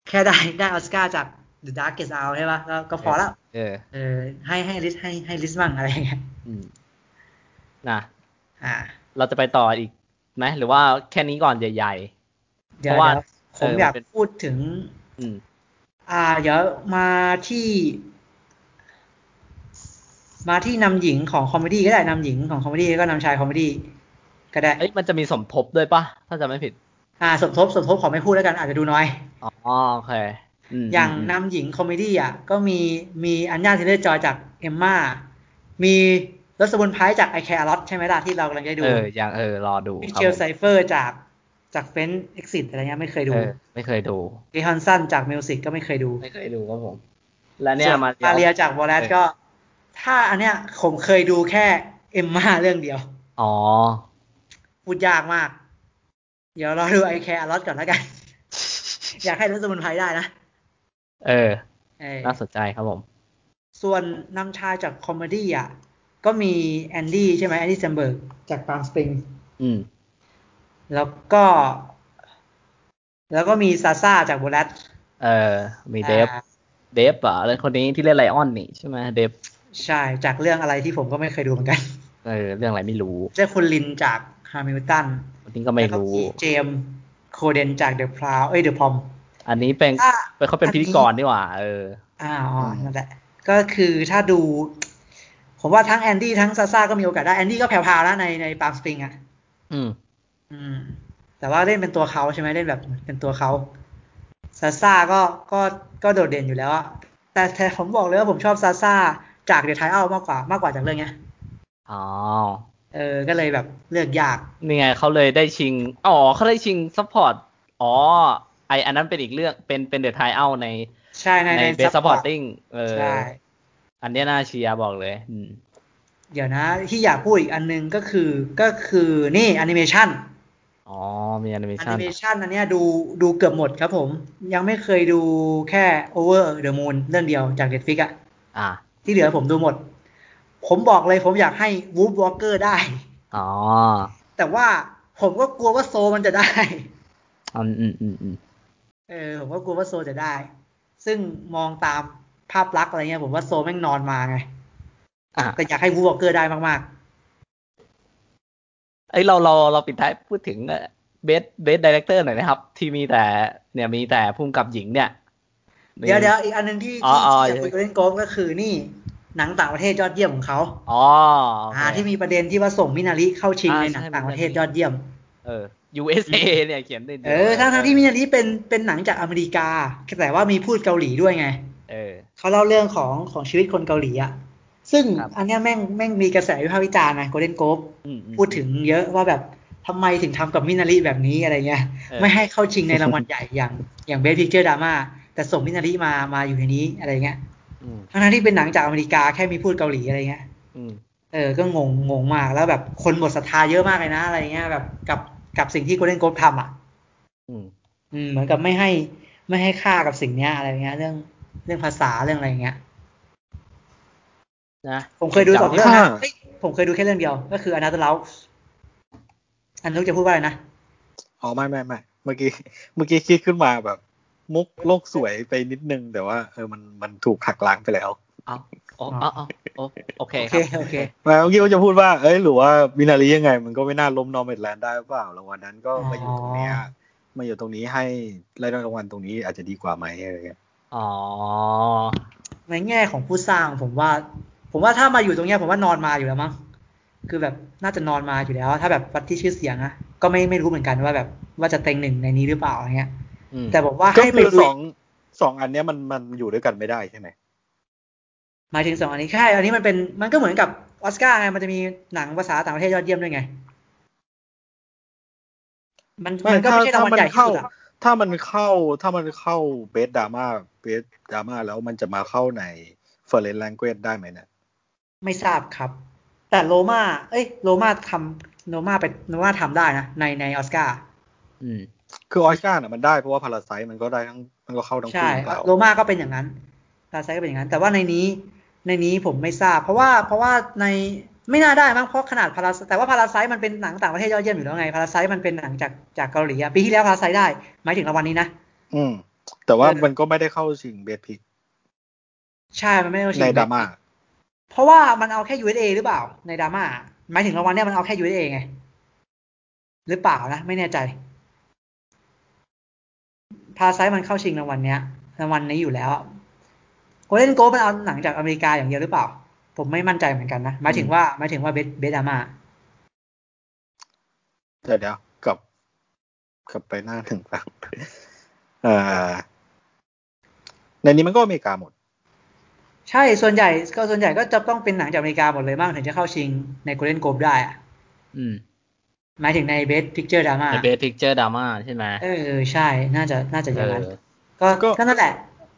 แค่ได้ได้ออสการ์จาก The Darkest Hour ใช่ปะก็พอแล้วเออเออ ให้ให้ Riz ให้ให้ Riz มั่งอะไรเงี้ยนะอ่า เราจะไปต่ออีกไหมหรือว่าแค่นี้ก่อนใหญ่ๆเพราะว่าผมอยากพูดถึงอ่า เดี๋ยวมาที่ มาที่นำหญิงของ comedy ก็ได้นำหญิงของ comedy ก็นำชาย comedy ก็ได้เอ้ยมันจะมีสมทบด้วยปะถ้าจะไม่ผิด อ่าสมทบสมทบขอไม่พูดแล้วกันอาจจะดูน้อยอ๋อโอเคอย่างนำหญิง comedy อะก็มีมี Anya Taylor-Joy จาก Emma มี Rosamund Pike จาก I Care a Lot ใช่ไหมล่ะที่เรากำลังจะดูเอออย่างเออรอดูมิเชลไซเฟอร์จากจาก French Exit อะไรเงี้ยไม่เคยดู ไม่เคยดู Kate Hudson จาก Music ก็ไม่เคยดู ไม่เคยดูครับผม แล้วเนี่ย Maria จาก Borat ก็ ถ้าอันเนี้ยผมเคยดูแค่Emma เรื่องเดียว อ๋อ พูดยากมาก เดี๋ยวเราดู I Care a Lot ก่อนแล้วกัน อยากให้ Rosamund Pike ได้นะ เออ น่าสนใจครับผม ส่วนนำชายจาก comedy อะ ก็มี Andy ใช่ไหม Andy Samberg จาก Palm Springs อืม แล้วก็ แล้วก็มี Sacha จาก Boratเออ มี Dev Dev อะอะไรคนนี้ที่เล่น Lion นี่ใช่ไหม Dev ใช่ จากเรื่องอะไรที่ผมก็ไม่เคยดูเหมือนกัน เออ เรื่องอะไรไม่รู้เจ้าคุณลินจาก Hamilton อันนี้ก็ไม่รู้ James Corden จาก The Prow เอ้ย The Prom อันนี้เป็นเป็นเขาเป็นพิธีกรนี่หว่า เออ อ่าอ๋อนั่นแหละ ก็คือถ้าดู ผมว่าทั้ง Andy ทั้ง Sacha ก็มีโอกาสได้ Andy ก็แผ่วๆแล้วในใน Palm Springs อะ อืม อืม แต่ว่าเล่นเป็นตัวเขาใช่ไหมเล่นแบบเป็นตัวเขา Sacha ก็ก็ก็โดดเด่นอยู่แล้วอะแต่แต่ผมบอกเลยว่าผมชอบ Sacha จาก The Trial มากกว่ามากกว่าจากเรื่องเนี้ยอ๋อเออ ก็เลยแบบเลือกยากนี่ไงเขาเลยได้ชิง อ๋อเขาได้ชิง support อ๋อ ไออันนั้นเป็นอีกเรื่อง เป็นเป็น The Trial ใน ใช่ในใน best supporting เออ ใช่ อันนี้น่าเชียร์บอกเลยเดี๋ยวนะ ที่อยากพูดอีกอันนึงก็คือก็คือนี่แอนิเมชันอ๋อ มีแอนิเมชันแอนิเมชันอันนี้ดูดูเกือบหมดครับผม ยังไม่เคยดูแค่ Over the Moon เรื่องเดียวจาก Netflix อะ อ่า ที่เหลือผมดูหมด ผมบอกเลยผมอยากให้ Wolf Walker ได้อ๋อแต่ว่าผมก็กลัวว่า Soul มันจะได้อืมอืมอืมอืมเออผมก็กลัวว่า Soul จะได้ ซึ่งมองตามภาพลักษณ์อะไรเงี้ย ผมว่า Soul แม่งนอนมาไงแต่อยากให้ Wolf Walker ได้มากๆไอเราเราเราปิดท้ายพูดถึง best best director หน่อยนะครับ ที่มีแต่เนี่ยมีแต่พุ่มกับหญิงเนี่ย เดี๋ยวเดี๋ยวอีกอันหนึ่งที่ที่อยากคุยกัน Golden Globe ก็คือนี่หนังต่างประเทศยอดเยี่ยมของเขาอ๋ออ่า ที่มีประเด็นที่ว่าส่ง Minari เข้าชิงในหนังต่างประเทศยอดเยี่ยม เออ USA เนี่ยเขียนได้เออทั้งทั้งที่ Minari เป็นเป็นหนังจากอเมริกา แต่ว่ามีพูดเกาหลีด้วยไงเขาเล่าเรื่องของของชีวิตคนเกาหลีอะซึ่งอันนี้แม่งแม่งมีกระแสวิพากษ์วิจารณ์นะ Golden Globe พูดถึงเยอะว่าแบบทำไมถึงทำกับ Minari แบบนี้อะไรเงี้ย ไม่ให้เข้าชิงในรางวัลใหญ่อย่างอย่าง best picture ดราม่า แต่ส่ง Minari มามาอยู่ในนี้อะไรเงี้ยทั้งที่เป็นหนังจากอเมริกาแค่มีพูดเกาหลีอะไรเงี้ยเออ ก็งงงงมากแล้วแบบคนหมดศรัทธาเยอะมากเลยนะอะไรเงี้ยแบบกับกับสิ่งที่ Golden Globe ทำอะอืมอืมเหมือนกับไม่ให้ไม่ให้ค่ากับสิ่งเนี้ยอะไรเงี้ย เรื่องเรื่องภาษาเรื่องอะไรเงี้ยนะผมเคยดูสองเรื่องนะผมเคยดูแค่เรื่องเดียว ก็คืออนาต t ล r อันนู้จะพูดว่าอะไรนะอ๋อไม่ไม่ไม่เมื่อกี้เมื่อกี้คิดขึ้นมาแบบ มุกโลกสวยไปนิดนึง แต่ว่าเออมันมันถูกหักล้างไปแล้วเอาอ๋ออ๋อโอเคโอเคโอเคแม่เมื่อกี้ก็จะพูดว่าเอ้ยหรือว่าวินารียังไง มันก็ไม่น่าล้มนอร์เมดแลนด์ได้เปล่าแล้ววันนั้นก็มาอยู่ตรงนี้มาอยู่ตรงนี้ให้ไล่รางวัลตรงนี้อาจจะดีกว่าไหมอะไรเงี้ยอ๋อในแง่ของผู้สร้างผมว่า ผมว่าถ้ามาอยู่ตรงนี้ผมว่านอนมาอยู่แล้วมั้งคือแบบน่าจะนอนมาอยู่แล้ว ถ้าแบบวัดที่ชื่อเสียงนะก็ไม่ไม่รู้เหมือนกันว่าแบบว่าจะเต็งหนึ่งในนี้หรือเปล่าอะไรเงี้ย แต่บอกว่าให้ไปดูสองสองอันเนี้ยมันมันอยู่ด้วยกันไม่ได้ใช่ไหมหมายถึงสองอันนี้ใช่อันนี้มันเป็นมันก็เหมือนกับออสการ์ไงมันจะมีหนังภาษาต่างประเทศยอดเยี่ยมด้วยไง มันมันก็ไม่ใช่รางวัลใหญ่ที่สุดถ้ามันเข้าถ้ามันเข้าเบสดราม่าเบสดราม่าแล้วมันจะมาเข้าในเฟอร์เรนแลงเกจได้ไหมเนี่ยไม่ทราบครับ แต่โลมาเอ้ยโลมาทำโลมาไปโลมาทำได้นะในในออสการ์อืม คือออสการ์น่ะมันได้เพราะว่าพาราไซมันก็ได้ทั้งมันก็เข้าทั้งคู่ใช่โลมาก็เป็นอย่างนั้นพาราไซก็เป็นอย่างนั้น แต่ว่าในนี้ในนี้ผมไม่ทราบ เพราะว่าเพราะว่าในไม่น่าได้มั้งเพราะขนาดพาราแต่ว่าพาราไซมันเป็นหนังต่างประเทศยอดเยี่ยมอยู่แล้วไงพาราไซมันเป็นหนังจากจากเกาหลีปีที่แล้วพาราไซได้หมายถึงรางวัลนี้นะอืม แต่ว่ามันก็ไม่ได้เข้าชิงเบสพิกใช่ มันไม่ได้เข้าชิงในดราม่าเพราะว่ามันเอาแค่ USA หรือเปล่า ในดราม่าหมายถึงรางวัลเนี้ยมันเอาแค่ USA ไงหรือเปล่านะไม่แน่ใจ พาไซมันเข้าชิงรางวัลเนี้ยรางวัลนี้อยู่แล้วGolden Globe มันเอาหนังจากอเมริกาอย่างเดียวหรือเปล่า ผมไม่มั่นใจเหมือนกันนะหมายถึงว่าหมายถึงว่า best best dramaเดี๋ยวเดี๋ยวกลับกลับไปหน้าถึงฝั่งอ่าในนี้มันก็อเมริกาหมด ใช่ส่วนใหญ่ก็ส่วนใหญ่ก็จะต้องเป็นหนังจากอเมริกาหมดเลยบ้างถึงจะเข้าชิงใน Golden Globe ได้อะอืม หมายถึงใน best picเจอร์ดราม่าใน best picture ดราม่าใช่ไหมเออใช่น่าจะน่าจะอย่างนั้นก็ก็นั่นแหละ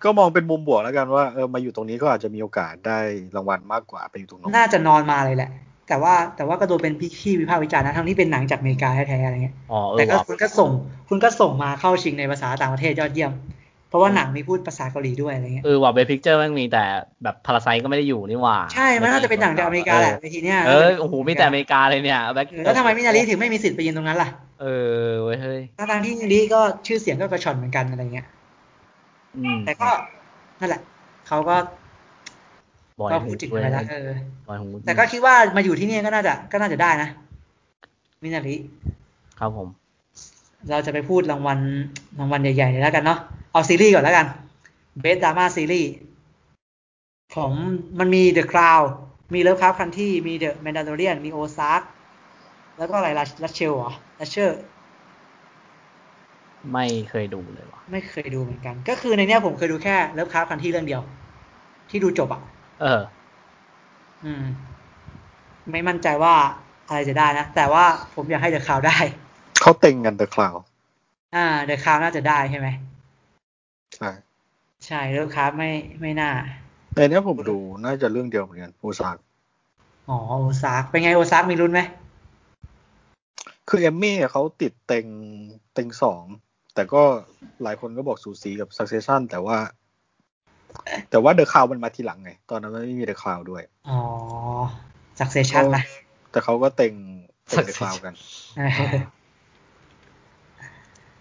ก็มองเป็นมุมบวกแล้วกันว่าเออมาอยู่ตรงนี้ก็อาจจะมีโอกาสได้รางวัลมากกว่าไปอยู่ตรงนู้นน่าจะนอนมาเลยแหละ แต่ว่าแต่ว่าก็โดนเป็นพี่ที่วิพากษ์วิจารณ์นะทั้งที่เป็นหนังจากอเมริกาแท้ๆอะไรเงี้ยแต่ก็คุณก็ส่ง คุณก็ส่งมาเข้าชิงในภาษาต่างประเทศยอดเยี่ยม เพราะว่าหนังมีพูดภาษาเกาหลีด้วยอะไรเงี้ยเออว่า best picture มันมีแต่แบบ Parasite ก็ไม่ได้อยู่นี่ว่า ใช่ มันน่าจะเป็นหนังจากอเมริกาแหละในทีเนี้ยเออโอ้โหมีแต่อเมริกาเลยเนี่ยแล้วทำไมมินารีถึงไม่มีสิทธิ์ไปยืนตรงนั้นล่ะเออเว้ยเฮ้ยทางที่มินารีก็ชื่อเสียงก็กระชอนเหมือนกันอะไรเงี้ยแต่ก็นั่นแหละเขาก็ก็พูดถึงไปแล้วเออแต่ก็คิดว่ามาอยู่ที่นี่ก็น่าจะก็น่าจะได้นะมินาริครับผม เราจะไปพูดรางวัลรางวัลใหญ่ๆแล้วกันเนาะ เอาซีรีส์ก่อนแล้วกันเบสดราม่าซีรีส์ของมันมี The Crown มี Lovecraft Country มี The Mandalorian มี Ozark แล้วก็อะไร Ratched เหรอ Ratchedไม่เคยดูเลยว่ะไม่เคยดูเหมือนกัน ก็คือในเนี้ยผมเคยดูแค่ Lovecraft Country เรื่องเดียว ที่ดูจบอะ เออ อืม ไม่มั่นใจว่าอะไรจะได้นะ แต่ว่าผมอยากให้ The Crown ได้ เขาเต็งกัน The Crown อ่า The Crown น่าจะได้ใช่ไหม ใช่ใช่ Lovecraft ไม่ไม่น่าในนี้ผมดูน่าจะเรื่องเดียวเหมือนกัน Ozark อ๋อ Ozark เป็นไง Ozark มีลุ้นไหมคือ Emmy เขาติดเต็งเต็งสองแต่ก็หลายคนก็บอกสูสีกับ Succession แต่ว่า แต่ว่า The Crown มันมาทีหลังไง ตอนนั้นไม่มี The Crown ด้วย อ๋อ Succession นะแต่เขาก็เต็งเต็ง The Crown กัน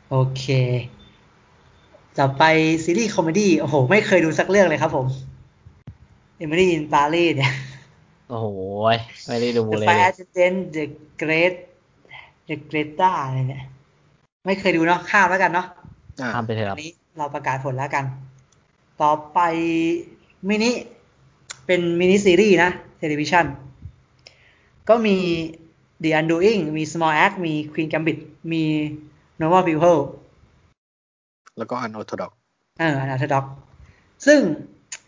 โอเค จะไปซีรีส์ comedy โอ้โห ไม่เคยดูสักเรื่องเลยครับผม Emily in Paris เนี่ยโอ้โห ไม่ได้ดูเลย The Flight Attendant The Great The Greta อะไรเนี่ยไม่เคยดูเนาะข้ามแล้วกันเนาะข้ามไปเถอะครับนี้เราประกาศผลแล้วกัน ต่อไปมินิเป็นมินิซีรีส์นะ television ก็มี The Undoing มี Small Act มี Queen Gambit มี Normal People แล้วก็ Unorthodox เออ Unorthodox ซึ่ง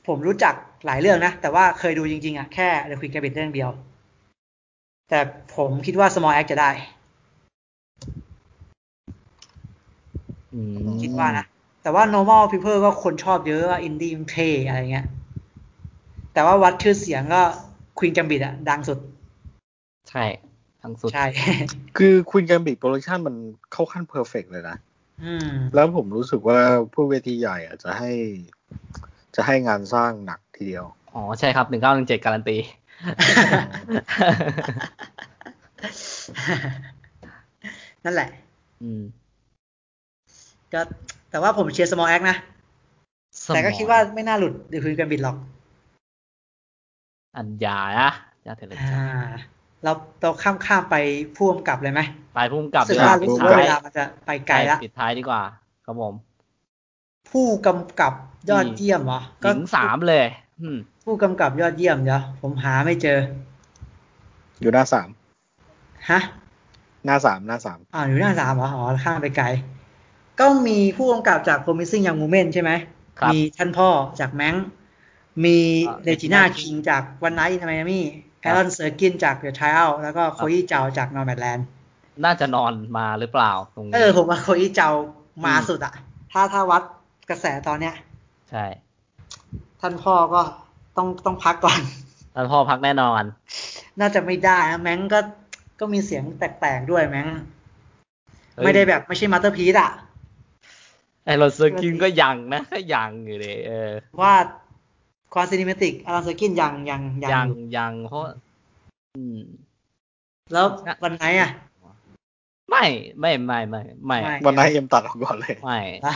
ผมรู้จักหลายเรื่องนะ แต่ว่าเคยดูจริงๆอะแค่ The Queen Gambit เรื่องเดียว แต่ผมคิดว่า Small Act จะได้คิดว่านะ แต่ว่า normal people ก็คนชอบเยอะว่าอินดี้มันเท่อะไรเงี้ย แต่ว่าวัดชื่อเสียงก็ Queen's Gam bit อะดังสุด ใช่ดังสุด ใช่ คือ Queen's Gambit production มันเข้าขั้น perfect เลยนะอืม แล้วผมรู้สึกว่าผู้เวทีใหญ่อะจะให้ จะให้งานสร้างหนักทีเดียว อ๋อ ใช่ครับหนึ่งเก้าหนึ่งเจ็ดการันตี นั่นแหละ อืม ก็แต่ว่าผมเชียร์ Small Axe นะ แต่ก็คิดว่าไม่น่าหลุดเดควีนแกมบิดหรอก อัญญานะยาเทเลอ่า เราเราข้ามข้ามไปพ่วงกับเลยไหมไปพุ่มกับสึกดีกว่าว่ารู้ปิดสึกว่าท้าเวยลามันจะไปไกลละปิดท้ายดีกว่า ครับผม ผู้กำกับยอดเยี่ยมเหรอหญิงสามเลยอืมผู้กำกับยอดเยี่ยมเดี๋ยวผมหาไม่เจอ อยู่หน้าสามฮะหน้าสามหน้าสามอ่าอยู่หน้าสามเหรออ๋อข้ามไปไกล ก็มีผู้กำกับจาก Promising Young Woman ใช่ไหมครับมีท่านพ่อจาก Mank มีอ่า Regina King จาก One Night in Miami Aaron Sorkin จาก The Trial แล้วก็ Chloé Zhao จาก Nomadland น่าจะนอนมาหรือเปล่าตรงนี้ เออ ผมว่าโคอี้เจามาอืมสุดอะถ้าถ้าวัดกระแสตอนเนี้ย ใช่ ท่านพ่อก็ต้องต้องพักก่อนแล้วพ่อพักแน่นอน น่าจะไม่ได้นะ Mank ก็ก็มีเสียงแปลกๆด้วย Mank เฮ้ยไม่ได้แบบไม่ใช่ masterpiece อะ Aaron Sorkin ก็ยังนะก็ยังอยู่เลยเออว่า ความ cinematic Aaron Sorkin ยังยังยังยังอยู่ยังเพราะอืมแล้ว One Night อะไม่ไม่ไม่ไม่ไม่ไม่ One Night in Miami ตัดออกก่อนเลยไม่อะ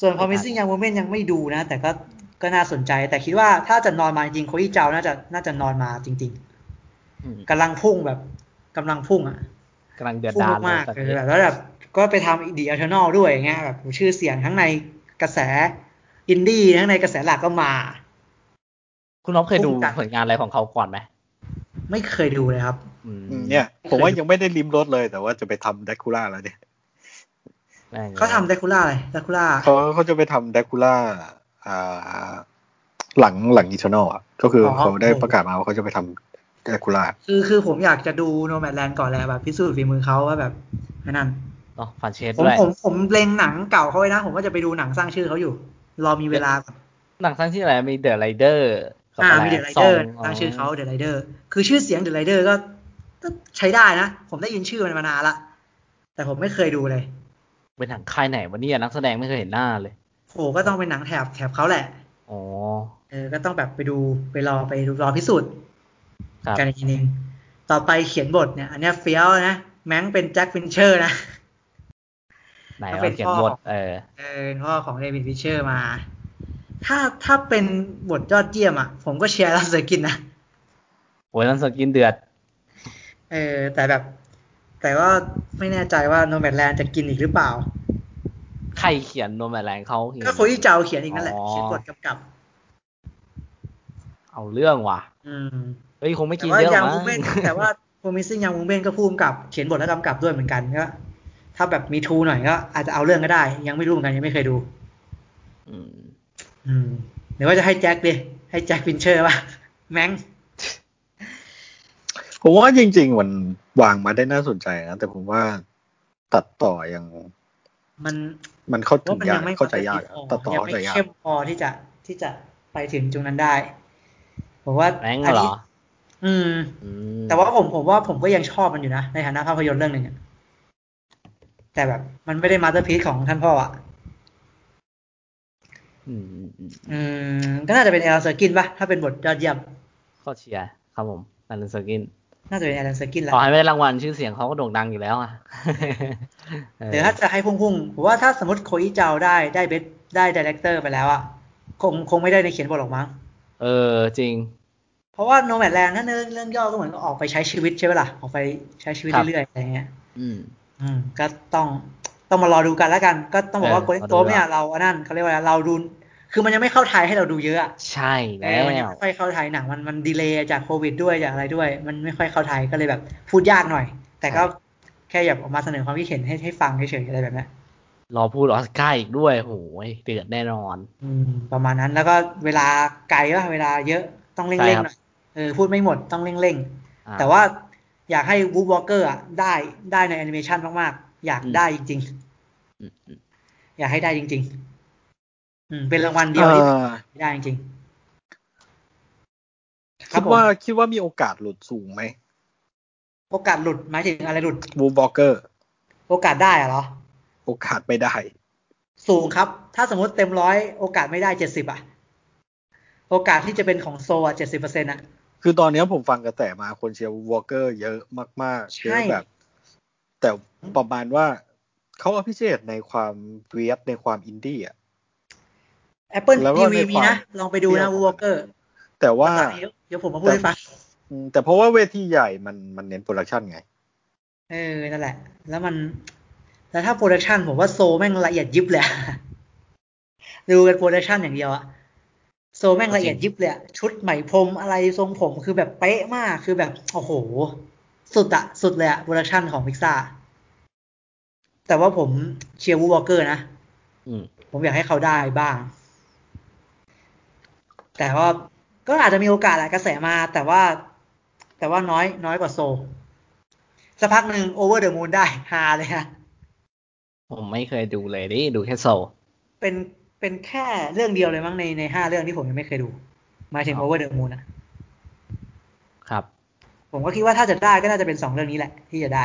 ส่วน Promising Young Woman ยังไม่ดูนะ แต่ก็ก็น่าสนใจ แต่คิดว่าถ้าจะนอนมาจริงโคอี้เจาน่าจะน่าจะนอนมาจริงอืมๆกำลังพุ่งแบบกำลังพุ่งอะกำลังเดือดพุ่งทะยานเลยมากตอนๆนี้อะแบบแล้วแบบก็ไปทำ The Eternals ด้วยอย่างเงี้ยแบบชื่อเสียงทั้งในกระแสอินดี้ทั้งในกระแสหลักก็มา คุณน้องเคยดูพุ่งจัดผลงานอะไรของเขาก่อนไหมไม่เคยดูเลยครับอืมเนี่ย ผมว่ายังไม่ได้ลิ้มรสเลย แต่ว่าจะไปทำแดคูล่าแล้วเนี่ยแม่งเขาทำเดคูล่าอะไรเดคูล่าเขาเขาจะไปทำแดคูล่าอ่าหลังหลัง Eternals อะก็คือออเขาได้ประกาศมาว่าเขาจะไปทำแดคูล่าคือคือผมอยากจะดู Nomadland ก่อนแหละแบบพิสูจน์ฝีมือเขาว่าแบบนั่นเนาะฟันเชสผมด้วยผมผมเล็งหนังเก่าเขาไว้นะ ผมก็จะไปดูหนังสร้างชื่อเขาอยู่ รอมีเวลาก่อนหนังสร้างชื่ออะไรมี The Rider อ่ามี The Rider ตั้งชื่อเขา The Rider คือชื่อเสียง The Rider ก็ก็ใช้ได้นะ ผมได้ยินชื่อมันมานานละ แต่ผมไม่เคยดูเลย เป็นหนังค่ายไหนวะเนี่ยนักแสดงไม่เคยเห็นหน้าเลยโหก็ต้องเป็นหนังแถบแถบเขาแหละอ๋อเออก็ต้องแบบไปดูไปรอไปดูรอพิสูจน์ครับกันอีกทีนึงต่อไปเขียนบทเนี่ย อันเนี้ยเฟี้ยวนะ แม่งเป็น Jack Fincher นะไหนก็เราเป็นเขียนพ่อบทเออ เออเป็นพ่อของ David Fincher มา ถ้าถ้าเป็นบทยอดเยี่ยมอะ ผมก็เชียร์ Aaron Sorkin นะโอ้ยนั่น Sorkin เดือด เออ แต่แบบ แต่ว่าไม่แน่ใจว่าโนแมดแลนด์จะกินอีกหรือเปล่า ใครเขียนโนแมนแลนด์เขาเขียนก็โคอี้เจาเขียนอีกนั่นแหละอ๋อเขียนบทกำกับ เอาเรื่องว่ะ อืมเฮ้ยคงไม่แต่กินว่าเยอะยังมั้มูงเมนแต่ว่า Promising Young Woman ก็พูดกับเขียนบทและกำกับด้วยเหมือนกันก็ถ้าแบบมีทูหน่อยก็อาจจะเอาเรื่องก็ได้ ยังไม่รู้เหมือนกันยังไม่เคยดู อืม อืมหรือว่าจะให้แจ็คดิ ให้แจ็คฟินเชอร์ป่ะ แมงผมว่าจริง ๆ มันวางมาได้น่าสนใจนะ แต่ผมว่าตัดต่อยัง มันมันเข้าถึว่างมันยายักงไม่เข้าใจยากอะตัดต่อยังเข้าไม่ใจยากเข้มพอที่จะที่จะไปถึงตรงนั้นได้ ผมว่าแม่งอันเหรนี้ออืมอืม แต่ว่าผมผมว่าผมก็ยังชอบมันอยู่นะ ในฐานะภาพยนตร์เรื่องหนึ่งอะแต่แบบ มันไม่ได้มาสเตอร์พีซของท่านพ่ออะ อืมอืมอืมอืมก็น่าจะเป็น Aaron Sorkin ป่ะถ้าเป็นบทยอดเยี่ยมข้อเชียร์ครับผม Aaron Sorkinน่าจะเป็น Aaron Sorkin แหละต่อให้ไม่ได้รางวัลชื่อเสียงเขาก็โด่งดังอยู่แล้วอะหรือถ้าจะให้พุ่งๆผมว่าถ้าสมมติ Chloé Zhao ได้ได้ best ได้ director ไปแล้วอะคงคงไม่ได้ในเขียนบทหรอกมั้งเออจริง เพราะว่า Nomadland ถ้าเนื้อเรื่องย่อก็เหมือนกับออกไปใช้ชีวิตใช่ไหมล่ะออกไปใช้ชีวิตครับเรื่อยๆอะไรเงี้ย อืม อืมก็ต้อง ต้องมารอดูกันแล้วกัน ก็ต้องบอกว่าเอโกอลมาดูโตเนี่ยว่าเราอันนั้นเขาเรียกว่าอะไรเราดูคือมันยังไม่เข้าไทยให้เราดูเยอะอะใช่เอแล้อมันยังวไม่ค่อยเข้าไทยหนังมันมันดีเลย์จากโควิดด้วยจากอะไรด้วย มันไม่ค่อยเข้าไทยก็เลยแบบพูดยากหน่อย แต่ก็แค่อยากออกมาเสนอความคิดเห็นให้ให้ฟังเฉยๆอะไรแบบเนี้ยรอพูดออสการ์อีกด้วยโหยเดือดแน่นอน อืม ประมาณนั้นแล้วก็เวลาไกลว่าเวลาเยอะต้องเร่งใช่เร่งครับหน่อยเออพูดไม่หมดต้องเร่งเร่งอ่าแต่ว่าอยากให้ Wolfwalkers อะได้ได้ในแอนิเมชันมากๆ อยากอืมได้จริงอืมอืมๆอยากให้ได้จริง ๆ อืม เป็นรางวัลเดียวที่เอ่อได้จริงคิดว่าคิดว่ามีโอกาสหลุดสูงไหม โอกาสหลุดหมายถึงอะไรหลุด Wolfwalkers โอกาสได้เหรอ โอกาสไม่ได้ สูงครับ ถ้าสมมติเต็มร้อยโอกาสไม่ได้เจ็ดสิบอะ โอกาสที่จะเป็นของ Soul อะเจ็ดสิบเปอร์เซ็นต์อะ คือตอนนี้ผมฟังกระแสมาคนเชียร์ Wolfwalkers เยอะมากๆเยอะแบบ แต่ ประมาณว่าเขาอภิเษกในความ weird ในความอินดี้อะ Apple TV มีนะ ลองไปดูนะ Wolfwalkers แต่ว่าเดี๋ยวผมมาพูดให้ฟังแต่เพราะว่าเวทีใหญ่มันมันเน้น production ไง เออ นั่นแหละ แล้วมัน แล้วถ้า production ผมว่า Soul แม่งละเอียดยิบเลยดูกัน production อย่างเดียวอะ Soul แม่งละเอียดยิบเลยชุดไหมพรมอะไรทรงผมคือแบบเป๊ะมากคือแบบ โอ้โห สุดอะสุดเลยอะ production ของพิกซ่า แต่ว่าผมเชียร์ Wolfwalkers นะผมอยากให้เขาได้บ้าง แต่ว่าก็อาจจะมีโอกาสแหละกระแสมา แต่ว่า แต่ว่าน้อย น้อยกว่า Soul สักพักหนึ่ง Over the Moon ได้ฮาเลยฮะผมไม่เคยดูเลยดิดูแค่ Soulเป็นเป็นแค่เรื่องเดียวเลยมั้งในในห้าเรื่องที่ผมยังไม่เคยดูมาถึง Over the Moon นะครับ ผมก็คิดว่าถ้าจะได้ก็น่าจะเป็นสองเรื่องนี้แหละ ที่จะได้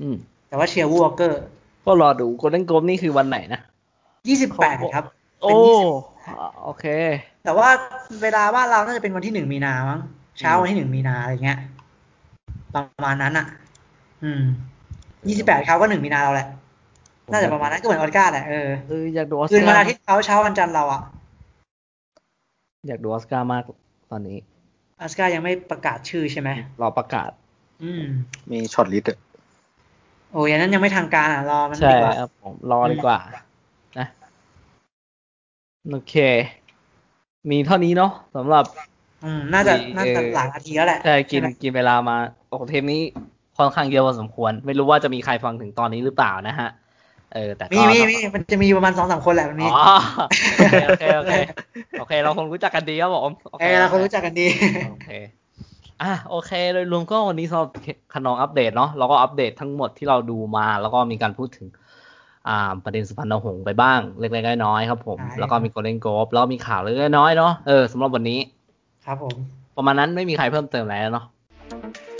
อืม แต่ว่าเชียร์วูอเกอร์ ก็รอดู Golden Globe นี่คือวันไหนนะยี่สิบแปดครับ โอ้โอเค แต่ว่าเวลาบ้านเราน่าจะเป็นวันที่หนึ่งมีนามั้งเช้าวันที่หนึ่งมีนาอะไรเงี้ยประมาณนั้นอะ อืมยี่สิบแปดเขาก็หนึ่งมีนาเราแหละ น่าจะประมาณนั้นก็เหมือนออสการ์แหละเออเอออยากดูออสการ์คืนวันอาทิตย์เขาเช้าวันจันทร์เราอะ อยากดูออสการ์มากตอนนี้ออสการ์ยังไม่ประกาศชื่อใช่ไหมรอประกาศ อืม มี shortlist โอ้ยนั้นยังไม่ทางการอะ รอมันดีกว่าใช่ครับผมรอดีกว่า นะโอเค มีเท่านี้เนาะสำหรับอืมน่าจะน่าจะหลายนาทีแล้วแหละใช่กินกินเวลามาโอ้เทปนี้ค่อนข้างเยอะพอสมควร ไม่รู้ว่าจะมีใครฟังถึงตอนนี้หรือเปล่านะฮะ เออ แต่มีมีมีมันจะมีประมาณสองสามคนแหละมันมีอ๋อโอเคโอเคโอเค เราคงรู้จักกันดีครับผมเออเราคงรู้จักกันดีโอเค อะโอเคโดยรวมก็วันนี้สำหรับขนองอัปเดตเนาะเราก็อัปเดตทั้งหมดที่เราดูมา แล้วก็มีการพูดถึงอ่าประเด็นสุพรรณหงษ์ไปบ้างเล็กๆน้อยๆครับ ผม แล้วก็มีโกลเด้นโกลบแล้วมีข่าวเล็กๆน้อยๆเนาะเออสำหรับวันนี้ ครับผม ประมาณนั้นไม่มีใครเพิ่มเติมอะไรแล้วเนาะ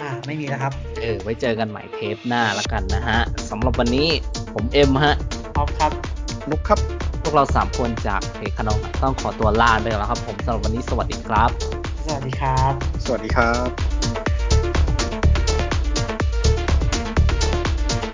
อ่าไม่มีแล้วครับ เออ ไว้เจอกันใหม่เทปหน้าละกันนะฮะสำหรับวันนี้ผมเอ็มฮะออฟครับนุกครับ พวกเราสามคนจากเพจขนมต้องขอตัวลาไปแล้วครับ ผมสำหรับวันนี้สวัสดีครับส วัสดีครับ สวัสดีครับ